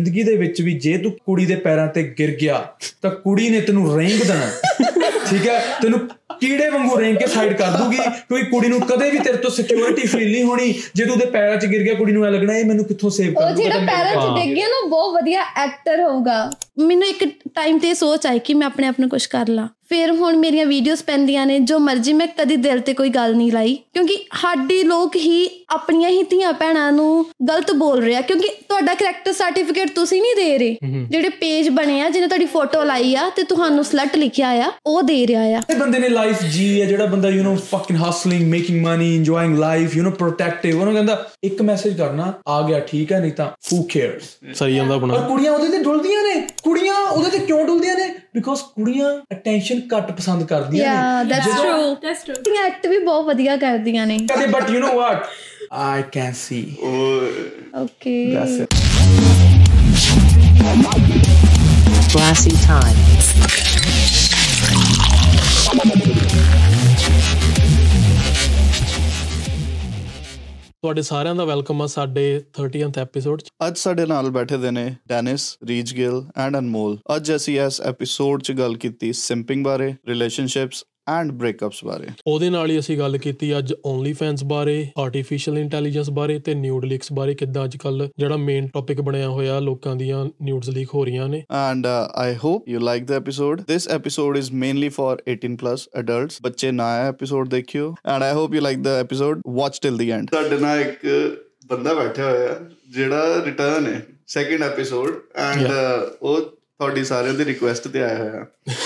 ਜ਼ਿੰਦਗੀ ਦੇ ਵਿੱਚ ਵੀ ਜੇ ਤੂੰ ਕੁੜੀ ਦੇ ਪੈਰਾਂ ਤੇ ਗਿਰ ਗਿਆ ਤਾਂ ਕੁੜੀ ਨੇ ਤੈਨੂੰ ਰੇਂਗ ਦੇਣਾ। ਠੀਕ ਹੈ? ਤੈਨੂੰ ਕੀੜੇ ਵਾਂਗੂ ਰੇਂਗ ਕੇ ਸਾਈਡ ਕਰ ਦੂਗੀ ਕਿਉਂਕਿ ਕੁੜੀ ਨੂੰ ਕਦੇ ਵੀ ਤੇਰੇ ਤੋਂ ਸਿਕਿਉਰਿਟੀ ਫੀਲ ਨਹੀਂ ਹੋਣੀ। ਜੇ ਤੂੰ ਉਹਦੇ ਪੈਰਾਂ 'ਚ ਗਿਰ ਗਿਆ ਕੁੜੀ ਨੂੰ ਐ ਲੱਗਣਾ ਇਹ ਮੈਨੂੰ ਕਿੱਥੋਂ ਸੇਵ ਕਰ ਉਹ ਜਿਹੜਾ ਪੈਰਾਂ 'ਚ ਡਿੱਗ ਗਿਆ ਨਾ ਬਹੁਤ ਵਧੀਆ ਐਕਟਰ ਹੋਊਗਾ। ਮੈਨੂੰ ਇੱਕ ਟਾਈਮ ਤੇ ਸੋਚ ਆਈ ਕਿ ਮੈਂ ਆਪਣੇ ਆਪ ਨੂੰ ਕੁਝ ਕਰ ਲਾਂ। ਫਿਰ ਹੁਣ ਮੇਰੀਆਂ ਵੀਡੀਓਜ਼ ਪੈਂਦੀਆਂ ਨੇ ਜੋ ਮਰਜ਼ੀ ਮੈਂ ਕਦੀ ਦਿਲ ਤੇ ਕੋਈ ਗੱਲ ਨਹੀਂ ਲਾਈ ਕਿਉਂਕਿ ਸਾਡੀ ਲੋਕ ਹੀ ਆਪਣੀਆਂ ਹੀ ਧੀਆਂ ਭੈਣਾਂ ਨੂੰ ਗਲਤ ਬੋਲ ਰਿਹਾ ਕਿਉਂਕਿ ਤੁਹਾਡਾ ਕੈਰੈਕਟਰ ਸਰਟੀਫਿਕੇਟ ਤੁਸੀਂ ਨਹੀਂ ਦੇ ਰਹੇ ਜਿਹੜੇ ਪੇਜ ਬਣੇ ਆ ਜਿਹਨੇ ਤੁਹਾਡੀ ਫੋਟੋ ਲਾਈ ਆ ਤੇ ਤੁਹਾਨੂੰ ਸਲਟ ਲਿਖਿਆ ਆ ਉਹ ਦੇ ਰਿਹਾ ਆ ਇਹ ਬੰਦੇ ਨੇ ਲਾਈਫ ਜੀ ਹੈ ਜਿਹੜਾ ਬੰਦਾ you know fucking hustling making money enjoying life you know protective ਉਹਨੂੰ ਕਹਿੰਦਾ ਇੱਕ ਮੈਸੇਜ ਕਰਨਾ ਆ ਗਿਆ ਠੀਕ ਹੈ ਨਹੀਂ ਤਾਂ ਹੂ ਕੇਅਰਸ ਸਹੀ ਜਾਂਦਾ ਆਪਣਾ ਔਰ ਕੁੜੀਆਂ ਉਹਦੇ ਤੇ ਡੁੱਲਦੀਆਂ ਨੇ ਕੁੜੀਆਂ ਉਹਦੇ ਤੇ ਕਿਉਂ ਡੁੱਲਦੀਆਂ ਨੇ ਬਿਕੋਜ਼ ਕੁੜੀਆਂ ਅਟੈਂਸ਼ਨ ਘੱਟ ਪਸੰਦ ਕਰਦੀਆਂ ਯਾ ਨੇ that's true That's true. Act ਵੀ ਬਹੁਤ ਵਧੀਆ ਕਰਦੀਆਂ ਨੇ। ਕਦੇ but you know what I can see okay that's it Glassy time. ਤੁਹਾਡੇ ਸਾਰਿਆਂ ਦਾ ਵੈਲਕਮ ਆ ਸਾਡੇ 30th ਐਪੀਸੋਡ 'ਚ। ਅੱਜ ਸਾਡੇ ਨਾਲ ਬੈਠੇ ਦੇ ਨੇ ਡੈਨਿਸ, ਰੀਜ ਗਿਲ ਐਂਡ ਅਨਮੋਲ। ਅੱਜ ਅਸੀਂ ਇਸ ਐਪੀਸੋਡ 'ਚ ਗੱਲ ਕੀਤੀ ਸਿੰਪਿੰਗ ਬਾਰੇ ਰਿਲੇਸ਼ਨਸ਼ਿਪਸ ਐਂਡ ਬ੍ਰੇਕਅਪਸ ਬਾਰੇ ਉਹਦੇ ਨਾਲ ਹੀ ਅਸੀਂ ਗੱਲ ਕੀਤੀ ਅੱਜ ਓਨਲੀ ਫੈਨਸ ਬਾਰੇ ਆਰਟੀਫੀਸ਼ੀਅਲ ਇੰਟੈਲੀਜੈਂਸ ਬਾਰੇ ਤੇ ਨਿਊਡ ਲੀਕਸ ਬਾਰੇ ਕਿੱਦਾਂ ਅੱਜ ਕੱਲ ਜਿਹੜਾ ਮੇਨ ਟੌਪਿਕ ਬਣਿਆ ਹੋਇਆ ਲੋਕਾਂ ਦੀਆਂ ਨਿਊਡਸ ਲੀਕ ਹੋ ਰਹੀਆਂ ਨੇ and uh, I hope you like the episode. This episode is mainly for 18 plus adults. ਬੱਚੇ ਨਾ ਇਹ episode ਦੇਖਿਓ and I hope you like the episode. Watch till the end. ਸਾਡੇ ਨਾਲ ਇੱਕ ਬੰਦਾ ਬੈਠਾ ਹੋਇਆ ਜਿਹੜਾ ਰਿਟਰਨ ਹੈ ਸੈਕਿੰਡ ਐਪੀਸੋਡ ਐਂਡ ਉਹ ਤੁਹਾਡੀ ਸਾਰਿਆਂ ਦੀ ਰਿਕੁਐਸਟ ਤੇ ਆਇਆ ਹੋਇਆ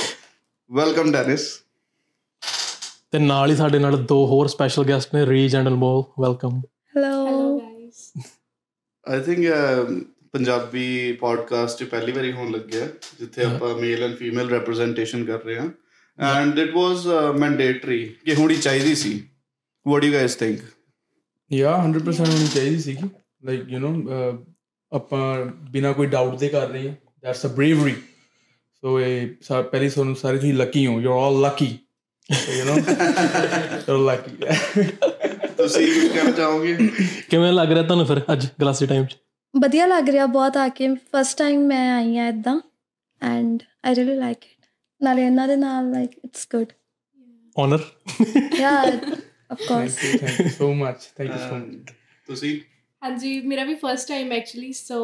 ਵੈਲਕਮ ਡੈਨਿਸ ਤੇ ਨਾਲ ਹੀ ਸਾਡੇ ਨਾਲ ਦੋ ਹੋਰ ਸਪੈਸ਼ਲ ਗੈਸਟ ਨੇ ਰੀਜ and Anmol welcome hello Hello, guys. I think Punjabi podcast 'ਚ ਪਹਿਲੀ ਵਾਰੀ ਹੋਣ ਲੱਗਿਆ ਜਿੱਥੇ ਆਪਾਂ ਮੇਲ ਐਂਡ ਫੀਮੇਲ ਰਿਪਰੈਜ਼ੈਂਟੇਸ਼ਨ ਕਰ ਰਹੇ ਹਾਂ। ਐਂਡ ਇਟ ਵਾਸ ਮੈਂਡੇਟਰੀ ਕਿ ਹੋਣੀ ਚਾਹੀਦੀ ਸੀ। What do you guys think yeah 100% ਹੋਣੀ ਚਾਹੀਦੀ ਸੀਗੀ। ਲਾਈਕ ਯੂ نو ਆਪਾਂ ਬਿਨਾ ਕੋਈ ਡਾਊਟ ਦੇ ਕਰ ਰਹੇ ਹਾਂ। ਦੈਟਸ ਅ ਬ੍ਰੇਵਰੀ ਸੋ ਇਹ ਸਾ- ਪਹਿਲੀ ਤੁਹਾਨੂੰ ਸਾਰੇ ਤੁਸੀਂ ਲੱਕੀ ਹੋ। You are all lucky you know you lucky ਤੁਸੀਂ ਕੁਝ ਕਹਿਣਾ ਚਾਹੋਗੇ ਕਿਵੇਂ ਲੱਗ ਰਿਹਾ ਤੁਹਾਨੂੰ ਫਿਰ ਅੱਜ ਗਲਾਸੀ ਟਾਈਮ 'ਚ? ਵਧੀਆ ਲੱਗ ਰਿਹਾ ਬਹੁਤ ਆ ਕੇ। ਫਸਟ ਟਾਈਮ ਮੈਂ ਆਈ ਆ ਇਦਾਂ and I really like it ਨਾਲੇ ਇਹਨਾਂ ਦੇ ਨਾਲ like it's good honour yeah of course thank you so much thank you so much ਤੁਸੀਂ? ਹਾਂਜੀ ਮੇਰਾ ਵੀ first time actually so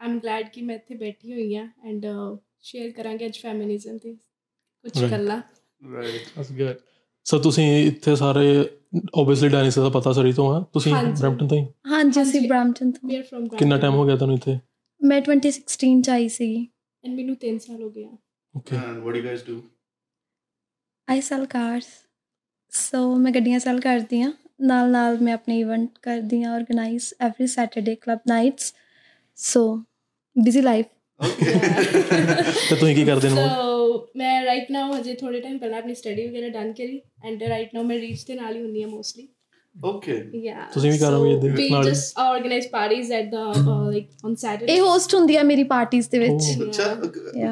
I'm glad ਕਿ ਮੈਂ ਇੱਥੇ ਬੈਠੀ ਹੋਈ ਹਾਂ ਐਂਡ ਸ਼ੇਅਰ ਕਰਾਂਗੇ ਅੱਜ ਫੈਮਿਨਿਜ਼ਮ ਤੇ ਕੁਝ. ਗੱਲਾਂ। ਰਾਈਟ ਦੈਟਸ ਗੁੱਡ ਸੋ ਤੁਸੀਂ ਇੱਥੇ ਸਾਰੇ ਆਬਵੀਅਸਲੀ ਡੈਨਿਸ ਦਾ ਪਤਾ ਸਰੀ ਤੋਂ ਆ। ਤੁਸੀਂ। ਬ੍ਰੈਂਪਟਨ ਤੋਂ ਹੀ? ਹਾਂਜੀ ਅਸੀਂ। ਬ੍ਰਾਂਪਟਨ ਤੋਂ। ਵੀ ਆਰ ਫਰਮ ਕਿੰਨਾ ਟਾਈਮ ਹੋ ਗਿਆ ਤੁਹਾਨੂੰ ਇੱਥੇ? ਮੈਂ 2016 ਚ ਆਈ ਸੀ ਐਂਡ ਮੈਨੂੰ 3 ਸਾਲ ਹੋ ਗਿਆ okay and what do you guys do I sell cars so ਮੈਂ ਗੱਡੀਆਂ ਸੈਲ ਕਰਦੀ ਆ ਨਾਲ ਨਾਲ ਮੈਂ ਆਪਣੇ ਇਵੈਂਟ ਕਰਦੀ ਆ organise every Saturday club nights so busy life okay ਤੇ ਤੁਸੀਂ ਕੀ ਕਰਦੇ ਹੋ ਸੋ ਮੈਂ ਰਾਈਟ ਨਾਓ ਹਜੇ ਥੋੜੇ ਟਾਈਮ ਪਹਿਲਾਂ ਆਪਣੀ ਸਟੱਡੀ ਵਗੈਰਾ ਡਨ ਕਰੀ ਐਂਡ ਰਾਈਟ ਨਾਓ ਮੈਂ ਰੀਚ ਦੇ ਨਾਲ ਹੀ ਹੁੰਦੀ ਹਾਂ ਮੋਸਟਲੀ ਓਕੇ Yeah. ਤੁਸੀਂ ਵੀ ਕਰ ਰਹੇ ਹੋ ਇਹਦੇ We ਨਾਲ just organize parties at the uh, like on Saturday. ਇਹ ਹੋਸਟ ਹੁੰਦੀ ਆ ਮੇਰੀ ਪਾਰਟੀਜ਼ ਦੇ ਵਿੱਚ Oh. ਅੱਛਾ.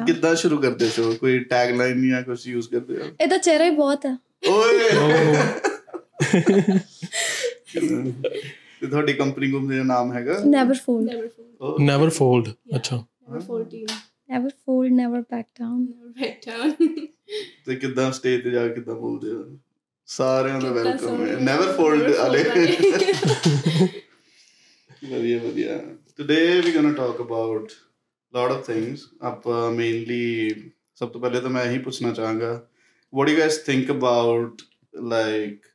ਕਿੱਦਾਂ ਸ਼ੁਰੂ ਕਰਦੇ ਹੋ ਕੋਈ ਟੈਗ ਲਾਈਨ ਜਾਂ ਕੁਝ ਯੂਜ਼ ਕਰਦੇ ਹੋ ਇਹਦਾ ਚਿਹਰਾ ਹੀ ਬਹੁਤ ਆ ਓਏ Oh. ਤੇ ਤੁਹਾਡੀ ਕੰਪਨੀ ਦਾ ਨਾਮ ਹੈਗਾ never fold Never fold. Never fold ਅੱਛਾ Never fold team. Never fold never back down Never back down. ਤੇ ਕਿੱਦਾਂ ਸਟੇਜ ਤੇ ਜਾ ਕੇ ਕਿੱਦਾਂ ਬੋਲਦੇ ਹੋ? ਸਾਰਿਆਂ ਦਾ ਵੈਲਕਮ ਹੈ। ਨੈਵਰ ਫੋਲਡ fold ਵਧੀਆ ਵਧੀਆ। Today we gonna talk about lot of things ਆਪਾਂ ਮੇਨਲੀ ਸਭ ਤੋਂ ਪਹਿਲੇ ਤਾਂ ਮੈਂ ਇਹੀ ਪੁੱਛਣਾ ਚਾਹਾਂਗਾ। What you guys think about like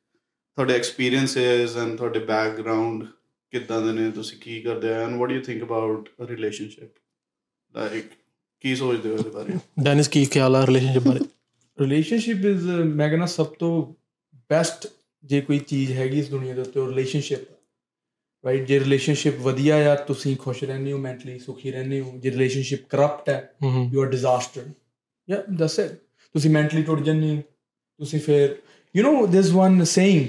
ਤੁਹਾਡੇ ਐਕਸਪੀਰੀਐਂਸਸ ਐਂਡ ਤੁਹਾਡੇ ਬੈਕਗ੍ਰਾਉਂਡ ਕਿੱਦਾਂ ਦੇ ਨੇ? ਤੁਸੀਂ ਕੀ ਕਰਦੇ ਹੋ? And what you think about a relationship like ਕੀ ਸੋਚਦੇ ਹੋ ਇਹਦੇ ਬਾਰੇ? ਡੈਨਿਸ ਕੀ ਖਿਆਲ ਆ ਰਿਲੇਸ਼ਨਸ਼ਿਪ ਬਾਰੇ? ਰਿਲੇਸ਼ਨਸ਼ਿਪ ਇਜ਼ ਮੈਂ ਕਹਿੰਦਾ ਸਭ ਤੋਂ ਬੈਸਟ ਜੇ ਕੋਈ ਚੀਜ਼ ਹੈਗੀ ਇਸ ਦੁਨੀਆ ਦੇ ਉੱਤੇ ਉਹ ਰਿਲੇਸ਼ਨਸ਼ਿਪ ਰਾਈਟ ਜੇ ਰਿਲੇਸ਼ਨਸ਼ਿਪ ਵਧੀਆ ਆ ਤੁਸੀਂ ਖੁਸ਼ ਰਹਿੰਦੇ ਹੋ ਮੈਂਟਲੀ ਸੁਖੀ ਰਹਿੰਦੇ ਹੋ ਜੇ ਰਿਲੇਸ਼ਨਸ਼ਿਪ ਕਰਪਟ ਹੈ you are disaster yeah that's it ਤੁਸੀਂ ਮੈਂਟਲੀ ਟੁੱਟ ਜਾਂਦੇ ਹੋ। ਤੁਸੀਂ ਫਿਰ you know this one saying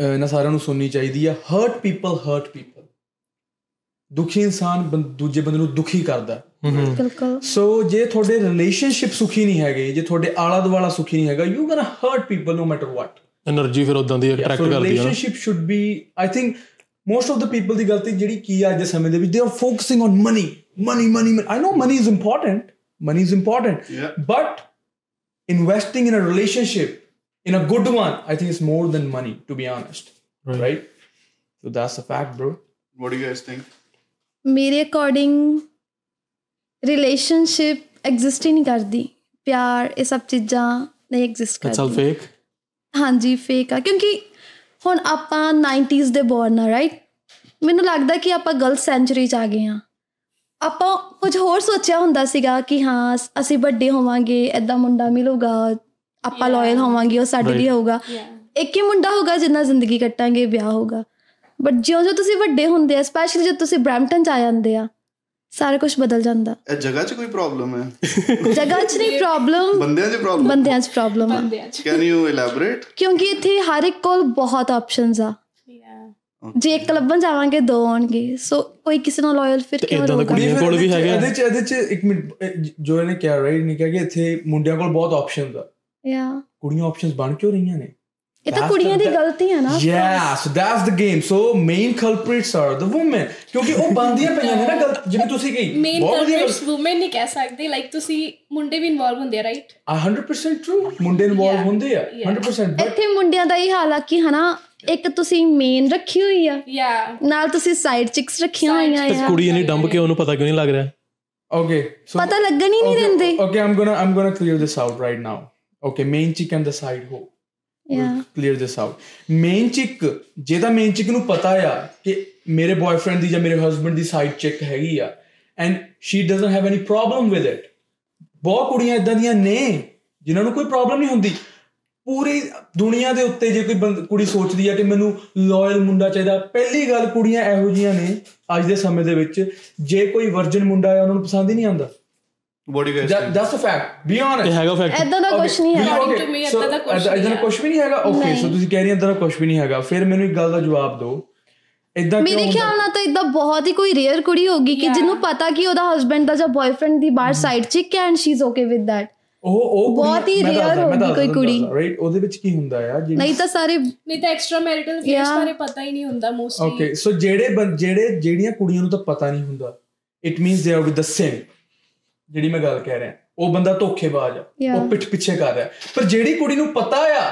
ਇਹਨਾਂ ਸਾਰਿਆਂ ਨੂੰ ਸੁਣਨੀ ਚਾਹੀਦੀ ਆ ਹਰਟ ਪੀਪਲ ਹਰਟ ਪੀਪਲ ਦੁਖੀ ਇਨਸਾਨ ਦੂਜੇ ਬੰਦੇ ਨੂੰ ਦੁਖੀ ਕਰਦਾ ਬਿਲਕੁਲ। ਸੋ ਜੇ ਤੁਹਾਡੇ ਰਿਲੇਸ਼ਨਸ਼ਿਪ ਸੁਖੀ ਨਹੀਂ ਹੈਗੇ ਜੇ ਤੁਹਾਡੇ ਆਲਾ ਦੁਆਲਾ ਸੁਖੀ ਨਹੀਂ ਹੈਗਾ you gonna hurt people no matter what energy ਫਿਰ ਉਦਾਂ ਦੀ ਅਟਰੈਕਟ ਕਰਦੀ ਹੈ relationship should be I think most of the people ਦੀ ਗਲਤੀ ਜਿਹੜੀ ਕੀ ਆ ਅੱਜ ਦੇ ਸਮੇਂ ਦੇ ਵਿੱਚ they are focusing on money money money I know money is important money is important but investing in a relationship in a good one I think it's more than money to be honest right so that's a fact bro what do you guys think ਮੇਰੇ according relationship exist ਹੀ ਨਹੀਂ ਕਰਦੀ। ਪਿਆਰ ਇਹ ਸਭ ਚੀਜ਼ਾਂ ਨਹੀਂ exist it's all ਕਰਦੀਆਂ। ਫੇਕ ਹਾਂਜੀ ਫੇਕ ਆ। ਕਿਉਂਕਿ ਹੁਣ ਆਪਾਂ 90s ਦੇ ਬੋਰਨ ਆ ਰਾਈਟ ਮੈਨੂੰ ਲੱਗਦਾ ਕਿ ਆਪਾਂ ਗਲਤ ਸੈਂਚੁਰੀ ਚ ਆ ਗਏ ਆ ਆਪਾਂ ਕੁਝ ਹੋਰ ਸੋਚਿਆ ਹੁੰਦਾ ਸੀਗਾ ਕਿ ਹਾਂ ਅਸ- ਵੱਡੇ ਹੋਵਾਂਗੇ ਐਦਾਂ ਮੁੰਡਾ ਮਿਲੂਗਾ ਆਪਾਂ. ਲਾਇਲ ਹੋਵਾਂਗੇ ਉਹ ਸਾਡੇ ਲਈ. ਹੋਊਗਾ. ਇੱਕ ਹੀ ਮੁੰਡਾ ਹੋਊਗਾ ਜਿੰਨਾ ਜ਼ਿੰਦਗੀ ਕੱਟਾਂਗੇ ਵਿਆਹ ਹੋਊਗਾ। ਬਟ ਜਿਉਂ-ਜਿਉਂ ਤੁਸੀਂ ਵੱਡੇ ਹੁੰਦੇ ਆ ਸਪੈਸ਼ਲੀ ਜਦ ਤੁਸੀਂ ਬ੍ਰੈਂਪਟਨ ਚ ਆ ਜਾਂਦੇ ਆ ਸਾਰਾ ਕੁਝ ਬਦਲ ਜਾਂਦਾ। ਇਹ ਜਗ੍ਹਾ 'ਚ ਕੋਈ ਪ੍ਰੋਬਲਮ ਹੈ? ਜਗ੍ਹਾ 'ਚ ਨਹੀਂ ਪ੍ਰੋਬਲਮ ਬੰਦਿਆਂ 'ਚ ਪ੍ਰੋਬਲਮ ਬੰਦਿਆਂ 'ਚ ਪ੍ਰੋਬਲਮ ਆ। ਬੰਦਿਆਂ ਚ। ਕੈਨ ਯੂ ਐਲੈਬੋਰੇਟ ਕਿਉਂਕਿ ਇੱਥੇ ਹਰ ਇੱਕ ਕੋਲ ਬਹੁਤ ਆਪਸ਼ਨਸ ਆ। Yeah. ਜੇ ਇੱਕ ਲੱਭਣ ਜਾਵਾਂਗੇ ਦੋ ਆਉਣਗੇ। ਸੋ ਕੋਈ ਕਿਸੇ ਨਾਲ ਲਾਇਲ ਫਿਰ ਕਿਉਂ ਰਹੂਗਾ? ਕੁੜੀਆਂ ਕੋਲ ਵੀ ਹੈਗੇ। ਇਹਦੇ ਚ ਇਹਦੇ ਚ ਇੱਕ ਮਿੰਟ ਜੋ ਇਹਨੇ ਕਿਹਾ ਰਾਈਟ ਨਹੀਂ ਕਿਹਾ ਕਿ ਇੱਥੇ ਮੁੰਡਿਆਂ ਕੋਲ ਬਹੁਤ ਆਪਸ਼ਨਸ ਆ। ਯਾ ਕੁੜੀਆਂ ਆਪਸ਼ਨਸ ਬਣ ਕਿਉਂ ਰਹੀਆਂ ਨੇ? ਇਹ ਤਾਂ ਕੁੜੀਆਂ ਦੀ ਗਲਤੀ ਹੈ ਨਾ Yeah, so that's the game. So main culprits are the women. ਕਿਉਂਕਿ ਉਹ ਬੰਦੀਆਂ ਪਈਆਂ ਨੇ ਨਾ ਗਲਤ ਜਿਵੇਂ ਤੁਸੀਂ ਕਹੀ ਮੇਨ ਬਹੁਤ ਵਧੀਆ ਕਲਪਰੇਟਸ ਔਮਨ ਨਹੀਂ ਕਹਿ ਸਕਦੇ ਲਾਈਕ ਤੁਸੀਂ ਮੁੰਡੇ ਵੀ ਇਨਵੋਲਵ ਹੁੰਦੇ ਆ ਰਾਈਟ ਆ 100% true ਮੁੰਡੇ ਇਨਵੋਲਵ Yeah, ਹੁੰਦੇ ਆ yeah. 100% but ਇੱਥੇ ਮੁੰਡਿਆਂ ਦਾ ਇਹ ਹਾਲ ਆ ਕਿ ਹਨਾ ਇੱਕ ਤੁਸੀਂ ਮੇਨ ਰੱਖੀ ਹੋਈ ਆ। ਯਾ ਨਾਲ ਤੁਸੀਂ ਸਾਈਡ ਚਿਕਸ ਰੱਖੀਆਂ ਹੋਈਆਂ ਤੇ ਆ। ਕੁੜੀ ਇੰਨੀ ਡੰਬ ਕੇ ਉਹਨੂੰ ਪਤਾ ਕਿਉਂ ਨਹੀਂ ਲੱਗ ਰਿਹਾ? Okay so ਪਤਾ ਲੱਗਣ ਹੀ ਨਹੀਂ ਦਿੰਦੇ। okay i'm gonna i'm gonna clear this out right now. Okay main chick and the side hoe. Yeah clear this out main chick ਜੇ ਤਾਂ ਮੇਨ ਚਿਕ ਨੂੰ ਪਤਾ ਆ ਕਿ ਮੇਰੇ ਬॉयਫ੍ਰੈਂਡ ਦੀ ਜਾਂ ਮੇਰੇ ਹਸਬੰਡ ਦੀ ਸਾਈਡ ਚਿਕ ਹੈਗੀ ਆ and she doesn't have any problem with it ਬਹੁਤ ਕੁੜੀਆਂ ਇਦਾਂ ਦੀਆਂ ਨੇ ਜਿਨ੍ਹਾਂ ਨੂੰ ਕੋਈ ਪ੍ਰੋਬਲਮ ਨਹੀਂ ਹੁੰਦੀ। ਪੂਰੀ ਦੁਨੀਆ ਦੇ ਉੱਤੇ ਜੇ ਕੋਈ ਕੁੜੀ ਸੋਚਦੀ ਆ ਕਿ ਮੈਨੂੰ ਲਾਇਲ ਮੁੰਡਾ ਚਾਹੀਦਾ ਪਹਿਲੀ ਗੱਲ ਕੁੜੀਆਂ ਇਹੋ ਜੀਆਂ ਨੇ ਅੱਜ ਦੇ ਸਮੇਂ ਦੇ ਵਿੱਚ ਜੇ ਕੋਈ ਵਰਜਨ ਮੁੰਡਾ ਆ ਉਹਨਾਂ ਨੂੰ ਪਸੰਦ ਹੀ ਨਹੀਂ ਆਉਂਦਾ। What do you guys think? That's a fact be ਇਹ honest ਹੈਗਾ ਫੈਕਟ ਐਦਾਂ ਦਾ ਕੁਝ ਨਹੀਂ ਹੈ According to me, ਏਦਾਂ ਦਾ ਕੁਛ ਨਹੀਂ ਇਦਾਂ ਹੈ। ਕੁਝ ਵੀ ਨਹੀਂ ਹੈਗਾ? ਓਕੇ ਨਹੀਂ। ਸੋ ਤੁਸੀਂ ਕਹਿ ਰਹੀ ਇਦਾਂ ਦਾ ਕੁਝ ਵੀ ਨਹੀਂ ਹੈਗਾ। ਫਿਰ ਮੈਨੂੰ ਇੱਕ ਗੱਲ ਦਾ ਜਵਾਬ ਦਿਓ। ਇਦਾਂ ਮੇਰੇ ਖਿਆਲ ਨਾਲ ਤਾਂ ਇਦਾਂ ਬਹੁਤ ਹੀ ਕੋਈ ਰੇਅਰ ਕੁੜੀ ਹੋਗੀ ਕਿ. ਜਿਹਨੂੰ ਪਤਾ ਕਿ ਉਹਦਾ ਹਸਬੰਡ ਦਾ ਜਾਂ ਬॉयਫ੍ਰੈਂਡ ਦੀ ਬਾਹਰ side chick and she is okay with that ਉਹ ਉਹ ਬਹੁਤ ਹੀ rare ਹੋਊਗੀ ਕੋਈ ਕੁੜੀ। ਰਾਈਟ ਉਹਦੇ ਵਿੱਚ ਕੀ ਹੁੰਦਾ ਆ? ਨਹੀਂ ਤਾਂ ਸਾਰੇ ਨਹੀਂ ਤਾਂ ਐਕਸਟਰਾ ਮੈਰਿਟਲ ਅਫੇਅਰਸ Yeah. ਬਾਰੇ ਪਤਾ ਹੀ ਨਹੀਂ ਹੁੰਦਾ ਮੋਸਟਲੀ ਓਕੇ ਸੋ ਜਿਹੜੇ ਬੰ- ਜਿਹੜੇ ਜਿਹੜੀਆਂ ਕੁੜੀਆਂ ਨੂੰ ਤਾਂ ਪਤਾ ਨਹੀਂ ਹੁੰਦਾ। It means they are with the same ਜਿਹੜੀ ਮੈਂ ਗੱਲ ਕਹਿ ਰਿਹਾ ਉਹ ਬੰਦਾ ਧੋਖੇਬਾਜ਼ ਆ. ਉਹ ਪਿੱਠ ਪਿੱਛੇ ਕਰ ਰਿਹਾ। ਪਰ ਜਿਹੜੀ ਕੁੜੀ ਨੂੰ ਪਤਾ ਆ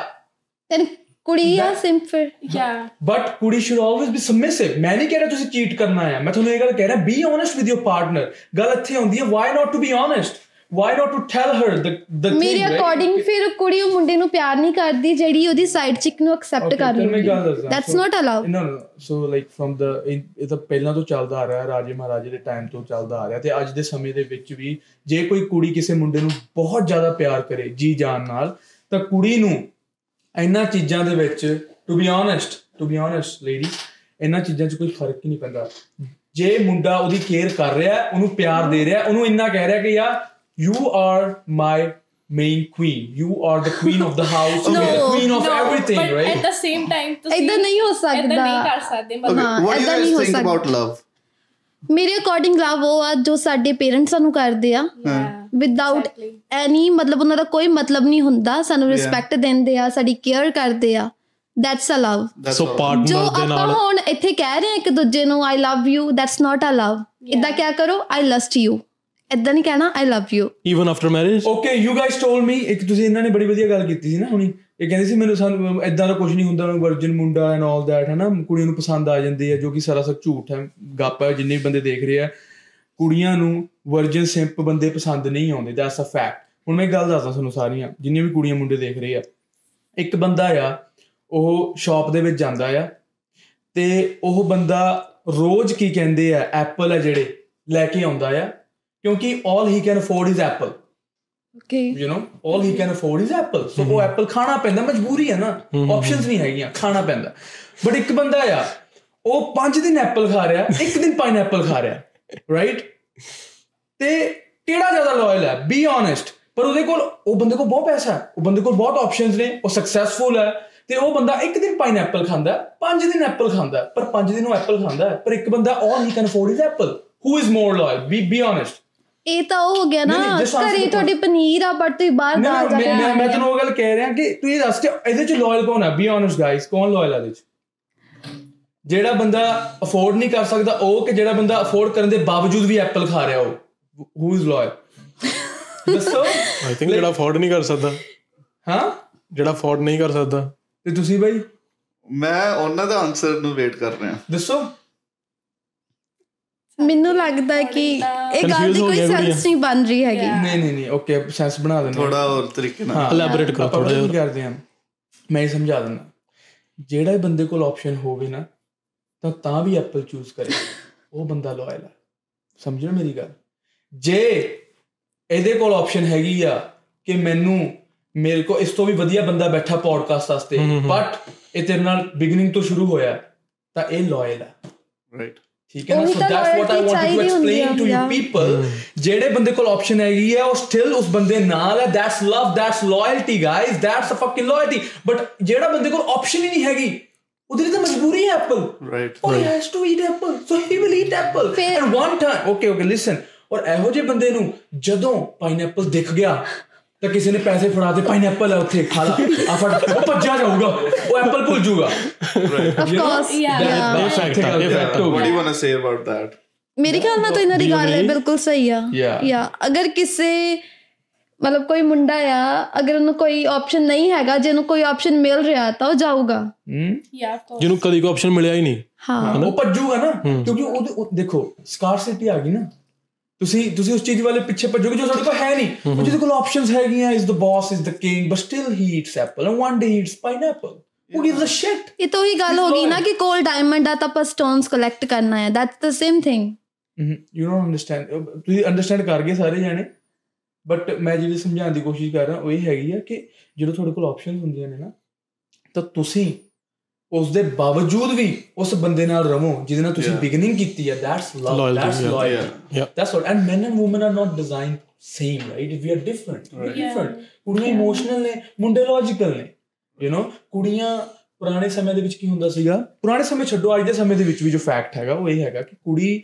ਤੈਨ ਕੁੜੀ ਆ ਸਿੰਪਲ ਯਾ ਬਟ ਕੁੜੀ ਸ਼ੁਡ ਆਲਵੇਸ ਬੀ ਸਬਮਿਸਿਵ ਮੈਂ ਨਹੀਂ ਕਹਿ ਰਿਹਾ ਤੁਸੀਂ ਚੀਟ ਕਰਨਾ ਹੈ ਮੈਂ ਤੁਹਾਨੂੰ ਇਹ ਗੱਲ ਕਹਿ ਰਿਹਾ be honest with your partner ਗੱਲ ਇੱਥੇ ਆਉਂਦੀ ਹੈ why not to be honest why not to tell her the the ਮੇਰੇ ਅਕੋਰਡਿੰਗ ਫਿਰ ਕੁੜੀ ਉਹ ਮੁੰਡੇ ਨੂੰ ਪਿਆਰ ਨਹੀਂ ਕਰਦੀ ਜਿਹੜੀ ਉਹਦੀ ਸਾਈਡ ਚਿਕ ਨੂੰ ਐਕਸੈਪਟ ਕਰ ਗੱਲ ਦੱਸਦਾ। That's So- not allowed no no so like from the ਇਹ ਤਾਂ ਪਹਿਲਾਂ ਤੋਂ ਚੱਲਦਾ ਆ ਰਿਹਾ ਹੈ, ਰਾਜੇ ਮਹਾਰਾਜੇ ਦੇ ਟਾਈਮ ਤੋਂ ਚੱਲਦਾ ਆ ਰਿਹਾ। ਤੇ ਅੱਜ ਦੇ ਸਮੇਂ ਦੇ ਵਿੱਚ ਵੀ ਜੇ ਕੋਈ ਕੁੜੀ ਕਿਸੇ ਮੁੰਡੇ ਨੂੰ ਬਹੁਤ ਜ਼ਿਆਦਾ ਪਿਆਰ ਕਰੇ ਜੀ ਜਾਨ ਨਾਲ ਤਾਂ ਕੁੜੀ ਨੂੰ ਇਹਨਾਂ ਚੀਜ਼ਾਂ ਦੇ ਵਿੱਚ to be honest to be honest lady ਇਹਨਾਂ ਚੀਜ਼ਾਂ 'ਚ ਕੋਈ ਫ਼ਰਕ ਹੀ ਨਹੀਂ ਪੈਂਦਾ। ਜੇ ਮੁੰਡਾ ਉਹਦੀ ਕੇਅਰ ਕਰ ਰਿਹਾ ਹੈ, ਉਹਨੂੰ ਪਿਆਰ ਦੇ ਰਿਹਾ ਹੈ, ਉਹਨੂੰ ਇੰਨਾ ਕਹਿ ਰਿਹਾ ਕਿ ਯਾਰ you are my main queen you are the queen of the house No, queen of everything at right the same time ਤੁਸੀਂ ਇਦਾਂ ਨਹੀਂ ਹੋ ਏਦਾਂ ਨਹੀਂ ਸਕਦਾ ਕਰ ਸਕਦੇ ਮਤਲਬ ਹਾਂ, what do you ਨਹੀਂ think ਸਕਦਾ। about love? ਮੇਰੇ ਅਕੋਰਡਿੰਗ ਲਵ ਉਹ ਆ ਜੋ ਸਾਡੇ ਪੇਰੈਂਟਸ ਸਾਨੂੰ ਕਰਦੇ ਆ ਵਿਦਆਊਟ. ਐਨੀ ਮਤਲਬ ਉਹਨਾਂ ਦਾ ਕੋਈ ਮਤਲਬ ਨਹੀਂ ਹੁੰਦਾ ਸਾਨੂੰ ਰਿਸਪੈਕਟ ਦਿੰਦੇ ਆ ਸਾਡੀ ਕੇਅਰ ਕਰਦੇ ਆ ਦੈਟਸ ਅ ਲਵ ਸੋ. ਜੋ ਪਾਰਟਨਰ ਦੇ ਆਪਾਂ ਹੁਣ ਇੱਥੇ ਕਹਿ ਰਹੇ ਹਾਂ ਇੱਕ ਦੂਜੇ ਨੂੰ I love you that's not a love ਇਦਾਂ ਕਿਆ ਕਰੋ ਆਈ ਲਸਟ ਯੂ ਇਦਾਂ ਨਹੀਂ ਕਹਿਣਾ I love you even after marriage okay you guys told me ਇੱਕ ਤੁਸੀਂ ਇਹਨਾਂ ਨੇ ਬੜੀ ਵਧੀਆ ਗੱਲ ਕੀਤੀ ਸੀ ਨਾ ਹੁਣੀ। ਇਹ ਕਹਿੰਦੇ ਸੀ ਮੈਨੂੰ ਸਾਨੂੰ ਇਦਾਂ ਦਾ ਕੁਝ ਨਹੀਂ ਹੁੰਦਾ ਵਰਜਨ ਮੁੰਡਾ ਐਂਡ ਆਲ ਦੈਟ ਹਨਾ। ਕੁੜੀਆਂ ਨੂੰ ਪਸੰਦ ਆ ਜਾਂਦੀ ਹੈ ਜੋ ਕਿ ਸਰਾਸਰ ਝੂਠ ਹੈ ਗੱਪ ਹੈ ਜਿੰਨੇ ਵੀ ਬੰਦੇ ਦੇਖ ਰਹੇ ਆ ਕੁੜੀਆਂ ਨੂੰ ਵਰਜਨ ਸਿੰਪ ਬੰਦੇ ਪਸੰਦ ਨਹੀਂ ਆਉਂਦੇ ਦੈਟਸ ਅ ਫੈਕਟ ਹੁਣ ਮੈਂ ਗੱਲ ਦੱਸਦਾ ਤੁਹਾਨੂੰ ਸਾਰੀਆਂ ਜਿੰਨੀਆਂ ਵੀ ਕੁੜੀਆਂ ਮੁੰਡੇ ਦੇਖ ਰਹੇ ਆ। ਇੱਕ ਬੰਦਾ ਆ ਉਹ ਸ਼ਾਪ ਦੇ ਵਿੱਚ ਜਾਂਦਾ ਆ ਤੇ ਉਹ ਬੰਦਾ ਰੋਜ਼ ਕੀ ਕਹਿੰਦੇ ਆ ਐਪਲ ਆ ਜਿਹੜੇ ਲੈ ਕੇ ਆਉਂਦਾ ਆ। ਕਿਉਂਕਿ all he can afford is apple. Okay you know all he can afford is apple. So ਉਹ ਐਪਲ ਖਾਣਾ ਪੈਂਦਾ ਮਜਬੂਰੀ ਹੈ ਨਾ। ਆਪਸ਼ਨਸ ਨਹੀਂ ਹੈਗੀਆਂ ਖਾਣਾ ਪੈਂਦਾ। ਬਟ ਇੱਕ ਬੰਦਾ ਆ ਉਹ 5 ਦਿਨ ਐਪਲ ਖਾ ਰਿਹਾ ਇੱਕ ਦਿਨ ਪਾਈਨਐਪਲ ਖਾ ਰਿਹਾ ਰਾਈਟ ਤੇ ਕਿਹੜਾ ਜ਼ਿਆਦਾ ਲਾਇਲ ਹੈ? ਬੀ ਓਨੈਸਟ ਪਰ ਉਹਦੇ ਕੋਲ ਉਹ ਬੰਦੇ ਕੋਲ ਬਹੁਤ ਪੈਸਾ ਹੈ। ਉਹ ਬੰਦੇ ਕੋਲ ਬਹੁਤ ਆਪਸ਼ਨਸ ਨੇ ਉਹ ਸਕਸੈਸਫੁਲ ਹੈ। ਤੇ ਉਹ ਬੰਦਾ ਇੱਕ ਦਿਨ ਪਾਈਨਐਪਲ ਖਾਂਦਾ ਹੈ, ਪੰਜ ਦਿਨ ਐਪਲ ਖਾਂਦਾ। ਹੈ, ਪਰ ਪੰਜ ਦਿਨ ਉਹ ਐਪਲ ਖਾਂਦਾ ਹੈ, ਪਰ ਇੱਕ ਬੰਦਾ all he can afford is apple who is more loyal? Be be honest. ਇਹ ਤਾਂ ਉਹ ਹੋ ਗਿਆ ਨਾ ਘਰੇ ਤੁਹਾਡੀ ਪਨੀਰ ਆ ਬਟ ਤੁਸੀਂ ਬਾਹਰ ਦਾਲ ਜਾ ਮੈਂ ਕੇ ਮੈਂ- ਮੈਂ ਆ। ਤੁਹਾਨੂੰ ਉਹ ਗੱਲ ਕਹਿ ਰਿਹਾ ਕਿ ਤੂੰ ਇਹ ਦੱਸ ਕਿ ਇਹਦੇ ਚ ਲਾਇਲ ਕੌਣ ਹੈ ਬੀ ਓਨੈਸਟ ਗਾਇਸ ਕੌਣ ਲਾਇਲ ਹੈ ਇਹਦੇ ਚ? ਜਿਹੜਾ ਬੰਦਾ ਅਫੋਰਡ ਨਹੀਂ ਕਰ ਸਕਦਾ ਉਹ ਕਿ ਜਿਹੜਾ ਬੰਦਾ ਅਫੋਰਡ ਕਰਨ ਦੇ ਬਾਵਜੂਦ ਵੀ ਐਪਲ ਖਾ ਰਿਹਾ ਉਹ? ਹੂ ਇਜ਼ ਲਾਇਲ ਦੱਸੋ। ਆਈ ਥਿੰਕ ਜਿਹੜਾ ਅਫੋਰਡ ਨਹੀਂ ਕਰ ਸਕਦਾ। ਹਾਂ ਜਿਹੜਾ ਅਫੋਰਡ ਨਹੀਂ ਕਰ ਸਕਦਾ। ਤੇ ਤੁਸੀਂ ਬਾਈ? ਮੈਂ ਉਹਨਾਂ ਦਾ ਆਨਸਰ ਨੂੰ ਵੇਟ ਕਰ ਰਿਹਾ। ਦੱਸੋ। ਮੈਨੂੰ ਲੱਗਦਾ ਹੈ ਕਿ ਇਹ ਗੱਲ ਦੀ ਕੋਈ। ਸੈਂਸ ਨਹੀਂ ਬਣ ਰਹੀ ਹੈਗੀ। ਨਹੀਂ ਨਹੀਂ ਨਹੀਂ ਓਕੇ ਸੈਂਸ ਬਣਾ ਦੇਣਾ ਥੋੜਾ ਹੋਰ ਤਰੀਕੇ ਨਾਲ। Elaborate ਕਰੋ ਜਿਹਾ। ਕੀ ਕਰਦੇ ਹਾਂ। ਮੈਂ ਇਹ ਸਮਝਾ ਦਿੰਦਾ। ਜਿਹੜਾ ਬੰਦੇ ਕੋਲ ਆਪਸ਼ਨ ਹੋਵੇ ਨਾ ਤਾਂ ਤਾਂ ਵੀ ਐਪਲ ਚੂਜ਼ ਕਰੇ। ਉਹ ਬੰਦਾ ਲਾਇਲ ਹੈ ਸਮਝੋ ਮੇਰੀ ਗੱਲ? ਜੇ ਇਹਦੇ ਕੋਲ ਆਪਸ਼ਨ ਹੈਗੀ ਆ ਕਿ ਮੈਨੂੰ ਮੇਰੇ ਕੋ ਇਸ ਤੋਂ ਵੀ ਵਧੀਆ ਬੰਦਾ ਬੈਠਾ ਪੋਡਕਾਸਟ ਵਾਸਤੇ। ਬਟ ਇਹ ਤੇਰੇ ਨਾਲ ਬਿਗਨਿੰਗ ਤੋਂ ਸ਼ੁਰੂ ਹੋਇਆ ਤਾਂ ਇਹ ਲਾਇਲ ਹੈ ਰਾਈਟ ਠੀਕ ਹੈ ਨਾ so that's what I want to explain to you. People ਜਿਹੜੇ ਬੰਦੇ ਕੋਲ ਆਪਸ਼ਨ ਹੈਗੀ ਹੈ ਉਹ ਸਟਿਲ ਉਸ ਬੰਦੇ ਨਾਲ ਹੈ that's love that's loyalty guys that's a fucking loyalty but ਜਿਹੜਾ ਬੰਦੇ ਕੋਲ ਆਪਸ਼ਨ ਹੀ ਨਹੀਂ ਹੈਗੀ ਉਹਦੇ ਲਈ ਤਾਂ ਮਜਬੂਰੀ ਹੈ apple right Oh, he has to eat apple. So he will eat apple. ਫਿਰ- And one time, okay, okay, listen. ਔਰ ਇਹੋ ਜਿਹੇ ਬੰਦੇ ਨੂੰ ਜਦੋਂ ਪਾਈਨਐਪਲ ਦਿਖ ਗਿਆ ਤਾਂ ਕਿਸੇ ਨੇ ਪੈਸੇ ਫੜਾ ਤੇ ਪਾਈਨਐਪਲ ਹੈ ਉੱਥੇ ਖਾ ਲਾ। ਆ ਫੜ ਉਹ ਭੱਜਾ ਜਾਊਗਾ ਉਹ ਐਪਲ ਭੁੱਲ ਜਾਊਗਾ। Of course Yeah. ਇਹ ਫੈਕਟ ਆ ਇਹ ਫੈਕਟ ਹੋ what do ਗਿਆ you want to say about that. ਮੇਰੇ ਖਿਆਲ ਨਾਲ ਤਾਂ ਇਹਨਾਂ ਦੀ ਗੱਲ ਹੈ ਬਿਲਕੁਲ ਸਹੀ ਆ Yeah. ਯਾ ਅਗਰ ਕਿਸੇ ਮਤਲਬ ਕੋਈ ਮੁੰਡਾ ਆ ਅਗਰ ਉਹਨੂੰ ਕੋਈ ਆਪਸ਼ਨ ਨਹੀਂ ਹੈਗਾ ਜੇ ਉਹਨੂੰ ਕੋਈ ਆਪਸ਼ਨ ਮਿਲ ਰਿਹਾ ਤਾਂ ਉਹ ਜਾਊਗਾ ਹੂੰ course. ਜਿਹਨੂੰ ਕਦੀ ਕੋਈ ਆਪਸ਼ਨ ਮਿਲਿਆ ਹੀ ਨਹੀਂ ਹਾਂ ਉਹ ਭੱਜੂਗਾ ਨਾ ਕਿਉਂਕਿ ਉਹ- ਦੇਖੋ ਸਕਾਰਸਿਟੀ ਆ ਗਈ ਨਾ ਤੁਸੀਂ ਤੁਸੀਂ ਉਸ ਚੀਜ਼ ਵਾਲੇ ਪਿੱਛੇ ਭੱਜੋਗੇ ਜੋ ਤੁਹਾਡੇ ਕੋਲ ਹੈ ਨਹੀਂ। ਉਹ ਜਿਹਦੇ ਕੋਲ ਆਪਸ਼ਨਸ ਹੈਗੀਆਂ is the boss is the king but still he eats apple and one day he eats pineapple who gives a shit? ਇਹ ਤਾਂ ਉਹੀ ਗੱਲ ਹੋ ਗਈ ਨਾ ਕਿ ਕੋਲ ਡਾਇਮੰਡ ਆ ਤਾਂ ਆਪਾਂ ਸਟੋਨਸ ਕਲੈਕਟ ਕਰਨਾ ਹੈ। That's the same thing you don't understand ਤੁਸੀਂ ਅੰਡਰਸਟੈਂਡ ਕਰ ਗਏ ਸਾਰੇ ਜਾਣੇ। ਬਟ ਮੈਂ ਜਿਹੜੀ ਸਮਝਾਉਣ ਦੀ ਕੋਸ਼ਿਸ਼ ਕਰ ਰਿਹਾ ਉਹ ਇਹ ਹੈਗੀ ਆ ਕਿ ਜਦੋਂ ਤੁਹਾਡੇ ਕੋਲ ਆਪਸ਼ਨਸ ਹੁੰਦੀਆਂ ਨੇ ਨਾ ਤਾਂ ਤੁਸੀਂ ਉਸ ਦੇ ਬਾਵਜੂਦ ਵੀ ਉਸ ਬੰਦੇ ਨਾਲ ਰਵੋ ਜਿਹਦੇ ਨਾਲ ਤੁਸੀਂ. ਬਿਗਨਿੰਗ ਕੀਤੀ ਹੈ that's love Loyalty, that's. Loyalty. That's what. And men and women are not designed same, right? We are different. We're Right. different. ਕੁੜੀਆਂ ਇਮੋਸ਼ਨਲ ਨੇ ਮੁੰਡੇ ਲੌਜੀਕਲ ਨੇ ਯੂ نو ਕੁੜੀਆਂ ਪੁਰਾਣੇ ਸਮੇਂ ਦੇ ਵਿੱਚ ਕੀ ਹੁੰਦਾ ਸੀਗਾ ਪੁਰਾਣੇ ਸਮੇਂ ਛੱਡੋ ਅੱਜ ਦੇ ਸਮੇਂ ਦੇ ਵਿੱਚ ਵੀ ਜੋ ਫੈਕਟ ਹੈਗਾ ਉਹ ਇਹ ਹੈਗਾ ਕਿ ਕੁੜੀ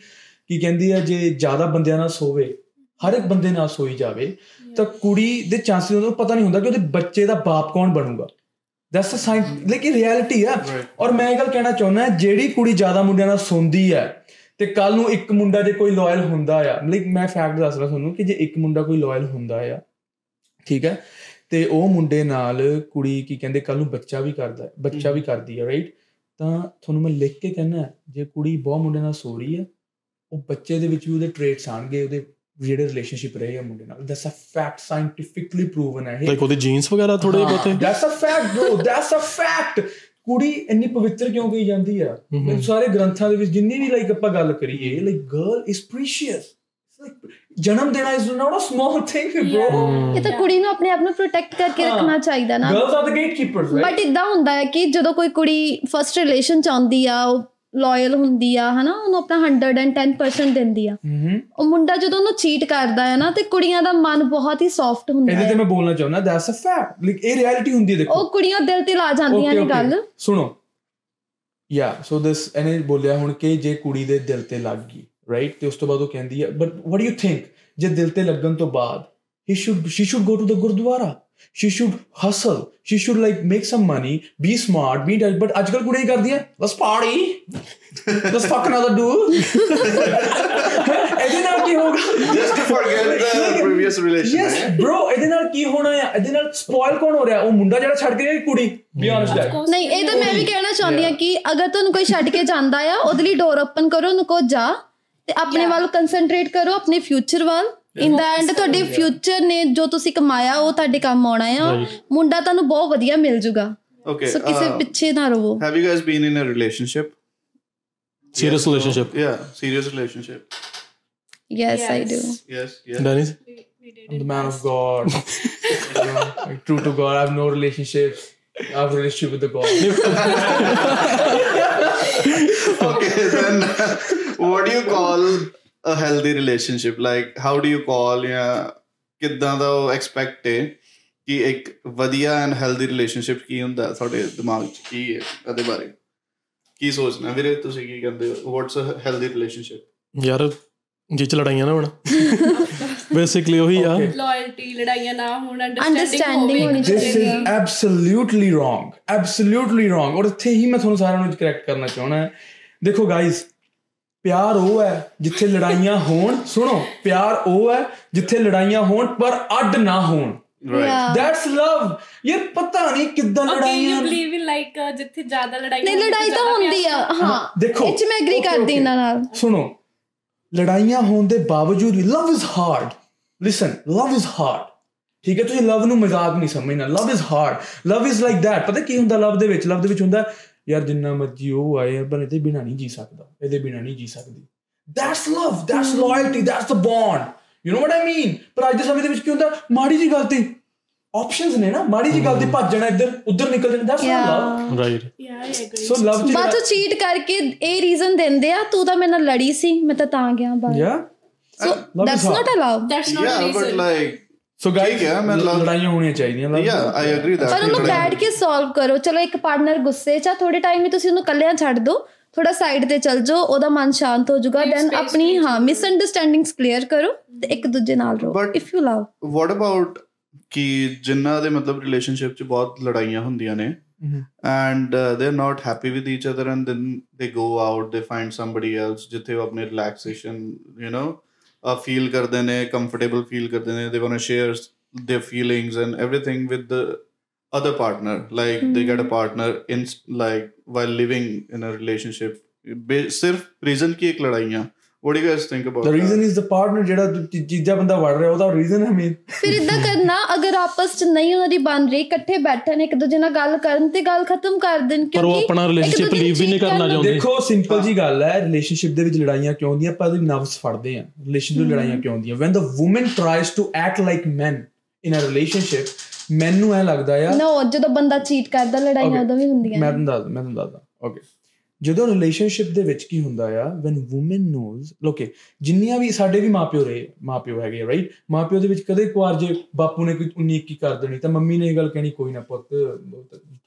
ਕੀ ਕਹਿੰਦੀ ਹੈ ਜੇ ਜ਼ਿਆਦਾ ਬੰਦਿਆਂ ਨਾਲ ਸੋਵੇ ਹਰ ਇੱਕ ਬੰਦੇ ਨਾਲ ਸੋਈ ਜਾਵੇ ਤਾਂ ਕੁੜੀ ਦੇ ਚਾਂਸਸ ਉਹਨੂੰ ਪਤਾ ਨਹੀਂ ਹੁੰਦਾ ਕਿ ਉਹਦੇ ਬੱਚੇ ਦਾ ਬਾਪ ਕੌਣ ਬਣੂਗਾ ਦੈਟਸ ਅ ਸਾਇੰਸ ਲੇਕਿਨ ਰਿਐਲਿਟੀ ਆ. ਔਰ ਮੈਂ ਇਹ ਗੱਲ ਕਹਿਣਾ ਚਾਹੁੰਦਾ ਜਿਹੜੀ ਕੁੜੀ ਜ਼ਿਆਦਾ ਮੁੰਡਿਆਂ ਨਾਲ ਸੌਂਦੀ ਹੈ ਤੇ ਕੱਲ ਨੂੰ ਇੱਕ ਮੁੰਡਾ ਜੇ ਕੋਈ ਲਾਇਲ ਹੁੰਦਾ ਆ ਲਾਈਕ ਮੈਂ ਫੈਕਟ ਦੱਸ ਰਿਹਾ ਤੁਹਾਨੂੰ ਕਿ ਜੇ ਇੱਕ ਮੁੰਡਾ ਕੋਈ ਲਾਇਲ ਹੁੰਦਾ ਆ ਠੀਕ ਹੈ ਤੇ ਉਹ ਮੁੰਡੇ ਨਾਲ ਕੁੜੀ ਕੀ ਕਹਿੰਦੇ ਕੱਲ ਨੂੰ ਬੱਚਾ ਵੀ ਕਰਦਾ ਹੈ ਬੱਚਾ ਵੀ ਕਰਦੀ ਹੈ ਰਾਈਟ ਤਾਂ ਤੁਹਾਨੂੰ ਮੈਂ ਲਿਖ ਕੇ ਕਹਿਣਾ ਜੇ ਕੁੜੀ ਬਹੁਤ ਮੁੰਡਿਆਂ ਨਾਲ ਸੋ ਰਹੀ ਹੈ ਉਹ ਬੱਚੇ ਦੇ ਵਿੱਚ ਵੀ ਉਹਦੇ ਟ੍ਰੇਟਸ ਆਣਗੇ ਉਹਦੇ ਜਿਹੜੇ ਰਿਲੇਸ਼ਨਸ਼ਿਪ ਰਹੇ ਆ ਮੁੰਡੇ ਨਾਲ that's a fact scientifically proven ਹੈ ਲਾਈਕ ਉਹਦੇ ਜੀਨਸ ਵਗੈਰਾ ਥੋੜੇ ਬਹੁਤੇ? That's a fact bro that's a fact ਕੁੜੀ ਇੰਨੀ ਪਵਿੱਤਰ ਕਿਉਂ ਕਹੀ ਜਾਂਦੀ ਆ? ਸਾਰੇ ਗ੍ਰੰਥਾਂ ਦੇ ਵਿੱਚ ਜਿੰਨੀ ਵੀ ਲਾਈਕ ਆਪਾਂ ਗੱਲ ਕਰੀਏ ਲਾਈਕ ਗਰਲ ਇਜ਼ ਪ੍ਰੀਸ਼ੀਅਸ ਜਨਮ ਦੇਣਾ is not a small thing bro ਇਹ ਤਾਂ ਕੁੜੀ ਨੂੰ ਆਪਣੇ ਆਪ ਨੂੰ ਪ੍ਰੋਟੈਕਟ ਕਰਕੇ ਹਾਂ। ਰੱਖਣਾ ਚਾਹੀਦਾ ਨਾ। Girls are the gatekeepers but ਇਦਾਂ ਹੁੰਦਾ ਹੈ ਕਿ ਜਦੋਂ ਕੋਈ ਕੁੜੀ ਫਰਸਟ ਰਿਲੇਸ਼ਨ ਚ ਆਉਂਦੀ ਆ ਉਹ ਲਾਇਲ ਹੁੰਦੀ ਆ ਹਨਾ? ਉਹਨੂੰ ਆਪਣਾ 110% ਦਿੰਦੀ ਆ। ਉਹ ਮੁੰਡਾ ਜਦੋਂ ਉਹਨੂੰ ਚੀਟ ਕਰਦਾ ਹੈ ਨਾ ਤੇ ਕੁੜੀਆਂ ਦਾ ਮਨ ਬਹੁਤ ਹੀ ਸੌਫਟ ਹੁੰਦਾ ਇਹਦੇ ਤੇ ਹੈ ਮੈਂ ਬੋਲਣਾ ਚਾਹੁੰਦਾ ਦੈਟਸ ਅ ਫੈਕਟ ਲਾਈਕ ਇਹ ਰਿਐਲਿਟੀ ਹੁੰਦੀ ਹੈ ਦੇਖੋ। ਉਹ ਕੁੜੀਆਂ ਦਿਲ ਤੇ ਲਾ ਜਾਂਦੀਆਂ ਨੇ. ਗੱਲ। ਸੁਣੋ। ਯਾ ਸੋ ਦਿਸ ਇਹਨੇ ਬੋਲਿਆ ਹੁਣ ਕਿ ਜੇ ਕੁੜੀ ਦੇ ਦਿਲ ਤੇ ਲੱਗ ਗਈ ਰਾਈਟ ਤੇ ਉਸ ਤੋਂ ਬਾਅਦ ਉਹ ਕਹਿੰਦੀ ਹੈ but what do you think ਜੇ ਦਿਲ ਤੇ ਲੱਗਣ ਤੋਂ ਬਾਅਦ ਹੀ should she should go to the gurdwara. She should hustle she should like make some money be smart be that but ਅੱਜ ਕੱਲ ਕੁੜੀਆਂ ਕੀ ਕਰਦੀਆਂ let's party let's fuck another do ਇਹਦੇ ਨਾਲ ਕੀ ਹੋਗਾ just to forget the previous relation right? bro ਇਹਦੇ ਨਾਲ ਕੀ ਹੋਣਾ ਆ ਇਹਦੇ ਨਾਲ ਸਪੋਇਲ ਕੌਣ ਹੋ ਰਿਹਾ ਉਹ ਮੁੰਡਾ ਜਿਹੜਾ ਛੱਡ ਕੇ ਗਿਆ ਕਿ ਕੁੜੀ ਬੀ ਆਨੈਸਟ ਨਹੀਂ ਇਹ ਤਾਂ ਮੈਂ ਵੀ ਕਹਿਣਾ ਚਾਹੁੰਦੀ ਆ ਕਿ ਅਗਰ ਤੁਹਾਨੂੰ ਕੋਈ ਛੱਡ ਕੇ ਜਾਂਦਾ ਆ ਉਹਦੇ ਲਈ ਡੋਰ ਓਪਨ ਕਰੋ ਉਹਨੂੰ ਕਹੋ ਜਾ ਤੇ ਆਪਣੇ. ਵੱਲ ਕਨਸੈਂਟਰੇਟ ਕਰੋ ਆਪਣੇ ਫਿਊਚਰ ਵੱਲ ਇਨ ਦਾ ਐਂਡ ਤੁਹਾਡੇ ਫਿਊਚਰ ਨੇ ਜੋ ਤੁਸੀਂ ਕਮਾਇਆ ਉਹ ਤੁਹਾਡੇ ਕੰਮ ਆਉਣਾ ਆ. ਮੁੰਡਾ ਤੁਹਾਨੂੰ ਬਹੁਤ ਵਧੀਆ ਮਿਲ ਜੂਗਾ okay ਸੋ ਕਿਸੇ uh, ਪਿੱਛੇ ਨਾ ਰਹੋ have you guys been in a relationship serious relationship yeah serious relationship yes I do Yes. yes yes Dennis I'm the man of. God. you know, like, true to God. I have no relationships. I have a relationship with the God. okay then what do you call a healthy relationship like how do you call ਜਾਂ ਕਿੱਦਾਂ ਦਾ ਉਹ expect ਹੈ ਕਿ ਇੱਕ ਵਧੀਆ and healthy relationship ਕੀ ਹੁੰਦਾ ਤੁਹਾਡੇ ਦਿਮਾਗ 'ਚ ਕੀ ਹੈ ਇਹਦੇ ਬਾਰੇ? ਕੀ ਸੋਚਣਾ ਵੀਰੇ ਤੁਸੀਂ ਕੀ ਕਹਿੰਦੇ ਹੋ? ਵਾਟਸ ਅ ਹੈਲਦੀ ਰਿਲੇਸ਼ਨਸ਼ਿਪ ਯਾਰ ਜਿਹ ਚ ਲੜਾਈਆਂ ਨਾ ਹੋਣ। ਬੇਸਿਕਲੀ ਉਹੀ ਆ। Loyalty ਲੜਾਈਆਂ ਨਾ ਹੋਣ ਅੰਡਰਸਟੈਂਡਿੰਗ ਹੋਣੀ This is Yeah. absolutely wrong. Absolutely wrong. ਔਰ ਇੱਥੇ ਹੀ ਮੈਂ ਤੁਹਾਨੂੰ ਸਾਰਿਆਂ ਨੂੰ ਕਰੈਕਟ ਕਰਨਾ ਚਾਹਣਾ ਹੈ। ਦੇਖੋ ਗਾਇਸ ਪਿਆਰ ਉਹ ਹੈ ਜਿੱਥੇ ਲੜਾਈਆਂ ਹੋਣ ਸੁਣੋ ਪਿਆਰ ਉਹ ਹੈ ਜਿੱਥੇ ਲੜਾਈਆਂ ਹੋਣ ਪਰ ਅੱਡ ਨਾ ਹੋਣ। Right. Yeah. ਦੈਟਸ ਲਵ ਯਾਰ ਪਤਾ ਨਹੀਂ ਕਿੱਦਾਂ ਓਕੇ ਯੂ ਲੜਾਈਆਂ ਬਲੀਵ ਇਨ ਲਾਈਕ ਜਿੱਥੇ ਜ਼ਿਆਦਾ ਲੜਾਈ ਨਹੀਂ ਲੜਾਈ ਤਾਂ ਹੁੰਦੀ ਆ। ਹਾਂ ਦੇਖੋ ਇਹ ਚ ਮੈਂ ਐਗਰੀ ਕਰਦੀ. ਇਹਨਾਂ ਨਾਲ। ਸੁਣੋ ਲੜਾਈਆਂ ਹੋਣ ਦੇ ਬਾਵਜੂਦ ਵੀ love is hard listen love is hard ਠੀਕ ਹੈ ਤੁਸੀਂ ਲਵ ਨੂੰ ਮਜ਼ਾਕ ਨਹੀਂ ਸਮਝਣਾ। Love is hard love is like that ਪਤਾ ਕੀ ਹੁੰਦਾ ਲਵ ਦੇ ਵਿੱਚ? ਲਵ ਦੇ ਵਿੱਚ ਹੁੰਦਾ ਯਾਰ ਜਿੰਨਾ ਮਰਜ਼ੀ ਉਹ ਆਏ ਪਰ ਇਹਦੇ ਬਿਨਾ ਨਹੀਂ ਜੀ ਸਕਦਾ ਇਹਦੇ ਬਿਨਾ ਨਹੀਂ ਜੀ ਸਕਦੀ। That's love that's loyalty that's the bond you know what I mean ਪਰ ਅੱਜ ਦੇ ਸਮੇਂ ਦੇ ਵਿੱਚ ਕੀ ਹੁੰਦਾ? ਮਾੜੀ ਜੀ ਗੱਲ ਤੇ ਆਪਸ਼ਨਸ ਨੇ ਨਾ ਮਾੜੀ ਜੀ ਗੱਲ ਤੇ ਭੱਜ ਜਾਣਾ ਇੱਧਰ ਉੱਧਰ ਨਿਕਲ ਜਾਣਾ ਦੈਟਸ Yeah. ਲਵ ਰਾਈਟ ਯਾ ਆਈ ਐਗਰੀ ਸੋ ਲਵ ਜੀ ਚ ਚੀਟ ਕਰਕੇ ਇਹ ਰੀਜ਼ਨ ਦਿੰਦੇ ਆ ਤੂੰ ਤਾਂ ਮੇਰੇ ਨਾਲ ਲੜੀ ਸੀ ਮੈਂ ਤਾਂ ਤਾਂ ਗਿਆ ਬਾਹਰ yeah so that's. Not allowed that's not but reason like so guys ਹੈ, ਲੜਾਈਆਂ ਹੋਣੀਆਂ ਚਾਹੀਦੀਆਂ ਨਾਲ। i agree that ਪਰ ਉਹਨੂੰ ਬੈਠ ਕੇ ਸੋਲਵ ਕਰੋ ਚਲੋ ਇੱਕ ਪਾਰਟਨਰ ਗੁੱਸੇ 'ਚ ਆ ਥੋੜੇ ਟਾਈਮ ਲਈ ਤੁਸੀਂ ਉਹਨੂੰ ਇਕੱਲਿਆਂ ਛੱਡ ਦਿਓ ਥੋੜਾ ਸਾਈਡ ਤੇ ਚੱਲ ਜਾਓ ਉਹਦਾ ਮਨ ਸ਼ਾਂਤ ਹੋ ਜਾਊਗਾ ਦੈਨ ਆਪਣੀ ਹਾਂ ਮਿਸਅੰਡਰਸਟੈਂਡਿੰਗਸ ਕਲੀਅਰ ਕਰੋ ਤੇ ਇੱਕ ਦੂਜੇ ਨਾਲ ਰਹੋ But- if you love what about ਕਿ ਜਿਨ੍ਹਾਂ ਦੇ ਮਤਲਬ ਰਿਲੇਸ਼ਨਸ਼ਿਪ ਚ ਬਹੁਤ ਲੜਾਈਆਂ ਹੁੰਦੀਆਂ ਨੇ and uh, they're not happy with each other and then they go out they find somebody else ਜਿੱਥੇ ਉਹ ਆਪਣੇ relaxation you know uh, feel ਕਰਦੇ ਨੇ comfortable feel ਕਰਦੇ ਨੇ their feelings and everything with the other partner like they get a partner in like while living in a relationship ਬੇ- ਸਿਰਫ reason ਕੀ ਇੱਕ ਲੜਾਈਆਂ what do you guys think about the that? reason is the partner ਜਿਹੜਾ ਦੂ- ਚੀਜ਼ਾਂ ਬੰਦਾ ਵੜ ਰਿਹਾ ਉਹਦਾ ਰੀਜ਼ਨ ਹੈ ਮੇਨ ਫਿਰ ਇਦਾਂ ਕਰਨਾ ਅਗਰ ਆਪਸ 'ਚ ਨਹੀਂ ਉਹਨਾਂ ਦੀ ਬਣ ਰਹੀ ਇਕੱਠੇ ਬੈਠਣ ਇੱਕ ਦੂਜੇ ਨਾਲ ਗੱਲ ਕਰਨ ਤੇ ਗੱਲ ਖਤਮ ਕਰ ਦੇਣ ਪਰ ਉਹ ਕਿਉਂਕਿ ਆਪਣਾ ਰਿਲੇਸ਼ਨਸ਼ਿਪ ਲੀਵ ਵੀ ਨਹੀਂ ਕਰਨਾ ਚਾਹੁੰਦੇ। ਦੇਖੋ ਸਿੰਪਲ ਜੀ ਗੱਲ ਹੈ ਰਿਲੇਸ਼ਨਸ਼ਿਪ ਦੇ ਵਿੱਚ ਲੜਾਈਆਂ ਕਿਉਂ ਹੁੰਦੀਆਂ ਆਪਾਂ ਉਹਦੀ ਨਰਵਸ ਫੜਦੇ ਆ। ਰਿਲੇਸ਼ਨ ਵਿੱਚ ਲੜਾਈਆਂ ਕਿਉਂ ਹੁੰਦੀਆਂ? When the woman tries to act like men in a relationship ਮੈਨੂੰ ਐ ਲੱਗਦਾ ਆ ਨੋ ਜਦੋਂ ਬੰਦਾ ਚੀਟ ਕਰਦਾ ਲੜਾਈਆਂ ਉਦੋਂ ਵੀ ਹੁੰਦੀਆਂ ਮੈਂ। ਤੁਹਾਨੂੰ ਦੱਸ ਮੈਂ ਤੁਹਾਨੂੰ ਦੱਸਦਾ। ਓਕੇ ਜਦੋਂ ਰਿਲੇਸ਼ਨਸ਼ਿਪ ਦੇ ਵਿੱਚ ਕੀ ਹੁੰਦਾ ਆ when woman knows ਓਕੇ ਜਿੰਨੀਆਂ ਵੀ ਸਾਡੇ ਵੀ ਮਾਪਿਓ ਰਹੇ ਮਾਪਿਓ ਹੈਗੇ ਰਾਈਟ ਮਾਪਿਓ ਦੇ ਵਿੱਚ ਕਦੇ ਕੁਆਰ ਜੇ ਬਾਪੂ ਨੇ ਕੋਈ 19 ਕੀ ਕਰ ਦੇਣੀ ਤਾਂ ਮੰਮੀ ਨੇ ਇਹ ਗੱਲ ਕਹਿਣੀ ਕੋਈ ਨਾ ਪੁੱਤ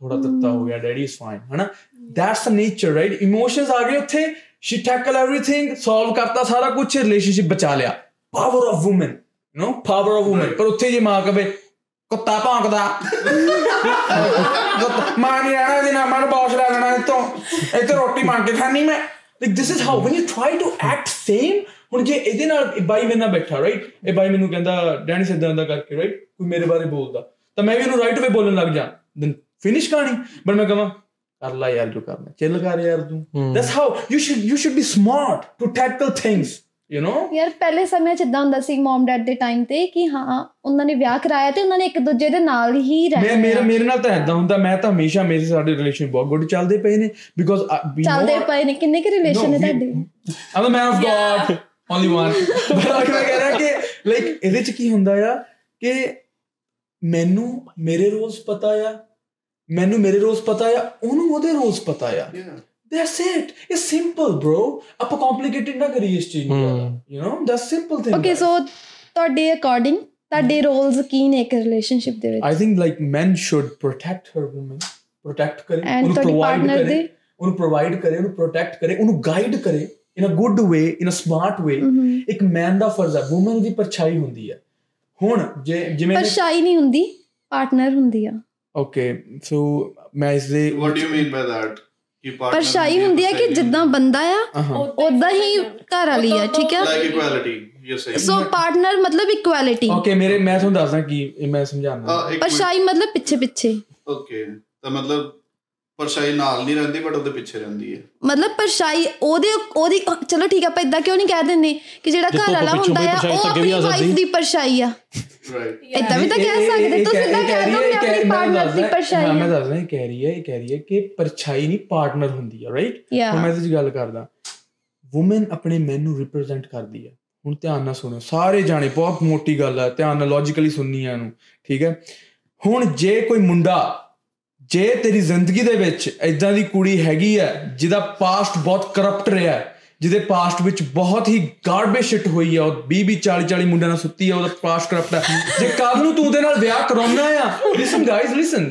ਥੋੜਾ ਤੱਤਾ ਹੋ ਗਿਆ ਡੈਡੀ ਇਜ਼ ਫਾਈਨ ਹਨਾ that's the nature right emotions ਆ ਗਏ ਉੱਥੇ ਸ਼ੀ ਟੈਕਲ एवरीथिंग ਸੋਲਵ ਕਰਤਾ ਸਾਰਾ ਕੁਝ ਰਿਲੇਸ਼ਨਸ਼ਿਪ ਬਚਾ ਲਿਆ power of woman you know power of woman ਪਰ ਉੱਥੇ ਜੇ ਮਾਂ ਕਵੇ ਕੁੱਤਾ ਭੌਂਕਦਾ। ਮਾਂ ਨਹੀਂ ਰਹਿਣਾ ਇਹਦੇ ਨਾਲ ਮਨ ਬੌਸ ਲੈ ਲੈਣਾ ਇਤੋਂ ਇੱਥੇ ਰੋਟੀ ਮੰਗ ਕੇ ਖਾਣੀ ਮੈਂ। Like this is how when you try to act same ਹੁਣ ਜੇ ਇਹਦੇ ਨਾਲ ਬਾਈ ਮੇਰੇ ਨਾਲ ਬੈਠਾ ਰਾਈਟ ਇਹ ਬਾਈ ਮੈਨੂੰ ਕਹਿੰਦਾ ਡੈਨੀ ਸਿੱਧਾ ਦਾ ਕਰਕੇ ਰਾਈਟ ਕੋਈ ਮੇਰੇ ਬਾਰੇ ਬੋਲਦਾ। ਤਾਂ ਮੈਂ ਵੀ ਇਹਨੂੰ ਰਾਈਟ ਵੇ ਬੋਲਣ ਲੱਗ ਜਾ। ਦੈਨ ਫਿਨਿਸ਼ ਕਹਾਣੀ। ਬਟ ਮੈਂ ਕਹਾਂ ਕਰ ਲੈ ਯਾਰ ਜੋ ਕਰਨਾ। ਚਿੱਲ ਕਰ ਯਾਰ ਤੂੰ। That's how you should you should be smart to tackle things you know ਯਾਰ ਪਹਿਲੇ ਸਮੇਂ 'ਚ ਇਦਾਂ ਹੁੰਦਾ ਸੀ ਮਮ ਡੈਡ ਦੇ ਟਾਈਮ ਤੇ ਕਿ ਹਾਂ ਉਹਨਾਂ ਨੇ ਵਿਆਹ ਕਰਾਇਆ ਤੇ ਉਹਨਾਂ ਨੇ ਇੱਕ ਦੂਜੇ ਦੇ ਨਾਲ ਹੀ ਮੈਂ ਰਹਿਣਾ ਮੇਰੇ ਆ। ਮੇਰੇ ਨਾਲ ਤਾਂ ਐਦਾਂ ਹੁੰਦਾ ਮੈਂ ਤਾਂ ਹਮੇਸ਼ਾ ਮੇਰੇ ਸਾਡੇ ਰਿਲੇਸ਼ਨ ਬਹੁਤ ਗੁੱਡ ਚੱਲਦੇ ਪਏ ਨੇ ਬਿਕੋਜ਼ ਚੱਲਦੇ ਪਏ ਨੇ ਕਿੰਨੇ ਕਿ ਰਿਲੇਸ਼ਨ ਨੇ ਤੁਹਾਡੇ? I'm a man of God, only one. But like ਮੈਂ ਕਹਿ ਰਿਹਾ ਕਿ ਲਾਈਕ ਇਹਦੇ ਚ ਕੀ ਹੁੰਦਾ ਆ ਕਿ ਮੈਨੂੰ ਮੇਰੇ ਰੋਜ਼ ਪਤਾ ਆ ਮੈਨੂੰ ਮੇਰੇ ਰੋਜ਼ ਪਤਾ ਆ ਉਹਨੂੰ ਉਹਦੇ ਰੋਜ਼ ਪਤਾ ਆ। That's it. It's simple bro. ਆਪਾਂ complicated ਨਾ ਕਰੀਏ ਇਸ ਚੀਜ਼ ਨੂੰ you know that's simple thing okay guys. So ਤੁਹਾਡੇ ਅਕੋਰਡਿੰਗ ਤੁਹਾਡੇ ਰੋਲਸ ਕੀ ਨੇ ਇੱਕ ਰਿਲੇਸ਼ਨਸ਼ਿਪ ਦੇ ਵਿੱਚ? I think like men should protect her woman protect ਕਰੇ ਤੁਹਾਡੀ partner ਕਰੇ? ਉਹਨੂੰ ਪ੍ਰੋਵਾਈਡ ਕਰੇ ਉਹਨੂੰ ਪ੍ਰੋਟੈਕਟ ਕਰੇ ਉਹਨੂੰ ਗਾਈਡ ਕਰੇ ਇਨ a good way in a smart ਵੇ। ਇੱਕ ਮੈਨ ਦਾ ਫਰਜ਼ ਹੈ ਔਮਨ ਦੀ ਪਰਛਾਈ ਹੁੰਦੀ ਹੈ ਹੁਣ ਜੇ ਜਿਵੇਂ ਪਰ ਸ਼ਾਈ ਨਹੀਂ ਹੁੰਦੀ ਪਾਰਟਨਰ ਹੁੰਦੀ ਆ ਓਕੇ ਸੋ ਮੈਂ ਇਸ ਦੇ what do you mean by that? ਕਿ ਪਰ partner ਸ਼ਾਈ ਨੂੰ ਹੁੰਦੀ ਆ ਕਿ ਜਿੱਦਾਂ ਬੰਦਾ ਆ ਹਾਂ ਉਦਾਂ ਹੀ ਘਰ ਵਾਲੀ ਆ ਠੀਕ ਆ like equality you're saying so partner ਮਤਲਬ ਇਕੁਐਲਿਟੀ ਓਕੇ ਮੇਰੇ ਮੈਂ ਤੁਹਾਨੂੰ ਦੱਸਦਾ ਕੀ ਇਹ ਮੈਂ ਸਮਝਾਉਣਾ Ah, ਇੱਕ ਪਰ ਸ਼ਾਈ ਮਤਲਬ ਪਿੱਛੇ ਪਿੱਛੇ ਓਕੇ ਤਾਂ ਮਤਲਬ ਪਰਛਾਈ ਨਾਲ ਨਹੀਂ ਰਹਿੰਦੀ ਬਟ ਉਹਦੇ ਪਿੱਛੇ ਰਹਿੰਦੀ ਹੈ। ਮਤਲਬ ਪਰਛਾਈ ਉਹਦੇ ਉਹਦੀ ਚਲੋ ਠੀਕ ਆ ਆਪਾਂ ਇਦਾਂ ਕਿਉਂ ਨਹੀਂ ਕਹਿ ਦਿੰਦੇ? ਕਿ ਜਿਹੜਾ ਘਰ ਵਾਲਾ ਹੁੰਦਾ ਆ ਉਹ ਆਪਣੀ ਆ ਵਾਈਫ। ਦੀ ਪਰਛਾਈ ਆ। ਰਾਈਟ ਇਦਾਂ ਵੀ ਤਾਂ ਕਹਿ ਸਕਦੇ ਤੁਸੀਂ ਇਹ ਕਹਿ ਦੋ ਰਹੀ ਕਿ ਹੈ, ਆਪਣੀ ਮੈਂ ਪਾਰਟਨਰ ਦੀ ਪਰਛਾਈ ਹਾਂ ਮੈਂ ਆ ਦੱਸਦਾ ਇਹ ਕਹਿ ਰਹੀ ਹੈ ਇਹ ਕਹਿ ਰਹੀ ਹੈ ਕਿ ਪਰਛਾਈ ਨਹੀਂ ਪਾਰਟਨਰ ਹੁੰਦੀ ਹੈ ਰਾਈਟ. ਹੁਣ ਮੈਂ ਇਹਦੇ ਗੱਲ ਕਰਦਾ। ਔਮਨ ਆਪਣੇ ਮੈਨ ਨੂੰ ਰਿਪਰੈਜ਼ੈਂਟ ਕਰਦੀ ਹੈ ਹੁਣ ਧਿਆਨ ਨਾਲ ਸੁਣੋ ਸਾਰੇ ਜਾਣੇ ਬਹੁਤ ਮੋਟੀ ਗੱਲ ਹੈ ਧਿਆਨ ਨਾਲ ਲੌਜੀਕਲੀ ਸੁਣਨੀ ਹੈ ਇਹਨੂੰ ਠੀਕ ਹੈ? ਹੁਣ ਜੇ ਕੋਈ ਮੁੰਡਾ ਜੇ ਤੇਰੀ ਜ਼ਿੰਦਗੀ ਦੇ ਵਿੱਚ ਇਦਾਂ ਦੀ ਕੁੜੀ ਹੈਗੀ ਹੈ ਜਿਹਦਾ ਪਾਸਟ ਬਹੁਤ ਕਰਪਟ ਰਿਹਾ ਹੈ ਜਿਹਦੇ ਪਾਸਟ ਵਿੱਚ ਬਹੁਤ ਹੀ ਗਾਰਬੇਜ ਸ਼ਿਟ ਹੋਈ ਹੈ ਉਹ 20 20 40 40 ਮੁੰਡਿਆਂ ਨਾਲ ਸੁੱਤੀ ਹੈ ਉਹਦਾ ਪਾਸਟ ਕਰਪਟ ਹੈ ਜੇ ਕੱਲ ਨੂੰ ਤੂੰ ਉਹਦੇ ਨਾਲ ਵਿਆਹ ਕਰਾਉਣਾ ਆ ਲਿਸਨ ਗਾਇਸ ਲਿਸਨ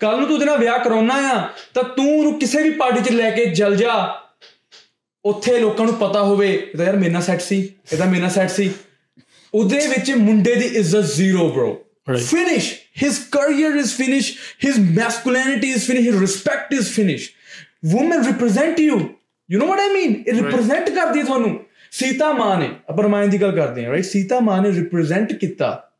ਕੱਲ ਨੂੰ? ਤੂੰ ਉਹਦੇ ਨਾਲ ਵਿਆਹ ਕਰਾਉਣਾ ਆ ਤਾਂ ਤੂੰ ਉਹਨੂੰ ਕਿਸੇ ਵੀ ਪਾਰਟੀ 'ਚ ਲੈ ਕੇ ਜਲ ਜਾ। ਉੱਥੇ ਲੋਕਾਂ ਨੂੰ ਪਤਾ ਹੋਵੇ ਇਹ ਤਾਂ ਯਾਰ ਮੇਰੇ ਨਾਲ ਸੈੱਟ ਸੀ ਇਹ ਤਾਂ ਮੇਰੇ ਨਾਲ ਸੈੱਟ ਸੀ। ਉਹਦੇ ਵਿੱਚ ਮੁੰਡੇ ਦੀ ਇੱਜ਼ਤ zero bro Right. His career is finished. His masculinity is finished. His respect is finished. Women represent you. You know what I mean ਇਹ ਰਿਪਰੈਜ਼ੈਂਟ ਕਰਦੀ ਹੈ ਤੁਹਾਨੂੰ। ਸੀਤਾ ਮਾਂ ਨੇ ਆਪਾਂ ਰਾਮਾਇਣ ਦੀ ਗੱਲ ਕਰਦੇ ਹਾਂ ਰਾਈਟ ਸੀਤਾ ਮਾਂ ਨੇ ਰਿਪਰੈਜ਼ੈਂਟ ਕੀਤਾ।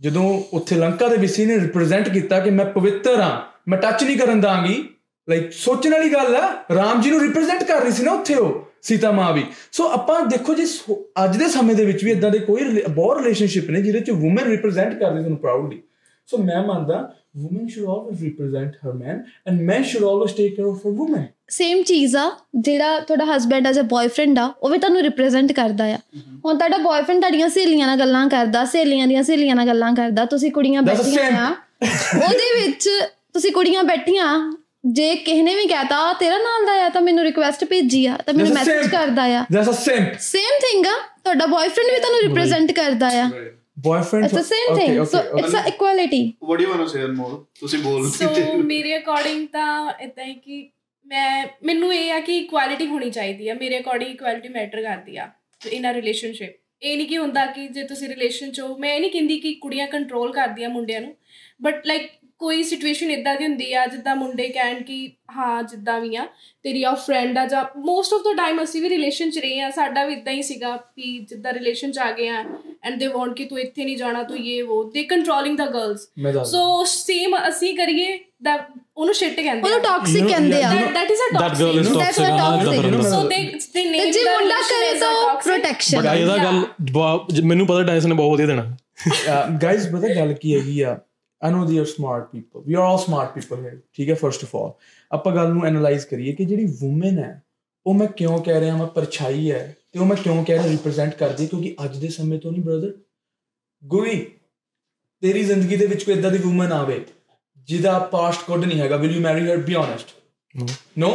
ਜਦੋਂ ਉੱਥੇ ਲੰਕਾ ਦੇ ਵਿੱਚ ਨੇ ਰਿਪਰੈਜ਼ੈਂਟ ਕੀਤਾ ਕਿ ਮੈਂ ਪਵਿੱਤਰ ਹਾਂ। ਮੈਂ ਟੱਚ ਨਹੀਂ ਕਰਨ ਦਾਂਗੀ। ਲਾਈਕ ਸੋਚਣ ਵਾਲੀ ਗੱਲ ਆ ਰਾਮ ਜੀ ਨੂੰ ਰਿਪਰੈਜ਼ੈਂਟ ਕਰ ਰਹੀ ਸੀ ਨਾ ਉੱਥੇ ਉਹ ਸੀਤਾ ਮਾਂ ਵੀ। ਸੋ ਆਪਾਂ ਦੇਖੋ ਜੀ ਅੱਜ ਦੇ ਸਮੇਂ ਦੇ ਵਿੱਚ ਵੀ ਇਦਾਂ ਦੇ ਕੋਈ ਬਹੁਤ ਰਿਲੇਸ਼ਨਸ਼ਿਪ ਨੇ ਜਿਹਦੇ ਚ ਔਮਨ ਰਿਪਰੈਜ਼ੈਂਟ ਕਰਦੀ ਤੁਹਾਨੂੰ ਪ੍ਰਾਊਡਲੀ So ਮੈਂ ਮੰਨਦਾ women should always represent her men and men should always take care of her women. Same ਚੀਜ਼ ਆ ਜਿਹੜਾ ਤੁਹਾਡਾ ਹਸਬੰਡ ਆ ਜਾਂ ਬॉयਫ੍ਰੈਂਡ ਆ ਉਹ ਵੀ ਤੁਹਾਨੂੰ ਰਿਪਰੈਜ਼ੈਂਟ ਕਰਦਾ ਆ। mm-hmm. ਹੁਣ ਤੁਹਾਡਾ ਬॉयਫ੍ਰੈਂਡ ਤੁਹਾਡੀਆਂ ਸਹੇਲੀਆਂ ਨਾਲ ਗੱਲਾਂ ਕਰਦਾ ਸਹੇਲੀਆਂ ਦੀਆਂ ਸਹੇਲੀਆਂ ਨਾਲ ਗੱਲਾਂ ਕਰਦਾ ਤੁਸੀਂ ਕੁੜੀਆਂ ਬੈਠੀਆਂ ਆ ਉਹਦੇ ਵਿੱਚ ਤੁਸੀਂ ਕੁੜੀਆਂ ਬੈਠੀਆਂ ਜੇ ਕਿਸੇ ਨੇ ਵੀ ਕਹਤਾ ਤੇਰਾ ਨਾਮ ਦਾ ਆ ਤਾਂ ਮੈਨੂੰ ਰਿਕੁਐਸਟ ਭੇਜੀ ਆ ਤਾਂ ਮੈਨੂੰ ਮੈਸੇਜ ਕਰਦਾ ਆ। That's a same same thing ਆ ਤੁਹਾਡਾ ਬॉयਫ੍ਰੈਂਡ ਵੀ ਤੁਹਾਨੂੰ ਰਿਪਰੈਜ਼ੈਂਟ ਕਰਦਾ ਆ। Boyfriend it's the same thing so it's a equality what do you want to say more ਤੁਸੀਂ ਬੋਲ ਸੋ ਮੇਰੇ ਅਕੋਰਡਿੰਗ ਤਾਂ ਇਦਾਂ ਹੈ ਕਿ ਮੈਂ ਮੈਨੂੰ ਇਹ ਆ ਕਿ ਇਕੁਐਲਿਟੀ ਹੋਣੀ ਚਾਹੀਦੀ ਆ। ਮੇਰੇ ਅਕੋਰਡਿੰਗ ਇਕੁਐਲਿਟੀ ਮੈਟਰ ਕਰਦੀ ਆ ਇਨ ਅ ਰਿਲੇਸ਼ਨਸ਼ਿਪ ਇਹ ਨਹੀਂ ਕਿ ਹੁੰਦਾ ਕਿ ਜੇ ਤੁਸੀਂ ਰਿਲੇਸ਼ਨ ਚ ਹੋ ਮੈਂ ਇਹ ਨਹੀਂ ਕਹਿੰਦੀ ਕਿ ਕੁੜੀਆਂ ਕੰਟਰੋਲ ਕਰਦੀਆਂ ਮੁੰਡਿਆਂ ਨੂੰ। ਬਟ ਲਾਈਕ ਕੋਈ ਸਿਚੁਏਸ਼ਨ ਇਦਾਂ ਦੀ ਹੁੰਦੀ ਆ ਜਿੱਦਾਂ ਮੁੰਡੇ ਕਹਿਣ ਕਿ ਹਾਂ ਜਿੱਦਾਂ ਵੀ ਆ ਤੇਰੀ ਆ ਫਰੈਂਡ ਆ ਜਾਂ ਮੋਸਟ ਆਫ ਦਾ ਟਾਈਮ ਅਸੀਂ ਵੀ ਰਿਲੇਸ਼ਨ ਚ ਰਹੇ ਆ ਸਾਡਾ ਵੀ ਇਦਾਂ ਹੀ ਸੀਗਾ ਕਿ ਜਿੱਦਾਂ ਰਿਲੇਸ਼ਨ ਚ ਆ ਗਏ ਆ ਐਂਡ ਦੇ ਵਾਂਟ ਕਿ ਤੂੰ ਇੱਥੇ ਨਹੀਂ ਜਾਣਾ ਤੂੰ ਇਹ ਉਹ ਦੇ ਕੰਟਰੋਲਿੰਗ ਦਾ ਗਰਲਸ ਸੋ ਸੇਮ ਅਸੀਂ ਕਰੀਏ ਦਾ ਉਹਨੂੰ ਸ਼ਿਟ ਕਹਿੰਦੇ ਉਹਨੂੰ ਟੌਕਸਿਕ ਕਹਿੰਦੇ ਆ a toxic, ਹਾਂ, toxic. ਏਦਾਂ ਕਰਨਾ। so they they ਤੇ name ਜੇ ਮੁੰਡਾ ਕਰੇ ਤਾਂ. ਪ੍ਰੋਟੈਕਸ਼ਨ ਬਟ ਇਹਦਾ ਗੱਲ ਮੈਨੂੰ ਪਤਾ ਟਾਈਸਨ ਨੇ ਬਹੁਤ ਵਧੀਆ ਦੇਣਾ ਗਾਇਜ਼ ਪਤਾ ਗੱਲ ਕੀ ਹੈਗੀ ਆ I know they are smart people. We are all smart people here. ਠੀਕ ਹੈ ਫਰਸਟ ਆਫ ਆਲ ਆਪਾਂ ਗੱਲ ਨੂੰ ਐਨਾਲਾਈਜ਼ ਕਰੀਏ ਕਿ ਜਿਹੜੀ ਔਮਨ ਹੈ ਉਹ ਮੈਂ ਕਿਉਂ ਕਹਿ ਰਿਹਾ ਮੈਂ ਪਰਛਾਈ ਹੈ ਤੇ ਉਹ ਮੈਂ ਕਿਉਂ ਕਹਿ ਰਿਹਾ ਰਿਪਰੈਜ਼ੈਂਟ ਕਰਦੀ ਕਿਉਂਕਿ ਅੱਜ ਦੇ ਸਮੇਂ ਤੋਂ ਨਹੀਂ ਬ੍ਰਦਰ ਗੁਰੀ ਤੇਰੀ ਜ਼ਿੰਦਗੀ ਦੇ ਵਿੱਚ ਕੋਈ ਇਦਾਂ ਦੀ ਔਮਨ ਆਵੇ ਜਿਹਦਾ ਪਾਸਟ ਗੁੱਡ ਨਹੀਂ ਹੈਗਾ। Will you marry her be honest no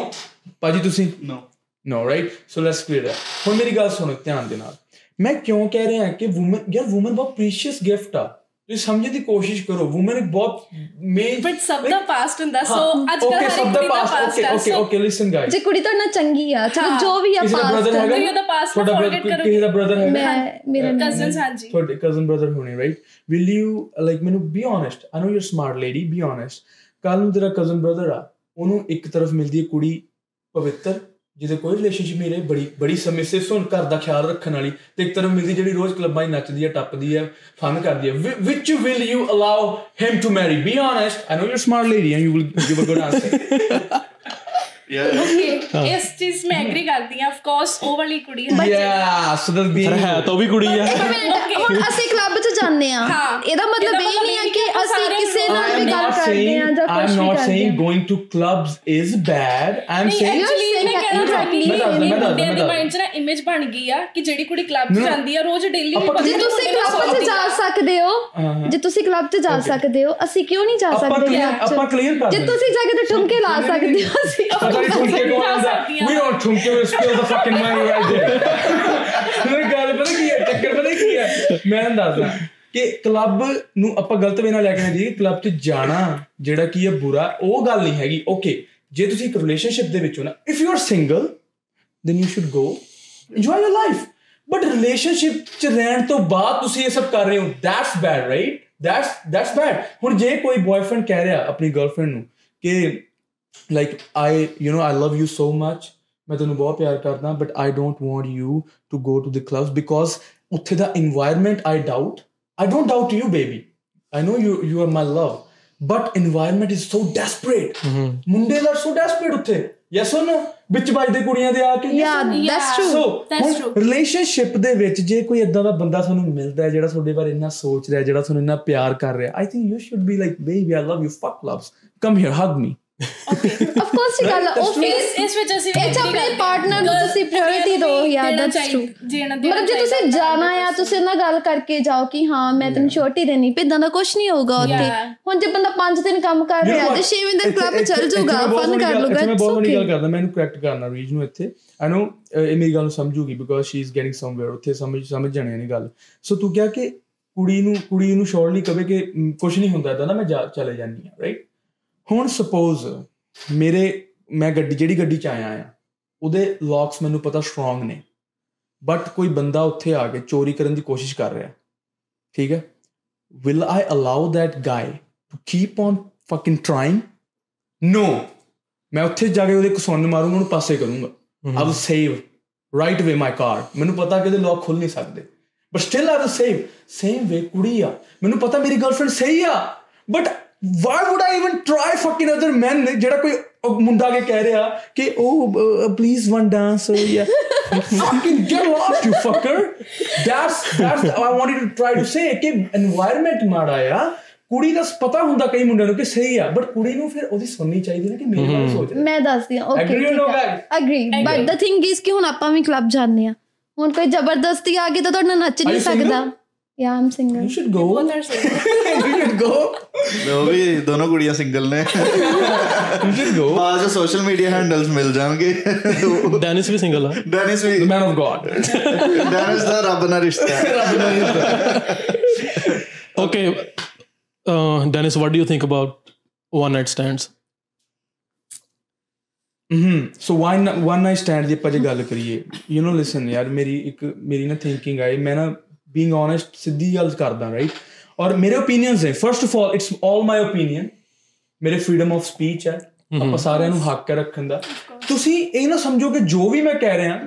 ਪਾਜੀ ਤੁਸੀਂ? No no right so let's clear ਹੁਣ ਮੇਰੀ ਗੱਲ ਸੁਣੋ ਧਿਆਨ ਦੇ ਨਾਲ। ਮੈਂ ਕਿਉਂ ਕਹਿ ਰਿਹਾ ਕਿ ਔਮਨ ਯਾਰ ਔਮਨ ਬਹੁਤ ਪ੍ਰੀਸ਼ੀਅਸ ਗਿਫਟ ਆ। ਤੁਸੀਂ ਸਮਝਣ ਦੀ ਕੋਸ਼ਿਸ਼ ਕਰੋ ਔਮਨ ਇੱਕ ਬਹੁਤ ਮੇਨ but ਸਭ ਦਾ past ਹੁੰਦਾ so ਅੱਜ ਕੱਲ ਹਰ ਇੱਕ ਦਾ past past okay okay listen guys ਜੇ ਕੁੜੀ ਤੁਹਾਡੇ ਨਾਲ ਚੰਗੀ ਆ ਚਲੋ ਹਾਂ। ਜੋ ਵੀ ਆ ਪਾਸਟ ਹੈਗਾ ਤੁਸੀਂ ਉਹਦਾ past ਨਾ brother ਕਰੋਗੇ। ਕਿਸੇ ਦਾ ਬ੍ਰਦਰ ਹੈਗਾ। ਮੈਂ ਮੇਰਾ cousins ਹਾਂਜੀ। ਤੁਹਾਡੇ ਕਜ਼ਨ ਬ੍ਰਦਰ ਹੋਣੇ ਰਾਈਟ ਵਿਲ ਯੂ ਲਾਈਕ ਮੈਨੂੰ be honest I know you smart lady be honest ਕੱਲ ਨੂੰ ਤੇਰਾ ਕਜ਼ਨ ਬ੍ਰਦਰ ਆ ਉਹਨੂੰ ਇੱਕ ਤਰਫ ਮਿਲਦੀ ਹੈ ਕੁੜੀ ਪਵਿੱਤਰ ਜਿਹਦੇ ਕੋਈ ਰਿਲੇਸ਼ਨਸ਼ਿਪ ਨਹੀਂ ਰਹੇ, ਬੜੀ ਬੜੀ ਸਮੇਂ ਸੁਣ, ਘਰ ਦਾ ਖਿਆਲ ਰੱਖਣ ਵਾਲੀ ਤੇ ਇੱਕ ਤਰਫ ਮਿਲਦੀ ਜਿਹੜੀ ਰੋਜ਼ ਕਲੱਬਾਂ 'ਚ ਨੱਚਦੀ ਹੈ, ਟੱਪਦੀ ਹੈ ਫਨ ਕਰਦੀ ਹੈ। Which will you allow him to marry be honest I know you smart lady and you will give a good answer yeah okay ਇਸ ਚੀਜ਼ ਮੈਂ ਐਗਰੀ ਕਰਦੀ ਆ ਆਫ ਕੋਰਸ ਉਹ ਵਾਲੀ ਕੁੜੀ ਹੈ ਯਾ ਸੋ ਦੈਟ ਬੀ ਪਰ ਹੈ ਤਾਂ ਉਹ ਵੀ ਕੁੜੀ ਆ ਹੁਣ ਅਸੀਂ ਕਲੱਬ 'ਚ ਜਾਂਦੇ ਆ ਹਾਂ। ਇਹਦਾ ਮਤਲਬ ਇਹ ਨਹੀਂ ਹੈ ਕਿ ਅਸੀਂ ਕਿਸੇ ਨਾਲ I'm ਵੀ ਗੱਲ not ਕਰਦੇ saying ਆ ਜਾਂ ਕੁਝ ਵੀ ਕਰਦੇ ਆ going to clubs is bad. I'm ਨਹੀਂ saying ਐਕਚੁਅਲੀ saying ਮੈਂ ਕਹਿਣਾ ਚਾਹਦੀ ਮੈਂ ਦੱਸਦਾ, ਮੈਂ ਦੱਸਦਾ, ਮੁੰਡਿਆਂ ਦੀ। ਮਾਈਂਡ 'ਚ ਨਾ ਇਮੇਜ ਬਣ ਗਈ ਆ ਕਿ ਜਿਹੜੀ ਕੁੜੀ ਕਲੱਬ 'ਚ ਜਾਂਦੀ ਆ ਰੋਜ਼ ਡੇਲੀ ਜੇ ਤੁਸੀਂ ਕਲੱਬ 'ਚ ਜਾ ਸਕਦੇ ਹੋ ਹਾਂ। ਜੇ ਤੁਸੀਂ ਕਲੱਬ 'ਚ ਜਾ ਸਕਦੇ ਹੋ ਅਸੀਂ ਕਿਉਂ ਨਹੀਂ ਜਾ ਸਕਦੇ? ਆਪਾਂ clear ਕਰ ਜੇ। ਤੁਸੀਂ ਜਾ ਕੇ ਤੇ ਠੁਮਕੇ ਲਾ ਸਕਦੇ ਹੋ ਅਸੀਂ ਜਾ ਠੁਮਕੇ ਸਕਦੇ? ਕੋ ਆਂਦਾ we don't ਠੁਮਕੇ we spill the fucking money right there ਮੇਰੇ ਗੱਲ ਪਤਾ ਕੀ ਹੈ? ਚੱਕਰ ਪਤਾ ਕੀ ਹੈ? ਮੈਂ ਦੱਸਦਾ ਕਿ ਕਲੱਬ ਨੂੰ ਆਪਾਂ ਗਲਤ ਵੇ ਨਾਲ ਲੈ ਕੇ ਨਾ ਜੀ ਕਲੱਬ 'ਚ ਜਾਣਾ ਜਿਹੜਾ ਕੀ ਹੈ ਬੁਰਾ ਉਹ ਗੱਲ ਨਹੀਂ ਹੈਗੀ। ਓਕੇ ਜੇ ਤੁਸੀਂ ਇੱਕ ਰਿਲੇਸ਼ਨਸ਼ਿਪ ਦੇ ਵਿੱਚ ਹੋ ਨਾ if you are single then you should go enjoy your life. But relationship ਚ ਰਹਿਣ ਤੋਂ ਬਾਅਦ ਤੁਸੀਂ ਇਹ ਸਭ ਕਰ ਰਹੇ ਹੋ that's bad right? That's that's bad. ਹੁਣ ਜੇ ਕੋਈ boyfriend ਕਹਿ ਰਿਹਾ ਆਪਣੀ girlfriend ਨੂੰ ਕਿ like i you know i love you so much ਮੈਂ ਤੈਨੂੰ ਬਹੁਤ ਪਿਆਰ ਕਰਦਾ but i don't want you to go to the clubs because ਉੱਥੇ ਦਾ environment i doubt i don't doubt you baby i know you you are my love but environment is so desperate ਮੁੰਡੇ ਦਾ so desperate ਉੱਥੇ yes or no ਵਿੱਚ ਵੱਜਦੇ ਕੁੜੀਆਂ ਦੇ ਆ ਕੇ no? that's true. So That's true. Relationship ਦੇ ਵਿੱਚ ਜੇ ਕੋਈ ਇਦਾਂ ਦਾ ਬੰਦਾ ਤੁਹਾਨੂੰ ਮਿਲਦਾ ਹੈ ਜਿਹੜਾ ਤੁਹਾਡੇ ਬਾਰੇ ਇੰਨਾ ਸੋਚ ਰਿਹਾ ਜਿਹੜਾ ਤੁਹਾਨੂੰ ਇੰਨਾ ਪਿਆਰ ਕਰ ਰਿਹਾ I think you should be like baby I love you fuck loves come here hug me of course ਇਹ ਗੱਲ ਉਹ. ਫਿਰ ਇਸ ਵਿੱਚ ਅਸੀਂ ਇਹ ਆਪਣੇ partner ਨੂੰ ਤੁਸੀਂ priority ਦਿਓ, yeah, that's true. ਮਤਲਬ ਜੇ ਤੁਸੀਂ ਜਾਣਾ ਆ ਤੁਸੀਂ ਉਹਨਾਂ ਨਾਲ ਗੱਲ ਕਰਕੇ ਜਾਓ ਕਿ ਹਾਂ ਮੈਂ ਤੈਨੂੰ ਛੋਟੀ ਦੇਣੀ ਪਿੱਦਾਂ ਦਾ ਕੁਝ ਨਹੀਂ ਹੋਊਗਾ ਉੱਥੇ. ਹੁਣ ਜੇ ਬੰਦਾ 5 ਦਿਨ ਕੰਮ ਕਰ ਰਿਹਾ ਤੇ 6 ਦਿਨ ਕਲੱਬ ਚੱਲ ਜਾਊਗਾ ਫਨ ਕਰ ਲੂਗਾ ਮੈਂ ਬਹੁਤ ਵੱਡੀ ਗੱਲ ਕਰਦਾ ਮੈਂ ਇਹਨੂੰ ਕਰੈਕਟ ਕਰਨਾ ਰੀਜ ਨੂੰ ਇੱਥੇ। ਆਈ نو ਇਹ ਮੇਰੀ ਗੱਲ ਨੂੰ ਸਮਝੂਗੀ because she is getting somewhere ਉੱਥੇ ਸਮਝ ਸਮਝ ਜਾਣੀ ਨਹੀਂ ਗੱਲ। ਸੋ ਤੂੰ ਕਿਹਾ ਕਿ ਕੁੜੀ ਨੂੰ ਕੁੜੀ ਨੂੰ ਸ਼ੋਰਟਲੀ ਕਵੇ ਕਿ ਕੁਝ ਨਹੀਂ ਹੁੰਦਾ ਇਦਾਂ ਨਾ ਮੈਂ ਚਲੇ ਜਾਨੀ ਆ ਰਾਈਟ ਹੁਣ ਸਪੋਜ਼ ਮੇਰੇ ਮੈਂ ਗੱਡੀ ਜਿਹੜੀ ਗੱਡੀ ਚ ਆਇਆ ਆ ਉਹਦੇ ਲੌਕਸ ਮੈਨੂੰ ਪਤਾ ਸਟਰੋਂਗ ਨੇ। ਬਟ ਕੋਈ ਬੰਦਾ ਉੱਥੇ ਆ ਕੇ ਚੋਰੀ ਕਰਨ ਦੀ ਕੋਸ਼ਿਸ਼ ਕਰ ਰਿਹਾ। ਠੀਕ ਹੈ? Will I allow that guy to keep on fucking trying? No. ਮੈਂ ਉੱਥੇ ਜਾ ਕੇ ਉਹਦੇ ਕਸੌਨ ਮਾਰੂੰਗਾ ਉਹਨੂੰ ਪਾਸੇ ਕਰੂੰਗਾ। I will save right away my car. ਮੈਨੂੰ ਪਤਾ ਕਿ ਇਹਦੇ ਲੋਕ ਖੁੱਲ ਨਹੀਂ ਸਕਦੇ। But still I will save same way ਕੁੜੀ ਆ। ਮੈਨੂੰ ਪਤਾ ਮੇਰੀ ਗਰਲਫ੍ਰੈਂਡ ਸਹੀ ਆ। But why would I even try fucking other men ਜਿਹੜਾ ਕੋਈ ਉਹ ਮੁੰਡਾ ਕੇ ਕਹਿ ਰਿਹਾ ਕਿ oh uh, please one dance oh yeah fucking get lost you fucker that's that's I wanted to try to say ਕਿ environment ਮਾੜਾ ਆ ਕੁੜੀ ਦਾ ਪਤਾ ਹੁੰਦਾ ਕਈ ਮੁੰਡਿਆਂ ਨੂੰ ਕਿ ਸਹੀ ਆ ਬਟ ਕੁੜੀ ਨੂੰ ਫਿਰ ਉਹਦੀ ਸੁਣਨੀ ਚਾਹੀਦੀ ਨਾ ਕਿ ਮੇਰੇ ਬਾਰੇ ਸੋਚ ਰਿਹਾ ਮੈਂ ਦੱਸਦੀ ਹਾਂ okay? Agree but the thing is ਕਿ ਹੁਣ ਆਪਾਂ ਵੀ ਕਲੱਬ ਜਾਂਦੇ ਆ ਹੁਣ ਕੋਈ ਜ਼ਬਰਦਸਤੀ ਆ ਗਈ ਤਾਂ ਤੁਹਾਡੇ ਨੱਚ ਨਹੀਂ? ਸਕਦਾ ਯਾ ਆਮ single you should go. Both are single. you should go. ਉਹ ਵੀ ਦੋਨੋਂ ਕੁੜੀਆਂ ਸਿੰਗਲ ਨੇ you should go. ਬਾਅਦ ਚ ਸੋਸ਼ਲ ਮੀਡੀਆ ਹੈਂਡਲਸ ਮਿਲ ਜਾਣਗੇ ਡੈਨਿਸ ਵੀ ਸਿੰਗਲ ਆ ਡੈਨਿਸ ਵੀ man of God. ਡੈਨਿਸ ਦਾ ਰੱਬ ਨਾਲ ਰਿਸ਼ਤਾ ਹੈ okay Dennis what do you think about one night stands hmm so one one night stand ਦੀ ਆਪਾਂ ਜੇ ਗੱਲ ਕਰੀਏ ਯੂ نو ਲਿਸਨ ਯਾਰ ਮੇਰੀ ਇੱਕ ਮੇਰੀ ਨਾ ਥਿੰਕਿੰਗ ਆਈ ਮੈਂ ਨਾ ਬੀਇੰਗ ਓਨੈਸਟ ਸਿੱਧੀ ਗੱਲ ਕਰਦਾ ਰਾਈਟ ਔਰ ਮੇਰੇ ਓਪੀਨੀਅਨਸ ਹੈ first of all it's all my opinion ਮੇਰੇ ਫਰੀडम ਆਫ ਸਪੀਚ ਹੈ ਆਪਾਂ ਸਾਰਿਆਂ ਨੂੰ ਹੱਕ ਰੱਖਣ ਦਾ। ਤੁਸੀਂ ਇਹ ਨਾ ਸਮਝੋ ਕਿ ਜੋ ਵੀ ਮੈਂ ਕਹਿ ਰਿਹਾ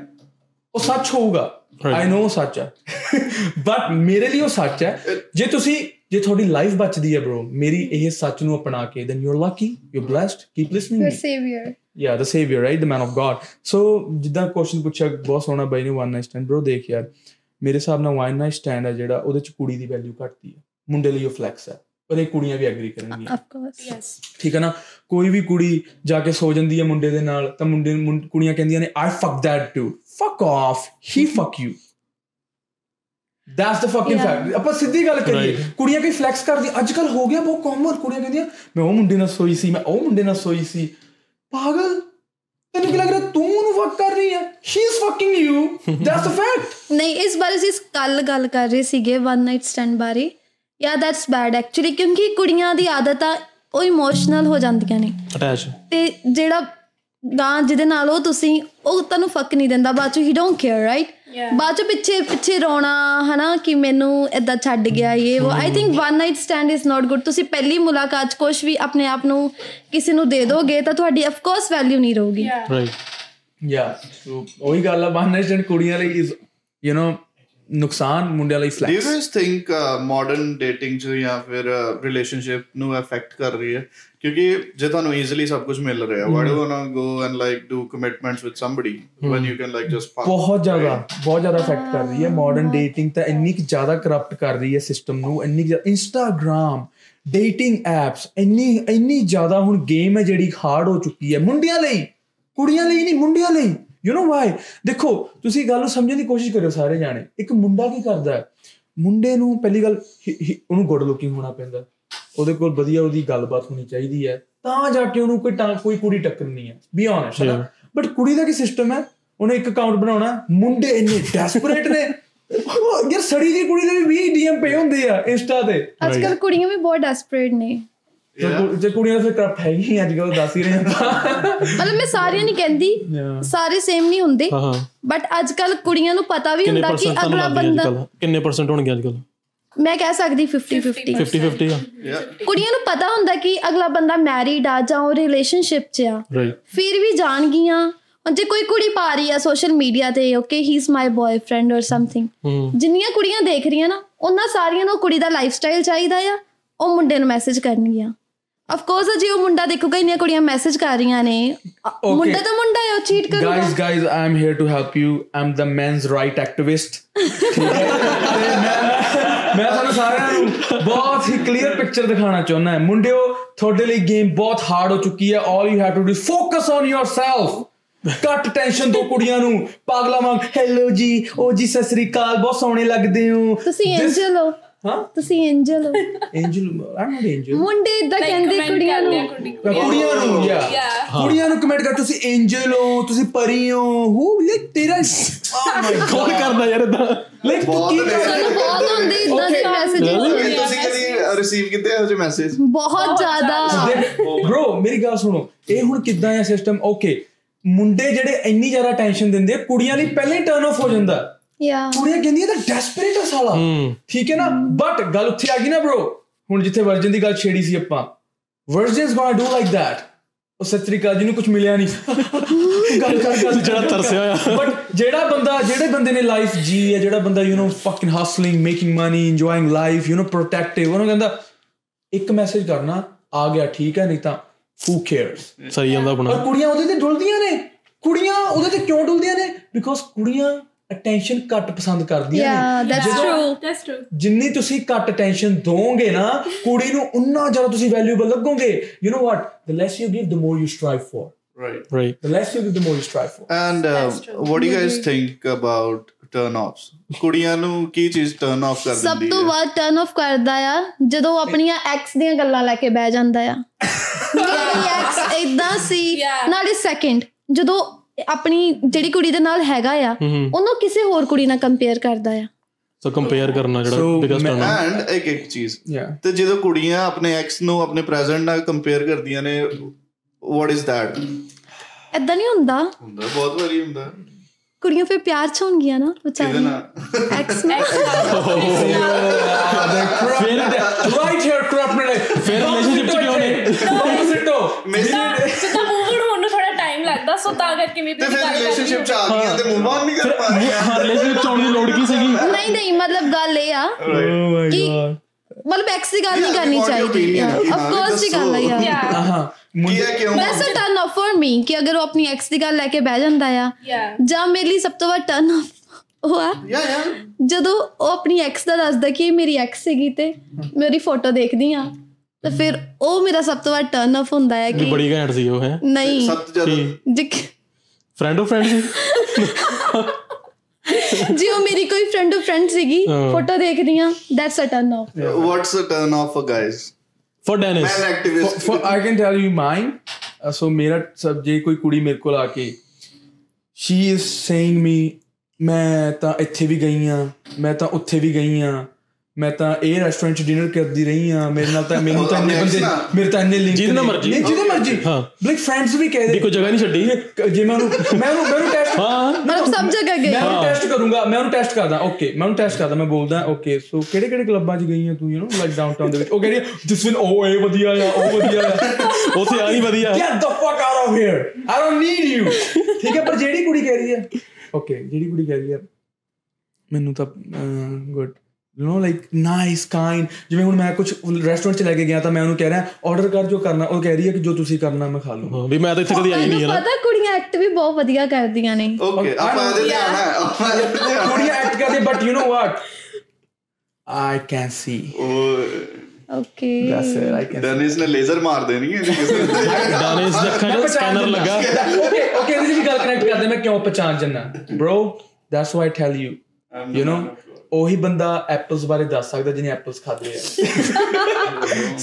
ਉਹ ਸੱਚ ਹੋਊਗਾ। ਆਈ نو ਸੱਚ ਹੈ। ਬਟ ਮੇਰੇ ਲਈ ਉਹ ਸੱਚ ਹੈ। ਜੇ ਤੁਸੀਂ ਜੇ ਤੁਹਾਡੀ ਲਾਈਫ ਬਚਦੀ ਹੈ ਬ్రో ਮੇਰੀ ਇਹ ਸੱਚ ਨੂੰ ਅਪਣਾ ਕੇ then you are lucky you blessed keep listening your saviour yeah the saviour right the man of God so ਜਿੱਦਾਂ ਕੁਐਸਚਨ ਪੁੱਛਿਆ ਬਹੁਤ ਸੋਹਣਾ ਬਾਈ ਨੇ 1 ਨਾਈਟ ਸਟੈਂਡ ਬ్రో ਦੇਖ ਯਾਰ। ਮੇਰੇ ਹਿਸਾਬ ਨਾਲ ਵਨ ਨਾਈਟ ਸਟੈਂਡ ਹੈ ਜਿਹੜਾ ਉਹਦੇ ਚ ਕੁੜੀ ਦੀ ਵੈਲਿਊ ਘਟਦੀ ਹੈ ਮੁੰਡੇ ਲਈ ਉਹ ਫਲੈਕਸ ਹੈ ਪਰ ਇਹ ਕੁੜੀਆਂ ਵੀ ਐਗਰੀ ਕਰਨਗੀਆਂ। Of course Yes. ਠੀਕ ਹੈ ਨਾ? ਕੋਈ ਵੀ ਕੁੜੀ ਜਾ ਕੇ ਸੋ ਜਾਂਦੀ ਹੈ ਮੁੰਡੇ ਦੇ ਨਾਲ ਤਾਂ ਮੁੰਡੇ ਕੁੜੀਆਂ ਕਹਿੰਦੀਆਂ ਨੇ I fuck that to fuck off he fuck you that's the fucking. Fact ਆਪਾਂ ਸਿੱਧੀ ਗੱਲ ਕਰੀਏ. ਕੁੜੀਆਂ ਕੋਈ ਫਲੈਕਸ ਕਰਦੀ ਅੱਜ ਕੱਲ ਹੋ ਗਿਆ ਬਹੁਤ ਕਾਮਨ ਕੁੜੀਆਂ ਕਹਿੰਦੀਆਂ ਮੈਂ ਉਹ ਮੁੰਡੇ ਨਾਲ ਸੋਈ ਸੀ ਮੈਂ ਉਹ ਮੁੰਡੇ ਨਾਲ ਸੋਈ ਸੀ। ਪਾਗਲ। ਤੈਨੂੰ ਕੀ ਲੱਗ ਰਿਹਾ? ਤੂੰ ਉਹਨੂੰ ਫੱਕ ਕਰ ਰਹੀ ਹੈ she is fucking you that's the fact ਨਹੀਂ ਇਸ ਬਾਰੇ ਅਸੀਂ ਕੱਲ ਗੱਲ ਕਰ ਰਹੇ ਸੀਗੇ ਵਨ ਨਾਈਟ ਸਟੈਂਡ ਬਾਰੇ। ਯਾ ਦੈਟਸ ਬੈਡ ਐਕਚੁਅਲੀ ਕਿਉਂਕਿ ਕੁੜੀਆਂ ਦੀ ਆਦਤ ਆ ਉਹ ਇਮੋਸ਼ਨਲ ਹੋ ਜਾਂਦੀਆਂ ਨੇ। ਅਟੈਚ ਤੇ ਜਿਹੜਾ ਗਾਂ ਜਿਹਦੇ ਨਾਲ ਉਹ ਤੁਸੀਂ ਉਹ ਤੁਹਾਨੂੰ ਫੱਕ ਨਹੀਂ ਦਿੰਦਾ ਬਾਅਦ ਚ ਹੀ ਡੋਨਟ ਕੇਅਰ ਰਾਈਟ. ਬਾਅਦ ਚ ਪਿੱਛੇ ਪਿੱਛੇ ਰੋਣਾ ਹਨਾ ਕਿ ਮੈਨੂੰ ਇਦਾਂ ਛੱਡ ਗਿਆ ਇਹ ਉਹ। I think one night stand is not good ਤੁਸੀਂ ਪਹਿਲੀ ਮੁਲਾਕਾਤ 'ਚ ਕੁਝ ਵੀ ਆਪਣੇ ਆਪ ਨੂੰ ਕਿਸੇ ਨੂੰ ਦੇ ਦੋਗੇ ਤਾਂ ਤੁਹਾਡੀ ਆਫ ਕੋਰਸ ਵੈਲਿਊ ਨਹੀਂ ਰਹੂਗੀ। Yeah. ਰਾਈਟ ਯਾ ਸੋ ਉਹੀ ਗੱਲ ਆ ਵਨ ਨਾਈਟ ਸਟੈਂਡ ਕੁੜੀਆਂ ਲਈ ਇਜ਼ ਯੂ نو ਨੁਕਸਾਨ ਮੁੰਡਿਆਂ ਲਈ Do you flex guys think uh, modern dating ਚ ਜਾਂ ਫਿਰ ਰਿਲੇਸ਼ਨਸ਼ਿਪ ਨੂੰ ਅਫੈਕਟ ਕਰ ਰਹੀ ਹੈ? ਕਿਉਂਕਿ ਜੇ ਤੁਹਾਨੂੰ ਈਜ਼ੀਲੀ ਸਭ ਕੁਝ ਮਿਲ ਰਿਹਾ why do you wanna go and like do commitments with somebody when you can like just fuck ਬਹੁਤ ਜ਼ਿਆਦਾ ਬਹੁਤ ਜ਼ਿਆਦਾ ਇਫੈਕਟ ਕਰ ਰਹੀ ਹੈ। ਮਾਡਰਨ ਡੇਟਿੰਗ ਤਾਂ ਇੰਨੀ ਕੁ ਜ਼ਿਆਦਾ ਕਰਪਟ ਕਰ ਰਹੀ ਹੈ ਸਿਸਟਮ ਨੂੰ ਇੰਨੀ ਇੰਸਟਾਗ੍ਰam ਡੇਟਿੰਗ ਐਪਸ ਇੰਨੀ ਇੰਨੀ ਜ਼ਿਆਦਾ ਹੁਣ ਗੇਮ ਹੈ ਜਿਹੜੀ ਹਾਰਡ ਹੋ ਚੁੱਕੀ ਹੈ। ਮੁੰਡਿਆਂ ਲਈ ਕੁੜੀਆਂ ਲਈ ਨਹੀਂ ਮੁੰਡਿਆਂ ਲਈ। ਯੂ نو ਵਾਈ ਦੇਖੋ ਤੁਸੀਂ ਗੱਲ ਨੂੰ ਸਮਝਣ ਦੀ ਕੋਸ਼ਿਸ਼ ਕਰਿਓ ਸਾਰੇ ਜਾਣੇ। ਇੱਕ ਮੁੰਡਾ ਕੀ ਕਰਦਾ ਹੈ? ਮੁੰਡੇ ਨੂੰ ਪਹਿਲੀ ਗੱਲ ਉਹਨੂੰ ਗੁੱਡ ਲੁਕਿੰਗ ਹੋਣਾ ਪੈਂਦਾ ਉਹਦੇ ਕੋਲ ਵਧੀਆ ਉਹਦੀ ਗੱਲਬਾਤ ਹੋਣੀ ਚਾਹੀਦੀ ਹੈ। ਤਾਂ ਜਾ ਕੇ ਉਹਨੂੰ ਕੋਈ ਟਾਂ ਕੋਈ ਕੁੜੀ ਟੱਕਰਨੀ ਹੈ। B honest. ਬਟ ਕੁੜੀ ਦਾ ਕੀ ਸਿਸਟਮ ਹੈ? ਉਹਨੇ ਇੱਕ ਅਕਾਊਂਟ ਬਣਾਉਣਾ ਮੁੰਡੇ ਇੰਨੇ ਡੈਸਪਰੇਟ ਨੇ। ਯਾਰ ਸੜੀ ਦੀ ਕੁੜੀ ਦੇ ਵੀ 20 ਡੀਐਮ ਪਏ ਹੁੰਦੇ ਆ ਇੰਸਟਾ ਤੇ। ਅੱਜ ਕੱਲ ਕੁੜੀਆਂ ਵੀ ਬਹੁਤ ਡੈਸਪਰੇਟ ਨੇ। ਜੇ ਕੁੜੀਆਂ ਦਾ ਫਿਰ ਕਰਪਟ ਹੈ ਹੀ ਅੱਜ ਕੱਲ ਦੱਸ ਹੀ ਰਹੇ ਆਪਾਂ ਮਤਲਬ ਮੈਂ ਸਾਰੀਆਂ ਨਹੀਂ ਕਹਿੰਦੀ ਸਾਰੇ ਸੇਮ ਨਹੀਂ ਹੁੰਦੇ ਬਟ ਅੱਜ ਕੱਲ ਕੁੜੀਆਂ ਨੂੰ ਪਤਾ ਵੀ ਹੁੰਦਾ ਕਿ ਅਗਲਾ ਬੰਦਾ ਕਿੰਨੇ ਪਰਸੈਂਟ ਹੋਣਗੇ ਅੱਜ ਕੱਲ ਮੈਂ ਕਹਿ ਸਕਦੀ 50 50 50 50 ਆ ਕੁੜੀਆਂ ਨੂੰ ਪਤਾ ਹੁੰਦਾ ਕਿ ਅਗਲਾ ਬੰਦਾ ਮੈਰਿਡ ਆ ਜਾਂ ਉਹ ਰਿਲੇਸ਼ਨਸ਼ਿਪ 'ਚ ਆ। ਫਿਰ ਵੀ ਜਾਣਗੀਆਂ। ਜੇ ਕੋਈ ਕੁੜੀ ਪਾ ਰਹੀ ਆ ਸੋਸ਼ਲ ਮੀਡੀਆ ਤੇ okay he is my boyfriend or something ਜਿੰਨੀਆਂ ਕੁੜੀਆਂ ਦੇਖ ਰਹੀਆਂ ਨਾ ਉਹਨਾਂ ਸਾਰੀਆਂ ਨੂੰ ਕੁੜੀ ਦਾ ਲਾਈਫਸਟਾਈਲ ਚਾਹੀਦਾ ਆ ਉਹ ਮੁੰਡੇ ਨੂੰ ਮੈਸੇਜ ਕਰਨਗੀਆਂ। ਆਫ ਕੋਰਸ ਜੇ ਉਹ ਮੁੰਡਾ ਦੇਖੂਗਾ ਇੰਨੀਆਂ ਕੁੜੀਆਂ ਮੈਸੇਜ ਕਰ ਰਹੀਆਂ ਨੇ। ਮੁੰਡਾ ਤਾਂ ਮੁੰਡਾ ਹੈ ਉਹ ਚੀਟ ਕਰੂਗਾ। Guys guys i am here to help you. I'm the men's right activist. ਠੀਕ ਹੈ? ਤੇ ਮੈਂ ਤੁਹਾਨੂੰ ਸਾਰਿਆਂ ਨੂੰ ਬਹੁਤ ਹੀ ਕਲੀਅਰ ਪਿਕਚਰ ਦਿਖਾਉਣਾ ਚਾਹੁੰਦਾ ਹਾਂ। ਮੁੰਡਿਓ ਤੁਹਾਡੇ ਲਈ ਗੇਮ ਬਹੁਤ ਹਾਰਡ ਹੋ ਚੁੱਕੀ ਹੈ। All you have to do is focus on yourself cut tension ਤੋਂ ਕੁੜੀਆਂ ਨੂੰ। ਪਾਗਲਾ ਵਾਂਗ ਹੈਲੋ ਜੀ ਓ ਜੀ ਸਤਿ ਸ੍ਰੀ ਅਕਾਲ ਬਹੁਤ ਸੋਹਣੇ ਲੱਗਦੇ ਹੋ। ਤੁਸੀਂ ਐਂਜਲ ਹੋ। ਹਾਂ? ਤੁਸੀਂ ਐਂਜਲ ਹੋ। ਐਂਜਲ ਆਮ ਨਾਟ ਐਂਜਲ ਮੁੰਡੇ ਇਦਾਂ ਕਹਿੰਦੇ ਕੁੜੀਆਂ ਨੂੰ। ਕੁੜੀਆਂ ਨੂੰ ਯਾ ਕੁੜੀਆਂ ਨੂੰ ਕਮੈਂਟ ਕਰ ਤੁਸੀਂ ਐਂਜਲ ਹੋ ਤੁਸੀਂ ਪਰੀ ਹੋ। ਹੂ ਲਾਈਕ ਤੇਰਾ oh ਕੌਣ ਕਰਦਾ ਯਾਰ ਇਦਾਂ ਲਾਈਕ ਤੂੰ ਕੀ ਬਹੁਤ ਹੁੰਦੇ ਇਦਾਂ ਦੇ ਮੈਸੇजेस ਤੁਸੀਂ ਕਦੀ ਰਿਸੀਵ ਕੀਤੇ ਇਹੋ ਜਿਹੇ ਮੈਸੇਜ ਬਹੁਤ ਜ਼ਿਆਦਾ। ਬ్రో oh ਮੇਰੀ ਗੱਲ ਸੁਣੋ ਇਹ ਹੁਣ ਕਿੱਦਾਂ ਆ ਸਿਸਟਮ ਓਕੇ ਮੁੰਡੇ ਜਿਹੜੇ ਇੰਨੀ ਜ਼ਿਆਦਾ ਟੈਨਸ਼ਨ ਦਿੰਦੇ ਕੁੜੀਆਂ ਲਈ ਪਹਿਲਾਂ ਹੀ ਟਰਨ ਆਫ ਹੋ ਜਾਂਦਾ। ਯਾ ਕੁੜੀਆਂ ਕਹਿੰਦੀਆਂ ਤਾਂ ਡੈਸਪਰੇਟ ਆ ਸਾਲਾ ਹੂੰ ਠੀਕ ਹੈ ਨਾ ਬਟ ਗੱਲ ਉੱਥੇ ਆ ਗਈ ਨਾ bro ਹੁਣ ਜਿੱਥੇ ਵਰਜਨ ਦੀ ਗੱਲ ਛੇੜੀ ਸੀ ਆਪਾਂ versions gonna do like that ਉਹ ਸਤਿ ਸ੍ਰੀ ਅਕਾਲ ਜਿਹਨੂੰ ਕੁਝ ਮਿਲਿਆ ਨਹੀਂ ਗੱਲ ਕਰ ਕਰ ਜਿਹੜਾ ਤਰਸਿਆ ਹੋਇਆ। ਬਟ ਜਿਹੜਾ ਬੰਦਾ ਜਿਹੜੇ ਬੰਦੇ ਨੇ ਲਾਈਫ ਜੀ ਹੈ ਜਿਹੜਾ ਬੰਦਾ you know fucking hustling making money enjoying life you know protective ਉਹਨੂੰ ਕਹਿੰਦਾ ਇੱਕ ਮੈਸੇਜ ਕਰਨਾ ਆ ਗਿਆ ਠੀਕ ਹੈ ਨਹੀਂ ਤਾਂ who cares ਸਹੀ ਜਾਂਦਾ ਆਪਣਾ ਪਰ ਕੁੜੀਆਂ ਉਹਦੇ ਤੇ ਡੁੱਲਦੀਆਂ ਨੇ ਕੁੜੀਆਂ ਉਹਦੇ ਤੇ ਕਿਉਂ ਡੁੱਲਦੀਆਂ ਨੇ ਬਿਕੋਜ਼ ਕੁੜੀਆਂ ਅਟੈਂਸ਼ਨ ਘੱਟ ਪਸੰਦ ਕਰਦੀਆਂ ਨੇ। ਦੈਟਸ ਟਰੂ ਦੈਟਸ ਟਰੂ ਜਿੰਨੀ ਤੁਸੀਂ ਘੱਟ ਅਟੈਂਸ਼ਨ ਦੋਗੇ ਨਾ ਕੁੜੀ ਨੂੰ ਉਨਾ ਜ਼ਿਆਦਾ ਤੁਸੀਂ valuable ਲੱਗੋਗੇ। You know what the less you give the more you strive for right. Right. The less you give the more you strive for and uh, what do you guys think about turn offs ਕੁੜੀਆਂ ਨੂੰ ਕੀ ਚੀਜ਼ turn off ਕਰ ਦਿੰਦੀ ਹੈ? ਸਭ ਤੋਂ ਵੱਧ turn off ਕਰਦਾ ਆ ਜਦੋਂ ਆਪਣੀਆਂ ਐਕਸ ਦੀਆਂ ਗੱਲਾਂ ਲੈ ਕੇ ਬਹਿ ਜਾਂਦਾ ਆ। ਮੇਰੀ ਐਕਸ ਇਦਾਂ ਸੀ ਨਾਲੇ ਸੈਕਿੰਡ ਜਦੋਂ ਆਪਣੀ ਜਿਹੜੀ ਕੁੜੀ ਦੇ ਨਾਲ ਹੈਗਾ ਆ ਉਹਨੂੰ ਕਿਸੇ ਹੋਰ ਕੁੜੀ ਨਾਲ ਕੰਪੇਅਰ ਕਰਦਾ ਆ। ਸੋ ਕੰਪੇਅਰ ਕਰਨਾ ਜਿਹੜਾ ਬਿਗੇਸਟ ਮੈਂ- ਟਰਨ and ਇੱਕ ਇੱਕ ਚੀਜ਼। ਤੇ ਜਦੋਂ ਕੁੜੀਆਂ ਆਪਣੇ ਐਕਸ ਨੂੰ ਆਪਣੇ ਪ੍ਰੈਜ਼ੈਂਟ ਨਾਲ ਕੰਪੇਅਰ ਕਰਦੀਆਂ ਨੇ what is that? ਐਦਾਂ ਨਹੀਂ ਹੁੰਦਾ। ਹੁੰਦਾ ਬਹੁਤ ਵਾਰੀ ਹੁੰਦਾ। ਕੁੜੀਆਂ ਫਿਰ ਪਿਆਰ ਚ ਹੋਣਗੀਆਂ ਨਾ ਵਿਚਾਰੀਆਂ ਐਕਸ ਨਾਲ। ਰਾਈਟ ਹੇਅਰ ਕ੍ਰੌਪ ਨੇ ਫਿਰ ਰਿਲੇਸ਼ਨਸ਼ਿਪ ਕਿਉਂ ਨੇ ਸਿੱਟੋ ਜਿੱਦਾਂ ਜਿੱਦਾਂ ਮੂਵ ਲੱਗਦਾ ਸੋ ਤਾਂ ਕਰਕੇ ਮੇਬੀ ਤੇ ਫਿਰ ਰਿਲੇਸ਼ਨਸ਼ਿਪ ਚ ਆ ਗਈਆਂ ਤੇ ਮੂਵ ਆਨ ਨਹੀਂ ਕਰ ਪਾ ਰਹੀਆਂ ਹਾਂ ਰਿਲੇਸ਼ਨਸ਼ਿਪ ਚ ਆਉਣ ਦੀ ਲੋੜ ਕੀ ਸੀਗੀ? ਨਹੀਂ ਨਹੀਂ ਮਤਲਬ ਗੱਲ ਇਹ ਆ ਓ ਮਾਈ ਕਿ ਗॉड ਮਤਲਬ ਐਕਸ ਦੀ ਗੱਲ ਨਹੀਂ ਕਰਨੀ ਚਾਹੀਦੀ. ਆਫ ਕੋਰਸ ਦੀ ਗੱਲ ਆ ਯਾਰ। ਹਾਂ ਕੀ ਹੈ ਕਿਉਂ? ਵੈਸੇ ਟਰਨ ਆਫ ਫॉर ਮੀ ਕਿ ਅਗਰ ਉਹ ਆਪਣੀ ਐਕਸ ਦੀ ਗੱਲ ਲੈ ਕੇ ਬਹਿ ਜਾਂਦਾ ਆ ਜਾਂ ਮੇਰੇ ਲਈ ਸਭ ਤੋਂ ਵੱਧ ਟਰਨ ਆਫ ਉਹ ਆ ਯਾ ਯਾ ਜਦੋਂ ਉਹ ਆਪਣੀ ਐਕਸ ਦਾ ਦੱਸਦਾ ਕਿ ਇਹ ਮੇਰੀ ਐਕਸ ਸੀਗੀ ਤੇ ਮੇਰੀ ਫੋਟੋ ਦੇਖਦੀ ਆ। ਤਾਂ ਫਿਰ ਉਹ ਮੇਰਾ ਸਭ ਤੋਂ ਵੱਧ ਟਰਨ ਆਫ ਹੁੰਦਾ ਹੈ ਕਿ ਬੜੀ ਘੈਂਟ ਸੀ ਉਹ ਹੈ? ਨਹੀਂ। ਸਭ ਤੋਂ ਜ਼ਿਆਦਾ ਫਰੈਂਡ ਆਫ ਫਰੈਂਡ ਸੀ? ਜੇ ਉਹ ਮੇਰੀ ਕੋਈ ਫਰੈਂਡ ਆਫ ਫਰੈਂਡ ਸੀਗੀ। ਫੋਟੋ ਦੇਖਦੀ ਆ that's a turn off what's a turn off for guys? For Dennis I can tell you mine. Uh, so ਮੇਰਾ ਸਬ ਜੇ ਕੋਈ ਕੁੜੀ ਮੇਰੇ ਕੋਲ ਆ ਕੇ she is saying me ਮੈਂ ਤਾਂ ਇੱਥੇ ਵੀ ਗਈ ਆ ਮੈਂ ਤਾਂ ਉੱਥੇ ਵੀ ਗਈ ਆ ਮੈਂ ਤਾਂ ਇਹ ਰੈਸਟੋਰੈਂਟ 'ਚ ਡਿਨਰ ਕਰਦੀ ਰਹੀ ਆ ਮੇਰੇ ਨਾਲ ਤਾਂ ਮੈਨੂੰ ਤਾਂ ਇੰਨੇ ਬੰਦੇ? ਮੇਰੇ ਤਾਂ ਇੰਨੇ ਲਿੰਕ ਜਿਹਦੇ ਮਰਜ਼ੀ। ਨਹੀਂ ਜਿਹਦੇ ਮਰਜ਼ੀ। ਹਾਂ। ਲਾਈਕ ਫਰੈਂਡਸ ਵੀ ਕਹਿ ਦੀ ਦੇ ਕੋਈ ਜਗ੍ਹਾ ਨਹੀਂ ਛੱਡੀ। ਜੇ ਮੈਂ ਉਹਨੂੰ ਮੈਂ ਉਹਨੂੰ ਮੈਂ ਉਹਨੂੰ ਟੈਸਟ ਹਾਂ। ਮਤਲਬ ਸਭ ਜਗ੍ਹਾ ਗਏ। ਮੈਂ ਉਹਨੂੰ ਟੈਸਟ ਕਰੂੰਗਾ। ਮੈਂ ਉਹਨੂੰ ਟੈਸਟ ਕਰਦਾ। ਓਕੇ ਮੈਂ ਉਹਨੂੰ ਟੈਸਟ ਕਰਦਾ। ਮੈਂ ਬੋਲਦਾ ਓਕੇ ਸੋ ਕਿਹੜੇ ਕਿਹੜੇ ਕਲੱਬਾਂ 'ਚ ਗਈ ਆ ਤੂੰ ਯੂ نو ਲਾਈਕ ਡਾਊਨਟਾਊਨ ਦੇ ਵਿੱਚ? ਉਹ ਕਹਿੰਦੀ ਜਿਸ ਵਿਨ ਉਹ ਇਹ ਵਧੀਆ ਆ ਉਹ ਵਧੀਆ ਆ। ਉੱਥੇ ਆ ਨਹੀਂ ਵਧੀਆ। Get the fuck out of here! I don't need you! ਠੀਕ ਹੈ ਪਰ ਜਿਹੜੀ ਕੁੜੀ ਕਹਿ ਰਹੀ ਹੈ ਓਕੇ ਜਿਹੜੀ ਕੁੜੀ ਕਹਿ ਰਹੀ ਹੈ ਮੈਨੂੰ ਤਾਂ good You know like nice kind ਜਿਵੇਂ ਹੁਣ ਮੈਂ ਕੁਝ ਰੈਸਟੋਰੈਂਟ ਚ ਲੈ ਕੇ ਗਿਆ ਤਾਂ ਮੈਂ ਉਹਨੂੰ ਕਹਿ ਰਿਹਾ ਆਰਡਰ ਕਰ ਜੋ ਕਰਨਾ ਉਹ ਕਹਿ ਰਹੀ ਹੈ ਕਿ ਜੋ ਤੁਸੀਂ ਕਰਨਾ ਮੈਂ ਖਾ ਲੂੰਗਾ ਹਾਂ, ਵੀ ਮੈਂ ਤਾਂ ਇੱਥੇ ਕਦੀ ਆਈ ਨਹੀਂ ਹੈ ਤੁਹਾਨੂੰ ਨਾ ਪਤਾ ਕੁੜੀਆਂ ਐਕਟ ਵੀ ਬਹੁਤ ਵਧੀਆ ਕਰਦੀਆਂ ਨੇ ਓਕੇ ਆਪਾਂ ਇਹਦੇ ਤੇ ਆਣਾ ਹੈ ਆਪਾਂ ਇਹਦੇ ਤੇ ਆਉਣਾ ਕੁੜੀਆਂ ਐਕਟ ਕਰਦੀ but you know what I can see. ਉਹ okay That's it. I can. Dennis ਨੇ ਲੇਜ਼ਰ ਮਾਰ ਦੇਣੀ ਹੈ ਜੀ ਕਿਸੇ ਤੇ ਡੈਨਿਸ ਦੇ ਅੱਖਾਂ 'ਚ ਸਕੈਨਰ ਲੱਗਾ ਓਕੇ ਓਕੇ ਇਹਦੀ ਵੀ ਗੱਲ ਕਨੈਕਟ ਕਰਦੇ ਮੈਂ ਕਿਉਂ ਪਛਾਣ ਜੰਨਾ bro that's why I tell you you know ਉਹੀ ਬੰਦਾ ਐਪਲਸ ਬਾਰੇ ਦੱਸ ਸਕਦਾ ਜਿਹਨੇ ਐਪਲਸ ਖਾਦੇ ਆ।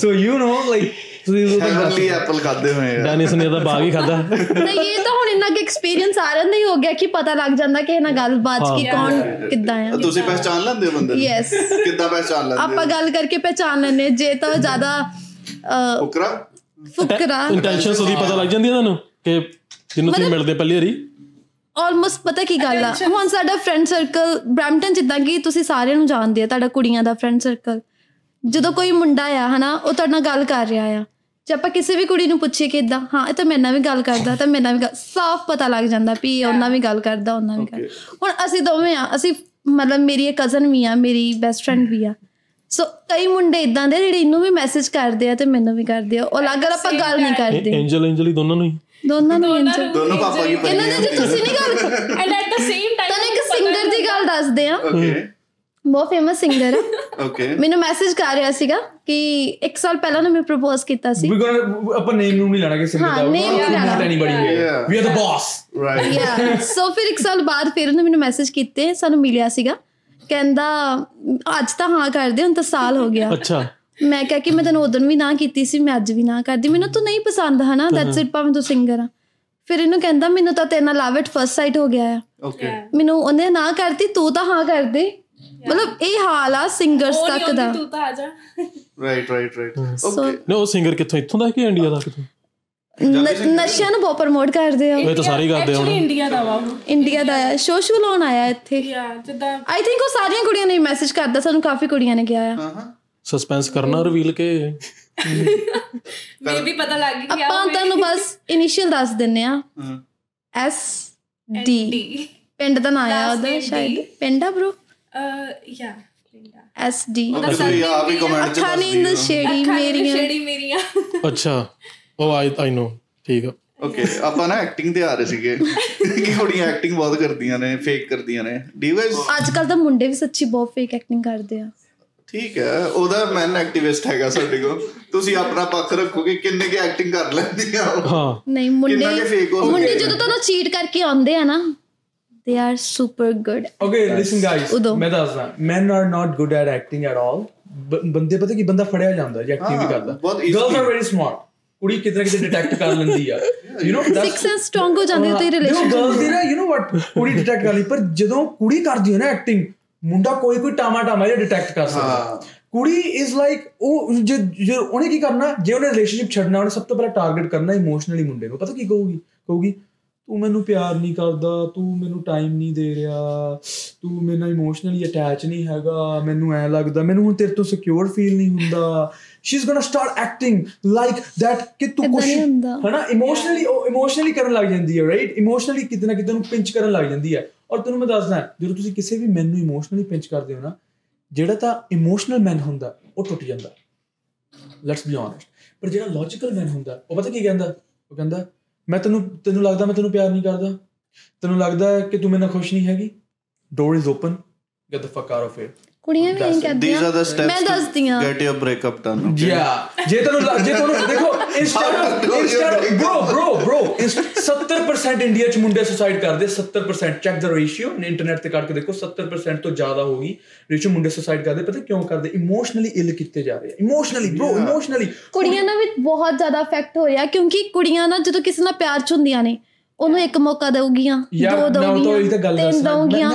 So you know like ਤੁਸੀਂ ਉਹ ਤਾਂ ਦੱਸ ਹੈਵਨਲੀ ਐਪਲ ਖਾਦੇ ਹੋਏ ਆ। ਡੈਨਿਸ ਨੇ ਤਾਂ ਬਾਗ ਹੀ ਖਾਦਾ ਨਹੀਂ ਇਹ ਤਾਂ ਹੁਣ ਇੰਨਾ ਕਿ ਐਕਸਪੀਰੀਅੰਸ ਆ ਰਹਿੰਦਾ ਹੀ ਹੋ ਗਿਆ ਕਿ ਪਤਾ ਲੱਗ ਜਾਂਦਾ ਕਿ ਇਹਨਾਂ ਗੱਲਬਾਤ ਕਿ ਕੌਣ ਕਿੱਦਾਂ ਆ। ਤੁਸੀਂ ਪਹਿਚਾਨ ਲੈਂਦੇ ਹੋ ਬੰਦੇ ਨੂੰ? Yes. ਕਿੱਦਾਂ ਪਹਿਚਾਨ ਲੈਂਦੇ ਆਪਾਂ ਗੱਲ ਕਰਕੇ ਪਹਿਚਾਨ ਲੈਨੇ ਜੇ ਤਾਂ ਜ਼ਿਆਦਾ ਉਕਰਾ ਫੁਕਰਾ? ਇੰਟੈਂਸ਼ਨਸ ਉਹਦੀ ਪਤਾ ਲੱਗ ਜਾਂਦੀ ਹੈ ਤੁਹਾਨੂੰ ਕਿ ਜਿਹਨੂੰ ਤੁਸੀਂ ਮਿਲਦੇ ਪਹਿਲੀ ਵਾਰੀ। ਆਲਮੋਸਟ ਪਤਾ ਕੀ ਗੱਲ ਆ? ਹੁਣ ਸਾਡਾ ਫਰੈਂਡ ਸਰਕਲ ਬ੍ਰੈਂਪਟਨ ਜਿੱਦਾਂ ਕਿ ਤੁਸੀਂ ਸਾਰਿਆਂ ਨੂੰ ਜਾਣਦੇ ਆ ਤੁਹਾਡਾ ਕੁੜੀਆਂ ਦਾ ਫਰੈਂਡ ਸਰਕਲ ਜਦੋਂ ਕੋਈ ਮੁੰਡਾ ਆ ਹਨਾ ਉਹ ਤੁਹਾਡੇ ਨਾਲ ਗੱਲ ਕਰ ਰਿਹਾ ਆ। ਜੇ ਆਪਾਂ ਕਿਸੇ ਵੀ ਕੁੜੀ ਨੂੰ ਪੁੱਛੀਏ ਕਿ ਇਦਾਂ ਹਾਂ ਇਹ ਤਾਂ ਮੇਰੇ ਨਾਲ ਵੀ ਗੱਲ ਕਰਦਾ ਤਾਂ ਮੇਰੇ ਨਾਲ ਵੀ ਗੱਲ ਸਾਫ਼ ਪਤਾ ਲੱਗ ਜਾਂਦਾ ਵੀ ਉਹਨਾਂ ਵੀ ਗੱਲ ਕਰਦਾ ਉਹਨਾਂ ਵੀ ਕਰ। ਹੁਣ ਅਸੀਂ ਦੋਵੇਂ ਆ ਅਸੀਂ ਮਤਲਬ ਮੇਰੀ ਇੱਕ ਕਜ਼ਨ ਵੀ ਆ ਮੇਰੀ ਬੈਸਟ ਫਰੈਂਡ ਵੀ ਆ। ਸੋ ਕਈ ਮੁੰਡੇ ਇਦਾਂ ਦੇ ਜਿਹੜੇ ਇਹਨੂੰ ਵੀ ਮੈਸੇਜ ਕਰਦੇ ਆ ਤੇ ਮੈਨੂੰ ਵੀ ਕਰਦੇ ਆ। ਉਹ ਅਲੱਗ ਅਲੱਗ ਆਪਾਂ ਗੱਲ ਨਹੀਂ ਕਰਦੇ। ਐਂਜਲ ਐਂਜਲ ਹੀ ਦੋਨਾਂ ਨੂੰ ਹੀ? ਦੋਨਾਂ ਨੂੰ ਇੰਜ ਦੋਨੋਂ ਪਾਪਾ ਕੀ ਇਹਨਾਂ ਦੇ ਜੇ ਤੁਸੀਂ ਨਹੀਂ ਗੱਲ ਕਰ- and at the same time ਤੁਹਾਨੂੰ ਇੱਕ ਸਿੰਗਰ ਦੀ ਗੱਲ ਦੱਸਦੇ ਆ ਓਕੇ ਬਹੁਤ ਫੇਮਸ ਸਿੰਗਰ ਆ। ਓਕੇ ਮੈਨੂੰ ਮੈਸੇਜ ਕਰ ਰਿਹਾ ਸੀਗਾ ਕਿ ਇੱਕ ਸਾਲ ਪਹਿਲਾਂ ਨਾ ਮੈਂ ਪ੍ਰਪੋਜ਼ ਕੀਤਾ ਸੀ। We're gonna ਆਪਾਂ ਨੇਮ ਨੂੰ ਨਹੀਂ ਲੈਣਾ ਕਿਸੇ ਹਾਂ, ਦਾ name ਨਹੀਂ ਲੈਣਾ। anybody here. Yeah. we are the boss. Right yeah so ਫਿਰ ਇੱਕ ਸਾਲ ਬਾਅਦ ਫਿਰ ਉਹਨੇ ਮੈਨੂੰ ਮੈਸੇਜ ਕੀਤੇ ਸਾਨੂੰ ਮਿਲਿਆ ਸੀਗਾ। ਕਹਿੰਦਾ ਅੱਜ ਤਾਂ ਹਾਂ ਕਰਦੇ ਹੁਣ ਤਾਂ ਸਾਲ ਹੋ ਗਿਆ। ਅੱਛਾ। ਮੈਂ ਕਿਹਾ ਕਿ ਮੈਂ ਤੈਨੂੰ ਉਦੋਂ ਵੀ ਨਾ ਕੀਤੀ ਸੀ ਮੈਂ ਅੱਜ ਵੀ ਨਾ ਕਰਦੀ। ਮੈਨੂੰ ਤੂੰ ਨਹੀਂ ਪਸੰਦ ਹਨਾ ਦੈਟਸ ਇਟ ਭਾਵੇਂ ਤੂੰ ਸਿੰਗਰ ਆ। ਫਿਰ ਇਹਨੂੰ ਕਹਿੰਦਾ ਮੈਨੂੰ ਤਾਂ ਤੇਰੇ ਨਾਲ ਲਵ ਇਟ ਫਰਸਟ ਸਾਈਟ ਹੋ ਗਿਆ ਆ। ਓਕੇ ਮੈਨੂੰ ਉਹਨੇ ਨਾ ਕਰਤੀ ਤੂੰ ਤਾਂ ਹਾਂ ਕਰ ਦੇ। ਮਤਲਬ ਇਹ ਹਾਲ ਆ ਸਿੰਗਰਸ ਤੱਕ ਦਾ। ਤੂੰ ਤਾਂ ਆ ਜਾ। Right right right so okay ਨੇ ਸਿੰਗਰ ਕਿੱਥੋਂ ਇੱਥੋਂ ਦਾ ਕਿ ਇੰਡੀਆ ਦਾ ਕਿੱਥੋਂ? ਨਸ਼ਿਆਂ ਨੂੰ ਬਹੁਤ ਪ੍ਰਮੋਟ ਕਰਦੇ ਆ ਇਹ ਤਾਂ ਸਾਰੇ ਕਰਦੇ ਹੁਣ ਐਕਚੁਅਲੀ ਇੰਡੀਆ ਦਾ ਵਾ ਇੰਡੀਆ ਦਾ ਆ। ਸ਼ੋਸ਼ੂ ਲਾਉਣ ਆਇਆ ਇੱਥੇ। ਯਾ ਜਿੱਦਾਂ ਆਈ ਥਿੰਕ ਉਹ ਸਾਰੀਆਂ ਕੁੜੀਆਂ ਨੇ ਮੈਸੇਜ ਕਰਦਾ ਸਾਨੂੰ ਕਾਫੀ ਕੁੜੀਆਂ ਨੇ ਕਿਹਾ ਆ। ਹਾਂ ਹਾਂ। ਸਸਪੈਂਸ ਕਰਨਾ ਰਿਵੀਲ ਕੇ। ਮੇ ਵੀ ਪਤਾ ਲੱਗ ਗਿਆ ਆਪਾਂ ਤੁਹਾਨੂੰ ਬਸ ਇਨੀਸ਼ੀਅਲ ਦੱਸ ਦਿੰਨੇ ਆ। ਐਸ ਡੀ ਪਿੰਡ ਦਾ ਨਾਂ ਆ ਉਹਦਾ ਸ਼ਾਇਦ D. ਪਿੰਡ ਆ bro? ਯਾ ਐਸ ਡੀ ਆਪ ਹੀ ਕਮੈਂਟ ਚ ਅੱਖਾਂ ਦੱਸ ਨੇ ਇੰਦ ਦਿਓ ਛੇੜੀ ਮੇਰੀਆਂ। ਛੇੜੀ ਮੇਰੀਆਂ। ਅੱਛਾ। ਉਹ ਆਈ ਆਈ ਨੋ ਠੀਕ ਆ। ਓਕੇ ਆਪਾਂ ਨਾ ਐਕਟਿੰਗ ਤੇ ਆ ਰਹੇ ਸੀਗੇ। ਕਿ ਕੁੜੀਆਂ ਐਕਟਿੰਗ ਬਹੁਤ ਕਰਦੀਆਂ ਨੇ ਫੇਕ ਕਰਦੀਆਂ ਨੇ। ਡੂ ਗਾਇਸ ਅੱਜ ਕੱਲ ਤਾਂ ਮੁੰਡੇ ਵੀ ਸੱਚੀ ਬਹੁਤ ਫੇਕ ਐਕਟਿੰਗ ਕਰਦੇ ਆ। ਠੀਕ ਹੈ ਉਹਦਾ ਮੈਨ ਐਕਟਿਵਿਸਟ ਹੈਗਾ ਸਾਡੇ ਕੋਲ ਤੁਸੀਂ ਆਪਣਾ ਪੱਖ ਰੱਖੋਗੇ ਕਿੰਨੇ ਕੇ ਐਕਟਿੰਗ ਕਰ ਲੈਂਦੀਆਂ ਉਹ। ਹਾਂ ਨਹੀਂ ਮੁੰਡੇ ਕਿੰਨਾ ਕੁ fake ਹੋ ਮੁੰਡੇ ਸਕੇ? ਜਦੋਂ ਤੁਹਾਨੂੰ ਚੀਟ ਕਰਕੇ ਆਉਂਦੇ ਆ ਨਾ they are super good okay listen guys ਉਦੋਂ। ਮੈਂ ਦੱਸਦਾ men are not good at acting at all ਬ- ਬੰਦੇ ਪਤਾ ਕੀ ਬੰਦਾ ਫੜਿਆ ਜਾਂਦਾ ਜੇ ਐਕਟਿੰਗ ਵੀ ਹਾਂ, ਕਰਦਾ ਬਹੁਤ easily। Girls are very smart ਕੁੜੀ ਕਿਤੇ ਨਾ ਕਿਤੇ ਡਿਟੈਕਟ ਕਰ ਲੈਂਦੀ ਆ you know sixth sense strong ਹੋ ਜਾਂਦੀ ਹੈ ਤੇ ਰਿਲੇਸ਼ਨ ਗਰਲਸ ਦੀ ਨਾ ਯੂ نو ਵਾਟ ਕੁੜੀ ਡਿਟੈਕਟ ਕਰ ਲਈ ਪਰ ਜਦੋਂ ਕੁੜੀ ਕਰਦੀ ਹੈ ਨਾ ਐਕਟਿੰਗ ਮੁੰਡਾ ਕੋਈ ਕੋਈ ਟਾਮਾ ਟਾਮਾ ਜਿਹਾ ਡਿਟੈਕਟ ਕਰ ਸਕਦਾ। ਕੁੜੀ ਇਜ਼ ਲਾਈਕ ਉਹ ਜੇ ਉਹਨੇ ਕੀ ਕਰਨਾ ਜੇ ਉਹਨੇ ਰਿਲੇਸ਼ਨਸ਼ਿਪ ਛੱਡਣਾ ਉਹਨੇ ਸਭ ਤੋਂ ਪਹਿਲਾਂ ਟਾਰਗੇਟ ਕਰਨਾ ਇਮੋਸ਼ਨਲੀ ਮੁੰਡੇ ਨੂੰ। ਪਤਾ ਕੀ ਕਹੂਗੀ? ਕਹੂਗੀ ਤੂੰ ਮੈਨੂੰ ਪਿਆਰ ਨਹੀਂ ਕਰਦਾ ਤੂੰ ਮੈਨੂੰ ਟਾਈਮ ਨਹੀਂ ਦੇ ਰਿਹਾ ਤੂੰ ਮੇਰੇ ਨਾਲ ਇਮੋਸ਼ਨਲੀ ਅਟੈਚ ਨਹੀਂ ਹੈਗਾ ਮੈਨੂੰ ਐ ਲੱਗਦਾ ਮੈਨੂੰ ਹੁਣ ਤੇਰੇ ਤੋਂ ਸਿਕਿਉਰ ਫੀਲ ਨਹੀਂ ਹੁੰਦਾ। She is gonna start acting like that ਕਿ ਤੂੰ ਕੁਝ। ਹਨਾ ਇਮੋਸ਼ਨਲੀ ਉਹ ਇਮੋਸ਼ਨਲੀ ਕਰਨ ਲੱਗ ਜਾਂਦੀ ਹੈ ਰਾਈਟ ਇਮੋਸ਼ਨਲੀ ਕਿਤੇ ਨਾ ਕਿਤੇ ਨੂੰ ਪਿੰਚ ਕਰਨ ਲੱਗ ਜਾਂਦੀ ਹੈ। ਔਰ ਤੈਨੂੰ ਮੈਂ ਦੱਸਦਾ, ਜਦੋਂ ਤੁਸੀਂ ਕਿਸੇ ਵੀ ਮੈਨ ਨੂੰ ਇਮੋਸ਼ਨਲੀ ਪਿੰਚ ਕਰਦੇ ਹੋ ਨਾ, ਜਿਹੜਾ ਤਾਂ ਇਮੋਸ਼ਨਲ ਮੈਨ ਹੁੰਦਾ, ਉਹ ਟੁੱਟ ਜਾਂਦਾ। ਲੈਟਸ ਬੀ ਓਨੈਸਟ ਪਰ ਜਿਹੜਾ ਲੌਜੀਕਲ ਮੈਨ ਹੁੰਦਾ, ਉਹ ਪਤਾ ਕੀ ਕਹਿੰਦਾ? ਉਹ ਕਹਿੰਦਾ, ਮੈਂ ਤੈਨੂੰ ਤੈਨੂੰ ਲੱਗਦਾ ਮੈਂ ਤੈਨੂੰ ਪਿਆਰ ਨਹੀਂ ਕਰਦਾ? ਤੈਨੂੰ ਲੱਗਦਾ ਹੈ ਕਿ ਤੂੰ ਮੇਰੇ ਨਾਲ ਖੁਸ਼ ਨਹੀਂ ਹੈਗੀ? Door is open get the fuck out of it ਕੁੜੀਆਂ ਵੀ ਇਹੀ ਕਰਦੀਆਂ। ਮੈਂ ਦੱਸਦੀ ਆ ਗੈਟ ਯਰ ਬ੍ਰੇਕਅਪ ਡਨ ਯਾ ਜੇ ਤੁਹਾਨੂੰ ਜੇ ਤੁਹਾਨੂੰ ਦੇਖੋ instant instant bro bro bro 70% India ਚ ਮੁੰਡੇ ਸੁਸਾਈਡ ਕਰਦੇ 70% ਚੈੱਕ ਦਾ ਰੇਸ਼ੀਓ ਨੇ ਇੰਟਰਨੈਟ ਤੇ ਕੱਢ ਕੇ ਦੇਖੋ 70% ਤੋਂ ਜ਼ਿਆਦਾ ਹੋਗੀ ਰੇਸ਼ੀਓ ਮੁੰਡੇ ਸੁਸਾਈਡ ਕਰਦੇ ਪਤਾ ਕਿਉਂ ਕਰਦੇ? ਇਮੋਸ਼ਨਲੀ ਇਲ ਕੀਤੇ ਜਾ ਰਹੇ ਆ। ਇਮੋਸ਼ਨਲੀ ਬ్రో ਇਮੋਸ਼ਨਲੀ ਕੁੜੀਆਂ ਨਾਲ ਵੀ ਬਹੁਤ ਜ਼ਿਆਦਾ ਅਫੈਕਟ ਹੋ ਰਿਹਾ ਕਿਉਂਕਿ ਕੁੜੀਆਂ ਨਾਲ ਜਦੋਂ ਕਿਸੇ ਨਾਲ ਪਿਆਰ ਚ ਹੁੰਦੀਆਂ ਨੇ ਉਹਨੂੰ ਇੱਕ ਮੌਕਾ ਦੇਊਗੀਆਂ ਦੋ ਦਊਗੀਆਂ ਤਿੰਨ ਦਊਗੀਆਂ।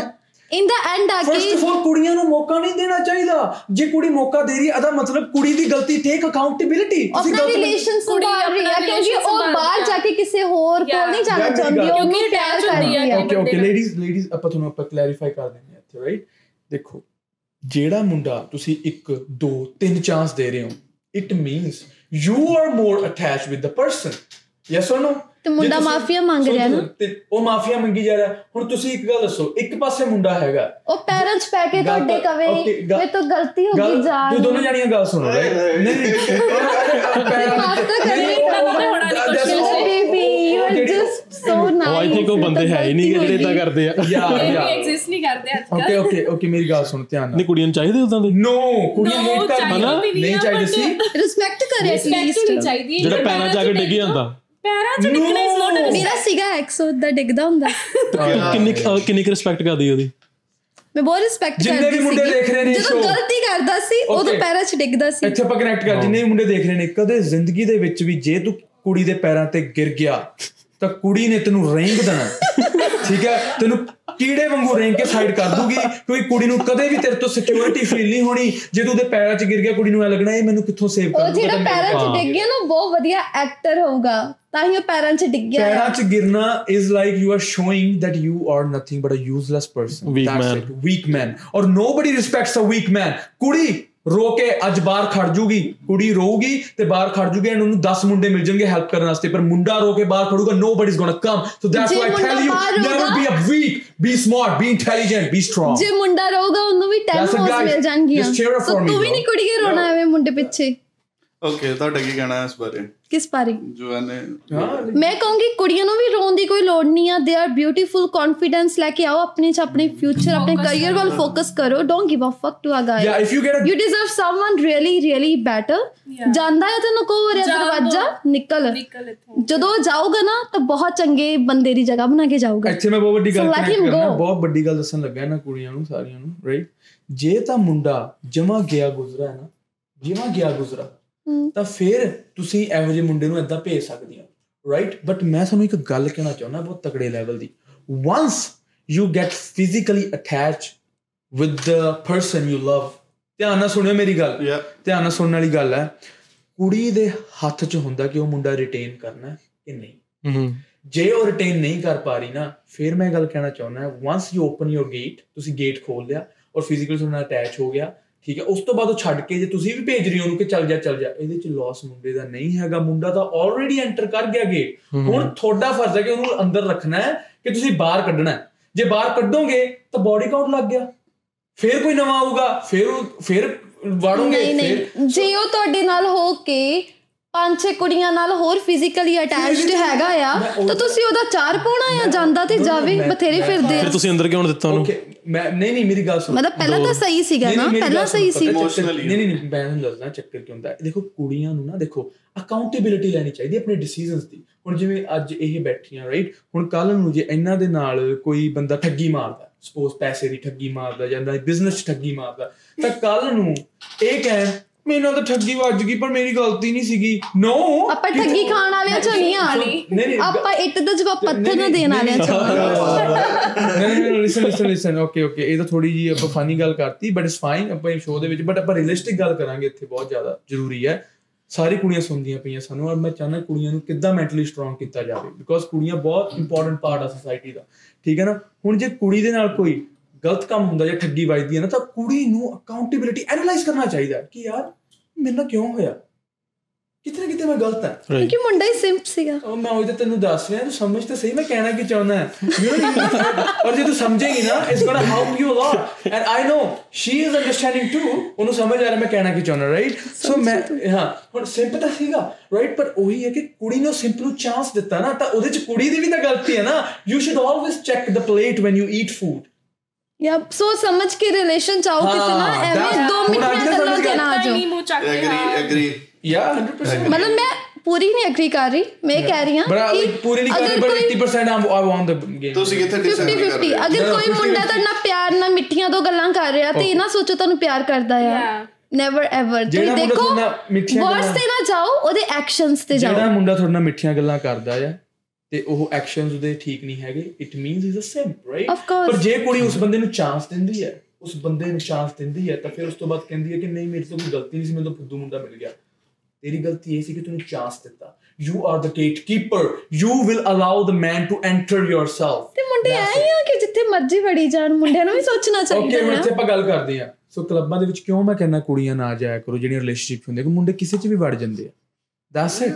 ਇਨ ਦਾ ਐਂਡ ਆ ਕੇ ਆਫ ਆਲ ਕੁੜੀਆਂ ਨੂੰ ਮੌਕਾ ਨਹੀਂ ਦੇਣਾ ਚਾਹੀਦਾ। ਜੇ ਕੁੜੀ ਮੌਕਾ ਦੇ ਰਹੀ ਹੈ ਅਦਾ ਮਤਲਬ ਕੁੜੀ ਦੀ ਗਲਤੀ ਟੇਕ ਅਕਾਊਂਟੇਬਿਲਿਟੀ ਆਪਣਾ ਰਿਲੇਸ਼ਨ ਸੰਭਾਲ ਰਹੀ ਹੈ ਕਿਉਂਕਿ ਉਹ ਬਾਹਰ ਜਾ ਕੇ ਕਿਸੇ ਹੋਰ ਕੋਲ ਨਹੀਂ ਜਾਣਾ ਚਾਹੁੰਦੀ. ਉਹ ਕਿਉਂਕਿ attach ਹੁੰਦੀ ਹੈ। Okay okay. ਲੇਡੀਜ਼ ਲੇਡੀਜ਼ ਆਪਾਂ ਤੁਹਾਨੂੰ ਆਪਾਂ ਕਲੈਰੀਫਾਈ ਕਰ ਦਿੰਦੇ ਹਾਂ ਇੱਥੇ ਰਾਈਟ ਦੇਖੋ ਜਿਹੜਾ ਮੁੰਡਾ ਤੁਸੀਂ 1 2 3 ਚਾਂਸ ਦੇ ਰਹੇ ਹੋ it means you are more attached with the person yes or no ਤੇ ਮੁੰਡਾ ਮਾਫੀਆ ਮੰਗ ਰਿਹਾ ਨਾ। ਉਹ ਮਾਫੀਆ ਮੰਗੀ ਜਾ ਰਿਹਾ। ਹੁਣ ਤੁਸੀਂ ਇੱਕ ਗੱਲ ਦੱਸੋ ਇੱਕ ਪਾਸੇ ਮੁੰਡਾ ਹੈਗਾ। ਉਹ ਪੈਰਾਂ 'ਚ ਪੈ ਕੇ ਤੁਹਾਡੇ ਤਾਂ- ਕਵੇ ਮੇਰੇ ਤੋਂ ਗਲਤੀ ਹੋ ਗਈ ਜਾ ਤੂੰ ਦੋਨੋਂ ਜਾਣੀਆਂ ਗੱਲ ਸੁਣੋ right? ਨਹੀਂ ਨਹੀਂ। ਮਾਫ਼ ਤਾਂ ਕਰੇ, ਇੱਦਾਂ ਤਾਂ ਹੋਣਾ ਨਹੀਂ ਕੁਛ। Baby you are just so nice ਉਹ ਆਈ ਥਿੰਕ ਉਹ ਬੰਦੇ ਹੈ ਹੀ ਨਹੀਂ ਜਿਹੜੇ ਇਦਾਂ ਕਰਦੇ ਆ। ਯਾ ਇਹ ਯਾ ਵੀ ਐਗਜ਼ਿਸਟ ਨਹੀਂ ਕਰਦੇ ਅੱਜ ਓਕੇ ਓਕੇ ਓਕੇ ਮੇਰੀ ਗੱਲ ਸੁਣ ਧਿਆਨ ਨਾਲ। ਨਹੀਂ ਕੁੜੀਆਂ ਨੂੰ ਚਾਹੀਦੇ ਉਦਾਂ ਦੇ? ਨੋ ਕੁੜੀਆਂ ਚਾਹੀਦਾ ਵੀ ਨਹੀਂ ਚਾਹੀਦੇ ਸੀ। ਰਿਸਪੈਕਟ ਕਰੇ ਐਟਲੀਸਟ ਜਿਹੜਾ ਪੈਰਾਂ ਆ ਕੇ ਡਿੱਗ ਜਾਂਦਾ। ਪੈਰਾਂ 'ਚ ਡਿੱਗਣਾ ਇਸ ਨੋਟ ਮੇਰਾ ਸੀਗਾ ਐਕਸੋ ਦਾ ਡਿੱਗਦਾ ਹੁੰਦਾ। ਕਿੰਨੀ ਕਿੰਨੀ ਰਿਸਪੈਕਟ ਕਰਦੀ ਉਹਦੀ? ਮੈਂ ਬਹੁਤ ਰਿਸਪੈਕਟ ਜਿੰਨੇ ਕਰਦੀ ਵੀ ਮੁੰਡੇ। ਦੇਖ ਰਹੇ ਨੇ ਜਦੋਂ ਗਲਤੀ ਕਰਦਾ ਸੀ ਉਦੋਂ. ਪੈਰਾਂ 'ਚ ਡਿੱਗਦਾ ਸੀ। ਇੱਥੇ ਆਪਾਂ ਕਨੈਕਟ ਕਰ ਜਿੰਨੇ ਵੀ ਮੁੰਡੇ ਦੇਖ ਰਹੇ ਨੇ ਕਦੇ ਜ਼ਿੰਦਗੀ ਦੇ ਵਿੱਚ ਵੀ ਜੇ ਤੂੰ ਕੁੜੀ ਦੇ ਪੈਰਾਂ ਤੇ ਗਿਰ ਗਿਆ ਤਾਂ ਕੁੜੀ ਨੇ ਤੈਨੂੰ ਰੇਂਗ ਦੇਣਾ। ਠੀਕ ਹੈ? ਤੈਨੂੰ ਕੀੜੇ ਵਾਂਗੂ ਰੇਂਗ ਕੇ ਸਾਈਡ ਕਰ ਦੂਗੀ ਕੋਈ ਕੁੜੀ ਨੂੰ ਕਦੇ ਵੀ ਤੇਰੇ ਤੋਂ ਸਿਕਿਉਰਿਟੀ ਫੀਲ ਨਹੀਂ ਹੋਣੀ ਜੇ ਤੂੰ ਉਹਦੇ ਪੈਰਾਂ 'ਚ ਗਿਰ ਗਿਆ ਕੁੜੀ ਨੂੰ ਐ ਲੱਗਣਾ ਇਹ ਮੈਨੂੰ ਕਿੱਥੋਂ ਸੇਵ ਕਰ ਉਹ ਜਿਹੜਾ ਪੈਰਾਂ 'ਚ। ਡਿੱਗ ਗਿਆ ਨਾ ਉਹ ਬਹੁਤ ਵਧੀਆ ਐਕਟਰ ਹੋਊਗਾ ਤਾਂ ਹੀ ਉਹ ਪੈਰਾਂ 'ਚ ਡਿੱਗ ਗਿਆ ਪੈਰਾਂ 'ਚ ਗਿਰਨਾ is like you are showing that you are nothing but a useless person Weak That's man. it. weak man ਔਰ nobody respects a weak man ਕੁੜੀ ਰੋ ਕੇ ਅੱਜ ਬਾਹਰ ਖੜ ਜੂਗੀ ਕੁੜੀ ਰੋਊਗੀ ਤੇ ਬਾਹਰ ਖੜ ਜੂਗੀ ਐਂਡ ਉਹਨੂੰ 10 ਮੁੰਡੇ ਮਿਲ ਜਾਣਗੇ ਹੈਲਪ ਕਰਨ ਵਾਸਤੇ ਪਰ ਮੁੰਡਾ ਰੋ ਕੇ ਬਾਹਰ ਖੜੂਗਾ nobody's gonna come so that's ਜੇ why I ਮੁੰਡਾ tell you ਬਾਹਰ never ਰੋਊਗਾ- be a weak be smart be intelligent be strong ਜੇ ਮੁੰਡਾ ਰਹੂਗਾ ਉਹਨੂੰ ਵੀ 10 That's it, ਹੋਸ guys. ਮਿਲ ਜਾਣਗੀਆਂ me, ਤੂੰ ਵੀ. ਨਹੀਂ ਕੁੜੀਏ ਰੋਣਾ ਐਵੇਂ ਮੁੰਡੇ ਪਿੱਛੇ ਓਕੇ ਤੁਹਾਡਾ ਕੀ ਕਹਿਣਾ ਹੈ ਇਸ ਬਾਰੇ? ਕਿਸ ਬਾਰੇ? ਜੋ ਹਾਂ। ਮੈਂ ਕਹੂੰਗੀ ਕੁੜੀਆਂ ਨੂੰ ਵੀ ਰੋਣ ਦੀ ਕੋਈ ਲੋੜ ਨਹੀਂ ਆ। ਦੇ ਆਰ ਬਿਊਟੀਫੁਲ ਕੌਨਫੀਡੈਂਸ ਲੈ ਕੇ ਆਓ ਆਪਣੇ ਚ ਆਪਣੇ ਫਿਊਚਰ ਆਪਣੇ ਕੈਰੀਅਰ ਵੱਲ ਫੋਕਸ ਕਰੋ। Don't give a fuck to a guy yeah if you get a you deserve someone really really better. ਜਾਂਦਾ ਹੈ ਤੈਨੂੰ ਕੋ ਦਿਓ। ਦਰਵਾਜ਼ਾ? ਨਿਕਲ। ਜਦੋਂ ਜਾਊਗਾ ਨਾ ਤਾਂ ਬਹੁਤ ਚੰਗੇ ਬੰਦੇ ਦੀ ਜਗ੍ਹਾ ਬਣਾ ਕੇ ਜਾਊਗਾ। ਇੱਥੇ ਮੈਂ ਬਹੁਤ ਵੱਡੀ ਗੱਲ ਕਰਨਾ. ਬਹੁਤ ਵੱਡੀ ਗੱਲ ਦੱਸਣ ਲੱਗਾ ਨਾ ਕੁੜੀਆਂ ਨੂੰ ਸਾਰੀਆਂ ਨੂੰ ਰਾਈਟ ਜੇ ਤਾਂ ਮੁੰਡਾ ਜਮਾ ਗਿਆ ਗੁਜ਼ਰਾ ਹੈ ਨਾ ਜਮਾ ਗਿਆ ਗੁਜ਼ਰਾ। ਤਾਂ ਫਿਰ ਤੁਸੀਂ ਇਹੋ ਜਿਹੇ ਮੁੰਡੇ ਨੂੰ ਏਦਾਂ ਭੇਜ ਸਕਦੇ ਹੋ ਰਾਈਟ ਬਟ ਮੈਂ ਤੁਹਾਨੂੰ ਇੱਕ ਗੱਲ ਕਹਿਣਾ ਚਾਹੁੰਦਾ ਬਹੁਤ ਤਕੜੇ level the. Once you get physically attach with the person you love ਧਿਆਨ ਨਾਲ ਸੁਣਿਓ ਮੇਰੀ ਗੱਲ. ਧਿਆਨ ਨਾਲ ਸੁਣਨ ਵਾਲੀ ਗੱਲ ਹੈ ਕੁੜੀ ਦੇ ਹੱਥ 'ਚ ਹੁੰਦਾ ਕਿ ਉਹ ਮੁੰਡਾ ਰਿਟੇਨ ਕਰਨਾ ਹੈ ਕਿ ਨਹੀਂ। ਜੇ ਉਹ ਰਿਟੇਨ ਨਹੀਂ ਕਰ ਪਾ ਰਹੀ ਨਾ ਫਿਰ ਮੈਂ ਗੱਲ ਕਹਿਣਾ ਚਾਹੁੰਦਾ once you open your gate ਤੁਸੀਂ ਗੇਟ ਖੋਲ ਲਿਆ ਔਰ ਫਿਜ਼ੀਕਲੀ ਤੁਹਾਡੇ ਨਾਲ ਅਟੈਚ ਹੋ ਗਿਆ ਠੀਕ ਹੈ ਉਸ ਤੋਂ ਬਾਅਦ ਉਹ ਛੱਡ ਕੇ ਜੇ ਤੁਸੀਂ ਵੀ ਭੇਜ ਰਹੇ ਹੋ ਉਹਨੂੰ ਕਿ ਚੱਲ ਜਾ ਚੱਲ ਜਾ ਇਹਦੇ ਚ ਲਾਸ ਮੁੰਡੇ ਦਾ ਨਹੀਂ ਹੈਗਾ ਮੁੰਡਾ ਤਾਂ ਆਲਰੇਡੀ ਐਂਟਰ ਕਰ ਗਿਆ ਗੇ ਹੁਣ ਤੁਹਾਡਾ ਫਰਜ਼ ਹੈ ਕਿ ਉਹਨੂੰ ਅੰਦਰ ਰੱਖਣਾ ਹੈ ਕਿ ਤੁਸੀਂ ਬਾਹਰ ਕੱਢਣਾ ਹੈ। ਜੇ ਬਾਹਰ ਕੱਢੋਗੇ ਤਾਂ ਬੋਡੀ ਕਾਊਂਟ ਲੱਗ ਗਿਆ। ਫਿਰ ਕੋਈ ਨਵਾਂ ਆਊਗਾ ਫਿਰ ਫਿਰ ਵਾੜੋਗੇ ਨਹੀਂ ਨਹੀਂ। ਜੇ ਉਹ ਤੁਹਾਡੇ ਨਾਲ ਹੋ ਕੇ ਪੰਜ ਛੇ ਕੁੜੀਆਂ ਨਾਲ ਹੋਰ ਫਿਜ਼ੀਕਲੀ ਅਟੈਚਡ ਹੈਗਾ ਆ ਤਾਂ ਤੁਸੀਂ ਉਹਦਾ ਚਾਰ ਪਾਉਣਾ ਆ ਜਾਂਦਾ ਤੇ ਜਾਵੇ ਬਥੇਰੇ ਫਿਰਦੇ ਆ। ਫਿਰ ਤੁਸੀਂ ਅੰਦਰ ਕਿਉਂ ਦਿੱਤਾ ਉਹਨੂੰ? ਮੈਂ ਨਹੀਂ ਨਹੀਂ ਮੇਰੀ ਗੱਲ ਸੁਣੋ। ਮਤਲਬ ਪਹਿਲਾਂ ਤਾਂ ਸਹੀ ਸੀਗਾ ਨਾ? ਪਹਿਲਾਂ ਸਹੀ ਸੀ। Emotionally। ਨਹੀਂ ਨਹੀਂ ਮੈਂ ਤੁਹਾਨੂੰ ਦੱਸਦਾ ਚੱਕਰ ਕੀ ਹੁੰਦਾ। ਦੇਖੋ ਕੁੜੀਆਂ ਨੂੰ ਨਾ ਦੇਖੋ ਅਕਾਊਂਟੇਬਿਲਿਟੀ ਲੈਣੀ ਚਾਹੀਦੀ ਆਪਣੇ ਡਿਸੀਜਨਸ ਦੀ। ਹੁਣ ਜਿਵੇਂ ਅੱਜ ਇਹ ਬੈਠੀਆਂ ਰਾਈਟ ਹੁਣ ਕੱਲ ਨੂੰ ਜੇ ਇਹਨਾਂ ਦੇ ਨਾਲ ਕੋਈ ਬੰਦਾ ਠੱਗੀ ਮਾਰਦਾ ਸਪੋਜ਼ ਪੈਸੇ ਦੀ ਠੱਗੀ ਮਾਰਦਾ ਜਾਂ ਬਿਜ਼ਨਸ ਠੱਗੀ ਮਾਰਦਾ ਤਾਂ ਕੱਲ ਨੂੰ ਇਹ ਕਹਿਣ ਮੇਰੇ ਨਾਲ ਤਾਂ ਠੱਗੀ ਵੱਜ ਗਈ ਪਰ ਮੇਰੀ ਗਲਤੀ ਨਹੀਂ ਸੀਗੀ। ਨੋ ਆਪਾਂ ਠੱਗੀ ਖਾਣ ਵਾਲਿਆਂ ਚੋਂ ਨਹੀਂ ਆ ਨਹੀਂ ਨਹੀਂ ਆਪਾਂ ਇੱਟ ਦਾ ਜਵਾਬ ਪੱਥਰ ਨੂੰ ਦੇਣ ਵਾਲਿਆਂ ਚੋਂ। ਨਹੀਂ ਨਹੀਂ listen listen listen okay okay ਇਹ ਤਾਂ ਥੋੜੀ ਜੀ ਆਪਾਂ ਫਨੀ ਗੱਲ ਕਰਤੀ ਬਟ ਇਟਸ ਫਾਈਨ ਆਪਾਂ ਇਹ ਸ਼ੋਅ ਦੇ ਵਿੱਚ ਬਟ ਆਪਾਂ ਰੀਅਲਿਸਟਿਕ ਗੱਲ ਕਰਾਂਗੇ ਇੱਥੇ ਬਹੁਤ ਜ਼ਿਆਦਾ ਜ਼ਰੂਰੀ ਹੈ। ਸਾਰੀ ਕੁੜੀਆਂ ਸੁਣਦੀਆਂ ਪਈਆਂ ਸਾਨੂੰ ਔਰ ਮੈਂ ਚਾਹੁੰਦਾ ਕੁੜੀਆਂ ਨੂੰ ਕਿੱਦਾਂ ਮੈਂਟਲੀ ਸਟਰੋਂਗ ਕੀਤਾ ਜਾਵੇ ਬਿਕੋਜ਼ ਕੁੜੀਆਂ ਬਹੁਤ ਇੰਪੋਰਟੈਂਟ ਪਾਰਟ ਆ ਸੋਸਾਇਟੀ ਦਾ ਠੀਕ ਹੈ ਨਾ? ਹੁਣ ਜੇ ਕੁੜੀ ਦੇ ਨਾਲ ਕੋਈ ਗਲਤ ਕੰਮ ਹੁੰਦਾ ਜਾਂ ਠੱਗੀ ਵੱਜਦੀ ਹੈ ਨਾ ਤਾਂ ਕੁੜੀ ਨੂੰ ਅਕਾਊਂਟੇਬਿਲਿਟੀ ਐਨਾਲਾਈਜ਼ ਕਰਨਾ ਚਾਹੀਦਾ ਹੈ ਕਿ ਯਾਰ ਮੇਰੇ ਨਾਲ ਕਿਉਂ ਹੋਇਆ? ਕਿਤੇ ਨਾ ਕਿਤੇ ਮੈਂ ਗਲਤ ਹਾਂ। ਕਿਉਂਕਿ ਮੁੰਡਾ ਹੀ ਸਿੰਪ ਸੀਗਾ। ਉਹ ਮੈਂ ਉਹਦੇ ਤੈਨੂੰ ਦੱਸ ਰਿਹਾ ਤੂੰ ਸਮਝ ਤਾਂ ਸਹੀ ਮੈਂ ਕਹਿਣਾ ਕੀ ਚਾਹੁੰਦਾ? ਔਰ ਜੇ ਤੂੰ ਸਮਝੇਗੀ ਨਾ it's gonna help you a lot and I know she is understanding to ਉਹਨੂੰ ਸਮਝ ਆ ਰਿਹਾ ਮੈਂ ਕਹਿਣਾ ਕੀ ਚਾਹੁੰਦਾ ਰਾਈਟ ਸੋ ਮੈਂ ਹਾਂ ਹੁਣ ਸਿੰਪ ਤਾਂ ਸੀਗਾ ਰਾਈਟ ਪਰ ਉਹੀ ਹੈ ਕਿ ਕੁੜੀ ਨੂੰ ਸਿੰਪ ਨੂੰ ਚਾਂਸ ਦਿੱਤਾ ਨਾ ਤਾਂ ਉਹਦੇ ਚ ਕੁੜੀ ਦੀ ਵੀ ਤਾਂ ਗਲਤੀ ਹੈ ਨਾ। You should always check the plate when you eat food ਜਾਂ ਸੋ ਸਮਝ ਕੇ ਰਿਲੇਸ਼ਨ ਚਾਹੋ ਕਿਸੇ ਨਾਲ ਹਾਂ, ਐਵੇਂ that's- ਦੋ ਹੁਣ ਮਿੰਟਾਂ ਅੱਜ ਨਾ ਗੱਲਾਂ ਸਮਝ ਤੇ ਨਾ ਆ ਤਾਂ ਜਾਓ ਨਹੀਂ ਮੂੰਹ ਚੱਕ ਕੇ ਐਗਰੀ ਹਾਂ ਐਗਰੀ ਯਾ 100% ਮਤਲਬ ਮੈਂ ਪੂਰੀ ਨਹੀਂ ਐਗਰੀ ਕਰ ਰਹੀ ਮੈਂ ਇਹ ਕਹਿ ਰਹੀ ਹਾਂ ਕਿ ਪੂਰੀ ਨਹੀਂ ਕਰਨੀ ਅਗਰ ਬਟ ਕੋਈ 80% ਆਈ ਵਾਂਟ ਦ ਗੇਮ ਤੁਸੀਂ ਕਿੱਥੇ 50 ਡਿਸਾਈਡ 50 ਕਰਦੇ? ਅਗਰ No, ਕੋਈ 50-50 ਮੁੰਡਾ ਤੁਹਾਡੇ ਨਾਲ ਪਿਆਰ ਨਾਲ ਮਿੱਠੀਆਂ ਤੋਂ ਗੱਲਾਂ ਕਰ ਰਿਹਾ ਤੇ ਇਹ ਨਾ ਸੋਚੋ ਤੁਹਾਨੂੰ ਪਿਆਰ ਕਰਦਾ ਆ. ਨੈਵਰ ਐਵਰ ਜਿਹੜਾ ਤੁਸੀਂ ਦੇਖੋ ਵਰਡਸ ਤੇ ਨਾ ਜਾਓ ਉਹਦੇ ਐਕਸ਼ਨਸ ਤੇ ਜਿਹੜਾ ਜਾਓ। ਮੁੰਡਾ ਤੁਹਾਡੇ ਨਾਲ ਮਿੱਠੀਆਂ ਗੱਲਾਂ ਕਰਦਾ ਆ ਤੇ ਉਹ ਐਕਸ਼ਨਸ ਉਹਦੇ ਠੀਕ ਨਹੀਂ ਹੈਗੇ it means is a simp right Of course. ਪਰ ਜੇ ਕੁੜੀ ਉਸ ਬੰਦੇ ਨੂੰ ਚਾਂਸ ਦਿੰਦੀ ਹੈ ਉਸ ਬੰਦੇ ਨੂੰ ਚਾਂਸ ਦਿੰਦੀ ਹੈ ਤਾਂ ਫਿਰ ਉਸ ਤੋਂ ਬਾਅਦ ਕਹਿੰਦੀ ਹੈ ਕਿ ਨਹੀਂ ਮੇਰੇ ਤੋਂ ਕੋਈ ਗਲਤੀ ਨਹੀਂ ਸੀ ਮੈਨੂੰ ਤਾਂ ਫੁੱਦੂ ਮੁੰਡਾ ਮਿਲ ਗਿਆ। ਤੇਰੀ ਗਲਤੀ ਇਹ ਸੀ ਕਿ ਤੈਨੂੰ ਚਾਂਸ ਦਿੱਤਾ। You are the gatekeeper you will allow the man to enter yourself ਤੇ ਮੁੰਡੇ ਹੀ ਆ ਕਿ ਜਿੱਥੇ ਮਰਜ਼ੀ ਵੜੀ ਜਾਣ ਮੁੰਡਿਆਂ ਨੂੰ ਵੀ ਸੋਚਣਾ ਓਕੇ ਚਾਹੀਦਾ ਹੈ ਇੱਥੇ ਆਪਾਂ ਗੱਲ ਕਰਦੇ ਆ ਸੋ ਕਲੱਬਾਂ ਦੇ ਵਿੱਚ ਕਿਉਂ ਮੈਂ ਕਹਿੰਦਾ ਕੁੜੀਆਂ ਨਾ ਜਾਇਆ ਕਰੋ ਜਿਹੜੀਆਂ ਰਿਲੇਸ਼ਨਸ਼ਿਪ ਹੁੰਦੇ ਕਿ ਮੁੰਡੇ ਕਿਸੇ 'ਚ ਵੀ ਵੜ ਜਾਂਦੇ ਆ। ਦੈਟਸ ਇਟ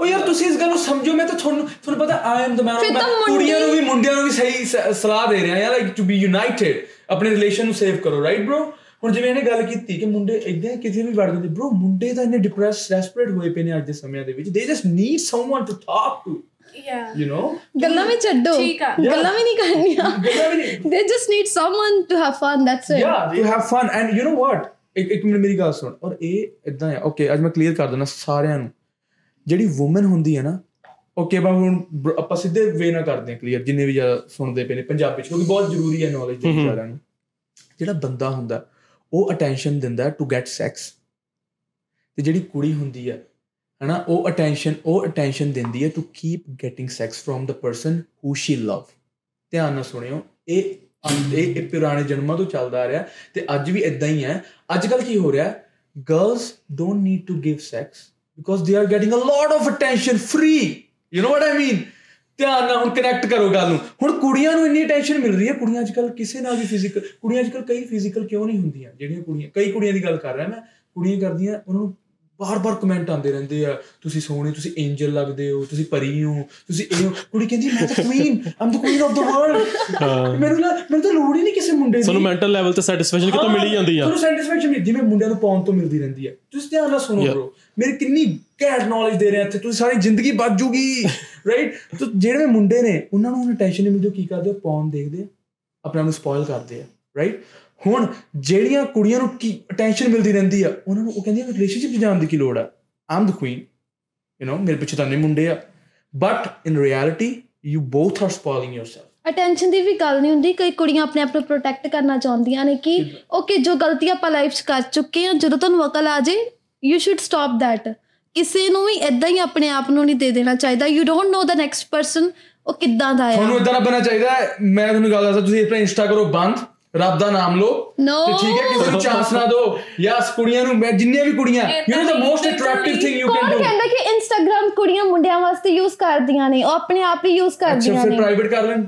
ਉਹ ਯਾਰ ਤੁਸੀਂ ਇਸ ਗੱਲ ਨੂੰ ਸਮਝੋ ਮੈਂ ਤਾਂ ਤੁਹਾਨੂੰ ਤੁਹਾਨੂੰ ਪਤਾ I am the man of ਕੁੜੀਆਂ ਨੂੰ ਵੀ ਮੁੰਡਿਆਂ ਨੂੰ ਵੀ ਸਹੀ ਸਲਾਹ ਦੇ ਰਿਹਾ ਯਾਰ ਲਾਈਕ ਟੂ ਬੀ ਯੂਨਾਈਟਿਡ ਆਪਣੇ ਰਿਲੇਸ਼ਨ ਨੂੰ ਸੇਵ ਕਰੋ ਰਾਈਟ ਬ్రో ਹੁਣ ਜਿਵੇਂ ਇਹਨੇ ਗੱਲ ਕੀਤੀ ਕਿ ਮੁੰਡੇ ਇਦਾਂ ਕਿਸੇ ਵੀ ਵੜ ਜਾਂਦੇ ਬ్రో ਮੁੰਡੇ ਤਾਂ ਇਹਨੇ ਡਿਪਰੈਸ ਡੈਸਪਰੇਟ ਹੋਏ ਪਏ ਨੇ ਅੱਜ ਦੇ ਸਮਿਆਂ ਦੇ ਵਿੱਚ। They just need someone to talk to yeah you know ਗੱਲਾਂ ਵੀ ਛੱਡੋ। ਠੀਕ ਆ। ਗੱਲਾਂ ਵੀ ਨਹੀਂ ਕਰਨੀਆਂ। They just need someone to have fun that's it yeah to have fun and you know what ਇੱਕ ਇੱਕ ਮਿੰਟ ਮੇਰੀ ਗੱਲ ਸੁਣ। ਔਰ ਇਹ ਇਦਾਂ ਆ। ਓਕੇ ਅੱਜ ਮੈਂ ਕਲੀਅਰ ਕਰ ਦਿੰਦਾ ਸਾਰਿਆਂ ਨੂੰ। ਜਿਹੜੀ ਔਮਨ ਹੁੰਦੀ ਹੈ ਨਾ ਓਕੇ ਬਾ ਹੁਣ ਆਪਾਂ ਸਿੱਧੇ ਵੇ ਨਾ ਕਰਦੇ ਹਾਂ ਕਲੀਅਰ ਜਿੰਨੇ ਵੀ ਜ਼ਿਆਦਾ ਸੁਣਦੇ ਪਏ ਨੇ ਪੰਜਾਬੀ ਚ ਕਿਉਂਕਿ ਬਹੁਤ ਜ਼ਰੂਰੀ ਹੈ ਨੌਲੇਜ ਦੇ ਸਾਰਿਆਂ ਨੂੰ। ਜਿਹੜਾ ਬੰਦਾ ਹੁੰਦਾ ਉਹ ਅਟੈਂਸ਼ਨ ਦਿੰਦਾ ਟੂ ਗੈਟ ਸੈਕਸ ਤੇ ਜਿਹੜੀ ਕੁੜੀ ਹੁੰਦੀ ਹੈ ਹਨਾ ਉਹ ਅਟੈਂਸ਼ਨ ਉਹ ਅਟੈਂਸ਼ਨ ਦਿੰਦੀ ਹੈ to keep getting sex from the person who she love ਧਿਆਨ ਨਾਲ ਸੁਣਿਓ ਇਹ ਇਹ ਇਹ ਪੁਰਾਣੇ ਜਨਮਾਂ ਤੋਂ ਚੱਲਦਾ ਆ ਰਿਹਾ। ਤੇ ਅੱਜ ਵੀ ਇਦਾਂ ਹੀ ਹੈ। ਅੱਜ ਕੱਲ ਕੀ ਹੋ ਰਿਹਾ? Girls don't need to give sex because they are getting a lot of attention free you know what I mean ਧਿਆਨ ਨਾਲ ਹੁਣ ਕਨੈਕਟ ਕਰੋ ਗੱਲ ਨੂੰ। ਹੁਣ ਕੁੜੀਆਂ ਨੂੰ ਇੰਨੀ ਅਟੈਂਸ਼ਨ ਮਿਲ ਰਹੀ ਹੈ, ਕੁੜੀਆਂ ਅੱਜ ਕੱਲ ਕਿਸੇ ਨਾਲ ਵੀ ਫਿਜ਼ੀਕਲ ਕੁੜੀਆਂ ਅੱਜ ਕੱਲ ਕਈ ਫਿਜ਼ੀਕਲ ਕਿਉਂ ਨਹੀਂ ਹੁੰਦੀਆਂ? ਜਿਹੜੀਆਂ ਕੁੜੀਆਂ ਕਈ ਕੁੜੀਆਂ ਦੀ ਗੱਲ ਕਰ ਰਿਹਾ ਮੈਂ। ਕੁੜੀਆਂ ਕਰਦੀਆਂ, ਉਹਨਾਂ ਨੂੰ ਬਾਰ-ਬਾਰ ਕਮੈਂਟ ਆਉਂਦੇ ਰਹਿੰਦੇ ਆ ਤੁਸੀਂ ਸੋਹਣੇ ਤੁਸੀਂ ਐਂਜਲ ਲੱਗਦੇ ਹੋ ਤੁਸੀਂ ਪਰੀ ਹੋ ਤੁਸੀਂ ਇਹ ਹੋ। ਕੁੜੀ ਕਹਿੰਦੀ ਮੈਂ ਤਾਂ queen am the queen of the world ਮੈਨੂੰ ਨਾ ਮੈਨੂੰ ਤਾਂ ਲੋੜ ਹੀ ਨਹੀਂ ਕਿਸੇ ਮੁੰਡੇ ਦੀ। ਸਾਨੂੰ ਮੈਂਟਲ ਲੈਵਲ ਤੇ ਸੈਟੀਸਫੈਕਸ਼ਨ ਕਿਤੋਂ ਮਿਲ ਜਾਂਦੀ ਆ? ਤੁਹਾਨੂੰ ਸੈਟੀਸਫੈਕਸ਼ਨ ਮਿਲ ਜਿਵੇਂ ਮੁੰਡਿਆਂ ਨੂੰ ਪਾਉਣ ਤੋਂ ਮਿਲਦੀ ਰਹਿੰਦੀ ਹੈ ਤੁਸੀਂ ਧਿਆਨ ਨਾਲ ਸੁਣੋ. ਬ్రో ਮੇਰੀ ਕਿੰਨੀ ਘੈਂਟ ਨੌਲੇਜ ਦੇ ਰਹੇ ਆ ਇੱਥੇ ਤੁਸੀਂ ਸਾਰੀ ਜ਼ਿੰਦਗੀ ਬਚ ਜੂਗੀ ਰਾਈਟ ਤੇ ਜਿਹੜੇ ਮੁੰਡੇ ਨੇ ਉਹਨਾਂ ਨੂੰ ਟੈਨਸ਼ਨ ਨਹੀਂ ਮਿਲਦੀ ਕੀ ਕਰਦੇ ਆ? ਪੌਨ ਦੇਖਦੇ ਆ ਆਪਣੇ ਆਪ ਨੂੰ ਸਪੋਇਲ ਕਰਦੇ ਆ ਰਾਈਟ ਹੁਣ ਜਿਹੜੀਆਂ ਕੁੜੀਆਂ ਨੂੰ ਕੀ ਅਟੈਂਸ਼ਨ ਮਿਲਦੀ ਰਹਿੰਦੀ ਆ ਉਹਨਾਂ ਨੂੰ ਉਹ ਕਹਿੰਦੀਆਂ ਰਿਲੇਸ਼ਨਸ਼ਿਪ 'ਚ ਜਾਣ ਦੀ ਕੀ ਲੋੜ ਆ? ਆਮ ਦ ਕੁਈਨ ਯੂ نو ਮੇਰੇ ਪਿੱਛੇ ਤਾਂ ਨਹੀਂ ਮੁੰਡੇ ਆ। But in reality you both are spoiling yourself. Attention ਦੀ ਵੀ ਗੱਲ ਨਹੀਂ ਹੁੰਦੀ ਕਈ ਕੁੜੀਆਂ ਆਪਣੇ ਆਪ ਨੂੰ ਪ੍ਰੋਟੈਕਟ ਕਰਨਾ ਚਾਹੁੰਦੀਆਂ ਨੇ ਕਿ ਓਕੇ ਜੋ ਗਲਤੀ ਆਪਾਂ ਲਾਈਫ 'ਚ ਕਰ ਚੁੱਕੇ ਹਾਂ ਜਦੋਂ ਤੁਹਾਨੂੰ ਅਕਲ ਆ ਜੇ ਯੂ ਸ਼ੁੱਡ ਸਟਾਪ ਥੈਟ ਕਿਸੇ ਨੂੰ ਵੀ ਇਦਾਂ ਹੀ ਆਪਣੇ ਆਪ ਨੂੰ ਨਹੀਂ ਦੇ ਦੇਣਾ ਚਾਹੀਦਾ। You don't know the next person ਉਹ ਕਿੱਦਾਂ ਦਾ ਤੁਹਾਨੂੰ ਹੈ ਇਦਾਂ ਦਾ ਬਣਨਾ ਚਾਹੀਦਾ। ਮੈਂ ਤੁਹਾਨੂੰ ਗੱਲ ਦੱਸਦਾ ਤੁਸੀਂ ਆਪਣਾ ਇੰਸਟਾ ਕਰੋ ਬੰਦ। ਰੱਬ ਦਾ ਨਾਮ ਲਓ No. ਤੇ ਠੀਕ ਹੈ ਕਿਸੇ ਨੂੰ ਚਾਂਸ ਨਾ ਦਿਓ। ਯਸ ਕੁੜੀਆਂ ਨੂੰ ਮੈਂ ਜਿੰਨੀਆਂ ਵੀ ਕੁੜੀਆਂ you know the most attractive thing you can do ਕਹਿੰਦਾ ਕਿ ਇੰਸਟਾਗ੍ਰam ਕੁੜੀਆਂ ਮੁੰਡਿਆਂ ਵਾਸਤੇ ਯੂਜ਼ ਕਰਦੀਆਂ ਨੇ? ਉਹ ਆਪਣੇ ਆਪ ਹੀ ਯੂਜ਼ ਅੱਛਾ ਕਰਦੀਆਂ ਫਿਰ ਨੇ। ਪ੍ਰਾਈਵੇਟ ਕਰ ਲੈਣ।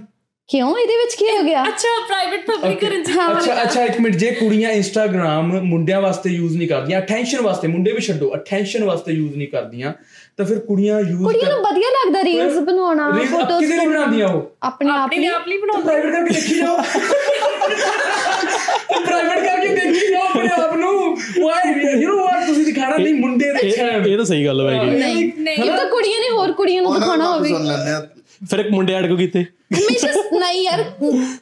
ਕਿਉਂ? ਇਹਦੇ ਵਿੱਚ ਕੀ ਹੋ ਗਿਆ? ਅੱਛਾ ਪ੍ਰਾਈਵੇਟ ਪਬਲਿਕ ਕਰਨ ਚ ਅੱਛਾ ਅੱਛਾ ਇੱਕ ਮਿੰਟ। ਜੇ ਕੁੜੀਆਂ ਇੰਸਟਾਗ੍ਰam ਮੁੰਡਿਆਂ ਵਾਸਤੇ ਯੂਜ਼ ਨਹੀਂ ਕਰਦੀਆਂ ਅਟੈਂਸ਼ਨ ਵਾਸਤੇ ਮੁੰਡੇ ਵੀ ਛੱਡੋ ਅਟੈਂਸ਼ਨ ਵਾਸਤੇ ਯੂਜ਼ ਨਹੀਂ ਕਰਦੀਆਂ ਤਾਂ ਫਿਰ ਕੁੜੀਆਂ ਯੂਜ਼ ਕੁੜੀਆਂ ਨੂੰ ਵਧੀਆ ਲੱਗਦਾ ਰੀਲਸ ਬਣਾਉਣਾ ਫੋਟੋਜ਼ ਕਿਹਦੇ ਲਈ ਬਣਾਉਂਦੀਆਂ ਉਹ? ਆਪਣੇ ਆਪ ਲਈ ਆਪ ਲਈ ਬਣਾਉਂਦੇ ਪ੍ਰਾਈਵੇਟ ਕਰਕੇ ਦੇਖੀ ਜਾਓ। ਪ੍ਰਾਈਵੇਟ ਕਰਕੇ ਦੇਖੀ ਜਾਓ ਆਪਣੇ ਆਪ ਨੂੰ। ਵਾਈ ਯੂ نو ਵਾਟ ਤੁਸੀਂ ਦਿਖਾਣਾ ਨਹੀਂ ਮੁੰਡੇ ਦੇਖਣਾ ਇਹ ਤਾਂ ਸਹੀ ਗੱਲ ਹੈ ਨਹੀਂ ਨਹੀਂ। ਇਹ ਤਾਂ ਕੁੜੀਆਂ ਨੇ ਹੋਰ ਕੁੜੀਆਂ ਨੂੰ ਨੂੰ ਹੋਵੇ। ਸੁਣ ਲੈਂਦੇ ਆ। ਫਿਰ ਇੱਕ ਮੁੰਡੇ ਐਡ ਕੋ ਕੀਤੇ। ਹਮੇਸ਼ਾ ਨਹੀਂ ਯਾਰ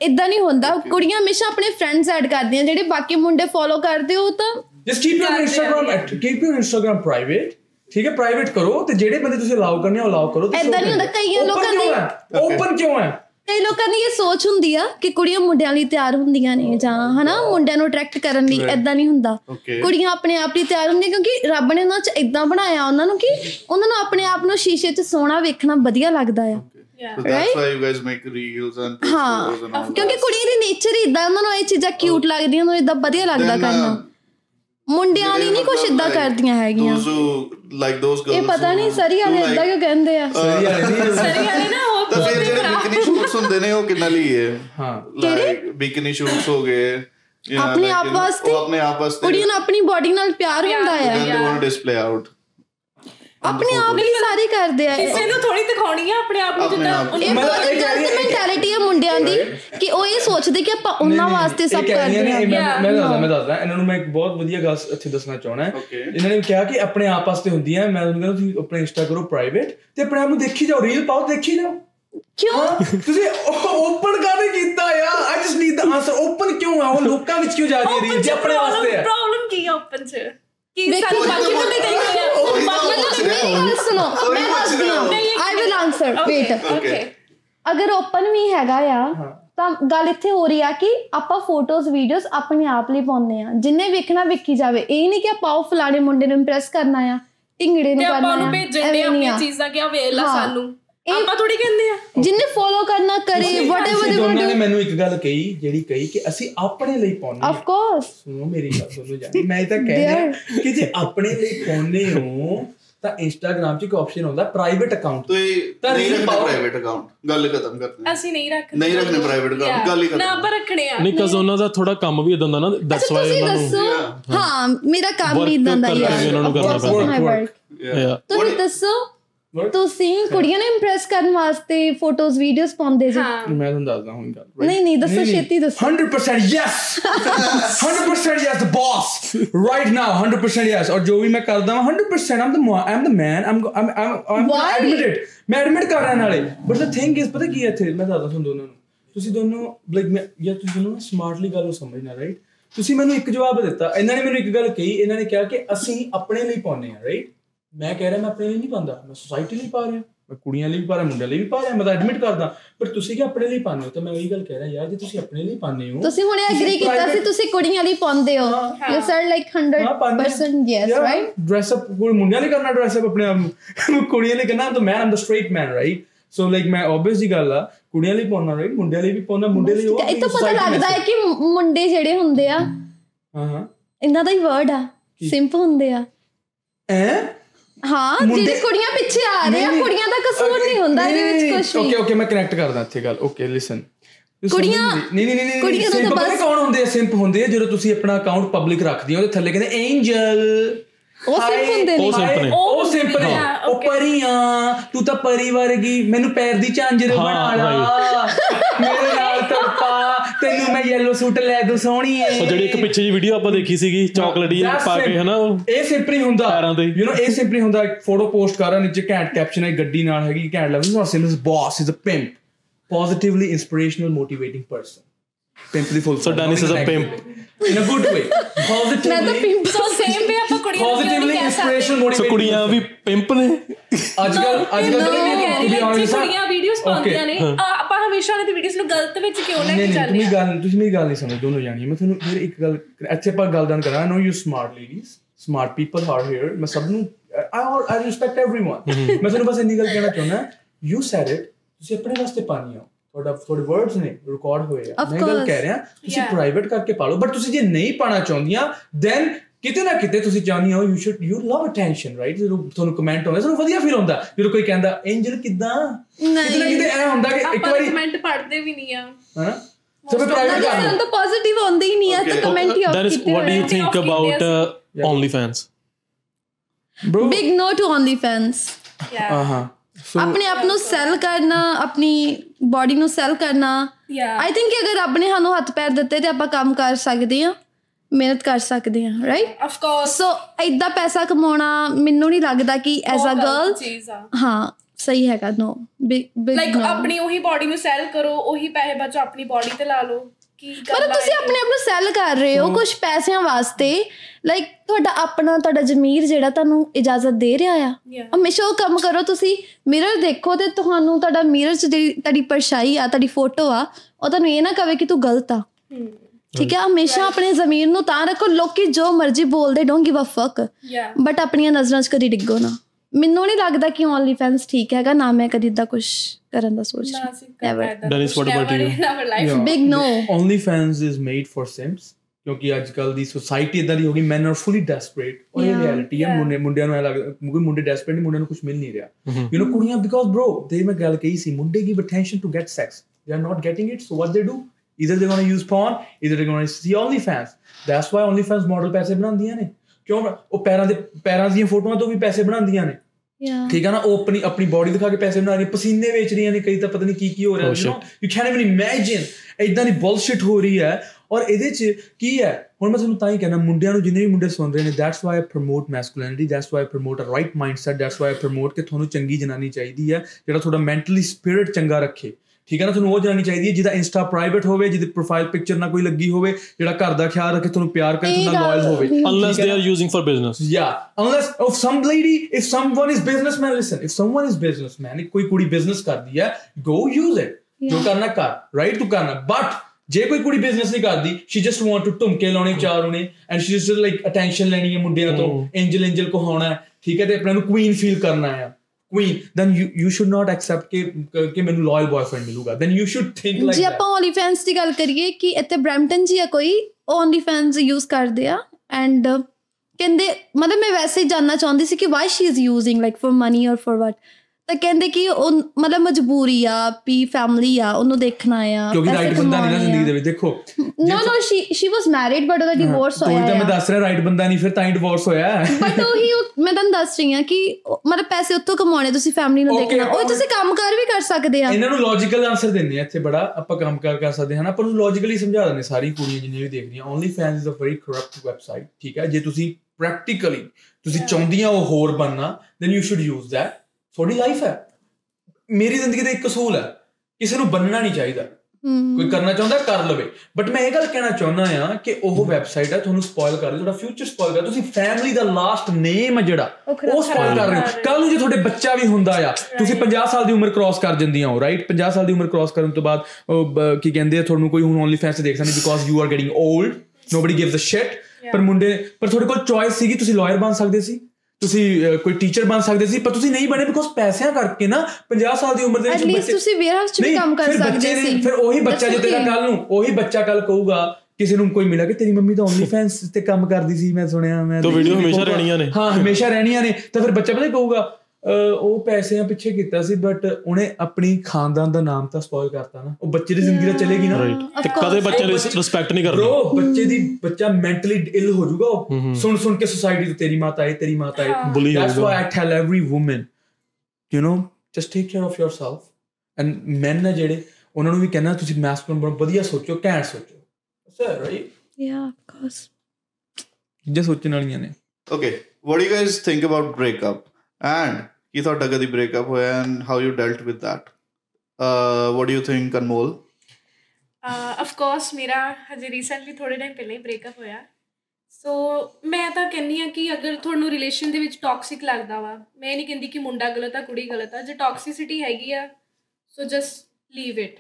ਇਦਾਂ ਨਹੀਂ ਹੁੰਦਾ। ਕੁੜੀਆਂ ਹਮੇਸ਼ਾ ਆਪਣੇ ਫਰੈਂਡਸ ਐਡ ਕਰਦੀਆਂ ਜਿਹੜੇ ਬਾਕੀ ਮੁੰਡੇ ਫੋਲੋ ਕਰਦੇ ਉਹ ਤਾਂ just keep your Instagram keep your Instagram private ਠੀਕ ਹੈ ਪ੍ਰਾਈਵੇਟ ਕਰੋ ਤੇ ਜਿਹੜੇ ਬੰਦੇ ਤੁਸੀਂ ਅਲਾਉ ਕਰਨੇ ਉਹ ਅਲਾਉ ਕਰੋ। ਏਦਾਂ ਨਹੀਂ ਹੁੰਦਾ, ਕਈਆਂ ਲੋਕਾਂ ਦੀ- ਓਪਨ ਕਿਉਂ ਹੈ? ਕਈ ਲੋਕਾਂ ਦੀ ਇਹ ਸੋਚ ਹੁੰਦੀ ਆ ਕਿ ਕੁੜੀਆਂ ਮੁੰਡਿਆਂ ਲਈ ਤਿਆਰ ਹੁੰਦੀਆਂ ਨੇ ਜਾਂ ਹਨਾ ਮੁੰਡਿਆਂ ਨੂੰ ਅਟਰੈਕਟ ਕਰਨ ਲਈ ਐਦਾਂ ਨਹੀਂ ਹੁੰਦਾ. ਕੁੜੀਆਂ ਆਪਣੇ ਆਪ ਲਈ ਤਿਆਰ ਹੁੰਦੀਆਂ ਕਿਉਂਕਿ ਰੱਬ ਨੇ ਉਹਨਾਂ 'ਚ ਇਦਾਂ ਬਣਾਇਆ ਉਹਨਾਂ ਨੂੰ ਕਿ ਉਹਨਾਂ ਨੂੰ ਆਪਣੇ ਆਪ ਨੂੰ ਸ਼ੀਸ਼ੇ 'ਚ ਸੋਹਣਾ ਵੇਖਣਾ ਵਧੀਆ ਲੱਗਦਾ ਆ। That's why you guys make reels and post ਹਾਂ। ਕਿਉਂਕਿ ਕੁੜੀਆਂ ਦੀ ਨੇਚਰ ਹੀ ਇਦਾਂ ਉਹਨਾਂ ਨੂੰ ਇਹ ਚੀਜ਼ਾਂ ਕਿਊਟ ਲੱਗਦੀਆਂ ਉਹਨਾਂ ਨੂੰ ਇਦਾਂ ਵਧੀਆ ਲੱਗਦਾ ਕਰਨਾ। uh, ਮੁੰਡਿਆਂ ਲਈ ਨਹੀਂ ਕੁਝ ਇਦਾਂ ਕਰਦੀਆਂ ਹੈਗੀਆਂ। those like those girls ਇਹ ਪਤਾ ਨਹੀਂ ਸਰੀ ਵਾਲੇ ਇਦਾਂ ਕਿਉਂ ਕਹਿੰਦੇ ਆ? ਹੈ ਨਹੀਂ ਸਰੀ ਵਾਲੇ ਨਾ ਉਹ ਤਾਂ ਫਿਰ ਜਿਹੜੇ ਬਿਕਨੀ ਸ਼ੂਟਸ ਹੁੰਦੇ ਨੇ ਉਹ ਕਿੰਨਾ ਲਈ ਹੈ? ਹਾਂ। ਲਾਈਕ ਬਿਕਨੀ ਸ਼ੂਟਸ ਹੋ ਗਏ ਆਪਣੇ ਆਪ ਵਾਸਤੇ ਉਹ ਆਪਣੇ ਆਪ ਵਾਸਤੇ ਕੁੜੀਆਂ ਨੂੰ ਆਪਣੀ ਬਾਡੀ ਨਾਲ ਪਿਆਰ ਹੁੰਦਾ ਆ then they want to display out ਆਪਣੇ ਆਪ ਲਈ ਸਾਰੇ ਕਰਦੇ ਆ। ਕਿਸੇ ਨੂੰ ਥੋੜੀ ਦਿਖਾਉਣੀ ਆ ਆਪਣੇ ਆਪ ਨੂੰ ਜਿੱਦਾਂ। ਇਹ ਬਹੁਤ ਗਲਤ ਹੈ- ਮੈਂਟੈਲਿਟੀ ਹੈ ਮੁੰਡਿਆਂ ਦੀ ਕਿ ਉਹ ਇਹ ਸੋਚਦੇ ਕਿ ਆਪਾਂ ਉਹਨਾਂ ਵਾਸਤੇ ਸਭ ਕਰਦੇ ਆ। ਮੈਂ ਦੱਸਦਾ ਮੈਂ ਦੱਸਦਾ। ਇਹਨਾਂ ਨੂੰ ਮੈਂ ਇੱਕ ਬਹੁਤ ਵਧੀਆ ਗੱਲ ਇੱਥੇ ਦੱਸਣਾ ਚਾਹਣਾ ਹੈ. ਇਹਨਾਂ ਨੇ ਕਿਹਾ ਕਿ ਆਪਣੇ ਆਪ ਵਾਸਤੇ ਹੁੰਦੀ ਹੈ ਮੈਂ ਉਹਨਾਂ ਨੂੰ ਤੁਸੀਂ ਆਪਣੇ ਇੰਸਟਾ ਕਰੋ ਪ੍ਰਾਈਵੇਟ ਤੇ ਆਪਣੇ ਆਪ ਨੂੰ ਦੇਖੀ ਜਾਓ ਰੀਲ ਪਾਓ ਦੇਖੀ ਜਾਓ। ਕਿਉਂ? ਤੁਸੀਂ ਓਪਨ ਕਾਹਦੇ ਕੀਤਾ ਯਾਰ? I just need the answer open ਕਿਉਂ ਆ? ਉਹ ਲੋਕਾਂ ਵਿੱਚ ਕਿਉਂ ਜਾ ਰਹੀ ਹੈ ਰੀਲ ਜੇ ਆਪਣੇ ਵਾਸਤੇ ਹੈ ਪ੍ਰੋਬਲਮ ਕੀ ਹੈ ਓਪਨ ਚ? ਕੀ ਸਾਨੂੰ ਬਾਕੀ ਮੁੰਡੇ ਦੇਖਦੇ ਆ ਉਹੀ ਤਾਂ ਮਤਲਬ ਪੁੱਛ ਰਿਹਾ ਉਹੀ ਮੈਂ ਦੱਸਦੀ ਹਾਂ। I will answer wait okay ਅਗਰ ਓਪਨ ਵੀ ਹੈਗਾ ਆ ਤਾਂ ਗੱਲ ਇੱਥੇ ਹੋ ਰਹੀ ਆ ਕਿ ਆਪਾਂ ਫੋਟੋਜ਼ ਵੀਡੀਓਜ਼ ਆਪਣੇ ਆਪ ਲਈ ਪਾਉਂਦੇ ਆ ਜਿੰਨੇ ਵੇਖਣਾ ਵੇਖੀ ਜਾਵੇ। ਇਹ ਨਹੀਂ ਕਿ ਆਪਾਂ ਉਹ ਫਲਾਣੇ ਮੁੰਡੇ ਨੂੰ ਇੰਪ੍ਰੈਸ ਕਰਨਾ ਆ ਢਿੰਗੜੇ ਨੂੰ ਆਪਾਂ ਕਰਨਾ ਨੂੰ ਆ। ਭੇਜਣ ਦੇ ਐਵੇਂ ਨਹੀਂ ਆਪਣੀਆਂ ਆ। ਚੀਜ਼ਾਂ ਕਿ ਆ ਵੇਖ ਲੈ। ਸਾਨੂੰ। ਆਪਾਂ ਥੋੜੀ ਕਹਿੰਦੇ ਆ। ਜਿੰਨੇ ਫੋਲੋ ਕਰਨਾ ਕਰੇ ਵਟਐਵਰ ਦੋਨਾਂ ਨੇ ਦੇ ਮੈਨੂੰ ਇੱਕ ਗੱਲ ਕਹੀ ਜਿਹੜੀ ਕਹੀ ਕਿ ਅਸੀਂ ਆਪਣੇ ਲਈ ਪਾਉਂਦੇ ਹਾਂ। ਆਫ ਕੋਰਸ ਸੁਣੋ ਮੇਰੀ ਗੱਲ ਸੁਣੋ ਜਾਨੀ ਮੈਂ ਤਾਂ ਕਹਿ ਰਿਹਾ ਕਿ ਜੇ ਆਪਣੇ ਲਈ ਪਾਉਂਦੇ ਹੋ ਤਾਂ ਇੰਸਟਾਗ੍ਰam 'ਚ ਇੱਕ ਆਪਸ਼ਨ ਹੁੰਦਾ ਪ੍ਰਾਈਵੇਟ ਅਕਾਊਂਟ ਤਾਂ ਰੀਲ ਪਾਓ ਪ੍ਰਾਈਵੇਟ ਅਕਾਊਂਟ ਗੱਲ ਖਤਮ ਕਰਦੇ ਅਸੀਂ ਨਹੀਂ ਰੱਖਦੇ। ਨਹੀਂ ਰੱਖਣੇ ਪ੍ਰਾਈਵੇਟ ਅਕਾਊਂਟ ਗੱਲ ਹੀ ਖਤਮ। ਨਾ ਪਰ ਰੱਖਣੇ ਆ। ਨਹੀਂ ਕਜ਼ ਉਹਨਾਂ ਦਾ ਥੋੜਾ ਕੰਮ ਵੀ ਇਦਾਂ ਦਾ ਨਾ ਦੈਟਸ ਵਾਈ ਉਹਨਾਂ ਨੂੰ ਹਾਂ ਮੇਰਾ ਕੰਮ ਵੀ ਇਦਾਂ ਦਾ ਹੀ ਹੈ ਤੁਸੀਂ ਦੱਸੋ। ਤੁਸੀਂ ਕੁੜੀਆਂ ਨੂੰ ਇੰਪ੍ਰੈਸ ਕਰਨ ਵਾਸਤੇ ਫੋਟੋਜ਼ ਵੀਡੀਓਜ਼ ਪਾਉਂਦੇ ਜੀ? ਹਾਂ। ਮੈਂ ਤੁਹਾਨੂੰ ਦੱਸਦਾ ਹੁਣ ਗੱਲ right? ਨਹੀਂ, ਨਹੀਂ, ਦੱਸੋ, ਛੇਤੀ ਦੱਸੋ। 100% yes! 100% yes the boss! Right now 100% yes. ਔਰ ਜੋ ਵੀ ਮੈਂ ਕਰਦਾ ਹਾਂ 100% I'm the mo- I'm the man. I'm I'm I'm, I'm Why? admit it ਮੈਂ ਐਡਮਿਟ ਕਰ ਰਿਹਾ ਨਾਲੇ ਬਟ ਦ ਥਿੰਗ ਇਜ਼ ਪਤਾ ਕੀ ਹੈ ਇੱਥੇ? ਮੈਂ ਦੱਸਦਾ ਤੁਹਾਨੂੰ ਦੋਨਾਂ ਨੂੰ। ਤੁਸੀਂ ਦੋਨੋਂ ਲਾਈਕ ਮੈਂ ਜਾਂ ਤੁਸੀਂ ਦੋਨੋਂ ਸਮਾਰਟਲੀ ਗੱਲ ਨੂੰ ਸਮਝਣਾ ਰਾਈਟ ਤੁਸੀਂ ਮੈਨੂੰ ਇੱਕ ਜਵਾਬ ਦਿੱਤਾ। ਇਹਨਾਂ ਨੇ ਮੈਨੂੰ ਇੱਕ ਗੱਲ ਕਹੀ। ਇਹਨਾਂ ਨੇ ਕਿਹਾ ਕਿ ਅਸੀਂ ਆਪਣੇ ਲਈ ਪਾਉਂਦੇ ਆ ਰਾਈਟ ਮੈਂ ਕਹਿ ਰਿਹਾ ਮੈਂ ਆਪਣੇ ਲਈ ਨਹੀਂ ਪਾਉਂਦਾ ਮੈਂ ਸੋਸਾਇਟੀ ਲਈ ਪਾ ਰਿਹਾ। ਮੈਂ ਕੁੜੀਆਂ ਲਈ ਵੀ ਪਾ ਰਿਹਾ ਮੁੰਡਿਆਂ ਲਈ ਵੀ ਪਾ ਰਿਹਾ ਮੈਂ ਤਾਂ ਐਡਮਿਟ ਕਰਦਾ। ਪਰ ਤੁਸੀਂ ਕਿ ਆਪਣੇ ਲਈ ਪਾਉਂਦੇ ਹੋ? ਤਾਂ ਮੈਂ ਉਹੀ ਗੱਲ ਕਹਿ ਰਿਹਾ ਯਾਰ ਜੇ ਤੁਸੀਂ ਆਪਣੇ ਲਈ ਪਾਉਂਦੇ ਹੋ ਤੁਸੀਂ ਹੁਣੇ ਐਗਰੀ ਕੀਤਾ ਸੀ ਤੁਸੀਂ ਕੁੜੀਆਂ ਲਈ ਪਾਉਂਦੇ ਹੋ। You said like 100% yes right dress up ਕੋਈ ਮੁੰਡਿਆਂ ਲਈ ਕਰਨਾ ਡਰੈਸ ਅਪ ਆਪਣੇ ਆਪ ਨੂੰ। ਕੁੜੀਆਂ ਲਈ ਕਰਨਾ ਤਾਂ man I'm the straight man right so like ਮੈਂ ਆਬਵੀਅਸ ਦੀ ਗੱਲ ਆ ਕੁੜੀਆਂ ਲਈ ਪਾਉਣਾ ਰਾਈਟ ਮੁੰਡਿਆਂ ਲਈ ਵੀ ਪਾਉਣਾ ਮੁੰਡੇ ਲਈ ਉਹ ਇਹ ਤਾਂ ਪਤਾ ਲੱਗਦਾ ਹੈ। ਕਿ ਮੁ- ਮੁੰਡੇ ਜਿਹੜੇ ਹੁੰਦੇ ਆ ਹਾਂ ਹਾਂ। ਇਹਨਾਂ ਦਾ ਹੀ ਵਰਡ ਆ। ਸਿੰਪ ਹੁੰਦੇ ਆ। ਐ ਹਾਂ ਜਿਹੜੇ ਕੁੜੀਆਂ ਪਿੱਛੇ ਆ ਰਹੇ ਆ ਕੁੜੀਆਂ ਦਾ ਕਸੂਰ ਨਹੀਂ ਹੁੰਦਾ ਇਹਦੇ ਵਿੱਚ ਕੁਝ ਓਕੇ ਵੀ। ਓਕੇ ਮੈਂ ਕਨੈਕਟ ਕਰਦਾ ਇੱਥੇ ਗੱਲ। ਓਕੇ ਲਿਸਨ ਕੁੜੀਆਂ- ਨਹੀਂ ਨਹੀਂ ਨਹੀਂ ਕੁੜੀਆਂ ਦਾ ਸਿੰਪ ਤਾਂ ਪਤਾ ਬਸ- ਕੌਣ ਹੁੰਦੇ ਆ? ਸਿੰਪ ਹੁੰਦੇ ਆ ਜਦੋਂ ਤੁਸੀਂ ਆਪਣਾ ਅਕਾਊਂਟ ਪਬਲਿਕ ਰੱਖਦੇ ਹੋ ਉਹਦੇ ਥੱਲੇ ਕਹਿੰਦੇ ਐਂਜਲ ਉਹ simp ਹੁੰਦੇ ਨੇ। ਉਹ simp ਨੇ। ਉਹ ਸਿੰਪ ਨੇ। ਉਹ okay. ਪਰੀਆਂ ਤੂੰ ਤਾਂ ਪਰੀ ਵਰਗੀ ਮੈਨੂੰ ਪੈਰ ਦੀ ਝਾਂਜਰ ਬਣਾ ਲਾ। ਮੇਰੇ ਨਾਲ ਤੁਰਪਾ ਤੈਨੂੰ ਮੈਂ ਯੈਲੋ ਸੂਟ ਲੈ ਦੂੰ ਸੋਹਣੀ ਏ ਉਹ ਜਿਹੜੀ ਇੱਕ ਪਿੱਛੇ ਜੀ ਵੀਡੀਓ ਆਪਾਂ ਦੇਖੀ ਸੀਗੀ ਚਾਕਲੇਟ ਜੀ ਪਾ ਕੇ. ਹਨਾ ਉਹ ਇਹ ਸਿੰਪਲੀ ਹੁੰਦਾ। ਪੈਰਾਂ ਤੇ। ਯੂ نو ਇਹ ਸਿੰਪਲੀ ਹੁੰਦਾ। ਇੱਕ ਫੋਟੋ ਪੋਸਟ ਕਰ ਰਿਹਾ ਨੀਚੇ ਘੈਂਟ ਕੈਪਸ਼ਨ ਹੈ ਗੱਡੀ ਨਾਲ ਹੈਗੀ ਘੈਂਟ ਲੱਗਦਾ ਨਾ seem this boss is a pimp positively inspirational motivating person. Pimply full So Dennis is a pimp. in a good way. Positively ਮੈਂ ਤਾਂ ਪਿੰਪ ਸੋ ਸੇਮ ਵੇ ਆਪਾਂ ਕੁੜੀਆਂ ਨੂੰ ਕਿਉਂ positively ਨਹੀਂ ਕਹਿ ਸਕਦੇ inspirational ਸੋ motivating ਕੁੜੀਆਂ ਵੀ ਪਿੰਪ ਨੇ? ਅੱਜ ਕੱਲ ਅੱਜ ਕੱਲ honest ਆ- ਕੁੜੀਆਂ ਵੀਡੀਓਜ਼ ਪਾਉਂਦੀਆਂ ਨੇ। ਹਮੇਸ਼ਾ ਉਹਨਾਂ ਦੀ ਵੀਡੀਓਜ਼ ਨੂੰ ਗਲਤ ਵਿੱਚ ਕਿਉਂ ਲੈ ਨਹੀਂ ਕੇ ਨਹੀਂ ਚੱਲਦੇ ਤੁਸੀਂ ਆ ਗੱਲ ਤੁਸੀਂ ਮੇਰੀ ਗੱਲ ਨਹੀਂ ਸਮਝ ਦੋਨੋਂ ਜਾਣੀ ਮੈਂ ਤੁਹਾਨੂੰ ਫਿਰ ਇੱਕ ਗੱਲ ਇੱਥੇ ਆਪਾਂ ਗੱਲ ਦਾਨ ਕਰਾਂ no you smart ladies smart people are here ਮੈਂ ਸਭ ਨੂੰ ਆਈ ਆਈ ਰਿਸਪੈਕਟ एवरीवन ਮੈਂ ਤੁਹਾਨੂੰ ਬਸ ਇੰਨੀ ਗੱਲ ਕਹਿਣਾ ਚਾਹੁੰਦਾ ਯੂ ਸੈਡ ਇਟ ਤੁਸੀਂ ਆਪਣੇ ਵਾਸਤੇ ਪਾਣੀ ਹੋ ਤੁਹਾਡਾ ਤੁਹਾਡੇ ਵਰਡਸ ਨੇ ਰਿਕਾਰਡ ਹੋਏ ਆ Of ਮੈਂ ਗੱਲ course. ਕਹਿ ਰਿਹਾ ਤੁਸੀਂ Yeah. ਪ੍ਰਾਈਵੇਟ ਕਰਕੇ ਪਾ ਲਓ ਬਟ ਤੁਸੀਂ ਜੇ ਨਹੀਂ ਪਾਣਾ ਚਾਹੁੰਦੀਆਂ ਦੈਨ ਕਿਤੇ ਨਾ ਕਿਤੇ ਤੁਸੀਂ ਚਾਹੁੰਦੇ ਹੋ you should you love attention right ਜਦੋਂ ਤੁਹਾਨੂੰ ਕਮੈਂਟ ਆਉਂਦਾ ਤੁਹਾਨੂੰ ਵਧੀਆ ਫੀਲ ਹੁੰਦਾ ਜਦੋਂ ਕੋਈ ਕਹਿੰਦਾ ਐਂਜਲ ਕਿਦਾਂ? ਕਿਤੇ ਨਾ ਕਿਤੇ ਐ ਹੁੰਦਾ ਕਿ ਇੱਕ ਵਾਰੀ ਕਮੈਂਟ ਪੜ੍ਹਦੇ ਵੀ ਨਹੀਂ ਆ। ਹਨਾ? ਸਭ ਪ੍ਰਾਈਵੇਟ ਕਰ ਸਾਨੂੰ ਤਾਂ ਪੋਜ਼ਿਟਿਵ ਆਉਂਦੇ ਹੀ ਨਹੀਂ ਆ ਤਾਂ. Comment he of then is what do you think about Yeah. Only fans big no to only fans yeah ਹਾਂ ਸੋ ਆਪਣੇ ਆਪ ਨੂੰ ਸੈਲ ਕਰਨਾ ਆਪਣੀ ਬਾਡੀ ਨੂੰ ਸੈਲ ਕਰਨਾ ਆਈ ਥਿੰਕ ਕਿ ਅਗਰ ਨੇ ਸਾਨੂੰ ਹੱਥ ਪੈਰ ਦਿੱਤੇ ਤੇ ਆਪਾਂ ਕੰਮ ਕਰ ਸਕਦੇ ਆ ਮਿਹਨਤ ਕਰ ਸਕਦੇ ਆ ਰਾਈਟ ਆਫ ਕੋਰਸ ਸੋ ਐਦਾਂ ਪੈਸਾ ਕਮਾਉਣਾ ਮੈਨੂੰ ਨਹੀਂ ਲੱਗਦਾ ਕਿ ਐਜ਼ ਅ ਗਰਲ ਹਾਂ ਸਹੀ ਹੈਗਾ ਨੋ ਲਾਈਕ ਆਪਣੀ ਉਹੀ ਬਾਡੀ ਨੂੰ ਸੈਲ ਕਰੋ ਉਹੀ ਪੈਸੇ ਬਚੋ ਆਪਣੀ ਬਾਡੀ ਤੇ ਲਾ ਲਓ ਕੀ ਮਤਲਬ ਤੁਸੀਂ ਆਪਣੇ ਆਪ ਨੂੰ ਸੈਲ ਕਰ ਰਹੇ ਹੋ ਕੁਝ ਪੈਸਿਆਂ ਵਾਸਤੇ ਲਾਈਕ ਤੁਹਾਡਾ ਆਪਣਾ ਤੁਹਾਡਾ ਜ਼ਮੀਰ ਜਿਹੜਾ ਤੁਹਾਨੂੰ ਇਜਾਜ਼ਤ ਦੇ ਰਿਹਾ ਆ. ਹਮੇਸ਼ਾ ਉਹ ਕੰਮ ਕਰੋ ਤੁਸੀਂ ਮਿਰਰ ਦੇਖੋ ਤੇ ਤੁਹਾਨੂੰ ਤੁਹਾਡਾ ਮਿਰਰ 'ਚ ਜਿਹੜੀ ਤੁਹਾਡੀ ਪਰਛਾਈ ਆ ਤੁਹਾਡੀ ਫੋਟੋ ਆ ਉਹ ਤੁਹਾਨੂੰ ਇਹ ਨਾ ਕਵੇ ਕਿ ਤੂੰ ਗਲਤ ਆ। ਠੀਕ ਹੈ ਹਮੇਸ਼ਾ ਆਪਣੇ ਜ਼ਮੀਰ ਨੂੰ ਤਾਂ ਰੱਖੋ ਲੋਕੀ ਜੋ ਮਰਜ਼ੀ ਬੋਲਦੇ don't give a fuck but ਆਪਣੀਆਂ ਨਜ਼ਰਾਂ 'ਚ ਕਦੀ ਡਿੱਗੋ ਨਾ। ਮੈਨੂੰ ਨਹੀਂ ਲੱਗਦਾ ਕਿ ਓਨਲੀ ਫੈਨਸ ਠੀਕ ਹੈਗਾ ਨਾ ਮੈਂ ਕਦੀ ਇਦਾਂ ਕੁਝ ਕਰਨ ਦਾ ਸੋਚ ਰਹੀ। Never that is what about you big no only fans is made for simps ਕਿਉਂਕਿ ਅੱਜ ਕੱਲ ਦੀ ਸੋਸਾਇਟੀ ਇਦਾਂ ਦੀ ਹੋ ਗਈ men are fully desperate ਔਰ ਇਹ ਰਿਐਲਿਟੀ ਹੈ ਮੁੰਡੇ ਮੁੰਡਿਆਂ ਨੂੰ ਐ ਲੱਗਦਾ ਕੋਈ ਮੁੰਡੇ ਡੈਸਪਰੇਟ ਨਹੀਂ ਮੁੰਡਿਆਂ ਨੂੰ ਕੁਝ ਮਿਲ ਨਹੀਂ ਰਿਹਾ ਯੂ نو ਕੁੜੀਆਂ ਬਿਕੋਜ਼ ਬ్రో ਤੇ ਮੈਂ ਗੱਲ ਕਹੀ ਸੀ ਮੁੰਡੇ give attention to get sex they are not getting it so what they do either they're going to use porn either they're going to see OnlyFans. That's why OnlyFans model ਪੈਸੇ ਬਣਾਉਂਦੀਆਂ ਨੇ। ਕਿਉਂ ਉਹ ਪੈਰਾਂ ਦੇ ਪੈਰਾਂ ਦੀਆਂ ਫੋਟੋਆਂ ਤੋਂ ਵੀ ਪੈਸੇ ਬਣਾਉਂਦੀਆਂ ਨੇ। ਠੀਕ ਹੈ ਨਾ? ਉਹ ਆਪਣੀ ਆਪਣੀ ਬਾਡੀ ਦਿਖਾ ਕੇ ਪੈਸੇ ਬਣਾ ਰਹੀਆਂ ਪਸੀਨੇ ਵੇਚ ਰਹੀਆਂ ਨੇ ਕਈ ਤਾਂ ਪਤਾ ਨਹੀਂ ਕੀ ਕੀ ਹੋ ਰਿਹਾ you you can even imagine ਇਦਾਂ ਦੀ ਬੁਲਸ਼ਿਟ ਹੋ ਰਹੀ ਹੈ। ਔਰ ਇਹਦੇ ਚ ਕੀ ਹੈ? ਹੁਣ ਮੈਂ ਤੁਹਾਨੂੰ ਤਾਂ ਹੀ ਕਹਿਣਾ ਮੁੰਡਿਆਂ ਨੂੰ ਜਿੰਨੇ ਵੀ ਮੁੰਡੇ ਸੁਣ ਰਹੇ ਨੇ that's why I promote masculinity that's why I promote a right mindset that's why I promote ਕਿ ਤੁਹਾਨੂੰ ਚੰਗੀ ਜਨਾਨੀ ਚਾਹੀਦੀ ਹੈ ਜਿਹੜਾ ਤੁਹਾਡਾ ਮੈਂਟਲੀ ਸਪਿਰਿਟ ਚੰਗਾ ਰੱਖੇ। ਠੀਕ ਹੈ ਨਾ ਤੁਹਾਨੂੰ ਉਹ ਜਨਾਨੀ ਚਾਹੀਦੀ ਹੈ ਜਿਹਦਾ ਇੰਸਟਾ ਪ੍ਰਾਈਵੇਟ ਹੋਵੇ ਜਿਹਦੀ ਪ੍ਰੋਫਾਈਲ ਪਿਕਚਰ ਨਾ ਕੋਈ ਲੱਗੀ ਹੋਵੇ ਜਿਹੜਾ ਘਰ ਦਾ ਖਿਆਲ ਰੱਖੇ ਤੁਹਾਨੂੰ ਪਿਆਰ ਕਰੇ ਤੁਹਾਡਾ ਲਾਇਲ ਹੋਵੇ ਵੀ- unless ਠੀਕ ਹੈ they are ਨਾ? using for business Yeah, unless if some lady, if someone is businessman, listen. If someone is businessman, if ਕੋਈ ਕੁੜੀ business ਕਰਦੀ ਹੈ, go use it. ਜੋ. ਕਰਨਾ ਕਰ, right ਤੂੰ ਕਰਨਾ. But ਜੇ ਕੋਈ ਕੁੜੀ business ਨਹੀਂ ਕਰਦੀ, she just want to ਢੁਮਕੇ ਲਾਉਣੇ ਚਾਰ ਉਹਨੇ and she just like attention ਲੈਣੀ ਹੈ ਮੁੰਡਿਆਂ ਤੋਂ, angel angel ਕੋ ਹੋਣਾ ਹੈ, ਠੀਕ ਹੈ ਤੇ ਆਪਣੇ ਨੂੰ queen feel ਕਰਨਾ ਹੈ. queen then you you should not accept ਕਿ ਕਿ ਮੈਨੂੰ loyal boyfriend ਮਿਲੂਗਾ then you should think like ਜੀ ਆਪਾਂ only fans ਦੀ ਗੱਲ ਕਰੀਏ ਕਿ ਇੱਥੇ ਬ੍ਰੈਂਟਨ ਜੀ ਆ ਕੋਈ only fans ਯੂਜ਼ ਕਰਦੇ ਆ ਐਂਡ ਕਹਿੰਦੇ ਮਤਲਬ ਮੈਂ ਵੈਸੇ ਹੀ ਜਾਨਣਾ ਚਾਹੁੰਦੀ ਸੀ ਕਿ why she is using like for money or for what ਤਾਂ ਕਹਿੰਦੇ ਕਿ ਉਹ ਮਤਲਬ ਮਜਬੂਰੀ ਆ ਪੀ ਫੈਮਿਲੀ ਆ ਉਹਨੂੰ ਦੇਖਣਾ ਆ ਕਿਉਂਕਿ ਰਾਈਟ ਬੰਦਾ ਨਹੀਂ ਨਾ ਜ਼ਿੰਦਗੀ ਦੇ ਆ। ਵਿੱਚ ਦੇਖੋ no no she she was married but ਉਹਦਾ ਡਿਵੋਰਸ ਹੋਇਆ ਤਾਂ ਮੈਂ ਆ। ਦੱਸ ਰਿਹਾ ਰਾਈਟ ਬੰਦਾ ਨਹੀਂ ਫਿਰ ਤਾਂ ਹੀ ਡਿਵੋਰਸ ਹੋਇਆ। ਹੈ ਬਟ ਉਹੀ ਮੈਂ ਤੁਹਾਨੂੰ ਦੱਸ ਰਹੀ ਹਾਂ ਕਿ ਮਤਲਬ ਪੈਸੇ ਉੱਥੋਂ ਕਮਾਉਣੇ ਤੁਸੀਂ ਫੈਮਿਲੀ ਨੂੰ ਦੇਖਣਾ। ਉਹ. ਤੁਸੀਂ ਕੰਮ ਕਰ ਵੀ ਕਰ ਸਕਦੇ ਆ। ਇਹਨਾਂ ਨੂੰ ਲੌਜੀਕਲ ਆਨਸਰ ਦਿੰਦੇ ਆ ਇੱਥੇ ਬੜਾ ਆਪਾਂ ਕੰਮ ਕਰ ਕਰ ਸਕਦੇ ਹਾਂ ਨਾ ਆਪਾਂ ਨੂੰ ਲੌਜੀਕਲੀ ਸਮਝਾ ਦਿੰਦੇ ਸਾਰੀ ਕੁੜੀਆਂ ਜਿੰਨੀਆਂ ਵੀ ਦੇਖ ਰਹੀਆਂ only fans is a very corrupt website ਠੀਕ ਹੈ? ਜੇ ਤੁਸੀਂ ਪ੍ਰੈਕਟੀਕਲੀ ਤੁਸੀਂ ਚਾਹੁੰਦੀਆਂ ਉਹ ਹੋਰ ਬਣਨਾ then you should use that ਤੁਹਾਡੀ ਲਾਈਫ ਹੈ। ਮੇਰੀ ਜ਼ਿੰਦਗੀ ਦਾ ਇੱਕ ਅਸੂਲ ਹੈ ਕਿਸੇ ਨੂੰ ਬੰਨਣਾ ਨਹੀਂ ਚਾਹੀਦਾ। ਕੋਈ ਕਰਨਾ ਚਾਹੁੰਦਾ ਕਰ ਲਵੇ। ਬਟ ਮੈਂ ਇਹ ਗੱਲ ਕਹਿਣਾ ਚਾਹੁੰਦਾ ਆ ਕਿ ਉਹ ਵੈਬਸਾਈਟ ਹੈ ਤੁਹਾਨੂੰ ਸਪੋਇਲ ਕਰ ਰਹੀ ਤੁਹਾਡਾ ਫਿਊਚਰ ਸਪੋਇਲ ਕਰ ਤੁਸੀਂ ਫੈਮਿਲੀ ਦਾ ਲਾਸਟ ਨੇਮ ਹੈ ਜਿਹੜਾ ਉਹ ਸਪੋਇਲ ਕਰ ਰਹੇ ਹੋ। ਕੱਲ ਨੂੰ ਜੇ ਤੁਹਾਡੇ ਬੱਚਾ ਵੀ ਹੁੰਦਾ ਆ ਤੁਸੀਂ 50 ਸਾਲ ਦੀ ਉਮਰ ਕ੍ਰਾਸ ਕਰ ਜਾਂਦੀਆਂ ਹੋ ਰਾਈਟ 50 ਸਾਲ ਦੀ ਉਮਰ ਕ੍ਰਾਸ ਕਰਨ ਤੋਂ ਬਾਅਦ ਕੀ ਕਹਿੰਦੇ ਆ ਤੁਹਾਨੂੰ ਕੋਈ ਹੁਣ ਓਨਲੀ ਫੈਂਸ ਦੇਖ ਸਕਦੇ because you are getting old nobody gives a shit ਪਰ ਮੁੰਡੇ ਪਰ ਤੁਹਾਡੇ ਕੋਲ ਚੋਇਸ ਸੀਗੀ ਤੁਸੀਂ ਲਾਇਰ ਬਣ ਸਕਦੇ ਸੀ? ਤੁਸੀਂ ਕੋਈ ਟੀਚਰ ਬਣ ਸਕਦੇ ਸੀ ਪਰ ਤੁਸੀਂ ਨਹੀਂ ਬਣੇ ਬਿਕੋਜ਼ ਪੈਸਿਆਂ ਕਰਕੇ ਨਾ 50 ਸਾਲ ਦੀ ਉਮਰ ਦੇ At least ਤੁਸੀਂ warehouse 'ਚ ਵੀ ਕੰਮ ਕਰ ਬੱਚੇ ਸਕਦੇ ਸੀ। ਫਿਰ ਉਹੀ ਬੱਚਾ ਜੇ ਤੇਰਾ. ਕੱਲ ਨੂੰ ਉਹੀ ਬੱਚਾ ਕੱਲ ਕਹੂਗਾ ਕਿਸੇ ਨੂੰ ਕੋਈ ਮਿਲਿਆ ਕਿ ਤੇਰੀ ਮੰਮੀ ਤਾਂ ਓਨਲੀ ਫੈਂਸ ਤੇ ਕੰਮ ਕਰਦੀ ਸੀ ਮੈਂ ਸੁਣਿਆ ਮੈਂ ਤਾਂ ਦੇਖੀ ਹਮੇਸ਼ਾ ਰਹਿਣੀਆਂ ਨੇ। ਹਾਂ ਹਮੇਸ਼ਾ ਰਹਿਣੀਆਂ ਨੇ ਤਾਂ ਫਿਰ ਬੱਚਾ ਪਤਾ ਕਹੂਗਾ ਉਹ ਪੈਸਿਆਂ ਪਿੱਛੇ ਕੀਤਾ ਸੀ ਬਟ ਉਹਨੇ ਆਪਣੀ ਖਾਨਦਾਨ ਦਾ ਨਾਮ ਤਾਂ ਸਪੋਇਲ ਕਰਤਾ ਨਾ। ਉਹ ਬੱਚੇ ਦੀ ਜ਼ਿੰਦਗੀ ਤਾਂ ਚਲੇਗੀ ਨਾ। ਤੇ. ਕਦੇ ਬੱਚੇ ਨੂੰ ਰਿਸਪੈਕਟ ਨਹੀਂ ਕਰਨੀ ਬ్రో ਬੱਚੇ ਦੀ ਬੱਚਾ ਮੈਂਟਲੀ ਇਲ ਹੋ ਜਾਊਗਾ ਉਹ। ਸੁਣ ਸੁਣ ਕੇ ਸੋਸਾਇਟੀ ਤੋਂ ਤੇਰੀ ਮਾਤਾ ਹੈ ਤੇਰੀ ਮਾਤਾ ਹੈ ਹੋਊਗਾ। why i tell every woman you know just take care of yourself. And men ਨੇ ਜਿਹੜੇ ਉਹਨਾਂ ਨੂੰ ਵੀ ਕਹਿਣਾ ਤੁਸੀਂ ਮੈਸਕੂਲਨ ਬਣੋ ਵਧੀਆ ਸੋਚੋ ਘੈਂਟ ਸੋਚੋ। Sir right Yeah, of course. ਜੇ ਸੋਚਣ ਵਾਲੀਆਂ ਨੇ। Okay, what do you guys think about breakup? And ਕੀ ਤੁਹਾਡਾ ਕਦੀ breakup ਹੋਇਆ and how you dealt with that? Uh, what do you think, Anmol? Of course ਮੇਰਾ ਹਜੇ ਰੀਸੈਂਟਲੀ ਥੋੜੇ ਟਾਈਮ ਪਹਿਲਾਂ ਹੀ ਬ੍ਰੇਕਅਪ ਹੋਇਆ ਸੋ ਮੈਂ ਤਾਂ ਕਹਿੰਨੀ ਆ ਕਿ ਅਗਰ ਤੁਹਾਨੂੰ ਰਿਲੇਸ਼ਨ ਦੇ ਵਿੱਚ ਟੌਕਸਿਕ ਲੱਗਦਾ ਵਾ ਮੈਂ ਇਹ ਨਹੀਂ ਕਹਿੰਦੀ ਕਿ ਮੁੰਡਾ ਗਲਤ ਆ ਕੁੜੀ ਗਲਤ ਆ ਜੇ ਟੌਕਸਿਸਿਟੀ ਹੈਗੀ ਆ ਸੋ ਜਸਟ ਲੀਵ ਇਟ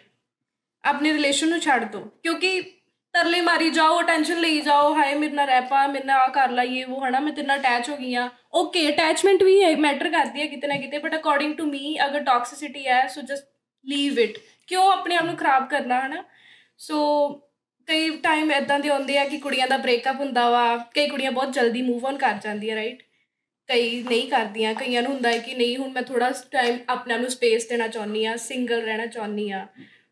ਆਪਣੇ ਰਿਲੇਸ਼ਨ ਨੂੰ ਛੱਡ ਦਿਓ ਕਿਉਂਕਿ ਤਰਲੇ ਮਾਰੀ ਜਾਓ ਟੈਨਸ਼ਨ ਲਈ ਜਾਓ, ਹਾਏ ਮੇਰੇ ਨਾਲ ਰਹਿ ਪਾ, ਮੇਰੇ ਨਾਲ ਆ ਕਰ ਲਾ ਇਹ ਉਹ ਹਨਾ, ਮੈਂ ਤੇਰੇ ਨਾਲ ਅਟੈਚ ਹੋ ਗਈ ਆ ਓਕੇ ਅਟੈਚਮੈਂਟ ਵੀ ਹੈ ਮੈਟਰ ਕਰਦੀ ਹੈ ਕਿਤੇ ਨਾ ਕਿਤੇ ਬਟ ਅਕੋਰਡਿੰਗ ਟੂ ਮੀ ਅਗਰ ਟੌਕਸਿਸਿਟੀ ਹੈ ਸੋ ਜਸਟ ਲੀਵ ਇਟ ਕਿਉਂ ਆਪਣੇ ਆਪ ਨੂੰ ਖਰਾਬ ਕਰਨਾ, ਹਨਾ? ਸੋ ਕਈ ਟਾਈਮ ਇਦਾਂ ਦੇ ਆਉਂਦੇ ਆ ਕਿ ਕੁੜੀਆਂ ਦਾ ਬ੍ਰੇਕਅਪ ਹੁੰਦਾ ਵਾ, ਕਈ ਕੁੜੀਆਂ ਬਹੁਤ ਜਲਦੀ ਮੂਵ ਔਨ ਕਰ ਜਾਂਦੀਆਂ ਰਾਈਟ ਕਈ ਨਹੀਂ ਕਰਦੀਆਂ, ਕਈਆਂ ਨੂੰ ਹੁੰਦਾ ਹੈ ਕਿ ਨਹੀਂ, ਹੁਣ ਮੈਂ ਥੋੜਾ ਟਾਈਮ ਆਪਣੇ ਆਪ ਨੂੰ ਸਪੇਸ ਦੇਣਾ ਚਾਹੁੰਦੀ ਆ ਸਿੰਗਲ ਰਹਿਣਾ ਚਾਹੁੰਦੀ ਆ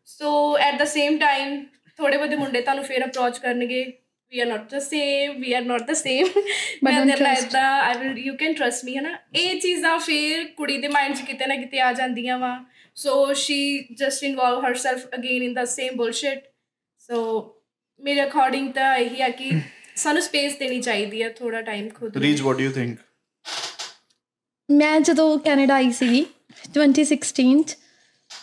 so at the same time ਥੋੜੇ ਬਹੁਤੇ ਮੁੰਡੇ ਤੁਹਾਨੂੰ ਫਿਰ ਅਪਰੋਚ ਕਰਨਗੇ we are not the same we are not the same ਮੈਂ trust. ਏਦਾਂ ਆਈ will you can trust me ਹਨਾ? ਇਹ ਚੀਜ਼ਾਂ ਫਿਰ ਕੁੜੀ ਦੇ ਮਾਈਂਡ 'ਚ ਕਿਤੇ ਨਾ ਕਿਤੇ ਆ ਜਾਂਦੀਆਂ ਵਾ। So she just involve herself again in the same bullshit so ਮੇਰੇ ਅਕੋਰਡਿੰਗ ਤਾਂ ਇਹੀ ਆ ਕਿ ਸਾਨੂੰ ਸਪੇਸ ਦੇਣੀ ਚਾਹੀਦੀ ਹੈ ਥੋੜਾ ਟਾਈਮ ਖੁਦ। Reej what do you think ਮੈਂ ਜਦੋਂ ਕੈਨੇਡਾ ਆਈ ਸੀਗੀ 2016 ਚ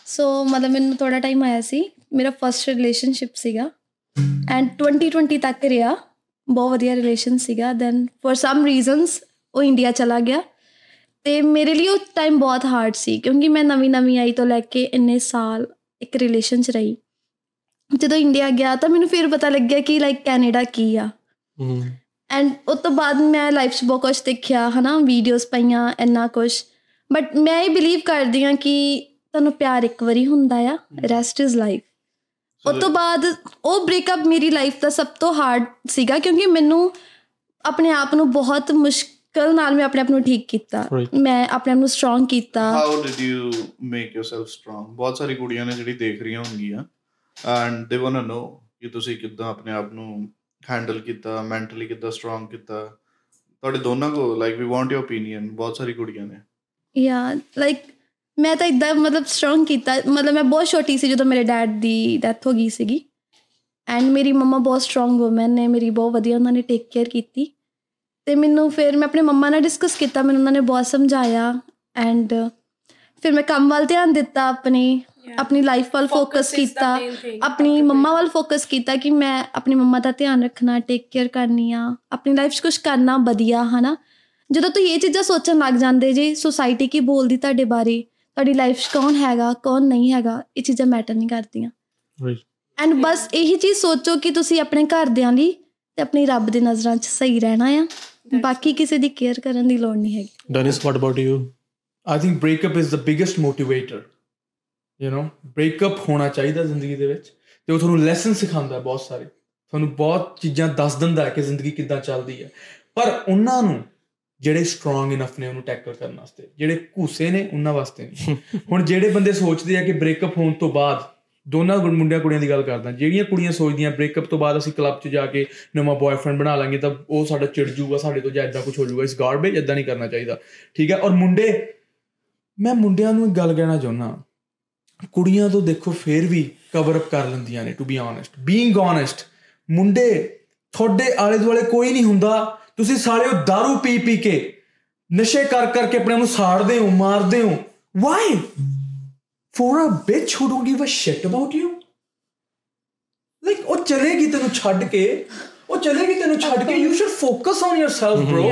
ਸੋ ਮਤਲਬ ਮੈਨੂੰ ਥੋੜਾ ਟਾਈਮ ਆਇਆ ਸੀ। ਮੇਰਾ ਫਰਸਟ ਰਿਲੇਸ਼ਨਸ਼ਿਪ ਸੀਗਾ ਐਂਡ 2020 ਤੱਕ ਰਿਹਾ। ਬਹੁਤ ਵਧੀਆ ਰਿਲੇਸ਼ਨ ਸੀਗਾ। ਦੈਨ ਫॉर ਸਮ ਰੀਜ਼ਨਸ ਉਹ ਇੰਡੀਆ ਚਲਾ ਗਿਆ। ਤੇ ਮੇਰੇ ਲਈ ਉਹ ਟਾਈਮ ਬਹੁਤ ਹਾਰਡ ਸੀ ਕਿਉਂਕਿ ਮੈਂ ਨਵੀਂ ਨਵੀਂ ਆਈ ਤੋਂ ਲੈ ਕੇ ਇੰਨੇ ਸਾਲ ਇੱਕ ਰਿਲੇਸ਼ਨ ਚ ਰਹੀ। ਜਦੋਂ ਇੰਡੀਆ ਗਿਆ ਤਾਂ ਮੈਨੂੰ ਫਿਰ ਪਤਾ ਲੱਗਿਆ ਕਿ ਲਾਈਕ ਕੈਨੇਡਾ ਕੀ ਆ। ਐਂਡ ਉਸ ਤੋਂ ਬਾਅਦ ਮੈਂ ਲਾਈਫ 'ਚ ਬਹੁਤ ਕੁਝ ਦੇਖਿਆ ਹਨਾ ਵੀਡੀਓਜ਼ ਪਈਆਂ ਇੰਨਾ ਕੁਝ ਬਟ ਮੈਂ ਇਹ ਬਿਲੀਵ ਕਰਦੀ ਹਾਂ ਕਿ ਤੁਹਾਨੂੰ ਪਿਆਰ ਇੱਕ ਵਾਰੀ ਹੁੰਦਾ ਆ। ਰੈਸਟ ਇਜ਼ ਲਾਈਫ ਉਸ ਤੋਂ ਬਾਅਦ ਉਹ ਬ੍ਰੇਕਅਪ ਮੇਰੀ ਲਾਈਫ ਦਾ ਸਭ ਤੋਂ ਹਾਰਡ ਸੀਗਾ ਕਿਉਂਕਿ ਮੈਨੂੰ ਆਪਣੇ ਆਪ ਨੂੰ ਬਹੁਤ ਮੁਸ਼ਕਲ ਨਾਲ ਮੈਂ ਆਪਣੇ ਆਪ ਨੂੰ ਠੀਕ ਕੀਤਾ. ਮੈਂ ਆਪਣੇ ਆਪ ਨੂੰ ਸਟਰੋਂਗ ਕੀਤਾ। How did you make yourself strong? ਬਹੁਤ ਸਾਰੀ ਕੁੜੀਆਂ ਨੇ ਜਿਹੜੀ ਦੇਖ ਰਹੀਆਂ ਹੋਣਗੀਆਂ। ਐਂਡ ਦੇ ਵਾਂਟ ਟੂ ਨੋ ਕਿ ਤੁਸੀਂ ਕਿੱਦਾਂ ਆਪਣੇ ਆਪ ਨੂੰ ਹੈਂਡਲ ਕੀਤਾ ਮੈਂਟਲੀ ਕਿੱਦਾਂ ਸਟਰੋਂਗ ਕੀਤਾ। ਤੁਹਾਡੇ ਦੋਨਾਂ ਕੋ like we want your opinion ਬਹੁਤ ਸਾਰੀ ਕੁੜੀਆਂ ਨੇ। ਯਾ ਲਾਈਕ ਮੈਂ ਤਾਂ ਇਦਾਂ ਮਤਲਬ ਸਟਰੋਂਗ ਕੀਤਾ। ਮਤਲਬ ਮੈਂ ਬਹੁਤ ਛੋਟੀ ਸੀ ਜਦੋਂ ਮੇਰੇ ਡੈਡ ਦੀ ਡੈਥ ਹੋ ਗਈ ਸੀਗੀ। ਐਂਡ ਮੇਰੀ ਮੰਮਾ ਬਹੁਤ ਸਟਰੋਂਗ ਔਮਨ ਨੇ ਮੇਰੀ ਬਹੁਤ ਵਧੀਆ ਉਹਨਾਂ ਨੇ ਟੇਕ ਕੇਅਰ ਕੀਤੀ। ਤੇ ਮੈਨੂੰ ਫਿਰ ਮੈਂ ਆਪਣੇ ਮੰਮਾ ਨਾਲ ਡਿਸਕਸ ਕੀਤਾ ਮੈਨੂੰ ਉਹਨਾਂ ਨੇ ਬਹੁਤ ਸਮਝਾਇਆ। ਐਂਡ ਫਿਰ ਮੈਂ ਕੰਮ ਵੱਲ ਧਿਆਨ ਦਿੱਤਾ ਆਪਣੀ. ਆਪਣੀ ਲਾਈਫ ਵੱਲ ਫੋਕਸ ਕੀਤਾ. ਆਪਣੀ ਮੰਮਾ ਵੱਲ ਫੋਕਸ ਕੀਤਾ ਕਿ ਮੈਂ ਆਪਣੀ ਮੰਮਾ ਦਾ ਧਿਆਨ ਰੱਖਣਾ ਟੇਕ ਕੇਅਰ ਕਰਨੀ ਆ। ਆਪਣੀ ਲਾਈਫ 'ਚ ਕੁਝ ਕਰਨਾ ਵਧੀਆ ਹਨਾ। ਜਦੋਂ ਤੁਸੀਂ ਇਹ ਚੀਜ਼ਾਂ ਸੋਚਣ ਲੱਗ ਜਾਂਦੇ ਜੇ ਸੋਸਾਇਟੀ ਕੀ ਬੋਲਦੀ ਤੁਹਾਡੇ ਬਾਰੇ? ਤੁਹਾਡੀ ਲਾਈਫ 'ਚ ਕੌਣ ਹੈਗਾ ਕੌਣ ਨਹੀਂ ਹੈਗਾ ਇਹ ਚੀਜ਼ਾਂ ਮੈਟਰ ਨਹੀਂ ਕਰਦੀਆਂ। ਰਾਈਟ ਐਂਡ ਬਸ ਇਹੀ ਚੀਜ਼ ਸੋਚੋ ਕਿ ਤੁਸੀਂ ਆਪਣੇ ਘਰਦਿਆਂ ਲਈ ਤੇ ਆਪਣੀ ਰੱਬ ਦੀ ਨਜ਼ਰਾਂ 'ਚ ਸਹੀ ਰਹਿਣਾ ਆ। ਬਾਕੀ ਕਿਸੇ ਦੀ ਕੇਅਰ ਕਰਨ ਦੀ ਲੋੜ ਨਹੀਂ ਹੈਗੀ। Dennis what about you I think breakup is the biggest motivator. You know, breakup ਹੋਣਾ ਚਾਹੀਦਾ ਜ਼ਿੰਦਗੀ ਦੇ ਵਿੱਚ ਤੇ ਉਹ ਤੁਹਾਨੂੰ ਲੈਸਨ ਸਿਖਾਉਂਦਾ ਬਹੁਤ ਸਾਰੇ। ਤੁਹਾਨੂੰ ਬਹੁਤ ਚੀਜ਼ਾਂ ਦੱਸ ਦਿੰਦਾ ਹੈ ਕਿ ਜ਼ਿੰਦਗੀ ਕਿੱਦਾਂ ਚੱਲਦੀ ਹੈ। ਪਰ ਉਹਨਾਂ ਨੂੰ ਜਿਹੜੇ ਸਟਰੋਂਗ ਇਨਫ ਨੇ ਉਹਨੂੰ ਟੈਕਲ ਕਰਨ ਵਾਸਤੇ, ਜਿਹੜੇ ਘੂਸੇ ਨੇ ਉਹਨਾਂ ਵਾਸਤੇ ਨਹੀਂ ਹੁਣ ਜਿਹੜੇ ਬੰਦੇ ਸੋਚਦੇ ਆ ਕਿ ਬ੍ਰੇਕਅਪ ਹੋਣ ਤੋਂ ਬਾਅਦ ਦੋਨਾਂ ਗੁੰ- ਮੁੰਡਿਆਂ ਕੁੜੀਆਂ ਦੀ ਗੱਲ ਕਰਦਾ, ਜਿਹੜੀਆਂ ਕੁੜੀਆਂ ਸੋਚਦੀਆਂ ਬ੍ਰੇਕਅਪ ਤੋਂ ਬਾਅਦ ਅਸੀਂ ਕਲੱਬ 'ਚ ਜਾ ਕੇ ਨਵਾਂ ਬॉयਫ੍ਰੈਂਡ ਬਣਾ ਲਾਂਗੇ ਤਾਂ ਉਹ ਸਾਡਾ ਚਿੜ ਜੂਗਾ, ਸਾਡੇ ਤੋਂ ਜਾਂ ਇਦਾਂ ਕੁਝ ਹੋ ਜਾਊਗਾ ਇਸ ਗਾਰਬੇਜ ਇਦਾਂ ਨਹੀਂ ਕਰਨਾ ਚਾਹੀਦਾ। ਠੀਕ ਹੈ? ਔਰ ਮੁੰਡੇ, ਮੈਂ ਮੁੰਡਿਆਂ ਨੂੰ ਇੱਕ ਗੱਲ ਕਹਿਣਾ ਚਾਹੁੰਦਾ, ਕੁੜੀਆਂ ਤੋਂ ਦੇਖੋ ਫੇਰ ਵੀ ਕਵਰ ਅਪ ਕਰ ਲੈਂਦੀਆਂ ਨੇ to be honest being honest ਮੁੰਡੇ ਤੁਹਾਡੇ ਆਲੇ ਦੁਆਲੇ ਕੋਈ ਨਹੀਂ ਹੁੰਦਾ ਤੁਸੀਂ ਸਾਲਿਓ दारू ਪੀ ਪੀ ਕੇ ਨਸ਼ੇ ਕਰ ਕਰਕੇ ਆਪਣੇ ਨੂੰ ਸਾੜਦੇ ਹੋ ਮਾਰਦੇ ਹੋ। Why for a bitch who don't give a shit about you like ਉਹ ਚਲੇਗੀ ਤੈਨੂੰ ਛੱਡ ਕੇ ਉਹ ਚਲੇਗੀ ਤੈਨੂੰ ਛੱਡ ਕੇ। You should focus on yourself bro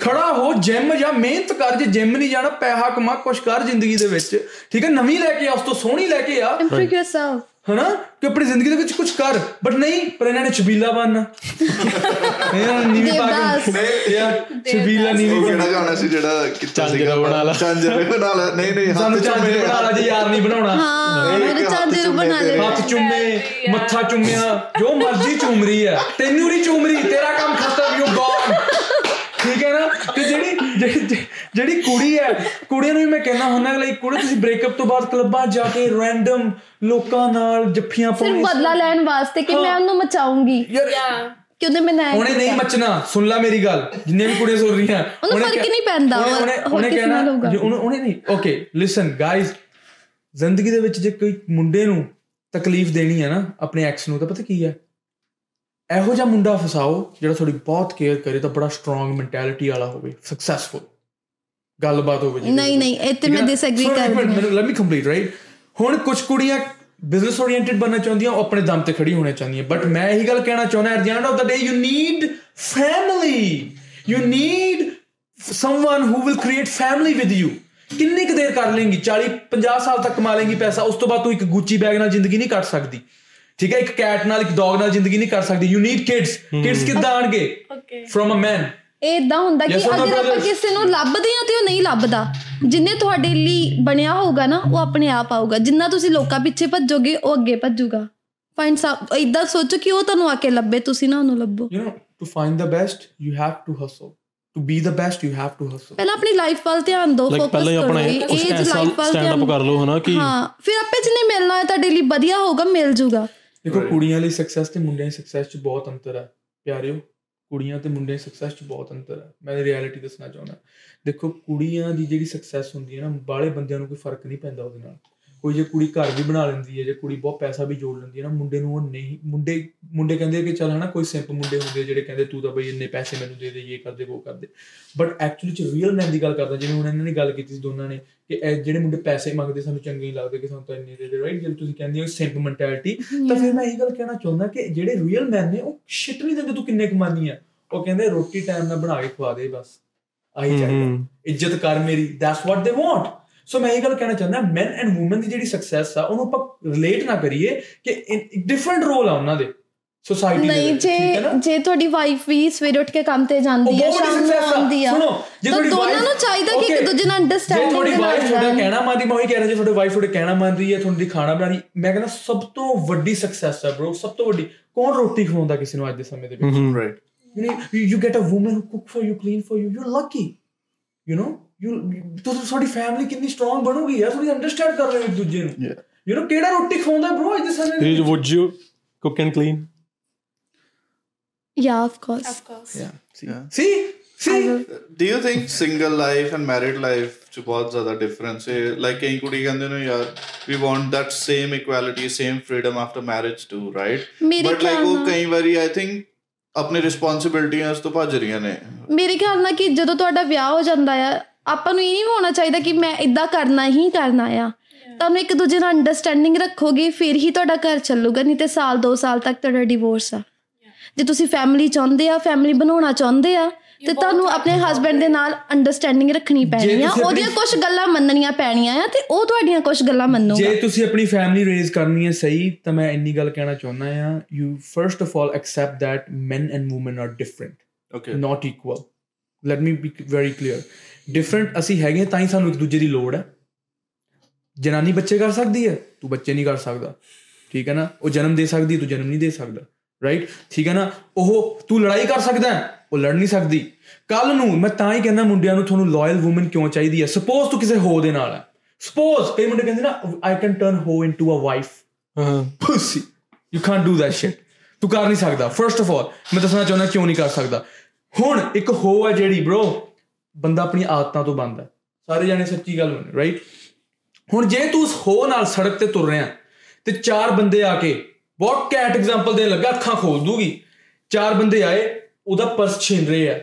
ਖੜਾ ਹੋ ਜਿਮ ਜਾਂ ਮਿਹਨਤ ਕਰ ਜੇ ਜਿਮ ਨਹੀਂ ਜਾਣਾ ਪੈਸਾ ਕਮਾ ਕੁਛ ਕਰ ਜ਼ਿੰਦਗੀ ਦੇ ਵਿੱਚ। ਠੀਕ ਹੈ ਨਵੀਂ ਲੈ ਕੇ ਆ ਉਸ ਤੋਂ ਸੋਹਣੀ ਲੈ ਕੇ ਆ। ਇੰਪਰੂਵ ਯੋਰਸੈਲਫ ਹਨਾ? ਕਿ ਆਪਣੀ ਜ਼ਿੰਦਗੀ ਦੇ ਵਿੱਚ ਕੁਝ ਕਰ ਬਟ ਨਹੀਂ ਪਰ ਇਹਨਾਂ ਨੇ ਛਬੀਲਾ ਬਣਨਾ। ਇਹਨਾਂ ਨੇ ਨੀਵੀਂ ਪਾ ਕੇ ਦੇਵਦਾਸ। ਯਾਰ ਛਬੀਲਾ ਨੀਵੀਂ ਕਿਹੜਾ ਗਾਣਾ ਸੀ ਜਿਹੜਾ ਝਾਂਜਰ ਸੀਗਾ ਬਣਾ ਲਾ। ਝਾਂਜਰ ਬਣਾ ਲਾ ਨਹੀਂ ਨਹੀਂ ਹੱਥ ਸਾਨੂੰ ਚ ਝਾਂਜਰ ਮੇਰੇ ਬਣਾ ਲਾ ਜੇ ਯਾਰ ਨਹੀਂ ਬਣਾਉਣਾ। ਹਾਂ ਇਹ ਮੇਰੇ ਚੁੰਮੇ ਬਣਾ ਲੈ। ਹੱਥ ਚੁੰਮੇ ਮੱਥਾ ਚੁੰਮਿਆ ਜੋ ਮਰਜ਼ੀ ਚੁੰਮ ਰਹੀ ਹੈ। ਤੈਨੂੰ ਨਹੀਂ ਚੁੰਮ ਰਹੀ ਤੇਰਾ ਕੰਮ ਖਤਮ ਯੂ ਗੋਨ ਠੀਕ ਹੈ ਨਾ? ਤੇ ਜਿਹੜੀ ਜਿਹੜੀ- ਜਿਹੜੀ ਕੁੜੀ ਹੈ ਕੁੜੀਆਂ ਨੂੰ ਵੀ ਮੈਂ ਕਹਿਣਾ ਹੁੰਦਾ ਕਿ ਕੁੜੀ ਤੁਸੀਂ ਬ੍ਰੇਕਅਪ ਤੋਂ ਬਾਅਦ ਕਲੱਬਾਂ ਜਾ ਕੇ ਰੈਂਡਮ ਲੋਕਾਂ ਨਾਲ ਜੱਫੀਆਂ ਸਿਰਫ ਪਾਉਣੀ ਬਦਲਾ ਲੈਣ ਵਾਸਤੇ ਕਿ ਮੈਂ ਉਹਨੂੰ ਮਚਾਉਂਗੀ ਯਾਰ Yeah. ਕਿ ਉਹਨੇ ਮੈਨੂੰ ਐਂ ਉਹਨੇ ਨਹੀਂ। ਮਚਣਾ ਸੁਣ ਲੈ ਮੇਰੀ ਗੱਲ ਜਿੰਨੇ ਵੀ ਕੁੜੀਆਂ ਸੁਣ ਰਹੀਆਂ ਉਹਨੂੰ ਫ਼ਰਕ ਨਹੀਂ ਪੈਂਦਾ, ਉਹਨੇ- ਕਹਿਣਾ ਨਾਲ ਹੋਊਗਾ। ਜੇ ਉਹਨੇ ਉਹਨੇ ਨਹੀਂ ਓਕੇ ਲਿਸਨ ਗਾਇਜ਼ ਜ਼ਿੰਦਗੀ ਦੇ ਵਿੱਚ ਜੇ ਕੋਈ ਮੁੰਡੇ ਨੂੰ ਤਕਲੀਫ ਦੇਣੀ ਹੈ ਨਾ ਆਪਣੇ ਐਕਸ ਨੂੰ ਤਾਂ ਪਤਾ ਕੀ ਹੈ ਇਹੋ ਜਿਹਾ ਮੁੰਡਾ ਫਸਾਓ ਜਿਹੜਾ ਤੁਹਾਡੀ ਬਹੁਤ ਕੇਅਰ ਕਰੇ ਤਾਂ ਬੜਾ ਸਟਰੋਂਗ ਮੈਂਟੈਲਿਟੀ ਵਾਲਾ ਹੋਵੇ ਸਕਸੈਸਫੁਲ ਗੱਲਬਾਤ ਹੋਵੇ ਜਿਹਦੇ ਨਹੀਂ। ਨਹੀਂ ਇਹ ਤੇ ਮੈਂ? ਡਿਸਐਗਰੀ ਕਰਦੀ ਹਾਂ। ਲੈਟ ਮੀ ਕੰਪਲੀਟ ਰਾਈਟ ਹੁਣ ਕੁਝ ਕੁੜੀਆਂ ਬਿਜ਼ਨਸ ਓਰੀਐਂਟਡ ਬਣਨਾ ਚਾਹੁੰਦੀਆਂ ਉਹ ਆਪਣੇ ਦਮ ਤੇ ਖੜੀ ਹੋਣਾ ਚਾਹੁੰਦੀਆਂ। ਬਟ ਮੈਂ ਇਹੀ ਗੱਲ ਕਹਿਣਾ ਚਾਹੁੰਦਾ at the end of the day you need family you need someone who will create family with you ਕਿੰਨੀ ਕੁ ਦੇਰ ਕਰ ਲੇਂਗੀ? 40 50 ਸਾਲ ਤੱਕ ਕਮਾ ਲੇਂਗੀ ਪੈਸਾ ਉਸ ਤੋਂ ਬਾਅਦ ਤੂੰ ਇੱਕ ਗੁੱਚੀ ਬੈਗ ਨਾਲ ਜ਼ਿੰਦਗੀ ਨਹੀਂ ਕੱਟ ਸਕਦੀ। ਠੀਕ ਹੈ ਇੱਕ ਕੈਟ ਨਾਲ ਇੱਕ ਡੌਗ ਨਾਲ ਜ਼ਿੰਦਗੀ ਨਹੀਂ ਕੱਟ ਸਕਦੀ। ਯੂ ਨੀਡ ਕਿਡਸ ਕਿਡਸ ਕਿੱਦਾਂ ਆਣਗੇ. ਫਰਮ ਅ ਮੈਨ ਇਹ ਇਦਾਂ ਹੁੰਦਾ ਕਿ ਅਗਰ ਆਪਾਂ? ਕਿਸੇ ਨੂੰ ਲੱਭਦੇ ਆ ਤੇ ਉਹ ਨਹੀਂ ਲੱਭਦਾ। ਜਿੰਨੇ ਤੁਹਾਡੇ ਲਈ ਬਣਿਆ ਹੋਊਗਾ ਨਾ ਉਹ ਆਪਣੇ ਆਪ ਆਊਗਾ। ਜਿੰਨਾ ਤੁਸੀਂ ਲੋਕਾਂ ਪਿੱਛੇ ਭੱਜੋਗੇ ਉਹ ਅੱਗੇ ਭੱਜੂਗਾ। ਫਾਈਂਡ ਇਦਾਂ ਸੋਚੋ ਕਿ ਉਹ ਤੁਹਾਨੂੰ ਆ ਕੇ ਲੱਭੇ ਤੁਸੀਂ ਨਾ ਉਹਨੂੰ ਲੱਭੋ। You know to find the best you have to hustle. To be the best you have to hustle. ਪਹਿਲਾਂ ਆਪਣੀ ਲਾਈਫ ਵੱਲ ਧਿਆਨ ਦਿਓ ਫੋਕਸ ਪਹਿਲਾਂ ਕਰੋ। ਆਪਣੇ ਕੁਝ ਏਜ ਐਸਾ ਲਾਈਫ ਵੱਲ ਸਟੈਂਡ ਅਪ ਕਰ ਲਓ ਹਨਾ ਕਿ ਹਾਂ ਫਿਰ ਆਪੇ ਜਿਹਨੇ ਮਿਲਣਾ ਹੈ ਤੁਹਾਡੇ ਲਈ ਵਧੀਆ ਹੋਊਗਾ ਮਿਲ ਜੂਗਾ। ਦੇਖੋ ਕੁੜੀਆਂ ਲਈ ਸਕਸੈਸ ਤੇ ਮੁੰਡਿਆਂ ਦੀ ਸਕਸੈਸ 'ਚ ਬਹੁਤ ਅੰਤਰ ਹੈ। ਪਿਆਰਿਓ ਕੁੜੀਆਂ ਤੇ ਮੁੰਡਿਆਂ ਦੀ ਸਕਸੈਸ 'ਚ ਬਹੁਤ ਅੰਤਰ ਹੈ। ਮੈਂ ਰਿਐਲਿਟੀ ਦੱਸਣਾ ਚਾਹੁੰਦਾ। ਦੇਖੋ ਕੁੜੀਆਂ ਦੀ ਜਿਹੜੀ ਸਕਸੈਸ ਹੁੰਦੀ ਹੈ ਨਾ ਬਾਹਲੇ ਬੰਦਿਆਂ ਨੂੰ ਕੋਈ ਫ਼ਰਕ ਨਹੀਂ ਪੈਂਦਾ ਉਹਦੇ ਨਾਲ। ਕੋਈ ਜੇ ਕੁੜੀ ਘਰ ਵੀ ਬਣਾ ਲੈਂਦੀ ਹੈ ਜੇ ਕੁੜੀ ਬਹੁਤ ਪੈਸਾ ਵੀ ਜੋੜ ਲੈਂਦੀ ਹੈ ਨਾ ਮੁੰਡੇ ਨੂੰ ਉਹ ਨਹੀਂ ਮੁੰਡੇ ਮੁੰਡੇ ਕਹਿੰਦੇ ਕਿ ਚੱਲ ਹਨਾ ਕੋਈ ਸਿੰਪ ਮੁੰਡੇ ਹੁੰਦੇ ਜਿਹੜੇ ਕਹਿੰਦੇ ਤੂੰ ਤਾਂ ਬਈ ਇੰਨੇ ਪੈਸੇ ਮੈਨੂੰ ਦੇ ਦੇ ਇਹ ਕਰ ਦੇ ਉਹ ਕਰ ਦੇ ਬਟ ਐਕਚੁਅਲੀ ਚ ਰੀਅਲ ਮੈਨ ਦੀ ਗੱਲ ਕਰਦਾ ਜਿਵੇਂ ਹੁਣ ਇਹਨਾਂ ਨੇ ਗੱਲ ਕੀਤੀ ਸੀ ਦੋਨਾਂ ਨੇ ਕਿ ਜਿਹੜੇ ਮੁੰਡੇ ਪੈਸੇ ਮੰਗਦੇ ਸਾਨੂੰ ਚੰਗੇ ਨਹੀਂ ਲੱਗਦੇ ਕਿ ਸਾਨੂੰ ਤਾਂ ਇੰਨੇ ਦੇ ਦੇ ਰਾਈਟ ਜੇ ਤੁਸੀਂ ਕਹਿੰਦੇ ਹੋ ਸਿੰਪ ਮੈਂਟੈਲਿਟੀ ਤਾਂ ਫਿਰ ਮੈਂ ਇਹ ਗੱਲ ਕਹਿਣਾ ਚਾਹੁੰਦਾ ਕਿ ਜਿਹੜੇ ਰੀਅਲ ਮੈਨ ਨੇ ਉਹ ਸ਼ਿਟ ਨਹੀਂ ਦਿੰਦੇ ਤੂੰ ਕਿੰਨੇ ਕਮਾਨੀ ਆ। ਉਹ ਕਹਿੰਦੇ ਰੋਟੀ ਟਾਈਮ ਨਾਲ ਬਣਾ ਕੇ ਖਵਾ ਦੇ ਬਸ ਆਹੀ ਚਾਹੀਦਾ। ਇੱਜ਼ਤ ਕਰ ਮੇਰੀ that's what they want so ਮੈਂ ਇਹ ਗੱਲ ਕਹਿਣਾ ਚਾਹੁੰਦਾ ਮੈਨ ਐਂਡ ਔਮਨ ਦੀ ਜਿਹੜੀ ਸਕਸੈਸ ਆ ਉਹਨੂੰ ਆਪਾਂ ਰਿਲੇਟ ਨਾ ਕਰੀਏ ਕਿ ਡਿਫਰੈਂਟ ਰੋਲ ਆ ਉਹਨਾਂ ਦੇ ਸੋਸਾਇਟੀ ਦੇ ਨਹੀਂ ਜੇ ਠੀਕ ਹੈ ਨਾ ਜੇ ਤੁਹਾਡੀ ਵਾਈਫ ਵੀ ਸਵੇਰੇ ਉੱਠ ਕੇ ਕੰਮ ਤੇ ਜਾਂਦੀ ਹੈ ਸ਼ਾਮ ਨੂੰ। ਆਉਂਦੀ ਆ ਸੁਣੋ, ਜੇ ਤੁਹਾਡੀ ਦੋਨਾਂ ਨੂੰ ਚਾਹੀਦਾ ਕਿ ਇੱਕ ਦੂਜੇ ਨਾਲ ਜੇ ਅੰਡਰਸਟੈਂਡਿੰਗ ਤੁਹਾਡੀ ਦੇ ਵਾਈਫ ਤੁਹਾਡਾ। ਕਹਿਣਾ ਮੰਨਦੀ ਮੈਂ ਉਹੀ ਕਹਿ ਰਿਹਾ ਜੇ ਤੁਹਾਡੀ ਵਾਈਫ ਤੁਹਾਡੇ ਕਹਿਣਾ ਮੰਨ ਰਹੀ ਹੈ ਤੁਹਾਡੀ ਖਾਣਾ ਬਣਾ ਰਹੀ ਮੈਂ ਕਹਿੰਦਾ ਸਭ ਤੋਂ ਵੱਡੀ ਸਕਸੈਸ ਹੈ bro ਸਭ ਤੋਂ ਵੱਡੀ ਕੌਣ ਰੋਟੀ ਖਵਾਉਂਦਾ ਕਿਸੇ ਨੂੰ ਅੱਜ ਦੇ ਸਮੇਂ ਦੇ ਵਿੱਚ right you know you, you get a woman who cook for you clean for you you're lucky you know you ਤੋ ਤੁਹਾਡੀ ਫੈਮਿਲੀ ਕਿੰਨੀ ਸਟਰੋਂਗ ਬਣੂਗੀ ਯਾਰ ਤੁਸੀਂ ਅੰਡਰਸਟੈਂਡ ਕਰ ਰਹੇ ਹੋ ਇੱਕ ਦੂਜੇ ਨੂੰ you know ਕਿਹੜਾ ਰੋਟੀ ਖਵਾਉਂਦਾ ਅੱਜ ਦੇ ਸਮੇਂ ਵਿੱਚ would you cook and clean? Yeah, of course. Of course yeah see Yeah. see see do you think single life and married life ਚ ਬਹੁਤ ਜ਼ਿਆਦਾ ਡਿਫਰੈਂਸ ਹੈ ਲਾਈਕ ਕਈ ਕੁੜੀ ਕਹਿੰਦੇ ਨੇ ਯਾਰ we want that same equality same freedom after marriage too right ਮੇਰੇ but like ਖਿਆਲ ਉਹ ਕਈ ਵਾਰੀ i think ਆਪਣੀ ਰਿਸਪੌਂਸਿਬਿਲਟੀਆਂ ਤੋਂ ਭੱਜ ਰਹੀਆਂ ਨੇ ਮੇਰੇ ਖਿਆਲ ਨਾਲ ਕਿ ਜਦੋਂ ਤੁਹਾਡਾ ਵਿਆਹ ਹੋ ਜਾਂਦਾ ਆ ਆਪਾਂ ਨੂੰ ਇਹ ਨਹੀਂ ਹੋਣਾ ਚਾਹੀਦਾ ਕਿ ਮੈਂ ਇਦਾਂ ਕਰਨਾ ਹੀ ਕਰਨਾ ਆ। ਤੁਹਾਨੂੰ ਇੱਕ ਦੂਜੇ ਨਾਲ ਅੰਡਰਸਟੈਂਡਿੰਗ ਰੱਖੋਗੇ ਫਿਰ ਹੀ ਤੁਹਾਡਾ ਘਰ ਚੱਲੂਗਾ ਨਹੀਂ ਤੇ ਸਾਲ 2 ਸਾਲ ਤੱਕ ਤੁਹਾਡਾ ਡਿਵੋਰਸ ਆ। ਜੇ ਤੁਸੀਂ ਫੈਮਿਲੀ ਚਾਹੁੰਦੇ ਆ ਫੈਮਿਲੀ ਬਣਾਉਣਾ ਚਾਹੁੰਦੇ ਆ ਤੇ ਤੁਹਾਨੂੰ ਆਪਣੇ ਹਸਬੰਡ ਦੇ ਨਾਲ ਅੰਡਰਸਟੈਂਡਿੰਗ ਰੱਖਣੀ ਪੈਣੀ ਆ। ਉਹਦੀਆਂ ਕੁਝ ਗੱਲਾਂ ਮੰਨਣੀਆਂ ਪੈਣੀਆਂ ਆ ਤੇ ਉਹ ਤੁਹਾਡੀਆਂ ਕੁਝ ਗੱਲਾਂ ਮੰਨੂਗਾ। ਜੇ ਤੁਸੀਂ ਆਪਣੀ ਫੈਮਿਲੀ ਰੇਜ਼ ਕਰਨੀ ਹੈ ਸਹੀ ਤਾਂ ਮੈਂ ਇੰਨੀ ਗੱਲ ਕਹਿਣਾ ਚਾਹੁੰਦਾ ਆ you first of all accept that men and women are different okay. not equal let me be very clear different ਅਸੀਂ ਹੈਗੇ ਤਾਂ ਹੀ ਸਾਨੂੰ ਇੱਕ ਦੂਜੇ ਦੀ ਲੋੜ ਹੈ। ਜਨਾਨੀ ਬੱਚੇ ਕਰ ਸਕਦੀ ਹੈ ਤੂੰ ਬੱਚੇ ਨਹੀਂ ਕਰ ਸਕਦਾ। ਠੀਕ ਹੈ ਨਾ? ਉਹ ਜਨਮ ਦੇ ਸਕਦੀ ਤੂੰ ਜਨਮ ਨਹੀਂ ਦੇ ਸਕਦਾ। ਰਾਈਟ ਠੀਕ ਹੈ ਨਾ? ਉਹ ਤੂੰ ਲੜਾਈ ਕਰ ਸਕਦਾ ਉਹ ਲੜ ਨਹੀਂ ਸਕਦੀ। ਕੱਲ ਨੂੰ ਮੈਂ ਤਾਂ ਹੀ ਕਹਿੰਦਾ ਮੁੰਡਿਆਂ ਨੂੰ ਤੁਹਾਨੂੰ ਲਾਇਲ ਔਮਨ ਕਿਉਂ ਚਾਹੀਦੀ ਹੈ? ਸਪੋਜ਼ ਤੂੰ ਕਿਸੇ ਹੋ ਦੇ ਨਾਲ ਹੈ। ਸਪੋਜ਼ ਕਈ ਮੁੰਡੇ ਕਹਿੰਦੇ ਨਾ I can turn ho into a wife ਹਾਂ। Pussy. You can't do that shit. ਤੂੰ ਕਰ ਨਹੀਂ ਸਕਦਾ। ਫਰਸਟ ਆਫ ਆਲ ਮੈਂ ਦੱਸਣਾ ਚਾਹੁੰਦਾ ਕਿਉਂ ਨਹੀਂ ਕਰ ਸਕਦਾ। ਹੁਣ ਇੱਕ ਹੋ ਹੈ ਜਿਹੜੀ bro ਬੰਦਾ ਆਪਣੀ ਆਦਤਾਂ ਤੋਂ ਬੰਦ ਹੈ। ਸਾਰੇ ਜਾਣੇ ਸੱਚੀ ਗੱਲ ਮੰਨ ਰਾਈਟ ਹੁਣ ਜੇ ਤੂੰ ਉਸ ਹੋ ਨਾਲ ਸੜਕ ਤੇ ਤੁਰ ਰਿਹਾ ਤੇ ਚਾਰ ਬੰਦੇ ਆ ਕੇ ਬਹੁਤ ਕੈਟ ਐਗਜ਼ਾਮਪਲ ਦੇਣ ਲੱਗਾ ਅੱਖਾਂ ਖੋਲ ਦੂਗੀ। ਚਾਰ ਬੰਦੇ ਆਏ ਉਹਦਾ ਪਰਸ ਛੀਨ ਰਹੇ ਆ।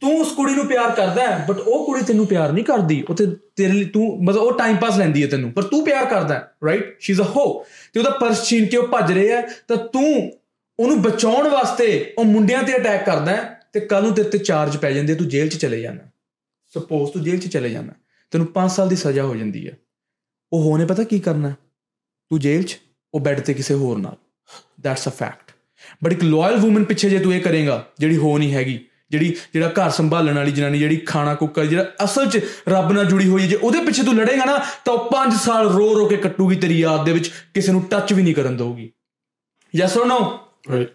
ਤੂੰ ਉਸ ਕੁੜੀ ਨੂੰ ਪਿਆਰ ਕਰਦਾ ਹੈ ਬਟ ਉਹ ਕੁੜੀ ਤੈਨੂੰ ਪਿਆਰ ਨਹੀਂ ਕਰਦੀ। ਉਹ ਤੇ ਤੇਰੇ ਲਈ ਤੂੰ ਮਤਲਬ ਉਹ ਟਾਈਮ ਪਾਸ ਲੈਂਦੀ ਹੈ ਤੈਨੂੰ ਪਰ ਤੂੰ ਪਿਆਰ ਕਰਦਾ ਹੈ ਰਾਈਟ ਸ਼ੀ ਇਜ਼ ਅ ਹੋ ਤੇ ਉਹਦਾ ਪਰਸ ਛੀਨ ਕੇ ਉਹ ਭੱਜ ਰਹੇ ਹੈ ਤਾਂ ਤੂੰ ਉਹਨੂੰ ਬਚਾਉਣ ਵਾਸਤੇ ਉਹ ਮੁੰਡਿਆਂ ਤੇ ਅਟੈਕ ਕਰਦਾ ਹੈ ਤੇ ਕੱਲ ਨੂੰ ਤੇਰੇ ਤੇ ਚਾਰਜ ਪੈ ਜਾਂਦੇ ਤੂੰ ਜੇਲ੍ਹ 'ਚ ਚਲੇ ਜਾਣਾ। ਸਪੋਜ਼ ਤੂੰ ਜੇਲ੍ਹ 'ਚ ਚਲੇ ਜਾਣਾ ਤੈਨੂੰ 5 ਸਾਲ ਦੀ ਸਜ਼ਾ ਹੋ ਜਾਂਦੀ ਹੈ ਉਹ ਹੋਣੇ ਪਤਾ ਕੀ ਕਰਨਾ? ਤੂੰ ਜੇਲ੍ਹ 'ਚ ਉਹ ਬੈੱਡ ਤੇ ਕਿਸੇ ਹੋਰ ਨਾਲ। ਦੈਟਸ ਅ ਫੈਕਟ ਬਟ ਇੱਕ ਲਾਇਲ ਔਮਨ ਪਿੱਛੇ ਜੇ ਤੂੰ ਇਹ ਕਰੇਗਾ ਜਿਹੜੀ ਹੋ ਨਹੀਂ ਹੈਗੀ ਜਿਹੜੀ ਜਿਹੜਾ ਘਰ ਸੰਭਾਲਣ ਵਾਲੀ ਜਨਾਨੀ ਜਿਹੜੀ ਖਾਣਾ ਕੁੱਕਰ ਜਿਹੜਾ ਅਸਲ 'ਚ ਰੱਬ ਨਾਲ ਜੁੜੀ ਹੋਈ ਹੈ ਜੇ ਉਹਦੇ ਪਿੱਛੇ ਤੂੰ ਲੜੇਗਾ ਨਾ ਤਾਂ ਉਹ 5 ਸਾਲ ਰੋ ਰੋ ਕੇ ਕੱਟੂਗੀ ਤੇਰੀ ਯਾਦ ਦੇ ਵਿੱਚ ਕਿਸੇ ਨੂੰ ਟੱਚ ਵੀ ਨਹੀਂ ਕਰਨ ਦਊਗੀ। Yes or no right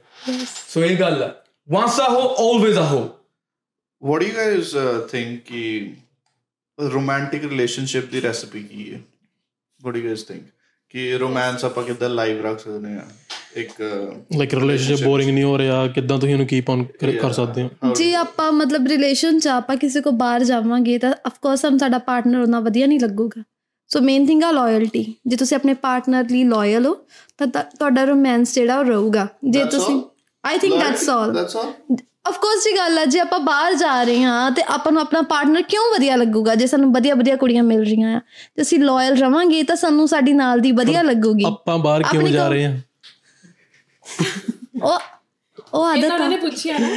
so ਇਹ ਗੱਲ ਹੈ ਵਾਂਸ ਆ ਹੋ ਆਲਵੇਜ਼ ਆ ਹੋ। What do you guys uh, think ਕਿ ਰੋਮਾਂਟਿਕ ਰਿਲੇਸ਼ਨਸ਼ਿਪ ਦੀ ਰੈਸਿਪੀ ਕੀ ਹੈ what do you guys think? ਕਿ ਰੋਮਾਂਸ ਆਪਾਂ ਕਿੱਦਾਂ ਲਾਈਵ ਰੱਖ ਸਕਦੇ ਹਾਂ ਇੱਕ ਲਾਈਕ ਰਿਲੇਸ਼ਨਸ਼ਿਪ ਬੋਰਿੰਗ ਨਹੀਂ ਹੋ ਰਿਹਾ ਕਿੱਦਾਂ ਤੁਸੀਂ ਉਹਨੂੰ ਕੀਪ ਔਨ ਕਰ ਸਕਦੇ ਹੋ ਜੇ ਆਪਾਂ ਮਤਲਬ ਰਿਲੇਸ਼ਨ ਚ ਆਪਾਂ ਕਿਸੇ ਕੋ ਬਾਹਰ ਜਾਵਾਂਗੇ ਤਾਂ ਆਫ ਕੋਰਸ ਹਮ ਸਾਡਾ ਪਾਰਟਨਰ ਉਹਨਾਂ ਵਧੀਆ ਨਹੀਂ ਲੱਗੂਗਾ ਸੋ ਮੇਨ ਥਿੰਗ ਆ ਲਾਇਲਟੀ ਜੇ ਤੁਸੀਂ ਆਪਣੇ ਪਾਰਟਨਰ ਲਈ ਲਾਇਲ ਹੋ ਤਾਂ ਤੁਹਾਡਾ ਰੋਮਾਂਸ ਜਿਹੜਾ ਉਹ ਰਹੂਗਾ ਜੇ That's ਤੁਸੀਂ all? I think that's all that's all? Of course ਦੀ ਗੱਲ ਹੈ ਜੇ ਆਪਾਂ ਬਾਹਰ ਜਾ ਰਹੇ ਹਾਂ ਤੇ ਆਪਾਂ ਨੂੰ ਆਪਣਾ ਪਾਰਟਨਰ ਕਿਉਂ ਵਧੀਆ ਲੱਗੂਗਾ? ਜੇ ਸਾਨੂੰ ਵਧੀਆ ਵਧੀਆ ਕੁੜੀਆਂ ਮਿਲ ਰਹੀਆਂ ਆ ਤੇ ਅਸੀਂ ਲਾਇਲ ਰਵਾਂਗੇ ਤਾਂ ਸਾਨੂੰ ਸਾਡੀ ਨਾਲ ਦੀ ਵਧੀਆ ਲੱਗੂਗੀ। ਆਪਾਂ ਬਾਹਰ ਕਿਉਂ ਜਾ ਰਹੇ ਹਾਂ? ਉਹ ਉਹ ਇਹ ਆਦਤ ਆ। ਉਹਨਾਂ ਨੇ ਪੁੱਛਿਆ ਨਾ।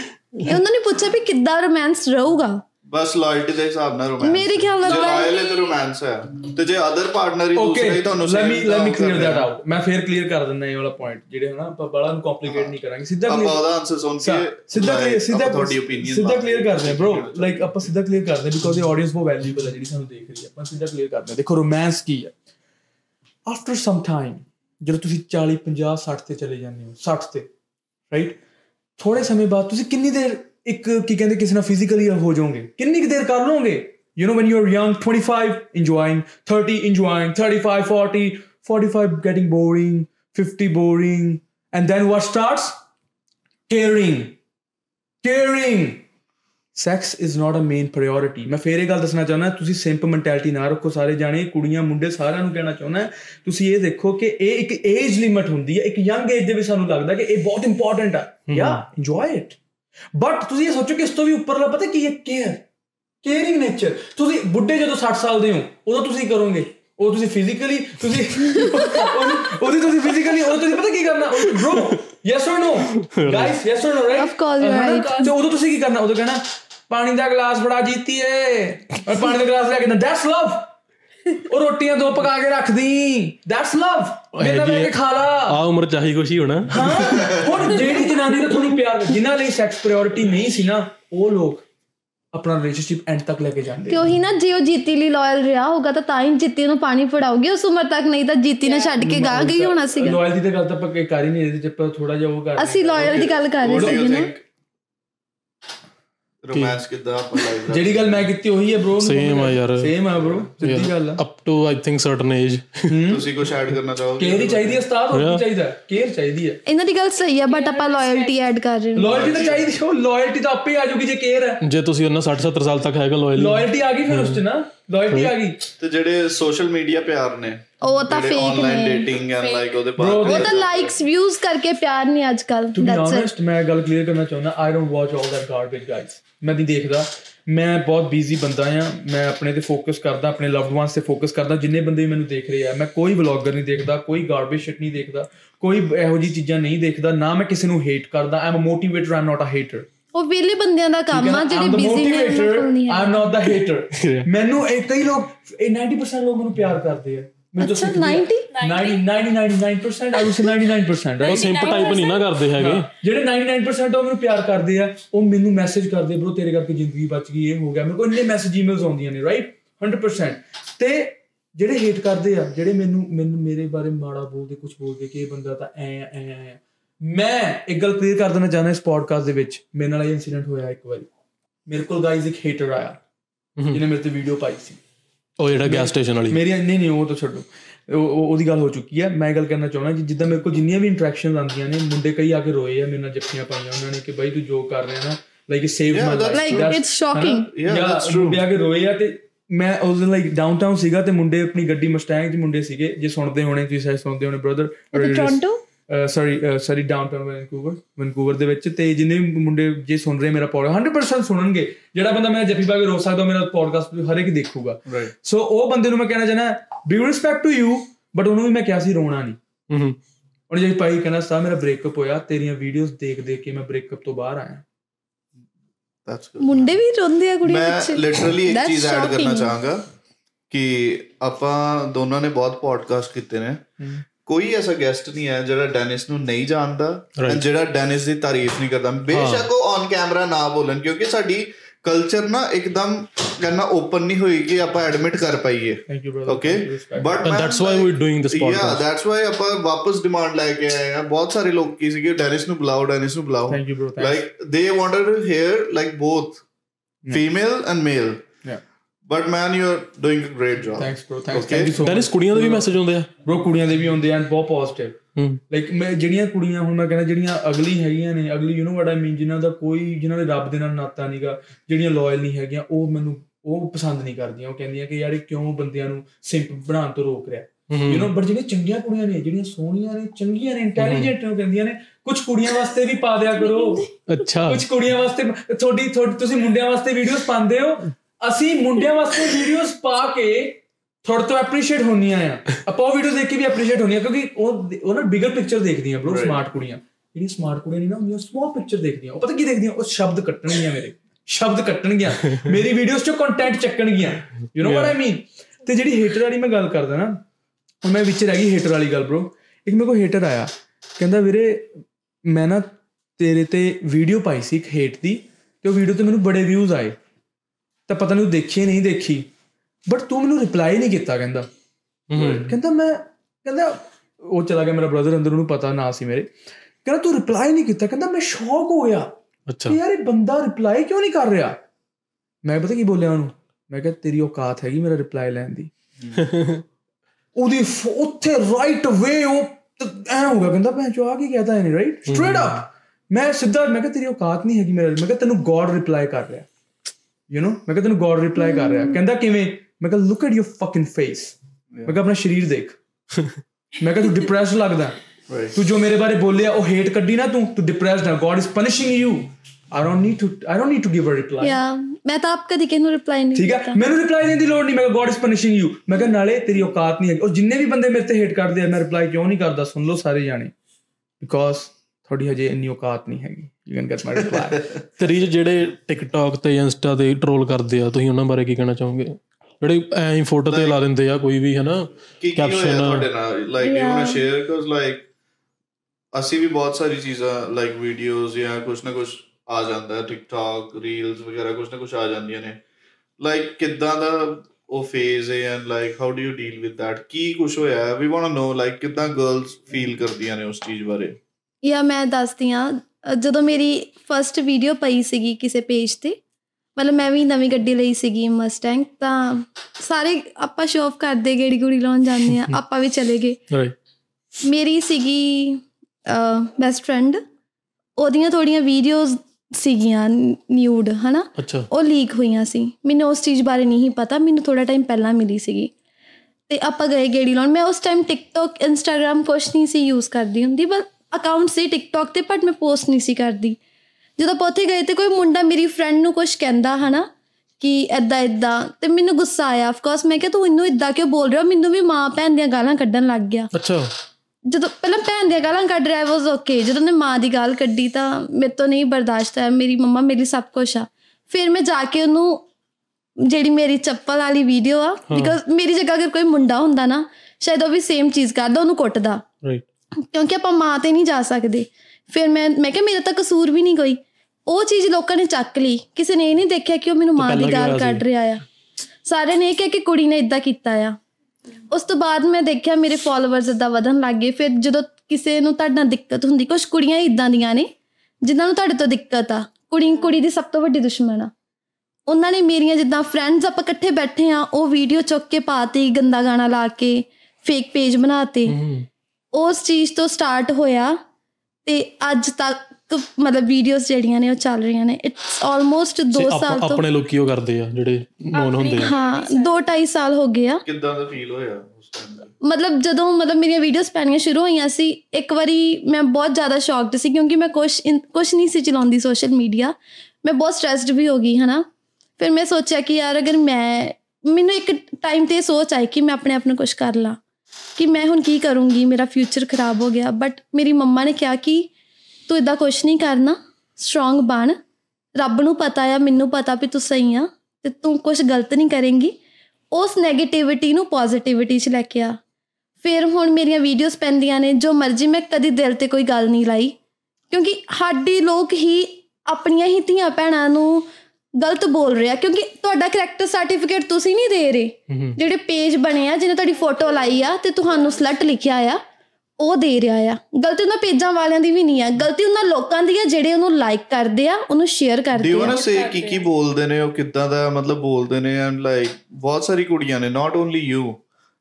ਇਹ ਉਹਨਾਂ ਨੇ ਪੁੱਛਿਆ ਵੀ ਕਿੱਦਾਂ ਰੋਮਾਂਸ ਰਹੂਗਾ? ਬਸ ਲਾਇਲਟੀ ਦੇ ਹਿਸਾਬ ਨਾਲ ਰੋਮਾਂਸ ਮੇਰੇ ਖਿਆਲ ਨਾਲ ਲਾਇਲ ਤੇ ਰੋਮਾਂਸ ਹੈ ਤੇ ਜੇ ਅਦਰ ਪਾਰਟਨਰ ਹੀ ਦੂਸਰਾ ਹੀ ਤੁਹਾਨੂੰ let me let me clear that out ਮੈਂ ਫੇਰ ਕਲੀਅਰ ਕਰ ਦਿੰਦਾ ਇਹ ਵਾਲਾ ਪੁਆਇੰਟ ਜਿਹੜੇ ਹਨਾ ਆਪਾਂ ਬੜਾ ਨੂੰ ਕੰਪਲਿਕੇਟ ਨਹੀਂ ਕਰਾਂਗੇ। ਸਿੱਧਾ ਆਪਾਂ ਉਹਦਾ ਆਨਸਰ ਸੁਣ ਕੇ ਸਿੱਧਾ ਕਲੀਅਰ ਸਿੱਧਾ ਤੁਹਾਡੀ ਓਪੀਨੀਅਨ ਸਿੱਧਾ ਕਲੀਅਰ ਕਰਦੇ ਆ ਬ్రో ਲਾਈਕ ਆਪਾਂ ਸਿੱਧਾ ਕਲੀਅਰ ਕਰਦੇ ਬਿਕੋਜ਼ ਇਹ ਆਡੀਅנס ਬਹੁਤ ਵੈਲਿਊਬਲ ਹੈ ਜਿਹੜੀ ਸਾਨੂੰ ਦੇਖ ਰਹੀ ਹੈ। ਆਪਾਂ ਸਿੱਧਾ ਕਲੀਅਰ ਕਰਦੇ ਆ ਦੇਖੋ ਰੋਮਾਂਸ ਕੀ ਹੈ? ਆਫਟਰ ਸਮ ਟਾਈਮ ਜਦੋਂ ਤੁਸੀਂ 40 50 60 ਤੇ ਚਲੇ ਜਾਂਦੇ ਹੋ 60 ਤੇ ਰਾਈਟ ਥੋੜੇ ਸਮੇਂ ਬਾਅਦ ਤੁਸੀਂ ਕਿੰਨੀ ਦੇਰ ਇੱਕ ਕੀ ਕਹਿੰਦੇ ਕਿਸੇ ਨਾਲ ਫਿਜ਼ੀਕਲੀ ਹੋ ਜਾਓਗੇ ਕਿੰਨੀ ਕੁ ਦੇਰ ਕਰ ਲਓਗੇ? You know when you're young 25 enjoying 30 enjoying 35 40 45 getting boring 50 boring and then what starts? Caring. Caring. Sex is not a main priority ਮੈਂ ਫੇਰ ਇਹ ਗੱਲ ਦੱਸਣਾ ਚਾਹੁੰਦਾ ਤੁਸੀਂ ਸਿੰਪ ਮੈਂਟੈਲਿਟੀ ਨਾ ਰੱਖੋ ਸਾਰੇ ਜਾਣੇ ਕੁੜੀਆਂ ਮੁੰਡੇ ਸਾਰਿਆਂ ਨੂੰ ਕਹਿਣਾ ਚਾਹੁੰਦਾ ਤੁਸੀਂ ਇਹ ਦੇਖੋ ਕਿ ਇਹ ਇੱਕ ਏਜ ਲਿਮਟ ਹੁੰਦੀ ਹੈ ਇੱਕ ਯੰਗ ਏਜ ਦੇ ਵਿੱਚ ਸਾਨੂੰ ਲੱਗਦਾ ਕਿ ਇਹ ਬਹੁਤ ਇੰਪੋਰਟੈਂਟ ਆ। ਯਾ ਇੰਜੋਏ ਇਟ ਬਟ ਤੁਸੀਂ ਇਹ ਸੋਚੋ ਕਿ ਇਸ ਤੋਂ ਵੀ ਉੱਪਰਲਾ ਪਤਾ ਕੀ ਹੈ? ਕੇਅਰ ਕੇਅਰਿੰਗ ਨੇਚਰ ਤੁਸੀਂ ਬੁੱਢੇ ਜਦੋਂ 60 ਸਾਲ ਦੇ ਹੋ ਉਦੋਂ ਤੁਸੀਂ ਕਰੋਗੇ? ਉਹ ਤੁਸੀਂ ਫਿਜ਼ੀਕਲੀ ਤੁਸੀਂ ਉਹਦੀ ਤੁਸੀਂ ਫਿਜ਼ੀਕਲੀ ਉਹ ਤੁਸੀਂ ਪਤਾ ਕੀ ਕਰਨਾ? Bro yes or no guys yes or no right of course right ਤੇ ਉਦੋਂ ਤੁਸੀਂ ਕੀ ਕਰਨਾ? ਉਦੋਂ ਕਹਿਣਾ ਪਾਣੀ ਦਾ ਗਲਾਸ ਬੜਾ ਜੀਤੀ ਏ। ਔਰ ਪਾਣੀ ਦਾ ਗਲਾਸ ਲੈ ਕੇ ਨਾ ਦੈਟਸ ਲਵ ਉਹ ਰੋਟੀਆਂ ਦੋ ਪਕਾ ਕੇ ਰੱਖਦੀ। ਦੈਟਸ ਲਵ ਮੇਰੇ ਬਹਿ ਕੇ ਖਾ ਲਾ। ਆ ਉਮਰ ਚਾਹੀ ਕੁਛ ਹੀ ਹੋਣਾ। ਹਾਂ ਹੁਣ ਜਿਹੜੀ ਜਨਾਨੀ ਦਾ ਤੁਹਾਨੂੰ ਪਿਆਰ ਜਿਨ੍ਹਾਂ ਲਈ ਸੈਕਸ ਪ੍ਰਾਇੋਰਟੀ ਨਹੀਂ ਸੀ ਨਾ ਉਹ ਲੋਕ ਆਪਣਾ ਰਿਲੇਸ਼ਨਸ਼ਿਪ ਐਂਡ ਤੱਕ ਲੈ ਕੇ ਜਾਂਦੇ ਤੇ ਉਹੀ ਨਾ ਜੇ ਉਹ ਜੀਤੀ ਲਈ ਲਾਇਲ ਰਿਹਾ ਹੋਗਾ ਤਾਂ ਤਾਂ ਹੀ ਜੀਤੀ ਨੂੰ ਪਾਣੀ ਫੜਾਉਗੀ ਉਸ ਉਮਰ ਤੱਕ ਨਹੀਂ ਤਾਂ ਜੀਤੀ ਨੇ ਛੱਡ ਕੇ ਗਾਂ ਗਈ ਹੋਣਾ ਸੀਗਾ। ਲਾਇਲਟੀ ਤੇ ਗੱਲ ਤਾਂ ਆਪਾਂ ਕਰ ਹੀ ਨਹੀਂ ਇਹਦੇ ਚ ਆਪਾਂ ਥੋੜਾ ਜਿਹਾ ਉਹ ਕਰ ਅਸੀਂ ਲਾਇਲ ਦੀ ਗੱਲ ਕਰ ਰਹੇ ਸੀ ਨਾ? ਰੋਮਾਂਸ ਕਿਦਾਂ ਆਪਾਂ ਲਾਈਫ ਜਿਹੜੀ ਗੱਲ ਮੈਂ ਕੀਤੀ ਉਹੀ ਹੈ ਬ్రో Same ਆ ਯਾਰ। ਸੇਮ ਆ ਬ్రో ਸਿੱਧੀ ਗੱਲ ਆ। Up to I think certain age ਤੁਸੀਂ ਕੁਝ ਐਡ ਕਰਨਾ ਚਾਹੋਗੇ? ਕੇਅਰ ਹੀ ਚਾਹੀਦੀ ਹੈ ਉਸਤਾਦ ਹੋਰ ਕੀ ਚਾਹੀਦਾ? ਕੇਅਰ ਚਾਹੀਦੀ ਹੈ। ਇਹਨਾਂ ਦੀ ਗੱਲ ਸਹੀ ਹੈ ਬਟ ਆਪਾਂ ਲਾਇਲਟੀ ਐਡ ਕਰ ਰਹੇ ਹਾਂ। ਲਾਇਲਟੀ ਤਾਂ ਚਾਹੀਦੀ ਉਹ ਲਾਇਲਟੀ ਤਾਂ ਆਪੇ ਆ ਜਾਊਗੀ ਜੇ ਕੇਅਰ ਹੈ। ਜੇ ਤੁਸੀਂ ਉਹਨਾਂ 60 70 ਸਾਲ ਤੱਕ ਹੈਗਾ ਲੋਇਲ ਲਾਇਲਟੀ ਆ ਗਈ ਫਿਰ ਉਸ ਚ ਨਾ। ਲਾਇਲਟੀ ਆ ਗਈ। ਤੇ ਜਿਹੜੇ ਸੋਸ਼ਲ ਮੀਡੀਆ ਪਿਆਰ ਨੇ ਉਹ ਤਾਂ ਫੇਕ ਆਨਲਾਈਨ ਨੇ। ਡੇਟਿੰਗ ਐਂਡ ਲਾਈਕ ਉਹਦੇ ਬਾਅਦ ਉਹ ਤਾਂ ਲਾਈਕਸ ਵਿਊਜ਼ ਕਰਕੇ ਪਿਆਰ ਨਹੀਂ ਅੱਜ ਕੱਲ ਦੈਟਸ ਇਟ ਮੈਂ ਗੱਲ ਕਲੀਅਰ ਕਰਨਾ ਚਾਹੁੰਦਾ I don't watch all that garbage guys ਮੈਂ ਨਹੀਂ ਦੇਖਦਾ। ਮੈਂ ਬਹੁਤ ਬੀਜ਼ੀ ਬੰਦਾ ਆ ਮੈਂ ਆਪਣੇ ਤੇ ਫੋਕਸ ਕਰਦਾ ਆਪਣੇ ਲਵਡ ਵਨਸ ਤੇ ਫੋਕਸ ਕਰਦਾ। ਜਿੰਨੇ ਬੰਦੇ ਵੀ ਮੈਨੂੰ ਦੇਖ ਰਹੇ ਆ ਮੈਂ ਕੋਈ ਵਲੌਗਰ ਨਹੀਂ ਦੇਖਦਾ ਕੋਈ ਗਾਰਬੇਜ ਸ਼ਿਟ ਨਹੀਂ ਦੇਖਦਾ ਕੋਈ ਇਹੋ ਜੀ ਚੀਜ਼ਾਂ ਨਹੀਂ ਦੇਖਦਾ। ਨਾ ਮੈਂ ਕਿਸੇ ਨੂੰ ਹੇਟ ਕਰਦਾ। ਆਮ ਅ ਮੋਟੀਵੇਟਰ ਆਮ ਨਾਟ ਅ ਹੇਟਰ ਉਹ ਵਿਹਲੇ ਬੰਦਿਆਂ ਦਾ ਕੰਮ ਆ ਜਿਹੜੇ ਬਿਜ਼ੀ ਨੇ ਉਹਨਾਂ ਕੋਲ ਨਹੀਂ ਹੈ ਆਮ ਨਾਟ ਦਾ ਹੇਟਰ ਮੈਨੂੰ ਇਹ ਕਈ ਲੋਕ ਇਹ 90% ਲੋਕ ਮੈਨੂੰ ਪਿਆਰ ਕਰਦੇ ਆ। ਅੱਛਾ, ਸਿੱਖਦੇ ਆ। 90? 90 99% ਆਈ ਵੁੱਡ ਸੇ 99% right? ਉਹ ਸਿੰਪ ਟਾਈਪ ਨਹੀਂ ਨਾ ਕਰਦੇ ਹੈਗੇ। ਜਿਹੜੇ 99% ਉਹ ਮੈਨੂੰ ਪਿਆਰ ਕਰਦੇ ਆ। ਉਹ ਮੈਨੂੰ ਮੈਸੇਜ ਕਰਦੇ ਬ్రో ਤੇਰੇ ਕਰਕੇ ਜ਼ਿੰਦਗੀ ਬਚ ਗਈ ਇਹ ਹੋ ਗਿਆ। ਮੇਰੇ ਕੋਲ ਇੰਨੇ ਮੈਸੇਜ ਈਮੇਲਸ ਆਉਂਦੀਆਂ ਨੇ ਰਾਈਟ 100% ਤੇ ਜਿਹੜੇ ਹੇਟ ਕਰਦੇ ਆ ਜਿਹੜੇ ਮੈਨੂੰ ਮੈਨੂੰ ਮੇਰੇ ਬਾਰੇ ਮਾੜਾ ਬੋਲਦੇ ਕੁਝ ਬੋਲਦੇ ਕਿ ਇਹ ਬੰਦਾ ਤਾਂ ਐ ਆ, ਐ ਆ, ਐ ਆ। ਮੈਂ ਇੱਕ ਗੱਲ ਕਲੀਅਰ ਕਰ ਦੇਣਾ ਚਾਹੁੰਦਾ ਇਸ ਪੋਡਕਾਸਟ ਦੇ ਵਿੱਚ। ਮੇਰੇ ਨਾਲ ਇਹ ਇਨਸੀਡੈਂਟ ਹੋਇਆ ਇੱਕ ਵਾਰੀ। ਮੇਰੇ ਕੋਲ ਗਾਈਜ਼ ਇੱਕ ਹੇਟਰ ਆਇਆ ਜਿਹਨੇ ਮੇਰੇ ਤੇ ਵੀਡੀਓ ਪਾਈ ਸੀ। ਉਹ ਜਿਹੜਾ ਗੈਸ ਸਟੇਸ਼ਨ ਵਾਲੀ। ਮੇਰੀ ਨਹੀਂ ਨਹੀਂ ਉਹ ਤਾਂ ਛੱਡੋ। ਉਹ- ਉਹ- ਉਹਦੀ ਗੱਲ ਹੋ ਚੁੱਕੀ ਹੈ। ਮੈਂ ਗੱਲ ਕਰਨਾ ਚਾਹੁੰਦਾ ਕਿ ਜਿੱਦਾਂ ਮੇਰੇ ਕੋਲ ਜਿੰਨੀਆਂ ਵੀ ਇੰਟਰੈਕਸ਼ਨਸ ਆਉਂਦੀਆਂ ਨੇ ਮੁੰਡੇ ਕਈ ਆ ਕੇ ਰੋਏ ਆ ਮੇਰੇ ਨਾਲ ਜੱਫੀਆਂ ਪਾਈਆਂ ਉਹਨਾਂ ਨੇ ਕਿ ਬਾਈ ਤੂੰ ਜੋ ਕਰ ਰਿਹਾ ਨਾ like it saved Yeah, my that's life like it's shocking Yeah, that's true. ਮੁੰਡੇ ਆ ਕੇ ਰੋਏ ਆ ਤੇ ਮੈਂ ਉਸ ਦਿਨ ਲਾਈਕ ਡਾਊਨਟਾਊਨ ਸੀਗਾ ਤੇ ਮੁੰਡੇ ਆਪਣੀ ਗੱਡੀ ਮਸਟੈਂਗ 'ਚ ਮੁੰਡੇ ਸੀਗੇ ਜੇ ਸੁਣਦੇ ਹੋਣੇ ਤੁਸੀਂ ਸ਼ਾਇਦ ਸੁਣਦੇ ਹੋਣੇ brother Toronto sorry sorry downtown Vancouver Vancouver ਦੇ ਵਿੱਚ ਤੇ ਜਿੰਨੇ ਵੀ ਮੁੰਡੇ ਜੇ ਸੁਣ ਰਹੇ ਮੇਰਾ ਪੋਡਕਾਸਟ 100% ਸੁਣਨਗੇ। ਜਿਹੜਾ ਬੰਦਾ ਮੇਰਾ ਜੱਫੀ ਪਾ ਕੇ ਰੋ ਸਕਦਾ ਮੇਰਾ ਪੋਡਕਾਸਟ ਹਰ ਇੱਕ ਦੇਖੂਗਾ। ਸੋ ਉਹ ਬੰਦੇ ਨੂੰ ਮੈਂ ਕਹਿਣਾ ਚਾਹਨਾ due respect to you but ਉਹਨੂੰ ਵੀ ਮੈਂ ਕਿਹਾ ਸੀ ਰੋਣਾ ਨਹੀਂ। ਹੂੰ ਉਹਨੇ ਜੇ ਭਾਈ ਕਹਿੰਦਾ ਸਾ ਮੇਰਾ ਬ੍ਰੇਕਅਪ ਹੋਇਆ ਤੇਰੀਆਂ ਵੀਡੀਓਜ਼ ਦੇਖ ਦੇਖ ਕੇ ਮੈਂ ਬ੍ਰੇਕਅਪ ਤੋਂ ਬਾਹਰ ਆਇਆ। ਦੈਟਸ ਗੁੱਡ ਮੁੰਡੇ ਵੀ ਰੋਂਦੇ ਆ ਕੁੜੀਆਂ ਮੈਂ ਪਿੱਛੇ। ਲਿਟਰਲੀ ਇੱਕ That's ਚੀਜ਼ ਐਡ ਕਰਨਾ. ਚਾਹਾਂਗਾ ਕਿ ਆਪਾਂ ਦੋਨਾਂ ਨੇ ਬਹੁਤ ਪੋਡਕਾਸਟ ਕੀਤੇ ਨੇ। ਕੋਈ ਐਸਾ ਗੈਸਟ ਨਹੀਂ ਹੈ ਜਿਹੜਾ ਡੈਨਿਸ ਨੂੰ ਨਹੀਂ ਜਾਣਦਾ and ਜਿਹੜਾ ਡੈਨਿਸ ਦੀ ਤਾਰੀਫ ਨਹੀਂ ਕਰਦਾ। ਬੇਸ਼ੱਕ ਉਹ ਔਨ ਕੈਮਰਾ ਨਾ ਬੋਲਣ ਕਿਉਂਕਿ ਸਾਡੀ ਕਲਚਰ ਨਾ ਇੱਕਦਮ ਕਰਨਾ ਓਪਨ ਨਹੀਂ ਹੋਈ ਕਿ ਆਪਾਂ ਐਡਮਿਟ ਕਰ ਪਾਈਏ। Okay but And that's why we're doing this yeah. That's why ਆਪਾਂ ਵਾਪਸ ਡਿਮਾਂਡ ਲੈ ਕੇ ਆਏ ਆ ਬਹੁਤ ਸਾਰੇ ਲੋਕ ਕੀ ਸੀਗੇ ਡੈਨਿਸ ਨੂੰ ਬੁਲਾਓ ਡੈਨਿਸ ਨੂੰ ਬੁਲਾਓ। Thank you bro thank like they wanted to hear like both female and male Yeah. but man you're doing a great job thanks bro thanks Okay. Thank you so Dennis ਕੁੜੀਆਂ ਦੇ ਵੀ message ਆਉਂਦੇ ਆ bro ਕੁੜੀਆਂ ਦੇ ਵੀ ਆਉਂਦੇ ਆ ਬਹੁਤ positive ਹੂੰ ਲਾਈਕ ਮੈਂ ਜਿਹੜੀਆਂ ਕੁੜੀਆਂ ਹੁਣ ਮੈਂ ਕਹਿੰਦਾ ਜਿਹੜੀਆਂ ਅਗਲੀ ਹੈਗੀਆਂ ਨੇ ਅਗਲੀ ਯੂ نو ਵਾਟ ਆਈ ਮੀਨ ਜਿਨ੍ਹਾਂ ਦਾ ਕੋਈ ਜਿਨ੍ਹਾਂ ਦੇ ਰੱਬ ਦੇ ਨਾਲ ਨਾਤਾ ਨਹੀਂਗਾ ਜਿਹੜੀਆਂ ਲਾਇਲ ਨਹੀਂ ਹੈਗੀਆਂ ਉਹ ਮੈਨੂੰ ਉਹ ਪਸੰਦ ਨਹੀਂ ਕਰਦੀਆਂ ਉਹ ਕਹਿੰਦੀਆਂ ਕਿ ਯਾਰ ਇਹ ਕਿਉਂ ਬੰਦਿਆਂ ਨੂੰ ਸਿੰਪ ਬਣਾਉਣ ਤੋਂ ਰੋਕ ਰਿਹਾ ਯੂ نو ਬਟ ਜਿਹੜੀਆਂ ਚੰਗੀਆਂ ਕੁੜੀਆਂ ਨੇ ਜਿਹੜੀਆਂ ਸੋਹਣੀਆਂ ਨੇ ਚੰਗੀਆਂ ਨੇ ਇੰਟੈਲੀਜੈਂਟ ਨੇ ਉਹ ਕਹਿੰਦੀਆਂ ਨੇ ਕੁਝ ਕੁੜੀਆਂ ਵਾਸਤੇ ਵੀ ਪਾ ਦਿਆ ਕਰੋ ਅੱਛਾ ਕੁਝ ਕੁੜੀਆਂ ਵਾਸਤੇ ਤੁਹਾਡੀ ਤੁਹਾਡੀ- ਤੁਸੀਂ ਮੁੰਡਿਆਂ ਵਾਸਤੇ ਵੀਡੀਓਜ਼ ਪਾਉਂਦੇ ਹੋ ਅਸੀਂ ਮੁੰਡਿਆਂ ਵਾਸਤੇ ਵੀਡੀਓਜ਼ ਪਾ ਕੇ ਥੋੜਾ ਤੋਂ ਐਪਰੀਸ਼ੀਏਟ ਹੁੰਦੀਆਂ ਆ। ਆਪਾਂ ਉਹ ਵੀਡੀਓ ਦੇਖ ਕੇ ਵੀ ਐਪਰੀਸ਼ੀਏਟ ਹੁੰਦੀਆਂ ਕਿਉਂਕਿ ਉਹ ਉਹ ਨਾ ਬਿਗਰ ਪਿਕਚਰ ਦੇਖਦੀਆਂ ਬ్రో ਸਮਾਰਟ ਕੁੜੀਆਂ। ਜਿਹੜੀਆਂ ਸਮਾਰਟ ਕੁੜੀਆਂ ਨਹੀਂ ਨਾ ਹੁੰਦੀਆਂ ਸਮਾਲ ਪਿਕਚਰ ਦੇਖਦੀਆਂ। ਉਹ ਪਤਾ ਕੀ ਦੇਖਦੀਆਂ? ਉਹ ਸ਼ਬਦ ਕੱਟਣਗੀਆਂ ਮੇਰੇ। ਸ਼ਬਦ ਕੱਟਣਗੀਆਂ। ਮੇਰੀ ਵੀਡੀਓਜ਼ 'ਚ content ਚੱਕਣਗੀਆਂ। You know what I mean ਤੇ ਜਿਹੜੀ ਹੇਟਰ ਵਾਲੀ ਮੈਂ ਗੱਲ ਕਰਦਾ ਨਾ ਹੁਣ ਮੈਂ ਵਿੱਚ ਰਹਿ ਗਈ ਹੇਟਰ ਵਾਲੀ ਗੱਲ bro ਇੱਕ ਮੇਰੇ ਕੋ ਹੇਟਰ ਆਇਆ। ਕਹਿੰਦਾ ਵੀਰੇ ਮੈਂ ਨਾ ਤੇਰੇ ਤੇ ਵੀਡੀਓ ਪਾਈ ਸੀ ਇੱਕ ਹੇਟ ਦੀ ਤੇ ਉਹ ਵੀਡੀਓ ਤੇ ਮੈਨੂੰ ਬੜੇ ਵਿਊਜ਼ ਆਏ। ਤਾਂ ਪਤਾ ਨਹੀਂ ਉਹ ਦੇਖੀ ਨਹੀਂ ਦੇਖੀ ਬਟ ਤੂੰ ਮੈਨੂੰ ਰਿਪਲਾਈ ਨਹੀਂ ਕੀਤਾ ਕਹਿੰਦਾ। ਹੂੰ। ਕਹਿੰਦਾ ਮੈਂ ਕਹਿੰਦਾ ਉਹ ਚਲਾ ਗਿਆ ਮੇਰਾ ਬ੍ਰਦਰ ਅੰਦਰ ਉਹਨੂੰ ਪਤਾ ਨਾ ਸੀ ਮੇਰੇ। ਕਹਿੰਦਾ ਤੂੰ ਰਿਪਲਾਈ ਨਹੀਂ ਕੀਤਾ ਕਹਿੰਦਾ ਮੈਂ ਸ਼ੌਕ ਹੋ ਗਿਆ ਅੱਛਾ। ਯਾਰ ਇਹ ਬੰਦਾ ਰਿਪਲਾਈ ਕਿਉਂ ਨਹੀਂ ਕਰ ਰਿਹਾ? ਮੈਂ ਪਤਾ ਕੀ ਬੋਲਿਆ ਉਹਨੂੰ? ਮੈਂ ਕਿਹਾ ਤੇਰੀ ਔਕਾਤ ਹੈਗੀ ਮੇਰਾ ਰਿਪਲਾਈ ਲੈਣ ਦੀ। ਉਹਦੀ ਉੱਥੇ ਰਾਈਟ ਅਵੇ ਉਹ ਐਂ ਹੋ ਗਿਆ ਕਹਿੰਦਾ ਭੈਣ ਚੋ ਆ ਕੀ ਕਹਤਾ ਇਹਨੇ ਰਾਈਟ ਸਟ੍ਰੇਟ ਅਪ ਮੈਂ ਸਿੱਧਾ ਮੈਂ ਕਿਹਾ ਤੇਰੀ ਔਕਾਤ ਨਹੀਂ ਹੈਗੀ ਮੇਰਾ ਮੈਂ ਕਿਹਾ ਤੈਨੂੰ ਗੋਡ ਰਿਪਲਾਈ ਕਰ ਰਿਹਾ। ਯੂ نو ਮੈਂ ਕਿਹਾ ਤੈਨੂੰ ਗੋਡ ਰਿਪਲਾਈ ਕਰ ਰਿਹਾ। ਕਹਿੰਦਾ ਕਿਵੇਂ? ਮੈਂ ਕਿਹਾ look at your fucking face ਮੈਂ ਕਿਹਾ ਆਪਣਾ ਸਰੀਰ ਦੇਖ। ਮੈਂ ਕਿਹਾ ਤੂੰ ਡਿਪਰੈਸਡ ਲੱਗਦਾ. ਤੂੰ ਜੋ ਮੇਰੇ ਬਾਰੇ ਬੋਲਿਆ ਉਹ ਹੇਟ ਕੱਢੀ ਨਾ ਤੂੰ। ਤੂੰ ਡਿਪਰੈਸਡ ਹੈ God is punishing you I don't need to I don't need to give a reply yeah ਮੈਂ ਤਾਂ ਆਪ ਕਦੀ ਕਿਸੇ ਨੂੰ ਰਿਪਲਾਈ ਨਹੀਂ ਠੀਕ ਹੈ ਮੈਨੂੰ ਰਿਪਲਾਈ ਦੇਣ ਦੀ ਲੋੜ ਨਹੀਂ। ਮੈਂ ਕਿਹਾ ਗੋਡ ਇਜ਼ ਪਨਿਸ਼ਿੰਗ ਯੂ ਮੈਂ ਕਿਹਾ ਨਾਲੇ ਤੇਰੀ ਔਕਾਤ ਨਹੀਂ ਹੈਗੀ। ਔਰ ਜਿੰਨੇ ਵੀ ਬੰਦੇ ਮੇਰੇ ਤੇ ਹੇਟ ਕਰਦੇ ਆ ਮੈਂ ਰਿਪਲਾਈ ਕਿਉਂ ਨਹੀਂ ਕਰਦਾ? ਸੁਣ ਲਓ ਸਾਰੇ ਜਾਣੇ। ਬਿਕੋਜ਼ ਤੁਹਾਡੀ ਹਜੇ ਇੰਨੀ ਔਕਾਤ ਨਹੀਂ ਹੈਗੀ। You can get my reply ਤੇ ਰੀਜ ਜਿਹੜੇ ਟਿਕਟੌਕ ਤੇ ਇੰਸਟਾ ਤੇ ਟ੍ਰੋਲ ਕਰਦੇ ਆ ਤੁਸੀਂ ਉਹਨਾਂ ਬਾਰੇ ਕੀ ਕਹਿਣਾ ਚਾਹੋਗੇ? ਜਿਹੜੇ ਐਂ ਹੀ ਫੋਟੋ ਤੇ ਲਾ ਦਿੰਦੇ ਆ ਕੋਈ ਵੀ ਹਨਾ? ਕੀ ਕੀ ਹੋਇਆ ਤੁਹਾਡੇ ਨਾਲ? Like you want share because like ਅਸੀਂ ਵੀ ਬਹੁਤ ਸਾਰੀ ਚੀਜ਼ਾਂ ਲਾਈਕ ਵੀਡੀਓਜ਼ ਜਾਂ ਕੁਝ ਨਾ ਕੁਝ ਆ ਜਾਂਦਾ ਟਿਕਟੌਕ ਰੀਲਸ ਵਗੈਰਾ ਕੁਝ ਨਾ ਕੁਝ ਆ ਜਾਂਦੀਆਂ ਨੇ। ਲਾਈਕ ਕਿੱਦਾਂ ਦਾ ਉਹ ਫੇਜ਼ ਹੈ and like how do you deal with that ਕੀ ਕੁਝ ਹੋਇਆ? We want to know like ਕਿੱਦਾਂ ਗਰਲਸ ਫੀਲ ਕਰਦੀਆਂ ਨੇ ਉਸ ਚੀਜ਼ ਬਾਰੇ? ਯਾ ਮੈਂ ਦੱਸਦੀ ਆ ਜਦੋਂ ਮੇਰੀ ਫਰਸਟ ਵੀਡੀਓ ਪਈ ਸੀਗੀ ਕਿਸੇ ਪੇਜ ਤੇ ਮਤਲਬ ਮੈਂ ਵੀ ਨਵੀਂ ਗੱਡੀ ਲਈ ਸੀਗੀ ਮਸਟੈਂਗ ਤਾਂ ਸਾਰੇ ਆਪਾਂ ਸ਼ੋਅ ਆਫ ਕਰਦੇ ਗੇੜੀ ਗੁੜੀ ਲਾਉਣ ਜਾਂਦੇ ਆ ਆਪਾਂ ਵੀ ਚਲੇ ਗਏ। ਮੇਰੀ ਸੀਗੀ ਬੈਸਟ ਫਰੈਂਡ ਉਹਦੀਆਂ ਥੋੜੀਆਂ ਵੀਡੀਓਜ਼ ਸੀਗੀਆਂ ਨਿਊਡ ਹਨਾ? ਉਹ ਲੀਕ ਹੋਈਆਂ ਸੀ। ਮੈਨੂੰ ਉਸ ਚੀਜ਼ ਬਾਰੇ ਨਹੀਂ ਪਤਾ ਮੈਨੂੰ ਥੋੜਾ ਟਾਈਮ ਪਹਿਲਾਂ ਮਿਲੀ ਸੀਗੀ। ਤੇ ਆਪਾਂ ਗਏ ਗੇੜੀ ਲਾਉਣ। ਮੈਂ ਉਸ ਟਾਈਮ ਟਿਕਟੌਕ ਇੰਸਟਾਗ੍ਰam ਕੁਛ ਨਹੀਂ ਸੀ ਯੂਜ਼ ਕਰਦੀ ਹੁੰਦੀ ਬਸ ਅਕਾਊਂਟ ਸੀ ਟਿਕਟੌਕ ਤੇ ਬਟ ਮੈਂ ਪੋਸਟ ਨਹੀਂ ਸੀ ਕਰਦੀ। ਜਦੋਂ ਆਪਾਂ ਉੱਥੇ ਗਏ ਤੇ ਕੋਈ ਮੁੰਡਾ ਮੇਰੀ ਫਰੈਂਡ ਨੂੰ ਕੁਝ ਕਹਿੰਦਾ ਹਨਾ ਕਿ ਐਦਾਂ ਐਦਾਂ ਤੇ ਮੈਨੂੰ ਗੁੱਸਾ ਆਇਆ। ਆਫ ਕੋਰਸ ਮੈਂ ਕਿਹਾ ਤੂੰ ਇਹਨੂੰ ਇਦਾਂ ਕਿਉਂ ਬੋਲ ਰਿਹਾ? ਮੈਨੂੰ ਵੀ ਮਾਂ ਭੈਣ ਦੀਆਂ ਗਾਲਾਂ ਕੱਢਣ ਲੱਗ ਗਿਆ। ਅੱਛਾ। ਜਦੋਂ ਪਹਿਲਾਂ ਭੈਣ ਦੀਆਂ ਗਾਲਾਂ ਕੱਢ ਰਿਹਾ ਵਾਸ ਓਕੇ ਜਦੋਂ ਨੇ ਮਾਂ ਦੀ ਗਾਲ ਕੱਢੀ ਤਾਂ ਮੇਰੇ ਤੋਂ ਨਹੀਂ ਬਰਦਾਸ਼ਤ ਹੈ ਮੇਰੀ ਮੰਮਾ ਮੇਰੀ ਸਭ ਕੁਝ ਆ। ਫਿਰ ਮੈਂ ਜਾ ਕੇ ਉਹਨੂੰ ਜਿਹੜੀ ਮੇਰੀ ਚੱਪਲ ਵਾਲੀ ਵੀਡੀਓ ਆ ਬਿਕਾਜ਼ ਮੇਰੀ ਜਗ੍ਹਾ ਅਗਰ ਕੋਈ ਮੁੰਡਾ ਹੁੰਦਾ ਨਾ ਸ਼ਾਇਦ ਉਹ ਵੀ ਸੇਮ ਚੀਜ਼ ਕਰਦਾ ਉਹਨੂੰ ਕੁੱਟਦਾ। ਰਾਈਟ ਕਿਉਂਕਿ ਆਪਾਂ ਮਾਂ ਤੇ ਨਹੀਂ ਜਾ ਸਕਦੇ। ਫਿਰ ਮੈਂ ਮੈਂ ਕਿਹਾ ਮੇਰਾ ਤਾਂ ਕਸੂਰ ਵੀ ਨਹੀਂ ਕੋਈ। ਉਹ ਚੀਜ਼ ਲੋਕਾਂ ਨੇ ਚੱਕ ਲਈ। ਕਿਸੇ ਨੇ ਇਹ ਨਹੀਂ ਦੇਖਿਆ ਕਿ ਉਹ ਮੈਨੂੰ ਮਾਂ ਦੀ ਗਾਲ ਕੱਢ ਰਿਹਾ ਆ। ਸਾਰਿਆਂ ਨੇ ਇਹ ਕਿਹਾ ਕਿ ਕੁੜੀ ਨੇ ਇਦਾਂ ਕੀਤਾ ਆ। ਉਸ ਤੋਂ ਬਾਅਦ ਮੈਂ ਦੇਖਿਆ ਮੇਰੇ ਫਾਲੋਅਰਸ ਇਦਾਂ ਵਧਣ ਲੱਗ ਗਏ। ਫਿਰ ਜਦੋਂ ਕਿਸੇ ਨੂੰ ਤੁਹਾਡੇ ਦਿੱਕਤ ਹੁੰਦੀ ਕੁਝ ਕੁੜੀਆਂ ਇਦਾਂ ਦੀਆਂ ਨੇ ਜਿਨ੍ਹਾਂ ਨੂੰ ਤੁਹਾਡੇ ਤੋਂ ਦਿੱਕਤ ਆ। ਕੁੜੀ ਕੁੜੀ ਦੀ ਸਭ ਤੋਂ ਵੱਡੀ ਦੁਸ਼ਮਣ ਆ। ਉਹਨਾਂ ਨੇ ਮੇਰੀਆਂ ਜਿੱਦਾਂ ਫਰੈਂਡਸ ਆਪਾਂ ਇਕੱਠੇ ਬੈਠੇ ਆ ਉਹ ਵੀਡੀਓ ਚੁੱਕ ਕੇ ਪਾਤੀ ਗੰਦਾ ਗਾਣਾ ਲਾ ਕੇ ਫੇਕ ਪੇਜ ਬਣਾਤੇ ਉਸ ਚੀਜ਼ ਤੋਂ ਸਟਾਰਟ ਹੋਇਆ ਤੇ ਅੱਜ ਤੱਕ ਮਤਲਬ ਵੀਡੀਓਜ਼ ਜਿਹੜੀਆਂ ਨੇ ਉਹ ਚੱਲ ਰਹੀਆਂ ਨੇ। ਇਟਸ ਆਲਮੋਸਟ 2 ਤੇ ਸਾਲ ਤੋਂ ਆਪਣੇ ਲੋਕੀ ਉਹ ਕਰਦੇ ਆ ਜਿਹੜੇ ਨੋਨ ਹੁੰਦੇ ਆ। ਹਾਂ 2 2.5 ਸਾਲ ਹੋ ਗਏ ਆ। ਕਿੱਦਾਂ ਦਾ ਫੀਲ ਹੋਇਆ ਉਸ ਟਾਈਮ ਮਤਲਬ ਜਦੋਂ ਮਤਲਬ ਮੇਰੀਆਂ ਵੀਡੀਓਜ਼ ਪੈਣੀਆਂ ਸ਼ੁਰੂ ਹੋਈਆਂ ਸੀ ਇੱਕ ਵਾਰੀ ਮੈਂ ਬਹੁਤ ਜ਼ਿਆਦਾ ਸ਼ੌਕਡ ਸੀ ਕਿਉਂਕਿ ਮੈਂ ਕੁਛ ਇਨ- ਕੁਛ ਨਹੀਂ ਸੀ ਚਲਾਉਂਦੀ ਸੋਸ਼ਲ ਮੀਡੀਆ ਮੈਂ ਬਹੁਤ ਸਟ੍ਰੈਸਡ ਵੀ ਹੋ ਗਈ ਹਨਾ। ਫਿਰ ਮੈਂ ਸੋਚਿਆ ਕਿ ਯਾਰ ਅਗਰ ਮੈਂ ਮੈਨੂੰ ਇੱਕ ਟਾਈਮ ਤੇ ਸੋਚ ਆਈ ਕਿ ਮੈਂ ਆਪਣੇ ਆਪ ਨੂੰ ਕੁਝ ਕਰ ਲਾਂ। ਕਿ ਮੈਂ ਹੁਣ ਕੀ ਕਰੂੰਗੀ? ਮੇਰਾ ਫਿਊਚਰ ਖਰਾਬ ਹੋ ਗਿਆ। ਬਟ ਮੇਰੀ ਮੰਮਾ ਨੇ ਕਿਹਾ ਕਿ ਤੂੰ ਇਦਾਂ ਕੁਝ ਨਹੀਂ ਕਰਨਾ। ਸਟਰੋਂਗ ਬਣ। ਰੱਬ ਨੂੰ ਪਤਾ ਆ, ਮੈਨੂੰ ਪਤਾ ਵੀ ਤੂੰ ਸਹੀ ਆ ਤੇ ਤੂੰ ਕੁਝ ਗਲਤ ਨਹੀਂ ਕਰੇਂਗੀ। ਉਸ 네ਗੇਟਿਵਿਟੀ ਨੂੰ ਪੋਜ਼ਿਟਿਵਿਟੀ 'ਚ ਲੈ ਕੇ ਆ। ਫਿਰ ਹੁਣ ਮੇਰੀਆਂ ਵੀਡੀਓਜ਼ ਪੈਂਦੀਆਂ ਨੇ, ਜੋ ਮਰਜ਼ੀ ਮੈਂ ਕਦੀ ਦਿਲ ਤੇ ਕੋਈ ਗੱਲ ਨਹੀਂ ਲਾਈ। ਕਿਉਂਕਿ ਸਾਡੀ ਲੋਕ ਹੀ ਆਪਣੀਆਂ ਹੀ ਧੀਆਂ ਭੈਣਾਂ ਨੂੰ ਗਲਤ ਬੋਲ ਰਿਹਾ ਕਿਉਂਕਿ ਤੁਹਾਡਾ ਕਰੈਕਟਰ ਸਰਟੀਫਿਕੇਟ ਤੁਸੀਂ ਨਹੀਂ ਦੇ ਰਹੇ। ਜਿਹੜੇ ਪੇਜ ਬਣੇ ਆ ਜਿਹਨੇ ਤੁਹਾਡੀ ਫੋਟੋ ਲਾਈ ਆ ਤੇ ਤੁਹਾਨੂੰ ਸਲਟ ਲਿਖਿਆ ਆ ਉਹ ਦੇ ਰਿਹਾ ਆ। ਗਲਤੀ ਉਹਨਾਂ ਪੇਜਾਂ ਵਾਲਿਆਂ ਦੀ ਵੀ ਨਹੀਂ ਆ ਗਲਤੀ ਉਹਨਾਂ ਲੋਕਾਂ ਦੀ ਆ ਜਿਹੜੇ ਉਹਨੂੰ ਲਾਈਕ ਕਰਦੇ ਆ ਉਹਨੂੰ ਸ਼ੇਅਰ ਡੂ ਕਰਦੇ ਯੂ ਆ ਵਾਂਟ ਸੇ ਕੀ ਕੀ ਬੋਲਦੇ ਨੇ ਉਹ ਕਿੱਦਾਂ ਦਾ ਮਤਲਬ ਬੋਲਦੇ ਨੇ ਐਂਡ ਲਾਈਕ ਬਹੁਤ ਸਾਰੀ ਕੁੜੀਆਂ ਨੇ ਨਾਟ ਓਨਲੀ ਯੂ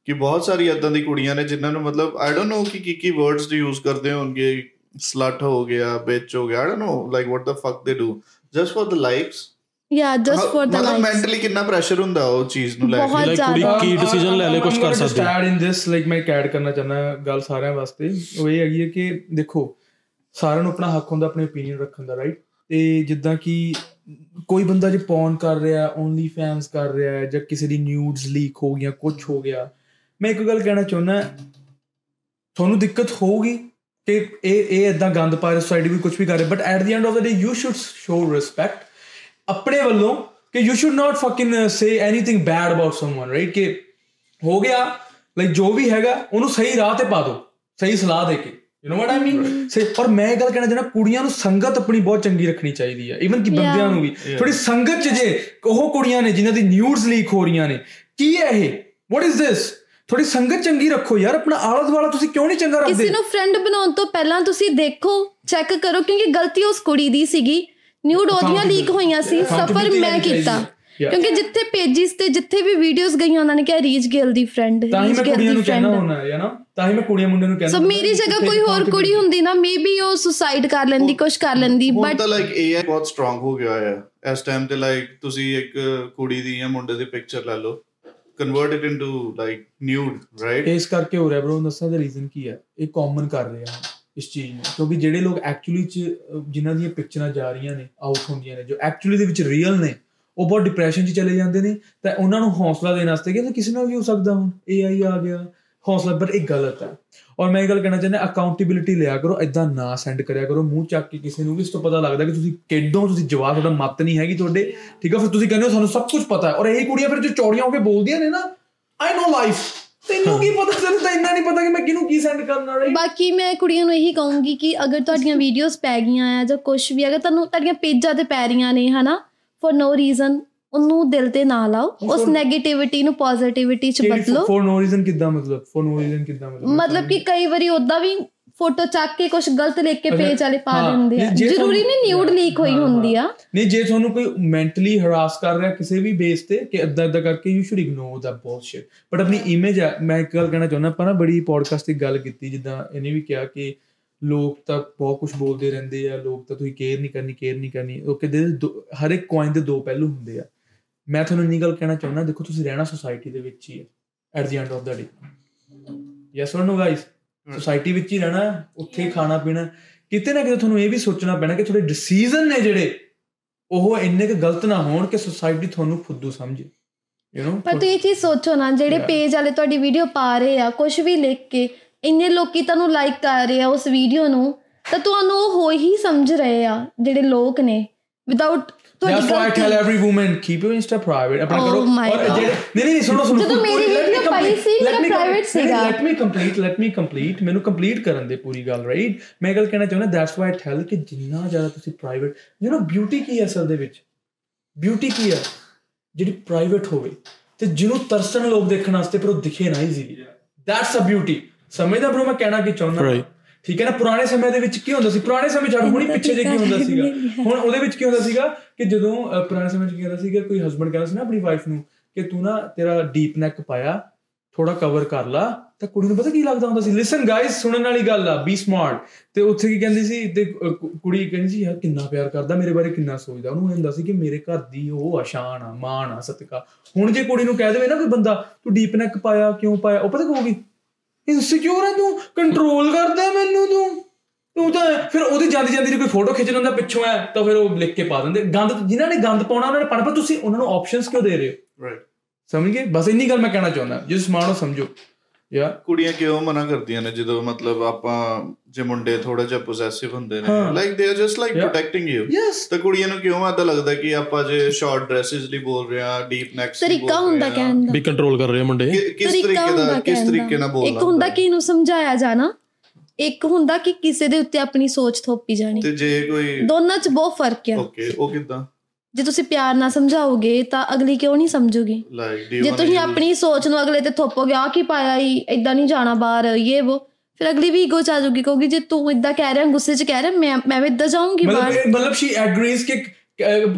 ਕਿ ਬਹੁਤ ਸਾਰੀ ਇਦਾਂ ਦੀ ਕੁੜੀਆਂ ਨੇ ਜਿਨ੍ਹਾਂ ਨੂੰ ਮਤਲਬ ਆਈ ਡੋਨਟ ਨੋ ਕਿ ਕੀ ਕੀ ਵਰਡਸ ਦੇ ਯੂਜ਼ ਕਰਦੇ ਹੋਣਗੇ ਸਲਟ ਹੋ ਗਿਆ ਬਿਚ ਹੋ ਗਿਆ I don't know like what the fuck they do just for the likes yeah just for the ਮਤਲਬ ਲਾਈਕਸ ਮੈਂਟਲੀ ਕਿੰਨਾ ਪ੍ਰੈਸ਼ਰ ਹੁੰਦਾ ਉਹ ਚੀਜ਼ ਨੂੰ ਲੈ ਕੇ? ਲਾਈਕ ਕੁੜੀ। ਕੀ ਡਿਸੀਜਨ ਲੈ ਲੈ ਕੁਝ ਕਰ ਸਕਦੀ ਹੈ? ਐਡ ਇਨ ਦਿਸ ਲਾਈਕ ਮੈਂ ਐਡ ਕਰਨਾ ਚਾਹੁੰਦਾ ਗੱਲ ਸਾਰਿਆਂ ਵਾਸਤੇ। ਉਹ ਇਹ ਹੈਗੀ ਹੈ ਕਿ ਦੇਖੋ ਸਾਰਿਆਂ ਨੂੰ ਆਪਣਾ ਹੱਕ ਹੁੰਦਾ ਆਪਣੇ ਓਪੀਨੀਅਨ ਰੱਖਣ ਦਾ ਰਾਈਟ ਤੇ ਜਿੱਦਾਂ ਕਿ ਕੋਈ ਬੰਦਾ ਜੇ ਪੌਨ ਕਰ ਰਿਹਾ ਓਨਲੀ ਫੈਨਸ ਕਰ ਰਿਹਾ ਹੈ ਜਾਂ ਕਿਸੇ ਦੀ ਨਿਊਡਸ ਲੀਕ ਹੋ ਗਈਆਂ ਕੁਝ ਹੋ ਗਿਆ। ਮੈਂ ਇੱਕ ਗੱਲ ਕਹਿਣਾ ਚਾਹੁੰਦਾ ਤੁਹਾਨੂੰ ਦਿੱਕਤ ਹੋਊਗੀ ਕਿ ਇਹ ਇਹ ਇਦਾਂ ਗੰਦ ਪਾ ਰਿਹਾ ਸੋਸਾਇਟੀ ਵੀ ਕੁਝ ਵੀ ਕਰ ਰਿਹਾ but at the end of the day you should show respect ਆਪਣੇ ਵੱਲੋਂ ਕਿ you should not fucking say anything bad about someone right ਕਿ ਹੋ ਗਿਆ ਲਾਈਕ ਜੋ ਵੀ ਹੈਗਾ ਉਹਨੂੰ ਸਹੀ ਰਾਹ ਤੇ ਪਾ ਦਿਓ ਸਹੀ ਸਲਾਹ ਦੇ ਕੇ। ਯੂ نو ਵਾਟ ਆਈ ਮੀਨ ਸੇ ਔਰ ਮੈਂ ਇਹ ਗੱਲ ਕਹਿਣਾ ਚਾਹੁੰਦਾ ਕੁੜੀਆਂ ਨੂੰ ਸੰਗਤ ਆਪਣੀ ਬਹੁਤ ਚੰਗੀ ਰੱਖਣੀ ਚਾਹੀਦੀ ਹੈ ਇਵਨ ਕਿ ਬੰਦਿਆਂ ਨੂੰ ਵੀ। ਥੋੜੀ ਸੰਗਤ ਚ ਜੇ ਉਹ ਕੁੜੀਆਂ ਨੇ ਜਿਨ੍ਹਾਂ ਦੀ ਨਿਊਡਸ ਲੀਕ ਹੋ ਰਹੀਆਂ ਨੇ ਕੀ ਹੈ ਇਹ? ਵਾਟ ਇਜ਼ ਦਿਸ ਥੋੜੀ ਸੰਗਤ ਚੰਗੀ ਰੱਖੋ ਯਾਰ ਆਪਣਾ ਆਲਾ ਦੁਆਲਾ ਤੁਸੀਂ ਕਿਉਂ ਨਹੀਂ ਚੰਗਾ ਕਿਸੇ ਰੱਖਦੇ ਨੂੰ ਫਰੈਂਡ ਬਣਾਉਣ ਤੋਂ ਪਹਿਲਾਂ ਤੁਸੀਂ ਦੇਖੋ ਚੈੱਕ ਕਰੋ ਕਿਉਂਕਿ ਗਲਤੀ ਉਸ ਕੁੜੀ ਦੀ ਸੀਗੀ। ਨਿਊਡ ਉਹਦੀਆਂ ਲੀਕ ਹੋਈਆਂ ਸੀ ਸਫਰ ਮੈਂ ਕੀਤਾ. ਕਿਉਂਕਿ ਜਿੱਥੇ ਪੇਜਿਸ ਤੇ ਜਿੱਥੇ ਵੀ ਵੀਡੀਓਜ਼ ਗਈਆਂ ਉਹਨਾਂ ਨੇ ਕਿਹਾ ਰੀਚ ਗਿਲ ਦੀ ਫਰੈਂਡ ਤਾਂ ਹੀ ਮੈਂ ਕੁੜੀਆਂ ਨੂੰ ਕਹਿਣਾ ਹੁੰਦਾ ਹੈ ਨਾ ਤਾਂ ਹੀ ਮੈਂ ਕੁੜੀਆਂ ਮੁੰਡਿਆਂ ਨੂੰ ਕਹਿੰਦਾ ਸੋ ਮੇਰੀ ਜਗ੍ਹਾ ਕੋਈ ਹੋਰ ਕੁੜੀ ਹੁੰਦੀ ਨਾ ਮੇਬੀ ਉਹ ਸੁਸਾਈਡ ਕਰ ਲੈਂਦੀ ਕੁਛ ਕਰ ਲੈਂਦੀ ਬਟ ਤਾਂ ਲਾਈਕ AI ਬਹੁਤ ਸਟਰੋਂਗ ਹੋ ਗਿਆ ਹੈ ਇਸ ਟਾਈਮ ਤੇ ਲਾਈਕ ਤੁਸੀਂ ਇੱਕ ਕੁੜੀ ਦੀ ਜਾਂ ਮੁੰਡੇ ਦੀ ਪਿਕਚਰ ਲੈ ਲਓ। Convert it into like nude right ਇਸ ਕਰਕੇ ਹੋ ਰਿਹਾ ਬ్రో ਦੱਸਾਂ ਦਾ ਰੀਜ਼ਨ ਕੀ ਹੈ ਇਹ ਕਾਮਨ ਕਰ ਰਿਹਾ। ਇਸ ਚੀਜ਼ ਨੂੰ। ਕਿਉਂਕਿ ਜਿਹੜੇ ਲੋਕ ਐਕਚੁਅਲੀ ਚ ਅਹ, ਜਿਨ੍ਹਾਂ ਦੀਆਂ ਪਿਕਚਰਾਂ ਜਾ ਰਹੀਆਂ ਨੇ ਆਊਟ ਹੁੰਦੀਆਂ ਨੇ ਜੋ ਐਕਚੁਅਲੀ ਦੇ ਵਿੱਚ ਰੀਅਲ ਨੇ ਉਹ ਬਹੁਤ ਡਿਪਰੈਸ਼ਨ 'ਚ ਚਲੇ ਜਾਂਦੇ ਨੇ ਤਾਂ ਉਹਨਾਂ ਨੂੰ ਹੌਸਲਾ ਦੇਣ ਵਾਸਤੇ ਕਿ ਕਿਸੇ ਨਾਲ ਵੀ ਹੋ ਸਕਦਾ ਹੁਣ AI ਆ ਗਿਆ ਹੌਸਲਾ ਪਰ ਇਹ ਗਲਤ ਹੈ। ਔਰ ਮੈਂ ਇਹ ਗੱਲ ਕਹਿਣਾ ਚਾਹੁੰਦਾ ਅਕਾਊਂਟੇਬਿਲਿਟੀ ਲਿਆ ਕਰੋ ਐਦਾਂ ਨਾ ਸੈਂਡ ਕਰਿਆ ਕਰੋ ਮੂੰਹ ਚੱਕ ਕੇ ਕਿਸੇ ਨੂੰ ਵੀ ਇਸ ਤੋਂ ਪਤਾ ਲੱਗਦਾ ਕਿ ਤੁਸੀਂ ਕਿੱਡੋਂ ਤੁਸੀਂ ਜਵਾਬ ਤੁਹਾਡਾ ਮੱਤ ਨਹੀਂ ਹੈਗੀ ਤੁਹਾਡੇ। ਠੀਕ ਹੈ ਫਿਰ ਤੁਸੀਂ ਕਹਿੰਦੇ ਹੋ ਸਾਨੂੰ ਸਭ ਕੁਝ ਪਤਾ ਹੈ। ਔਰ ਇਹ ਕੁੜੀਆਂ ਫਿਰ ਜੋ ਚੌੜੀਆਂ ਹੋ ਕੇ ਬੋਲਦੀਆਂ ਨੇ ਨਾ ਆਈ ਨੋ ਲਾਈਫ ਤੈਨੂੰ ਕੀ ਪਤਾ ਤੈਨੂੰ ਤਾਂ ਇੰਨਾ ਨਹੀਂ ਪਤਾ ਕਿ ਮੈਂ ਕਿਹਨੂੰ ਕੀ ਸੈਂਡ ਕਰਨ ਵਾਲਾ ਬਾਕੀ ਮੈਂ ਕੁੜੀਆਂ ਨੂੰ ਇਹੀ ਕਹੂੰਗੀ ਕਿ ਅਗਰ ਤੁਹਾਡੀਆਂ ਵੀਡੀਓਜ਼ ਪੈ ਗਈਆਂ ਆ ਜਾਂ ਕੁਝ ਵੀ ਅਗਰ ਤੁਹਾਨੂੰ ਤੁਹਾਡੀਆਂ ਪੇਜਾਂ ਤੇ ਪੈ ਰਹੀਆਂ ਨੇ ਹਨਾ? ਫॉर ਨੋ ਰੀਜ਼ਨ ਉਹਨੂੰ ਦਿਲ ਤੇ ਨਾ ਲਾਓ। ਉਸ 네ਗੇਟਿਵਿਟੀ ਨੂੰ ਪੋਜ਼ਿਟਿਵਿਟੀ ਚ ਬਦਲੋ। ਫॉर ਨੋ ਰੀਜ਼ਨ ਕਿੱਦਾਂ ਮਤਲਬ? ਫॉर ਨੋ ਰੀਜ਼ਨ ਕਿੱਦਾਂ ਮਤਲਬ? ਮਤਲਬ ਕਿ ਕਈ ਵਾਰੀ ਉਦਾਂ ਵੀ ਫੋਟੋ ਚੱਕ ਕੇ ਕੁਝ ਗਲਤ ਲਿਖ ਕੇ ਪੇਜ ਵਾਲੇ ਪਾ ਦਿੰਦੇ ਆ। ਜ਼ਰੂਰੀ ਨਹੀਂ ਨਿਊਡ ਲੀਕ ਹੋਈ ਹੁੰਦੀ ਆ। ਨਹੀਂ ਜੇ ਤੁਹਾਨੂੰ ਕੋਈ ਮੈਂਟਲੀ ਹਰਾਸ ਕਰ ਰਿਹਾ ਕਿਸੇ ਵੀ ਬੇਸ ਤੇ ਕਿ ਇਦਾਂ ਇਦਾਂ ਕਰਕੇ you should ignore the bullshit but ਆਪਣੀ ਇਮੇਜ ਹੈ ਮੈਂ ਇੱਕ ਗੱਲ ਕਹਿਣਾ ਚਾਹੁੰਦਾ ਆਪਾਂ ਨਾ ਬੜੀ ਪੋਡਕਾਸਟ ਤੇ ਗੱਲ ਕੀਤੀ ਜਿੱਦਾਂ ਇਹਨੇ ਵੀ ਕਿਹਾ ਕਿ ਲੋਕ ਤਾਂ ਬਹੁਤ ਕੁਝ ਬੋਲਦੇ ਰਹਿੰਦੇ ਆ ਲੋਕ ਤਾਂ ਤੁਸੀਂ ਕੇਅਰ ਨਹੀਂ ਕਰਨੀ ਕੇਅਰ ਨਹੀਂ ਕਰਨੀ। ਉਹ ਕਹਿੰਦੇ ਦੋ- ਹਰ ਇੱਕ ਕੋਇਨ ਦੇ ਦੋ ਪਹਿਲੂ ਹੁੰਦੇ ਆ। ਮੈਂ ਤੁਹਾਨੂੰ ਇੰਨੀ ਗੱਲ ਕਹਿਣਾ ਚਾਹੁੰਦਾ ਦੇਖੋ ਤੁਸੀਂ ਰਹਿਣਾ ਸੋਸਾਇਟੀ ਦੇ ਵਿੱਚ ਹੀ ਹੈ at the end of the day yes or no guys society ਵਿੱਚ ਹੀ ਰਹਿਣਾ ਉੱਥੇ ਹੀ ਖਾਣਾ ਪੀਣਾ। ਕਿਤੇ ਨਾ ਕਿਤੇ ਤੁਹਾਨੂੰ ਇਹ ਵੀ ਸੋਚਣਾ ਪੈਣਾ ਕਿ ਤੁਹਾਡੇ ਡਿਸੀਜਨ ਨੇ ਜਿਹੜੇ ਉਹ ਇੰਨੇ ਕੁ ਗਲਤ ਨਾ ਹੋਣ ਕਿ ਸੋਸਾਇਟੀ ਤੁਹਾਨੂੰ ਫੁੱਦੂ ਸਮਝੇ। ਯੂ نو ਪਰ ਤੁਸੀਂ ਇਹ ਚੀਜ਼ ਸੋਚੋ ਨਾ ਜਿਹੜੇ. ਪੇਜ ਵਾਲੇ ਤੁਹਾਡੀ ਵੀਡੀਓ ਪਾ ਰਹੇ ਆ ਕੁਝ ਵੀ ਲਿਖ ਕੇ ਇੰਨੇ ਲੋਕੀ ਤੁਹਾਨੂੰ ਲਾਈਕ ਕਰ ਰਹੇ ਆ ਉਸ ਵੀਡੀਓ ਨੂੰ ਤਾਂ ਤੁਹਾਨੂੰ ਉਹ ਹੋ ਹੀ ਸਮਝ ਰਹੇ ਆ ਜਿਹੜੇ ਲੋਕ ਨੇ। Without why I tell every woman keep your Insta private ਆਪਣਾ Oh ਕਰੋ। ਔਰ. ਜਿਹੜੇ ਨਹੀਂ ਨਹੀਂ ਸੁਣੋ ਸੁਣੋ ਜਦੋਂ ਮੇਰੀ Let ਵਾਲੀ ਸੀ ਮੇਰਾ ਪ੍ਰਾਈਵੇਟ ਸੀਗਾ। Let me complete let me complete ਮੈਨੂੰ ਕੰਪਲੀਟ ਕਰਨ ਦੇ ਪੂਰੀ ਗੱਲ ਰਾਈਟ ਮੈਂ ਗੱਲ ਕਹਿਣਾ ਚਾਹੁੰਦਾ ਦੈਟਸ ਵਾਈ ਟੈਲ ਕਿ ਜਿੰਨਾ ਜ਼ਿਆਦਾ ਤੁਸੀਂ ਪ੍ਰਾਈਵੇਟ ਯੂ نو ਬਿਊਟੀ ਕੀ ਹੈ ਅਸਲ ਦੇ ਵਿੱਚ? ਬਿਊਟੀ ਕੀ ਹੈ? ਜਿਹੜੀ ਪ੍ਰਾਈਵੇਟ ਹੋਵੇ। ਤੇ ਜਿਹਨੂੰ ਤਰਸਣ ਲੋਕ ਦੇਖਣ ਵਾਸਤੇ ਪਰ ਉਹ ਦਿਖੇ ਨਾ ਈਜ਼ੀਲੀ ਦੈਟਸ ਅ ਬਿਊਟੀ ਸਮਝਦਾ ਬ్రో ਮੈਂ ਕਹਿਣਾ ਕੀ ਚਾਹੁੰਦਾ? ਠੀਕ ਹੈ ਨਾ ਪੁਰਾਣੇ ਸਮੇਂ ਦੇ ਵਿੱਚ ਕੀ ਹੁੰਦਾ ਸੀ? ਪੁਰਾਣੇ ਸਮੇਂ ਛੱਡ ਹੁਣੀ ਪਿੱਛੇ ਜੇ ਕੀ ਹੁੰਦਾ ਸੀਗਾ? ਹੁਣ ਉਹਦੇ ਵਿੱਚ ਕੀ ਹੁੰਦਾ ਸੀਗਾ ਕਿ ਜਦੋਂ ਪੁਰਾਣੇ ਸਮੇਂ 'ਚ ਕੀ ਹੁੰਦਾ ਸੀਗਾ ਕੋਈ ਹਸਬੰਡ ਕਹਿੰਦਾ ਸੀ ਨਾ ਆਪਣੀ ਵਾਈਫ ਨੂੰ ਕਿ ਤੂੰ ਨਾ ਤੇਰਾ ਡੀਪ ਨੈਕ ਪਾਇਆ ਥੋੜਾ ਕਵਰ ਕਰ ਲਾ ਤਾਂ ਕੁੜੀ ਨੂੰ ਪਤਾ ਕੀ ਲੱਗਦਾ ਹੁੰਦਾ ਸੀ? ਲਿਸਨ ਗਾਇਸ ਸੁਣਨ ਵਾਲੀ ਗੱਲ ਆ ਬੀ ਸਮਾਰਟ ਤੇ ਉੱਥੇ ਕੀ ਕਹਿੰਦੀ ਸੀ? ਤੇ ਅਹ, ਕੁ- ਕੁੜੀ ਕਹਿੰਦੀ ਸੀ ਯਾਰ ਕਿੰਨਾ ਪਿਆਰ ਕਰਦਾ ਮੇਰੇ ਬਾਰੇ ਕਿੰਨਾ ਸੋਚਦਾ। ਉਹਨੂੰ ਇਹ ਹੁੰਦਾ ਸੀ ਕਿ ਮੇਰੇ ਘਰ ਦੀ ਉਹ ਆ ਸ਼ਾਨ ਆ ਮਾਣ ਆ ਸਤਿਕਾ ਹੁਣ ਜੇ ਕੁੜੀ ਨੂੰ ਕਹਿ ਦੇਵੇ ਨਾ ਕੋਈ ਬੰਦਾ ਤੂੰ ਡੀਪ ਨੈਕ ਪਾਇਆ ਕਿਉਂ ਪਾਇਆ? ਉਹ ਪਤਾ ਕਹੂਗੀ? ਇਨਸਿਕਿਉਰ ਹੈ ਤੂੰ ਕੰਟਰੋਲ ਕਰਦਾ ਮੈਨੂੰ ਤੂੰ। ਤੂੰ ਤਾਂ ਫਿਰ ਉਹਦੀ ਜਾਂਦੀ ਜਾਂਦੀ ਦੀ ਕੋਈ ਫੋਟੋ ਖਿੱਚ ਲੈਂਦਾ ਪਿੱਛੋਂ ਐ ਤਾਂ ਫਿਰ ਉਹ ਲਿਖ ਕੇ ਪਾ ਦਿੰਦੇ। ਗੰਦ ਜਿਨ੍ਹਾਂ ਨੇ ਗੰਦ ਪਾਉਣਾ ਉਹਨਾਂ ਨੇ ਪਾਣਾ ਪਰ ਤੁਸੀਂ ਉਹਨਾਂ ਨੂੰ ਆਪਸ਼ਨਸ ਕਿਉਂ ਦੇ ਰਹੇ ਹੋ? ਰਾਈਟ ਸਮਝ ਗਏ? ਬਸ ਇੰਨੀ ਗੱਲ ਮੈਂ ਕਹਿਣਾ ਚਾਹੁੰਦਾ ਜੇ ਹੋ ਸਮਝੋ। ਯਾ ਕੁੜੀਆਂ ਕਿਉਂ ਮਨਾ ਕਰਦੀਆਂ ਨੇ ਜਦੋਂ ਮਤਲਬ ਆਪਾਂ ਜੇ ਮੁੰਡੇ ਥੋੜਾ ਜਿਹਾ ਪੋਸੈਸਿਵ ਹੁੰਦੇ ਨੇ। Like they are just like. Protecting you. Yes ਤਾਂ ਕੁੜੀਆਂ ਨੂੰ ਕਿਉਂ ਆਦਾ ਲੱਗਦਾ ਕਿ ਆਪਾਂ ਜੇ ਸ਼ਾਰਟ ਡਰੈਸਸ ਲਈ ਬੋਲ ਰਹੇ ਆ ਡੀਪ ਨੈਕਸ ਤਰੀਕਾ ਹੁੰਦਾ ਕਹਿਣ ਦਾ। ਵੀ ਕੰਟਰੋਲ ਕਰ ਰਹੇ ਆ ਮੁੰਡੇ। ਕਿਸ ਤਰੀਕਾ ਦਾ ਕਿਸ ਤਰੀਕੇ ਨਾਲ। ਬੋਲਣਾ ਇੱਕ ਹੁੰਦਾ ਕਿ ਇਹਨੂੰ ਸਮਝਾਇਆ ਜਾਣਾ? ਇੱਕ ਹੁੰਦਾ ਕਿ ਕਿਸੇ ਦੇ ਉੱਤੇ ਆਪਣੀ ਸੋਚ ਥੋਪੀ ਜਾਣੀ। ਤੇ ਜੇ ਕੋਈ ਦੋਨਾਂ 'ਚ ਬਹੁਤ ਫ਼ਰਕ ਆ। ਓਕੇ ਉਹ ਕਿਦਾਂ? ਜੇ ਤੁਸੀਂ ਪਿਆਰ ਨਾਲ ਸਮਝਾਓਗੇ ਤਾਂ ਅਗਲੀ ਕਿਉਂ ਨਹੀਂ ਸਮਝੂਗੀ? ਜੇ ਤੁਸੀਂ ਆਪਣੀ ਸੋਚ ਨੂੰ ਅਗਲੇ ਤੇ ਥੋਪੋਗੇ ਆ ਕੀ ਪਾਇਆ ਹੀ ਇਦਾਂ ਨਹੀਂ ਜਾਣਾ ਬਾਹਰ ਇਹ ਉਹ ਫਿਰ ਅਗਲੀ ਵੀ ਈਗੋ ਚ ਆ ਜਾਊਗੀ ਕਹੂਗੀ ਜੇ ਤੂੰ ਇਦਾਂ ਕਹਿ ਰਿਹਾ ਗੁੱਸੇ ਚ ਕਹਿ ਰਿਹਾ ਮੈਂ ਮੈਂ ਵੀ ਇਦਾਂ ਜਾਊਂਗੀ ਬਾਹਰ। ਮਤਲਬ ਸ਼ੀ ਐਗਰੀਜ਼ ਕਿ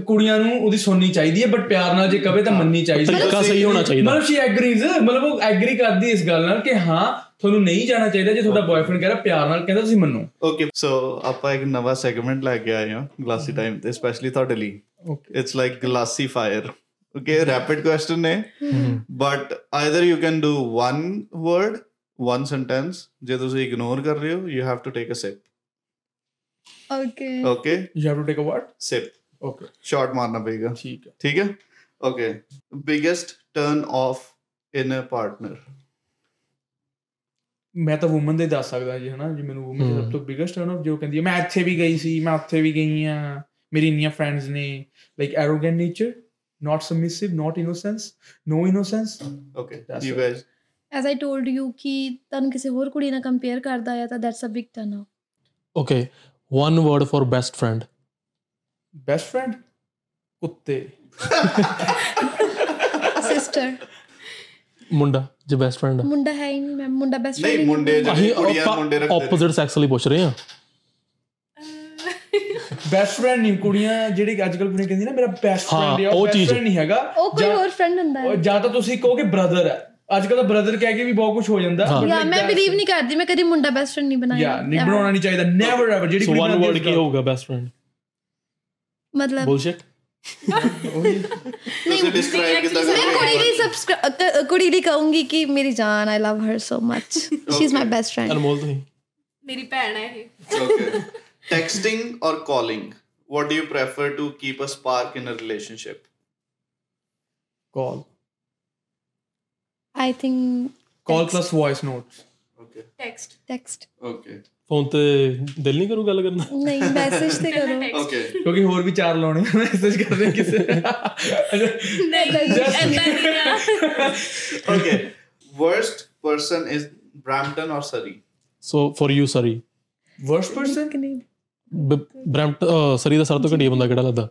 ਕੁੜੀਆਂ ਨੂੰ ਉਹਦੀ ਸੁਣਨੀ ਚਾਹੀਦੀ ਹੈ ਬਟ ਪਿਆਰ ਨਾਲ ਜੇ ਕਵੇ ਤਾਂ ਮੰਨਣੀ ਚਾਹੀਦੀ ਹੈ। ਤਰੀਕਾ ਸਹੀ ਹੋਣਾ ਚਾਹੀਦਾ। ਮਤਲਬ ਸ਼ੀ ਐਗਰੀਜ਼ ਮਤਲਬ ਉਹ ਐਗਰੀ ਕਰਦੀ ਇਸ ਗੱਲ ਨਾਲ ਕਿ ਹਾਂ ਤੁਹਾਨੂੰ ਨਹੀਂ ਜਾਣਾ ਚਾਹੀਦਾ ਜੇ ਤੁਹਾਡਾ ਬॉयਫ੍ਰੈਂਡ ਕਹਿ ਰਿਹਾ ਪਿਆਰ ਨਾਲ ਕਹਿੰਦਾ ਤੁਸੀਂ ਮੰਨੋ। ਓਕੇ ਸੋ ਆਪਾਂ ਇੱਕ ਨਵਾਂ ਸੈਗਮੈਂਟ ਲੈ ਕੇ ਆਏ ਹਾਂ ਗਲਾਸੀ ਟਾਈਮ ਤੇ ਸਪੈਸ਼ਲੀ ਤੁਹਾਡੇ ਲਈ। Okay it's like glassy fire okay rapid question ਨੇ but either you can do one word one sentence ਜੇ ਤੁਸੀਂ ਇਗਨੋਰ ਕਰ ਰਹੇ ਹੋ you have to take a sip okay okay you have to take a word sip okay shot ਮਾਰਨਾ ਪਏਗਾ ਠੀਕ ਹੈ ਠੀਕ ਹੈ okay biggest turn off in a partner ਮੈਂ ਤਾਂ ਔਮਨ ਦੇ ਦੱਸ ਸਕਦਾ ਜੀ ਹਨਾ ਜੀ ਮੈਨੂੰ ਔਮਨ ਹਮ। ਸਭ ਤੋਂ ਬਿਗੇਸਟ ਟਰਨ ਆਫ ਜੋ ਕਹਿੰਦੀ ਹੈ ਮੈਂ ਇੱਥੇ ਵੀ ਗਈ ਸੀ ਮੈਂ ਉੱਥੇ ਵੀ ਗਈ ਆ ਮੇਰੀ ਇੰਨੀਆਂ ਫਰੈਂਡਸ ਨੇ like arrogant nature not submissive not innocence no innocence. Okay That's you it. Guys as I told you ਕਿ ਤੁਹਾਨੂੰ ਕਿਸੇ ਹੋਰ ਕੁੜੀ ਨਾਲ ਕੰਪੇਅਰ ਕਰਦਾ ਆ ਤਾਂ that's a big turn off okay one word for best friend best friend? ਕੁੱਤੇ ਸਿਸਟਰ ਮੁੰਡਾ ਜੇ ਬੈਸਟ ਫਰੈਂਡ ਮੁੰਡਾ ਹੈ ਹੀ ਨਹੀਂ ਮੈਂ ਮੁੰਡਾ ਬੈਸਟ ਨਹੀਂ ਮੁੰਡੇ ਜਿਹੜੇ ਅਸੀਂ ਕੁੜੀਆਂ ਮੁੰਡੇ ਰੱਖਦੇ ਨੇ। ਆਪੋਜ਼ਿਟ ਸੈਕਸ ਲਈ ਪੁੱਛ ਰਹੇ ਹਾਂ ਬੈਸਟ ਫਰੈਂਡ ਨਹੀਂ ਕੁੜੀਆਂ ਜਿਹੜੇ ਅੱਜ ਕੱਲ ਕੁੜੀਆਂ ਕਹਿੰਦੀ ਨਾ ਮੇਰਾ ਬੈਸਟ ਫਰੈਂਡ ਹੈ ਉਹ ਚੀਜ਼। ਫਰੈਂਡ ਨਹੀਂ ਹੈਗਾ। ਉਹ ਕੋਈ ਹੋਰ ਫਰੈਂਡ ਹੁੰਦਾ ਹੈ। ਜਾਂ ਤਾਂ ਤੁਸੀਂ ਕਹੋਗੇ ਬ੍ਰਦਰ ਹੈ। ਅੱਜ ਕੱਲ ਤਾਂ ਬ੍ਰਦਰ ਕਹਿ ਕੇ ਵੀ ਬਹੁਤ ਕੁਝ ਹੋ ਜਾਂਦਾ ਹਾਂ। but ਯਾ like ਮੈਂ ਬਿਲੀਵ ਨਹੀਂ ਕਰਦੀ ਮੈਂ ਕਦੀ ਮੁੰਡਾ ਬੈਸਟ ਫਰੈਂਡ ਨਹੀਂ ਬਣਾਇਆ। ਯਾ ਨਹੀਂ ਬਣਾਉਣਾ ਨਹੀਂ ਚਾਹੀਦਾ ਨੈਵਰ ਐਵਰ ਜਿਹੜੀ ਸੋ ਕੁੜੀ ਵਨ ਵਰਡ ਕੀ ਹੋਊਗਾ ਬੈਸਟ ਫਰੈਂਡ ਮਤਲਬ ਬੁਲਸ਼ਿਟ ਕਿਦਾਂ ਮੈਂ ਕੁੜੀ ਲਈ ਸਬਸਕ੍ਰਾਈਬ ਕੁੜੀ ਲਈ ਕਹੂੰਗੀ ਕਿ ਮੇਰੀ ਜਾਨ I love her so much she is my best friend Anmol ਤੁਸੀਂ? ਮੇਰੀ ਭੈਣ ਹੈ ਇਹ। Okay texting or calling? What do you prefer to keep a spark in a relationship? Call. I think Call text. voice notes. Notes okay. Text. text. Okay. Phone ਤੇ ਦਿਲ ਨਹੀਂ ਕਰੂ ਗੱਲ ਕਰਨਾ ਨਹੀਂ ਮੈਸੇਜ ਤੇ ਕਰੋ okay. ਕਿਉਂਕਿ ਹੋਰ ਵੀ ਚਾਰ ਲਾਉਣੇ ਮੈਸੇਜ ਕਰਦੇ ਕਿਸੇ ਨਹੀਂ ਨਹੀਂ okay. Worst person is brampton or surrey? So for you sorry worst person? Brent Surrey the sir ਤੋਂ ਘਟੀਆ ਬੰਦਾ ਕਿਹੜਾ ਲੱਗਦਾ?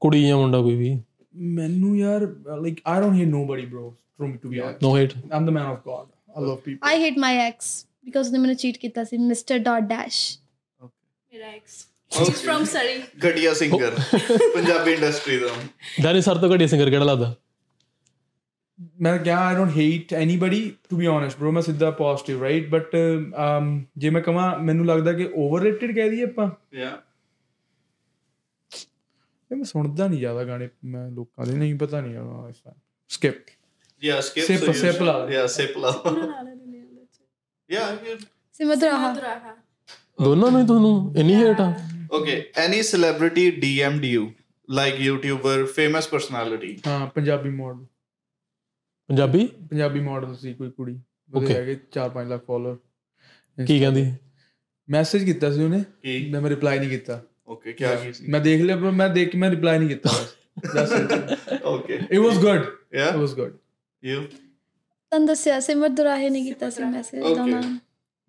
ਕੁੜੀ ਜਾਂ ਮੁੰਡਾ ਕੋਈ ਵੀ? ਮੈਨੂੰ ਯਾਰ like I don't hate nobody bro to to be honest. No hate I'm the man of God. I love people. I hate my ex because ਉਹਨੇ ਮੈਨੂੰ ਚੀਟ ਕੀਤਾ ਸੀ ਮਿਸਟਰ ਡਾਟ ਡੈਸ਼ ਮੇਰਾ ਐਕਸ ਇਜ਼ ਫਰਮ ਸਰੀ ਘਟੀਆ singer Punjabi industry ਦਾ Danny sir ਤੋਂ ਘਟੀਆ singer ਕਿਹੜਾ ਲੱਗਦਾ ਮੈਂ ਕਿਹਾ I don't hate anybody to be honest bro ਮੈਂ ਸਿੱਧਾ right but um ਜੇ ਮੈਂ ਕਹਾਂ ਮੈਨੂੰ ਲੱਗਦਾ ਕਿ overrated ਕਹਿ ਦਈਏ ਆਪਾਂ yeah ਇਹ ਮੈਂ ਸੁਣਦਾ ਨਹੀਂ ਜ਼ਿਆਦਾ ਗਾਣੇ ਮੈਂ ਲੋਕਾਂ ਦੇ ਨਹੀਂ ਪਤਾ ਨਹੀਂ ਯਾਰ ਇਸ skip yeah skip Sip- so you sip should- ਲਾ। yeah sip ਲਾ yeah you ਸਿਮਦਰਾਹਾ ਦੁਰਾਹਾ ਦੋਨਾਂ ਨੂੰ ਤੁਹਾਨੂੰ ਇੰਨੀ ਹੇਟ ਆ okay any celebrity dm'd you like youtuber famous personality ਹਾਂ ਪੰਜਾਬੀ ਮਾਡਲ ਪੰਜਾਬੀ? ਪੰਜਾਬੀ ਮਾਡਲ ਸੀ ਕੋਈ ਕੁੜੀ। ਉਹਦੇ. ਹੈਗੇ 4-5 ਲੱਖ ਫਾਲੋਅਰ ਕੀ ਕਹਿੰਦੀ? ਮੈਸੇਜ ਕੀਤਾ ਸੀ ਉਹਨੇ। ਮੈਂ ਮੈਂ ਰਿਪਲਾਈ ਨਹੀਂ ਕੀਤਾ। Okay ਕੀ ਕੀ ਸੀ? ਮੈਂ ਦੇਖ ਲਿਆ ਪਰ ਮੈਂ ਦੇਖ ਕੇ ਮੈਂ ਰਿਪਲਾਈ ਨਹੀਂ ਕੀਤਾ। ਬਸ। Okay. It was good. Yeah? It was good. You? ਤੁਹਾਨੂੰ ਦੱਸਿਆ ਸਿਮਰ ਦੁਰਾਹੇ ਨੇ ਕੀਤਾ ਸੀ ਮੈਸੇਜ. ਦੋਨਾਂ ਨੂੰ।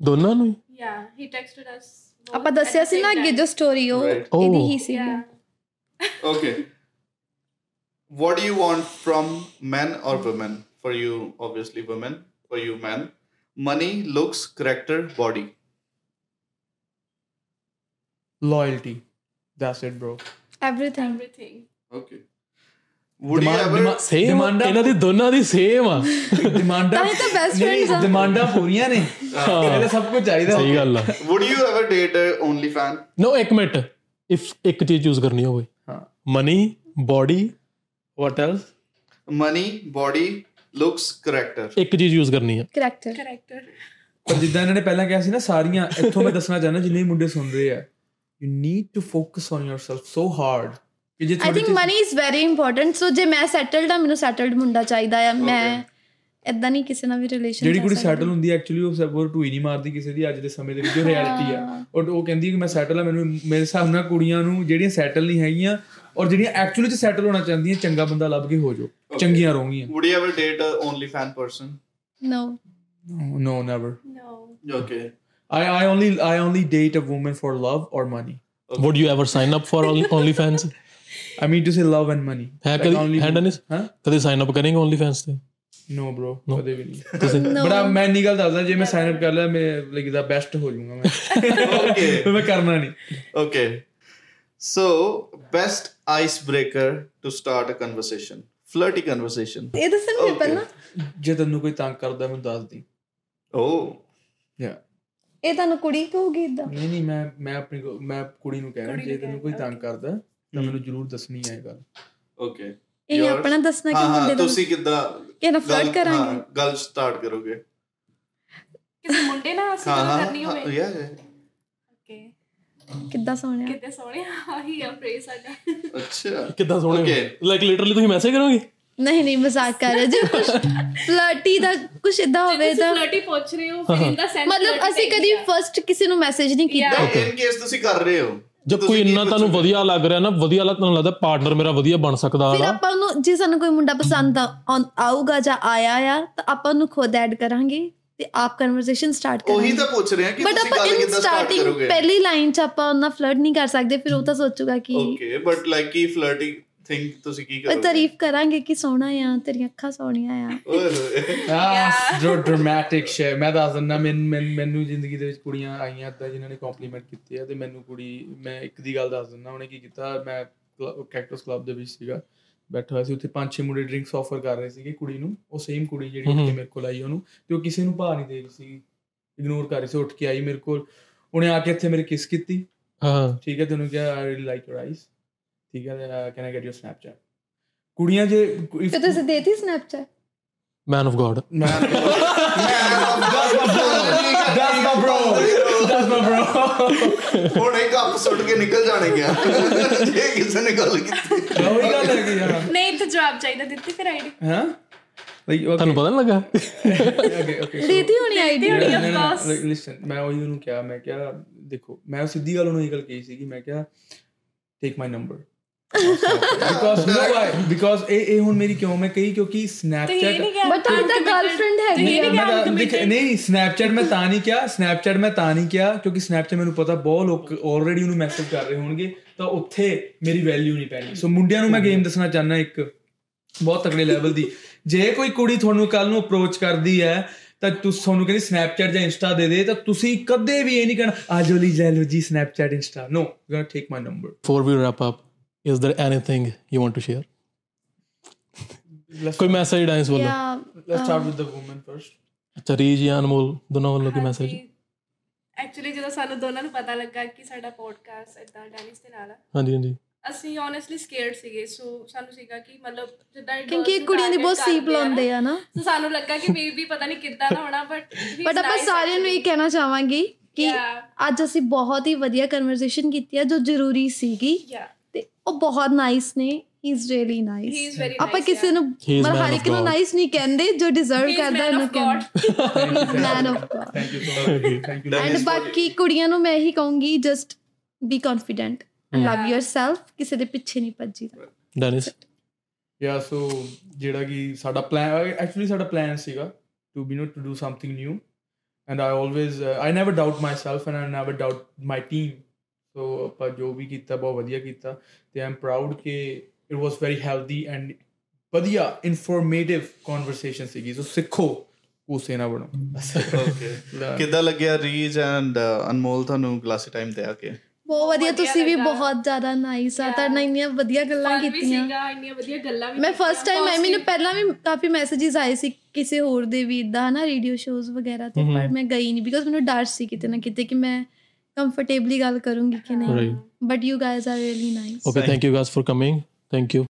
ਦੋਨਾਂ ਨੂੰ ਯਾ ਹੀ ਟੈਕਸਟਡ ਅਸ ਆਪਾਂ ਦੱਸਿਆ ਸੀ ਨਾ ਅੱਗੇ ਜੋ ਸਟੋਰੀ ਉਹ Right. ਇਹਦੀ Oh. ਹੀ ਸੀ। ਯਾ okay. What do you want from men or women? for you obviously women for you men money looks character body loyalty that's it bro everything everything okay would you ever same ਇਹਨਾਂ ਦੀ ਦੋਨਾਂ ਦੀ same ਆ ਡਿਮਾਂਡਾਂ ਤਾਂ best friends ਆ ਡਿਮਾਂਡਾਂ ਪੂਰੀਆਂ ਨੇ ਇਹਨਾਂ ਸਭ ਕੁਝ ਚਾਹੀਦਾ ਸਹੀ ਗੱਲ ਆ would you ever date a only fan no ਇੱਕ ਮਿੰਟ ਇਫ ਇੱਕ ਚੀਜ਼ ਯੂਜ਼ ਕਰਨੀ ਹੋਵੇ ਹਾਂ money body what else money body looks character ਇੱਕ ਚੀਜ਼ ਯੂਜ਼ ਕਰਨੀ ਹੈ ਕਰੈਕਟਰ ਕਰੈਕਟਰ ਪਰ ਜਿੱਦਾਂ ਇਹਨਾਂ ਨੇ ਪਹਿਲਾਂ ਕਿਹਾ ਸੀ ਨਾ ਸਾਰੀਆਂ ਇੱਥੋਂ ਮੈਂ ਦੱਸਣਾ ਚਾਹੁੰਦਾ ਜਿੰਨੇ ਮੁੰਡੇ ਸੁਣ ਰਹੇ ਆ you need to focus on yourself so hard ਕਿ ਜੇ I think money is very important so ਜੇ ਮੈਂ ਸੈਟਲਡ ਆ ਮੈਨੂੰ ਸੈਟਲਡ ਮੁੰਡਾ ਚਾਹੀਦਾ ਆ। ਮੈਂ ਇਦਾਂ ਨਹੀਂ ਕਿਸੇ ਨਾਲ ਵੀ ਰਿਲੇਸ਼ਨ ਜਿਹੜੀ ਕੁੜੀ ਸੈਟਲ ਹੁੰਦੀ ਐਕਚੁਅਲੀ ਉਹ ਸਬਰ ਟੂ ਹੀ ਨਹੀਂ ਮਾਰਦੀ ਕਿਸੇ ਦੀ ਅੱਜ ਦੇ ਸਮੇਂ ਦੇ ਵਿੱਚ ਉਹ ਰਿਐਲਿਟੀ ਆ। ਔਰ ਉਹ ਕਹਿੰਦੀ ਕਿ ਮੈਂ ਸੈਟਲ ਆ ਮੈਨੂੰ ਮੇਰੇ ਹਿਸਾਬ ਨਾਲ ਕੁੜੀਆਂ ਨੂੰ ਜਿਹੜੀਆਂ ਸੈਟਲ ਨਹੀਂ ਹੈਗੀਆਂ ਔਰ ਜਿਹੜੀਆਂ ਐਕਚੁਅਲੀ ਚ ਸੈਟਲ ਹੋਣਾ ਚਾਹੁੰਦੀਆਂ ਚੰਗਾ ਬੰਦਾ ਲੱਭ ਕੇ ਹੋ ਜਾਓ ਚੰਗੀਆਂ ਰਹੋਗੀਆਂ would you ever date a only fan person? No no never. No okay. I I only I only date a woman for love or money. Would you ever sign up for only fans I mean to say love and money. ਹੈ Like ਕਦੀ only- ਹੈ Dennis ਹਾਂ ਕਦੇ sign up ਕਰੇਂਗੇ only fans ਤੇ no bro. ਕਦੇ ਵੀ ਨਹੀਂ ਤੁਸੀਂ ਬੜਾ ਮੈਂ ਇੰਨੀ ਗੱਲ ਦੱਸਦਾ ਜੇ ਮੈਂ ਸਾਈਨ ਅਪ ਕਰ ਲਿਆ ਮੈਂ ਲਾਈਕ ਦਾ ਬੈਸਟ ਹੋ ਜਾਊਂਗਾ ਮੈਂ okay. ਮੈਂ ਕਰਨਾ ਨਹੀਂ okay. So best icebreaker to start a conversation. Flirty conversation. ਇਹ ਦੱਸਣ Okay. ਪਹਿਲਾਂ? ਜੇ ਤੈਨੂੰ ਕੋਈ ਤੰਗ ਕਰਦਾ ਮੈਨੂੰ ਦੱਸ ਦੀ। Oh. ਯਾ ਇਹ ਤੁਹਾਨੂੰ ਕੁੜੀ ਕਹੂਗੀ ਇਦਾਂ ਨਹੀਂ ਨਹੀਂ ਮੈਂ ਮੈਂ ਆਪਣੀ ਮੈਂ ਕੁੜੀ ਨੂੰ ਕਹਿਣਾ ਜੇ ਤੈਨੂੰ ਕੋਈ ਤੰਗ ਕਰਦਾ ਤਾਂ ਮੈਨੂੰ ਜ਼ਰੂਰ ਦੱਸਣੀ ਹੈ ਇਹ ਗੱਲ। Okay. ਇਹ? ਆਪਣਾ ਦੱਸਣਾ ਕਿ ਮੁੰਡੇ ਹਾਂ ਦਾ ਤੁਸੀਂ ਕਿੱਦਾਂ ਕਿ ਨਾ ਗੱਲ- ਫਲਰਟ ਕਰਾਂਗੇ ਗੱਲ ਸਟਾਰਟ ਕਰੋਗੇ। ਕਿਸੇ ਮੁੰਡੇ ਨਾਲ ਅਸੀਂ ਗੱਲ ਹਾਂ ਕਰਨੀ ਹੋਵੇ। ਯਾ ਓਕੇ ਕਿੱਦਾਂ ਸੋਹਣਿਆ ਕਿਤੇ ਸੋਹਣੇ ਆਹੀ ਆ ਫਰੇਜ਼ ਸਾਡਾ। ਅੱਛਾ। ਕਿੱਦਾਂ ਸੋਹਣੇ. ਲਾਈਕ ਲਿਟਰਲੀ ਤੁਸੀਂ ਮੈਸੇਜ ਕਰੋਗੇ? ਨਹੀਂ ਨਹੀਂ ਮਜ਼ਾਕ ਕਰ ਰਿਹਾ ਜੇ ਕੁਝ ਫਲਰਟੀ ਦਾ ਕੁਝ ਇਦਾਂ ਹੋਵੇ ਤਾਂ ਫਲਰਟੀ ਪੁੱਛ ਰਹੇ ਹੋ ਫਿਰ ਇਹਦਾ ਸੈਂਸ ਮਤਲਬ ਅਸੀਂ ਕਦੀ ਫਰਸਟ ਕਿਸੇ ਨੂੰ ਮੈਸੇਜ ਨਹੀਂ ਕੀਤਾ. ਇਨ ਕੇਸ ਤੁਸੀਂ ਕਰ ਰਹੇ ਹੋ ਜੇ ਤੁਸੀਂ ਕੋਈ ਇੰਨਾ ਤੁਹਾਨੂੰ? ਵਧੀਆ ਲੱਗ ਰਿਹਾ ਨਾ ਵਧੀਆ ਲੱਗ ਤੁਹਾਨੂੰ ਲੱਗਦਾ ਪਾਰਟਨਰ ਮੇਰਾ ਵਧੀਆ ਬਣ ਸਕਦਾ ਫਿਰ ਆ। ਆਪਾਂ ਨੂੰ ਜੇ ਸਾਨੂੰ ਕੋਈ ਮੁੰਡਾ ਪਸੰਦ ਆਊਗਾ ਜਾਂ ਆਇਆ ਆ ਤਾਂ ਆਪਾਂ ਨੂੰ ਖੁਦ ਐਡ ਕਰਾਂਗੇ। ਤੇ ਆਪ ਕਨਵਰਸੇਸ਼ਨ ਸਟਾਰਟ ਉਹੀ ਕਰਾਂਗੇ। ਤਾਂ ਪੁੱਛ ਰਹੇ ਹਾਂ ਕਿ ਬਟ ਤੁਸੀਂ ਆਪਾਂ ਗੱਲ ਇਨ ਕਿੱਦਾਂ ਸਟਾਰਟ ਸਟਾਰਟਿੰਗ ਕਰੋਗੇ? ਪਹਿਲੀ ਲਾਈਨ ਚ ਆਪਾਂ ਉਹਨਾਂ ਫਲਰਟ ਨਹੀਂ ਕਰ ਸਕਦੇ ਫਿਰ ਉਹ ਤਾਂ ਸੋਚੂਗਾ ਕਿ ਓਕੇ ਬਟ ਲਾਈਕ ਕੀ ਫਲਰਟਿੰਗ ਥਿੰਕ ਤੁਸੀਂ ਕੀ ਉਹ ਕਰੋਗੇ? ਤਾਰੀਫ ਕਰਾਂਗੇ ਕਿ ਸੋਹਣਾ ਆ ਤੇਰੀਆਂ ਅੱਖਾਂ ਸੋਹਣੀਆਂ ਆ। ਓਏ ਹੋਏ। ਆ ਜੋ ਡਰਾਮੈਟਿਕ ਸ਼ੇ ਮੈਂ ਦੱਸ ਦਿੰਦਾ ਮੈਨ- ਜ਼ਿੰਦਗੀ ਦੇ ਵਿੱਚ ਕੁੜੀਆਂ ਆਈਆਂ ਏਦਾਂ ਜਿਨ੍ਹਾਂ ਨੇ ਕੰਪਲੀਮੈਂਟ ਕੀਤੇ ਆ ਤੇ ਮੈਨੂੰ ਕੁੜੀ ਮੈਂ ਇੱਕ ਦੀ ਗੱਲ ਦੱਸ ਦਿੰਦਾ ਉਹਨੇ ਕੀ ਕੀਤਾ ਮੈਂ ਕੈਕਟਸ ਕਲੱਬ ਦੇ ਵਿੱਚ ਸੀਗਾ। ਬੈਠਾ ਹੋਇਆ ਸੀ ਉੱਥੇ ਪੰਜ ਛੇ ਮੁੰਡੇ ਡਰਿੰਕਸ ਆਫਰ ਕਰ ਰਹੇ ਸੀਗੇ ਕੁੜੀ ਨੂੰ ਉਹ ਸੇਮ ਕੁੜੀ ਜਿਹੜੀ। ਉੱਥੇ ਮੇਰੇ ਕੋਲ ਆਈ ਉਹਨੂੰ ਤੇ ਉਹ ਕਿਸੇ ਨੂੰ ਭਾ ਨਹੀਂ ਦੇ ਰਹੀ ਸੀ ਇਗਨੋਰ ਕਰ ਰਹੀ ਸੀ ਉੱਠ ਕੇ ਆਈ ਮੇਰੇ ਕੋਲ। ਉਹਨੇ ਆ ਕੇ ਇੱਥੇ ਮੇਰੇ ਕਿਸ ਕੀਤੀ। ਹਾਂ ਠੀਕ ਹੈ ਤੈਨੂੰ ਕਿਹਾ I really like your eyes ਠੀਕ ਹੈ can I get your Snapchat ਕੁੜੀਆਂ ਜੇ ਤੇ ਤੁਸੀਂ ਦੇਤੀ Snapchat man of God Man, that's my bro. That's my bro. ਹੁਣ ਇੱਕ ਗੱਪ ਸੁੱਟ ਕੇ ਨਿਕਲ ਜਾਣੇ ਗਿਆ ਜੇ ਕਿਸੇ ਨੇ ਗੱਲ ਕੀਤੀ। ਉਹੀ ਗੱਲ ਹੈ ਕਿ ਯਾਰ ਨਹੀਂ ਇੱਥੇ ਜਵਾਬ ਚਾਹੀਦਾ। ਦਿੱਤੀ ਫਿਰ ਆਈਡੀ। ਹਾਂ? ਲਾਈਕ ਓਕੇ ਤੁਹਾਨੂੰ ਪਤਾ ਨਹੀਂ ਲੱਗਾ? ਓਕੇ ਓਕੇ ਦੇਤੀ ਹੋਣੀ ਆਈਡੀ। ਹੋਣੀ, of course. ਲਿਸਨ ਮੈਂ ਉਹੀ ਉਹਨੂੰ ਕਿਹਾ। ਮੈਂ ਕਿਹਾ ਦੇਖੋ ਮੈਂ ਸਿੱਧੀ ਗੱਲ ਉਹਨੂੰ ਇਹ ਗੱਲ ਕਹੀ ਸੀ ਕਿ ਮੈਂ ਕਿਹਾ take my number because no why because ਇਹ ਇਹ ਹੁਣ ਮੇਰੀ ਕਿਉਂ ਮੈਂ ਕਹੀ? ਕਿਉਂਕਿ ਤੇ ਇਹ ਸਨੈਪਚੈਟ ਬਟ ਤੁਹਾਡੀ ਤਾਂ ਗਰਲਫ੍ਰੈਂਡ ਆ। ਨਹੀਂ ਤਾਂ- ਨਹੀਂ ਸਨੈਪਚੈਟ ਮੈਂ ਤਾਂ ਨਹੀਂ ਕਿਹਾ ਸਨੈਪਚੈਟ ਮੈਂ ਤਾਂ ਨਹੀਂ ਕਿਹਾ ਕਿਉਂਕਿ ਸਨੈਪਚੈਟ ਮੈਨੂੰ ਪਤਾ ਬਹੁਤ ਲੋਕ ਆਲਰੇਡੀ ਉਹਨੂੰ ਮੈਸੇਜ ਕਰ ਰਹੇ ਹੋਣਗੇ ਤਾਂ ਉੱਥੇ ਮੇਰੀ ਵੈਲਿਊ ਨਹੀਂ ਪੈਣੀ। ਸੋ ਮੁੰਡਿਆਂ ਨੂੰ ਮੈਂ ਗੇਮ ਦੱਸਣਾ ਚਾਹੁੰਦਾ ਇੱਕ ਬਹੁਤ ਤਕੜੇ ਲੈਵਲ ਦੀ। ਜੇ ਕੋਈ ਕੁੜੀ ਤੁਹਾਨੂੰ ਕੱਲ ਨੂੰ ਅਪਰੋਚ ਕਰਦੀ ਹੈ ਤਾਂ ਤੁਸੀਂ ਤੁਹਾਨੂੰ ਕਹਿੰਦੀ ਸਨੈਪਚੈਟ ਜਾਂ ਇੰਸਟਾ ਦੇ ਦੇ ਤਾਂ ਤੁਸੀਂ ਕਦੇ ਵੀ ਇਹ ਨਹੀਂ ਕਹਿਣਾ ਆਜੋ ਲਈ ਲੈ ਲਓ ਜੀ Snapchat Insta no you gonna take my number Before we wrap up, is there anything you want to share? ਕੋਈ ਮੈਸੇਜ ਡਾਂਸ ਵੱਲੋਂ let's start with the woman first ਅੱਛਾ ਰੀਜ ਜਾਂ ਅਨਮੋਲ ਦੋਨੋਂ ਵੱਲੋਂ ਕੋਈ ਮੈਸੇਜ ਐਕਚੁਅਲੀ ਜਦੋਂ ਸਾਨੂੰ ਦੋਨਾਂ ਨੂੰ ਪਤਾ ਲੱਗਾ ਕਿ ਸਾਡਾ ਪੋਡਕਾਸਟ ਇਦਾਂ ਡੈਨਿਸ ਦੇ ਨਾਲ ਆ ਹਾਂਜੀ ਹਾਂਜੀ। ਅਸੀਂ ਓਨੈਸਟਲੀ ਸਕੇਅਰਡ ਸੀਗੇ। ਸੋ ਸਾਨੂੰ ਸੀਗਾ ਕਿ ਮਤਲਬ ਜਿੱਦਾਂ ਕਿਉਂਕਿ ਕੁੜੀਆਂ ਦੀ ਬਹੁਤ ਸੀਪ ਆ ਲਾਉਂਦੇ ਆ ਨਾ। ਸੋ ਸਾਨੂੰ ਲੱਗਾ ਕਿ ਮੇ ਵੀ ਪਤਾ ਨਹੀਂ ਕਿੱਦਾਂ ਦਾ ਹੋਣਾ ਬਟ ਬਟ ਆਪਾਂ ਸਾਰਿਆਂ ਨੂੰ ਇਹ ਕਹਿਣਾ ਚਾਹਾਂਗੀ ਕਿ. ਅੱਜ ਅਸੀਂ ਬਹੁਤ ਹੀ ਵਧੀਆ ਕਨਵਰਸੇਸ਼ਨ ਕੀਤੀ ਹੈ ਜੋ ਜ਼ਰੂਰੀ ਸੀਗੀ। ਉਹ ਬਹੁਤ ਨਾਈਸ ਨੇ he is really he nice is very ਆਪਾਂ ਕਿਸੇ ਨੂੰ He is ਮਤਲਬ man ਹਰ of ਇੱਕ ਨੂੰ God. ਨਾਈਸ ਨਹੀਂ ਕਹਿੰਦੇ ਜੋ ਡਿਜ਼ਰਵ He is ਕਰਦਾ man ਉਹਨੂੰ of God. ਕਹਿੰਦੇ man of God thank you so much thank you and ਬਾਕੀ ਕੁੜੀਆਂ ਨੂੰ ਮੈਂ ਇਹੀ ਕਹੂੰਗੀ just be confident and love yourself ਕਿਸੇ ਦੇ ਪਿੱਛੇ ਨਹੀਂ ਭੱਜੀਦਾ ਡੈਨਿਸ ਯਾ ਸੋ ਜਿਹੜਾ ਕਿ ਸਾਡਾ ਪਲਾਨ ਐਕਚੁਅਲੀ ਸਾਡਾ ਪਲਾਨ ਸੀਗਾ to be not to do something new and I always I never doubt myself and I never doubt my team so ਆਪਾਂ ਜੋ ਵੀ ਕੀਤਾ ਬਹੁਤ ਵਧੀਆ ਕੀਤਾ ਤੇ ਆਮ ਪ੍ਰਾਊਡ ਕਿ it was very healthy and ਵਧੀਆ ਇਨਫੋਰਮੇਟਿਵ ਕਨਵਰਸੇਸ਼ਨ ਸੀਗੀ। ਸੋ ਸਿੱਖੋ ਉਸੇ ਨਾ ਬਣੋ। ਓਕੇ ਕਿੱਦਾਂ ਲੱਗਿਆ ਰੀਜ ਐਂਡ ਅਨਮੋਲ ਤੁਹਾਨੂੰ ਕਲਾਸੀ ਟਾਈਮ ਤੇ ਆ ਕੇ? ਬਹੁਤ ਵਧੀਆ ਤੁਸੀਂ ਵੀ। ਬਹੁਤ ਜ਼ਿਆਦਾ ਨਾਈਸ ਆ. ਤੁਹਾਡੇ ਇੰਨੀਆਂ ਵਧੀਆ ਗੱਲਾਂ ਕੀਤੀਆਂ। ਸੀਗਾ ਇੰਨੀਆਂ ਵਧੀਆ ਗੱਲਾਂ ਵੀ ਮੈਂ ਫਸਟ ਟਾਈਮ ਆਈ ਮੈਨੂੰ ਪਹਿਲਾਂ ਵੀ ਕਾਫੀ ਮੈਸੇजेस ਆਏ ਸੀ ਕਿਸੇ ਹੋਰ ਦੇ ਵੀ ਇਦਾਂ ਹਨਾ ਰੇਡੀਓ ਸ਼ੋਜ਼ ਵਗੈਰਾ ਤੇ ਪਰ ਮੈਂ ਗਈ ਨਹੀਂ ਬਿਕਾਜ਼ ਮੈਨੂੰ ਡਰ ਸੀ ਕਿਤੇ ਨਾ ਕਿਤੇ ਕਿ ਮੈਂ comfortably gal karungi ki nahi but you guys are really nice. Okay thank you guys for coming. Thank you.